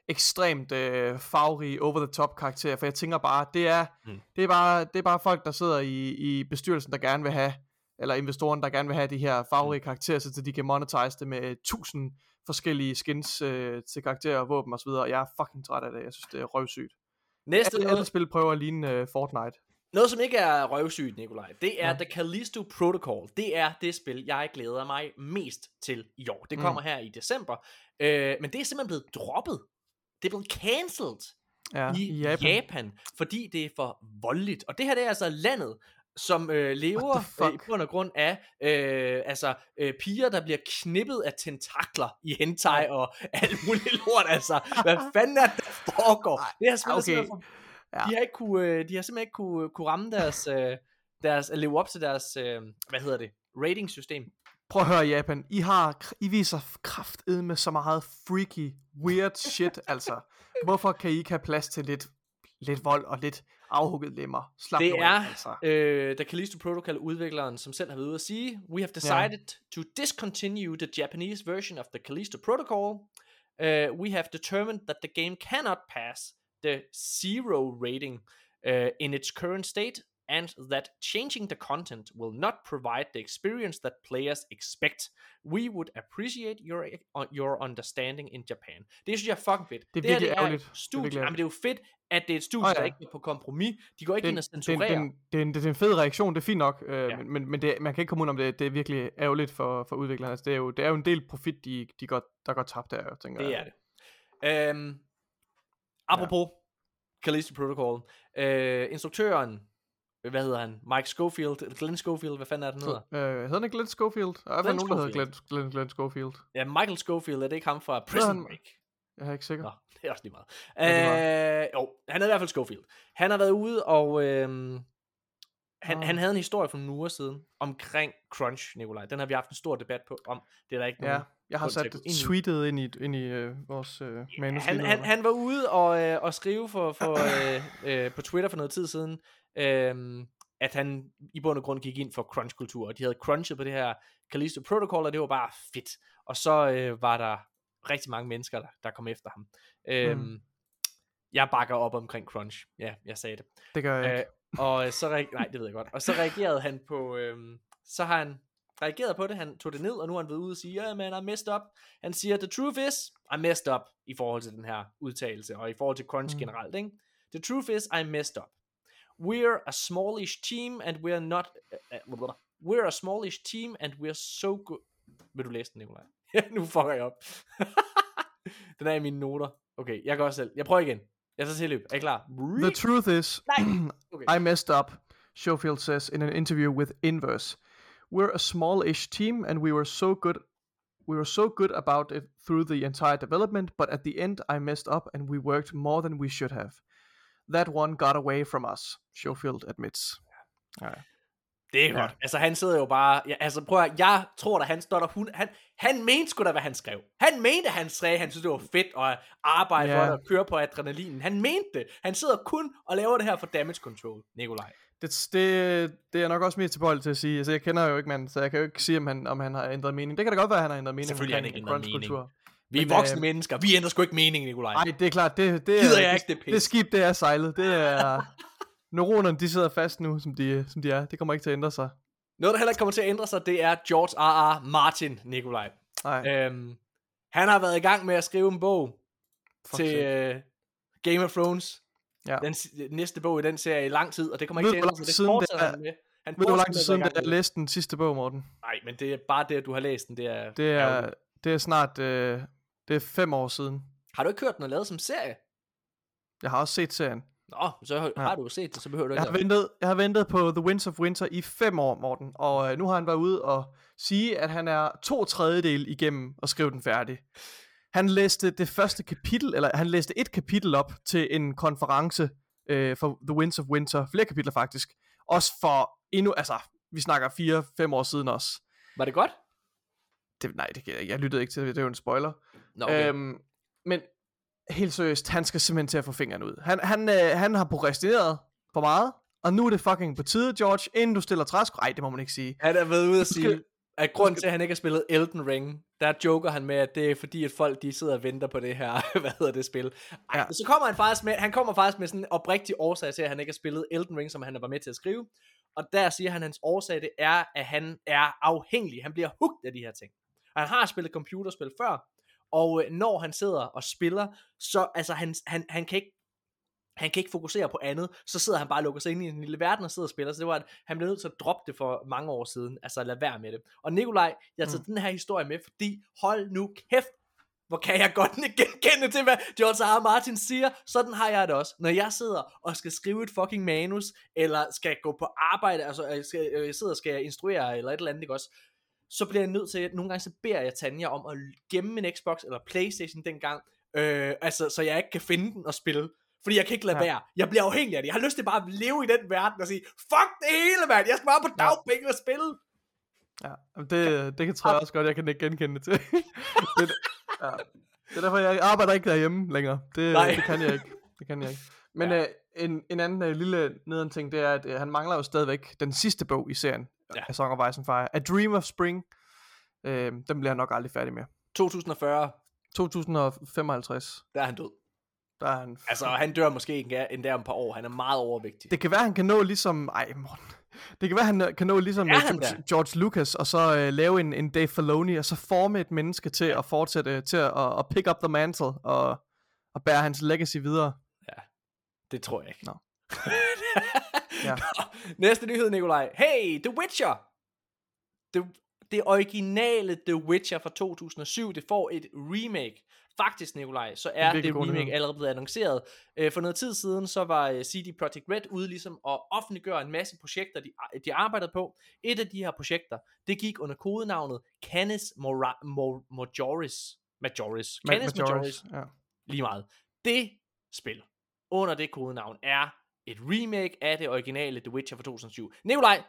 ekstremt øh, farverige, over-the-top karakterer, for jeg tænker bare, det er, Mm. mm. det er, bare, det er bare folk, der sidder i, i bestyrelsen, der gerne vil have, eller investoren, der gerne vil have de her farverige Mm. karakterer, så de kan monetize det med tusind forskellige skins øh, til karakterer, våben og så videre. Jeg er fucking træt af det. Jeg synes, det er røvsygt. Næste Alle, alle spil prøver at ligne øh, Fortnite. noget, som ikke er røvsygt, Nikolaj, det er Ja. The Callisto Protocol. Det er det spil, jeg glæder mig mest til i år. Det Mm. kommer her i december. Øh, men det er simpelthen blevet droppet. Det er blevet cancelled. Ja, i, Japan. Japan, fordi det er for voldeligt. Og det her det er altså landet, som øh, lever øh, bund og grund af øh, altså, øh, piger, der bliver knippet af tentakler i hentai og alt muligt lort. Altså, hvad fanden er det, der foregår? Det er simpelthen, okay. okay. Ja. de, har ikke kunne, øh, de har simpelthen ikke kunne, kunne ramme deres, øh, deres, leve op til deres, øh, hvad hedder det, ratingsystem. Prøv at høre Japan, I har, I viser kraftedme med så meget freaky, weird shit, altså. Hvorfor kan I ikke have plads til lidt, lidt vold og lidt afhugget lemmer? Slap Det er af, altså. øh, The Callisto Protocol udvikleren, som selv har været ude at sige, We have decided to discontinue the Japanese version of the Callisto Protocol. Uh, we have determined that the game cannot pass the zero rating uh, in its current state, and that changing the content will not provide the experience that players expect. We would appreciate your your understanding in Japan. Det synes jeg er fucking fedt. Det er her, virkelig det er et Det er studie, virkelig jamen, det er jo fedt, at det er et studie, oh, ja. der ikke går på kompromis. De går ikke ind og det, det, censurerer. det, det, er en, det er en fed reaktion, det er fint nok, øh, Ja. men, men, det, man kan ikke komme ud om det, det er virkelig ærgerligt for, for udviklerne. Altså, det, er jo, det er jo en del profit, de, de går, der går tabt der, tænker Det jeg. er det. Øhm, apropos ja. Callisto Protocol. Øh, instruktøren, hvad hedder han? Mike Schofield, Glenn Schofield, hvad fanden er det, han hedder? Øh, hedder han ikke Glenn Schofield? Der er Glenn nogen, der hedder Glenn. Glenn, Glenn Schofield. Ja, Michael Schofield, er det ikke ham fra Prison han- Break? Jeg er ikke sikker. Nå, det er også lige meget. Ja, det Øh, jo, han er i hvert fald Schofield. Han har været ude, og øhm, han, Ah. han havde en historie for nogle uger siden omkring Crunch, Nikolaj. Den har vi haft en stor debat på om. Det er der ikke Ja, nogen jeg har sat tweetet ind i, ind i øh, vores øh, manus. han, han, han var ude og, øh, og skrive for, for, øh, øh, på Twitter for noget tid siden, øh, at han i bund og grund gik ind for crunch-kultur, og de havde crunchet på det her Callisto Protocol, og det var bare fedt. Og så øh, var der rigtig mange mennesker, der, der kom efter ham. Øh, Mm. Jeg bakker op omkring crunch. Ja, jeg sagde det. Det gør jeg Øh, ikke. og så nej, det ved jeg godt. Og så reagerede han på, øhm, så har han reageret på det, han tog det ned, og nu har han været ude og sige, ja, man, I messed up. Han siger, the truth is, I messed up, i forhold til den her udtalelse, og i forhold til crunch Mm. generelt, ikke? The truth is, I messed up. We're a smallish team, and we're not, uh, uh, we're a smallish team, and we're so good. Vil du læse den, Nikolaj? Ja, nu fucker jeg op. den er i mine noter. Okay, jeg gør selv. Jeg prøver igen. Jeg tager til løb. Er I klar? The truth is. Okay. I messed up, Schofield says in an interview with Inverse. We're a small-ish team and we were so good we were so good about it through the entire development, but at the end I messed up and we worked more than we should have. That one got away from us, Schofield admits. Ja. Det er godt. Ja. Altså, han sidder jo bare... Ja, altså, prøv at, jeg tror da, han står der... Hun, han, han mente sgu da, hvad han skrev. Han mente, han sagde, han synes, det var fedt at arbejde Ja. for det og køre på adrenalinen. Han mente det. Han sidder kun og laver det her for damage control, Nikolaj. Det, det, det er nok også mere tilbøjelig til at sige. Altså, jeg kender jo ikke manden, så jeg kan jo ikke sige, om han, om han har ændret mening. Det kan da godt være, at han har ændret mening Selvfølgelig har han ikke ændret crunch-kultur. Vi er voksne øh, mennesker. Vi ændrer sgu ikke mening, Nikolaj. Nej, det er klart, det, det, Gider er, jeg det, ikke det pis. det skib, det er sejlet. Det er... Neuronerne, de sidder fast nu, som de, som de er. Det kommer ikke til at ændre sig. Noget, der heller ikke kommer til at ændre sig, det er George R. R. Martin, Nikolaj. Nej, Øhm, han har været i gang med at skrive en bog fuck til øh, Game of Thrones. Ja. Den næste bog i den serie i lang tid, og det kommer ikke til at hvor ændre sig. Det fortsætter er? han med. Han Ved du, hvor lang tid siden det er, jeg læste den sidste bog, Morten? Nej, men det er bare det, at du har læst den. Det er, Det er, ærgerligt. det er snart øh, det er fem år siden. Har du ikke hørt den og lavet som serie? Jeg har også set serien. Nå, så har, Ja. har du set det, så behøver du Jeg ikke har, ventet, jeg har ventet på The Winds of Winter i fem år, Morten. Og øh, nu har han været ude og sige, at han er to tredjedel igennem at skrive den færdig. Han læste det første kapitel, eller han læste et kapitel op til en konference øh, for The Winds of Winter. Flere kapitler faktisk. Også for endnu, altså, vi snakker fire-fem år siden også. Var det godt? Det, nej, det, kan jeg jeg lyttede ikke til det, det er jo en spoiler. Nå, okay. Øhm, men helt seriøst, han skal simpelthen til at få fingeren ud. Han, han, øh, han har prokrastineret for meget, og nu er det fucking på tide, George, inden du stiller træsko. Nej, det må man ikke sige. han er været ude at sige, at grunden til, at han ikke har spillet Elden Ring, der joker han med, at det er fordi, at folk de sidder og venter på det her, hvad hedder det spil. Ej, ja. Så kommer han faktisk med, han kommer faktisk med sådan en oprigtig årsag til, at han ikke har spillet Elden Ring, som han var med til at skrive. Og der siger han, at hans årsag det er, at han er afhængig. Han bliver hugt af de her ting. Og han har spillet computerspil før, og øh, når han sidder og spiller, så altså han, han, han kan ikke han kan ikke fokusere på andet, så sidder han bare og lukker sig ind i en lille verden og sidder og spiller, så det var, at han blev nødt til at droppe det for mange år siden, altså lade være med det. Og Nikolaj, jeg har taget mm. den her historie med, fordi hold nu kæft, hvor kan jeg godt genkende til, hvad George R. R. Martin siger. Sådan har jeg det også. Når jeg sidder og skal skrive et fucking manus, eller skal gå på arbejde, altså jeg, skal, jeg sidder og skal instruere, eller et eller andet, ikke også? Så bliver jeg nødt til, at nogle gange så beder jeg Tanja om at gemme min Xbox eller Playstation dengang, øh, altså så jeg ikke kan finde den og spille. Fordi jeg kan ikke lade ja. Ja. være. Jeg bliver afhængig af det. Jeg har lyst til bare at leve i den verden og sige, fuck det hele, mand. Jeg skal bare på dagpenge og spille. Ja, det, det kan tror jeg også godt, jeg kan ikke genkende det til. det, ja. det er derfor, jeg arbejder ikke derhjemme længere. Det, Nej. det kan jeg ikke. Det kan jeg ikke. Men Ja. ja. øh, en, en anden øh, lille nederen ting, det er, at øh, han mangler jo stadigvæk den sidste bog i serien Ja. ja. af Song of Ice and Fire. A Dream of Spring. Øh, den bliver han nok aldrig færdig med. 2040, 2055, der er han død. Der er han... Altså, han dør måske endda, endda om et par år. Han er meget overvægtig. Det kan være, han kan nå ligesom... Ej, Morten. Det kan være, han kan nå ligesom Er øh, han George? George Lucas, og så øh, lave en, en Dave Filoni, og så forme et menneske til at fortsætte, til at, at pick up the mantle, og, og bære hans legacy videre. Det tror jeg ikke. Nå. Ja. Næste nyhed, Nikolaj. Hey, The Witcher! Det, det originale The Witcher fra 2007, det får et remake. Faktisk, Nikolaj, så er det god remake allerede blevet annonceret. Øh, For noget tid siden, så var øh, CD Projekt Red ude ligesom at offentliggøre en masse projekter, de, de arbejdede på. Et af de her projekter, det gik under kodenavnet Canis Mora- Mor- Majoris. Majoris. Ma- Canis Majoris. Majoris, Ja. lige meget. Det spil, under det kodenavn, er et remake af det originale The Witcher fra 2007. Nikolaj,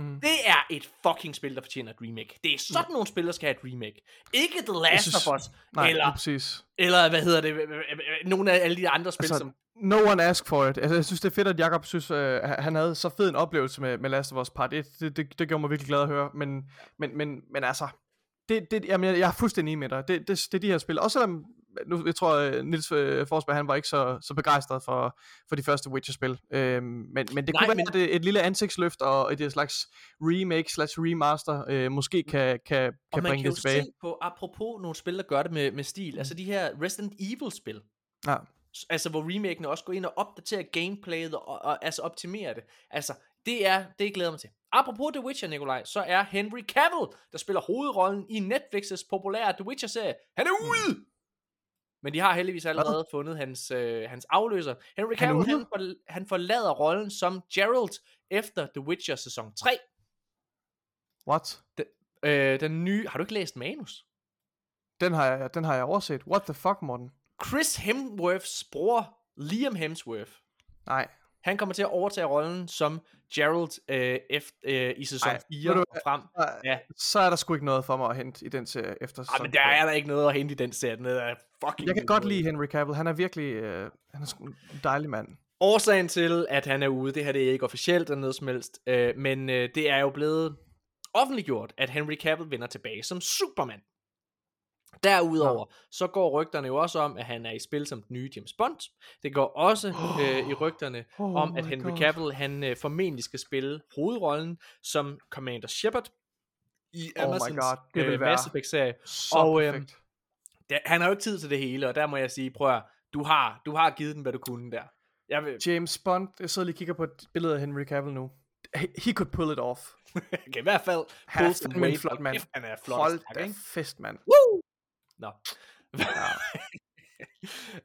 Mhm. det er et fucking spil, der fortjener et remake. Det er sådan nogle spil, der skal have et remake. Ikke The Last synes- of Us, Nej, eller, præcis. eller hvad hedder det, nogle af alle de andre spil, Altså, som... No one asked for it. Altså, jeg synes, det er fedt, at Jacob synes, øh, han havde så fed en oplevelse med, med Last of Us Part 1. Det, det, det gjorde mig virkelig glad at høre. Men, men, men, men altså, det, det, jamen, jeg, jeg er fuldstændig enig med dig. Det, det, det er de her spil. Også selvom, nu, jeg tror, øh, Nils øh, Forsberg, han var ikke så, så begejstret for, for de første Witcher-spil. Øhm, men, men det Nej, kunne være, men- at det, et lille ansigtsløft og et slags remake slash remaster øh, måske kan, kan, Og kan man bringe kan det jo tilbage. se på, apropos nogle spil, der gør det med, med stil, altså de her Resident Evil-spil, Ja. Altså hvor remakene også går ind og opdaterer gameplayet og, og altså optimerer det. Altså, det er, det glæder mig til. Apropos The Witcher, Nikolaj, så er Henry Cavill, der spiller hovedrollen i Netflix's populære The Witcher-serie, han er ude! Men de har heldigvis allerede fundet hans, øh, hans afløser. Henry Cavill, han, for, han forlader rollen som Geralt efter The Witcher sæson 3. What? Øh, den nye, har du ikke læst manus? Den har, jeg, den har jeg overset. What the fuck, Morten? Chris Hemsworths bror, Liam Hemsworth, Nej. Han kommer til at overtage rollen som Geralt øh, efter, øh, i sæson Ej, 4 ved du og frem. Ja. Så er der sgu ikke noget for mig at hente i den serie efter Ej, sæson men der er der ikke noget at hente i den serie. Den er fucking Jeg kan god. godt lide Henry Cavill. Han er virkelig... Øh, han er sgu en dejlig mand. Årsagen til, at han er ude, det her det er ikke officielt eller noget som helst, øh, men øh, det er jo blevet offentliggjort, at Henry Cavill vender tilbage som Superman. Derudover, så går rygterne jo også om, at han er i spil som den nye James Bond. Det går også øh, i rygterne Oh om, at Henry God. Cavill, han øh, formentlig skal spille hovedrollen som Commander Shepard i Oh Amazons God, det øh, Mass Effect-serie. Og, perfekt. Ja, han har jo ikke tid til det hele, og der må jeg sige, prøv at, du har, du har givet den, hvad du kunne der. Jeg vil, James Bond, jeg sidder lige og kigger på et billede af Henry Cavill nu. He, he could pull it off. kan i hvert fald er pull some weight, flot kæft, Han er flot. Hold da fest, mand. Woo! Nå.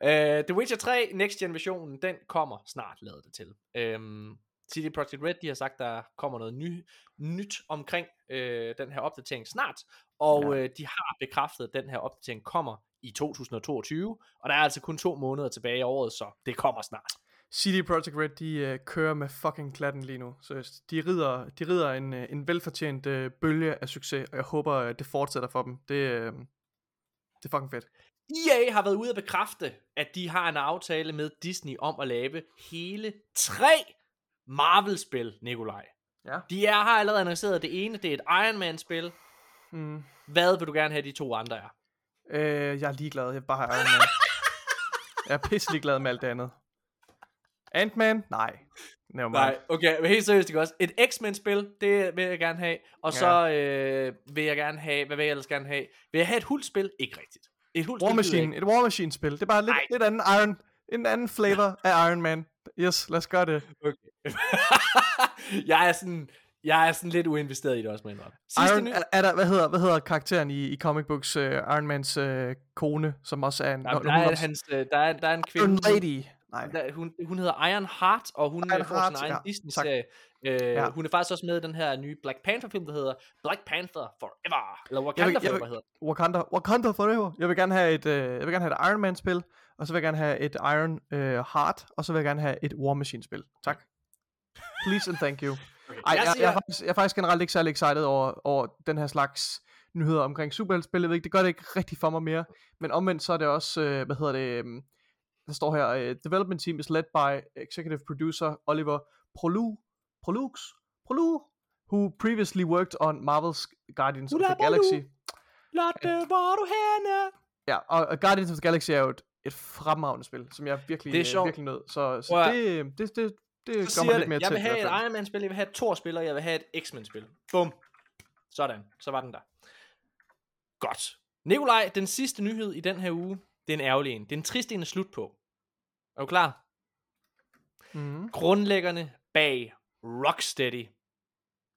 uh, The Witcher 3 Next Gen versionen, den kommer snart, lavet det til. Um, CD Projekt Red, de har sagt, der kommer noget ny, nyt omkring øh, den her opdatering snart, og Ja. øh, de har bekræftet, at den her opdatering kommer i 2022, og der er altså kun to måneder tilbage i året, så det kommer snart. CD Projekt Red, de uh, kører med fucking klatten lige nu. Så de rider, de rider en, uh, en velfortjent uh, bølge af succes, og jeg håber, uh, det fortsætter for dem. Det, uh, det er fucking fedt. EA har været ude at bekræfte, at de har en aftale med Disney om at lave hele tre Marvel-spil, Nikolaj. Ja. De er, har allerede annonceret, det ene det er et Iron Man-spil, Mm. Hvad vil du gerne have, de to andre er? Øh, jeg er ligeglad. Jeg vil bare have Iron Man. jeg er pisselig glad med alt det andet. Ant-Man? Nej. Never. Nej, okay, men helt seriøst, ikke også? Et X-Men-spil, det vil jeg gerne have. Og Ja. så øh, vil jeg gerne have, hvad vil jeg ellers gerne have? Vil jeg have et hulspil? Ikke rigtigt. Et hulspil War Machine. Et War Machine spil. Det er bare lidt, lidt anden Iron, en anden flavor af Iron Man. Yes, lad os gøre det. ikke. jeg er sådan, jeg er sådan lidt uinvesteret i det også. Sidste Iron, er, er der, hvad, hedder, hvad hedder karakteren i, i comic books, uh, Iron Mans uh, kone, som også er en... Men når der, er, hans, øh, der, er, der er en kvinde, Iron Lady. Nej. der, hun, hun hedder Iron Heart, og hun Iron Iron får Heart, sin egen ja, Disney-serie. Øh, Ja. Hun er faktisk også med i den her nye Black Panther-film, der hedder Black Panther Forever. Eller Jeg Wakanda vil- jeg Forever, vil- hedder den. Wakanda, Wakanda forever. Jeg vil gerne have et, uh, jeg vil gerne have et Iron Man spil, og så vil jeg gerne have et Iron uh, Heart, og så vil jeg gerne have et War Machine spil. Tak. Please and thank you. Okay. Ej, jeg, jeg, siger- er faktisk, jeg er faktisk generelt ikke særlig excited over, over den her slags nyheder omkring superheltespil. Jeg ved ikke, det gør det ikke rigtig for mig mere. Men omvendt så er det også, øh, hvad hedder det, øhm, der står her, øh, development team is led by executive producer Oliver Prolu, Prolux, Prolu, who previously worked on Marvel's Guardians of Hula the. Galaxy. Lotte, hvor er du henne? Ja, og, og Guardians of the Galaxy er jo et, et fremragende spil, som jeg virkelig, Det er sjovt. virkelig nød. Så, så Prøv det, det, det, det Så gør mig lidt mere. Jeg vil til. i have hvert fald. et Iron Man-spil, jeg vil have et Thor-spil, og jeg vil have et X-Men-spil. Bum. Sådan. Så var den der. Godt. Nikolaj, den sidste nyhed i den her uge, det er en ærgerlig en. Det er en trist en at slutte på. Er du klar? Mhm. Grundlæggerne bag Rocksteady,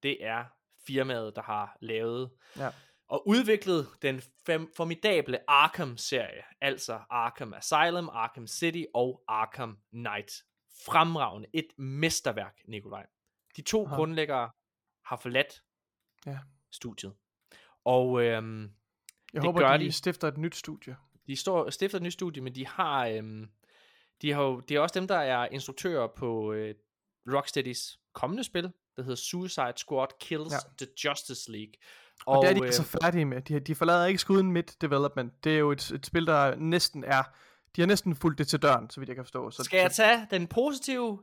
det er firmaet, der har lavet Ja. og udviklet den fem, formidable Arkham-serie, altså Arkham Asylum, Arkham City og Arkham Knight. Fremragende. Et mesterværk, Nikolaj. De to Aha. grundlæggere har forladt Ja. studiet. Og øhm, Jeg det håber, gør de, de. stifter et nyt studie. De står, stifter et nyt studie, men de har, øhm, de har jo, det er også dem, der er instruktører på øh, Rocksteadys kommende spil, der hedder Suicide Squad Kills Ja. the Justice League. Og, og det er de øh, altså færdige med. De, de forlader ikke skuden midt development. Det er jo et, et spil, der næsten er... De har næsten fulgt det til døren, så vidt jeg kan forstå. Så, Skal jeg tage den positive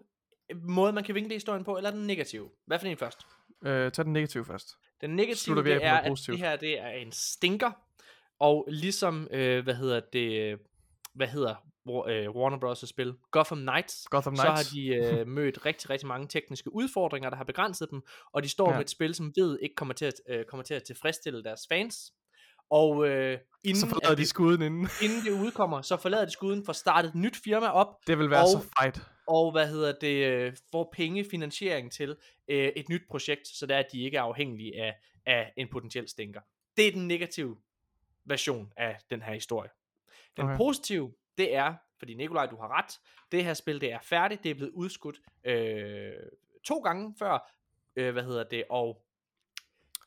måde, man kan vinkle historien på, eller den negative? Hvad for en først? øh, tag den negative først. Den negative, det er, at det her det er en stinker, og ligesom, øh, hvad hedder det, hvad hedder øh, Warner Bros. spil, Gotham Knights, Gotham så Knights. har de øh, mødt rigtig, rigtig mange tekniske udfordringer, der har begrænset dem, og de står Ja. med et spil, som ved ikke kommer til at, øh, kommer til at tilfredsstille deres fans. Og øh, inden, Så forlader de det, skuden inden. inden det udkommer, så forlader de skuden for at starte et nyt firma op, Det vil være og- så fejt. og hvad hedder det, øh, får pengefinansiering til øh, et nyt projekt, så det er, de ikke er afhængige af, af en potentiel stinker. Det er den negative version af den her historie. Den Okay. positive, det er, fordi Nikolaj, du har ret, det her spil, det er færdigt, det er blevet udskudt øh, to gange før, øh, hvad hedder det, og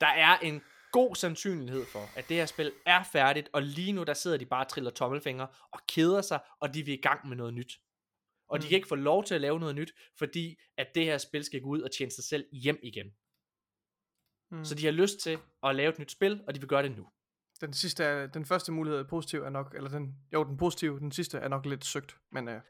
der er en god sandsynlighed for, at det her spil er færdigt, og lige nu der sidder de bare og triller tommelfingre og keder sig, og de vil i gang med noget nyt. Og de Mm. kan ikke få lov til at lave noget nyt, fordi at det her spil skal gå ud og tjene sig selv hjem igen. Mm. Så de har lyst til at lave et nyt spil, og de vil gøre det nu. Den sidste er, den første mulighed positiv er nok, eller den, jo, den positive, den sidste er nok lidt søgt, men øh,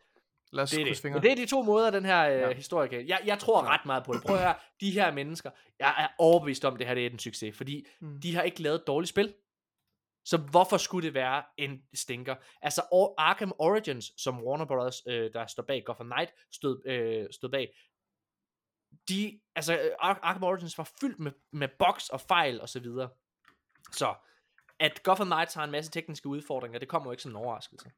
lad os Det er krydse det. fingre. Men det er de to måder, den her øh, Ja. historie kan. Jeg, jeg tror ret meget på det. Prøv at høre, de her mennesker, jeg er overbevist om, det her det er en succes, fordi Mm. de har ikke lavet et dårligt spil. Så hvorfor skulle det være en stinker? Altså Or- Arkham Origins, som Warner Bros., øh, der står bag Gotham Knight, stod, øh, stod bag, de, altså øh, Ar- Arkham Origins var fyldt med, med bugs og fejl og så videre. Så at Gotham Knights har en masse tekniske udfordringer, det kommer jo ikke som en overraskelse.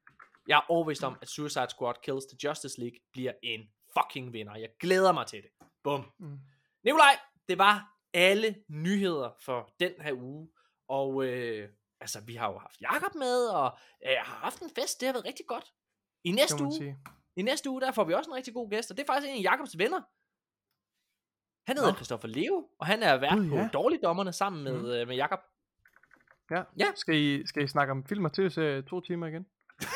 Jeg er overbevist om, at Suicide Squad Kills the Justice League bliver en fucking vinder. Jeg glæder mig til det. Bum. Mm. Nikolaj, det var alle nyheder for den her uge. Og øh, altså, vi har jo haft Jakob med, og øh, har haft en fest. Det har været rigtig godt. I næste uge, sige. i næste uge, der får vi også en rigtig god gæst, og det er faktisk en af Jakobs venner. Han hedder Nå. Christoffer Leo, og han er vært på ja. Dårligdommerne sammen med, Mhm. øh, med Jakob. Ja. Ja. Skal, I, skal I snakke om film og tv-serie to timer igen?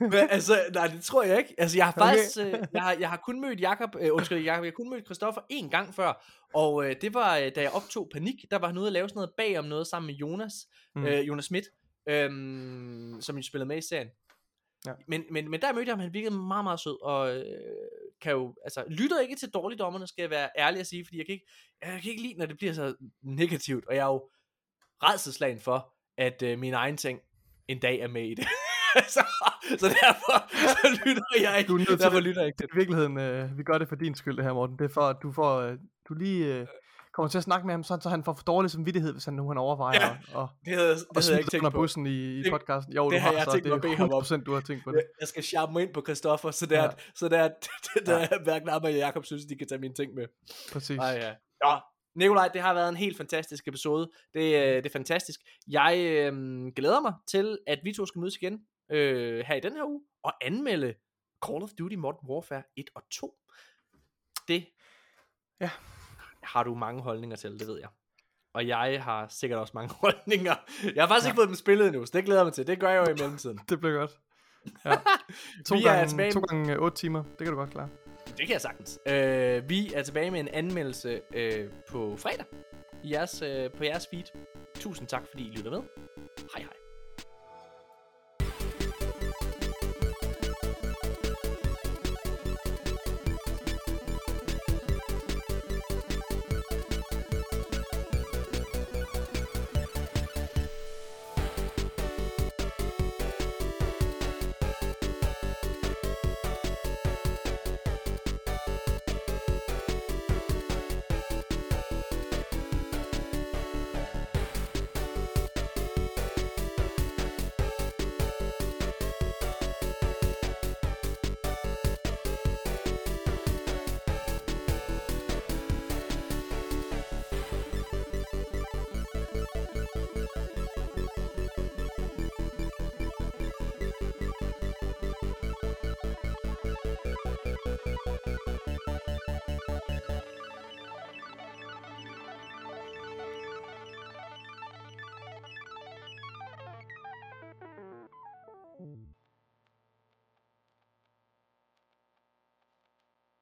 Men, altså, nej, det tror jeg ikke. Altså, jeg har Okay. faktisk, øh, jeg, har, jeg har kun mødt Jakob, øh, undskyld, Jakob, jeg har kun mødt Christoffer én gang før, og øh, det var, øh, da jeg optog Panik, der var han ude at lave sådan noget bag om noget sammen med Jonas, Mm. øh, Jonas Schmidt, øhm, som jo spillede med i serien. Ja. Men, men, men der mødte jeg ham, han virkede meget, meget sød, og øh, kan jo, altså, lytter ikke til dårligdommerne, skal jeg være ærlig at sige, fordi jeg kan ikke, jeg kan ikke lide, når det bliver så negativt, og jeg er jo redselslagen for, at øh, min egen ting en dag er med i det. så, så derfor så lytter jeg ikke. Du er derfor det. lytter jeg ikke til I virkeligheden, øh, vi gør det for din skyld, det her, Morten. Det er for, at du får, øh, du lige øh, kommer til at snakke med ham, sådan, så han får for dårlig samvittighed, hvis han nu han overvejer Ja, og, det. havde, det og havde jeg ikke tænkt på. bussen i, i Det- podcasten. Jo, det du har jeg så tænkt det at bede ham om. er 100% du har tænkt på det. Jeg- skal sharpe mig ind på Christoffer, så der, Ja. ja. så der, det der ja. hverken Abba eller Jacob synes, de kan tage mine ting med. Præcis. Ej, ja. Nå, Nikolaj, det har været en helt fantastisk episode. Det, øh, det er fantastisk. Jeg øh, glæder mig til, at vi to skal mødes igen øh, her i den her uge, og anmelde Call of Duty Modern Warfare 1 og 2. Det Ja. Har du mange holdninger til, det ved jeg. Og jeg har sikkert også mange holdninger. Jeg har faktisk ja. ikke fået dem spillet endnu, så det glæder jeg mig til. Det gør jeg jo i mellemtiden. Det bliver godt. Ja. To, er gange, to gange øh, 8 timer, det kan du godt klare. Det kan jeg sagtens. Øh, vi er tilbage med en anmeldelse øh, på fredag i jeres, øh, på jeres feed. Tusind tak, fordi I lytter med. Hej hej.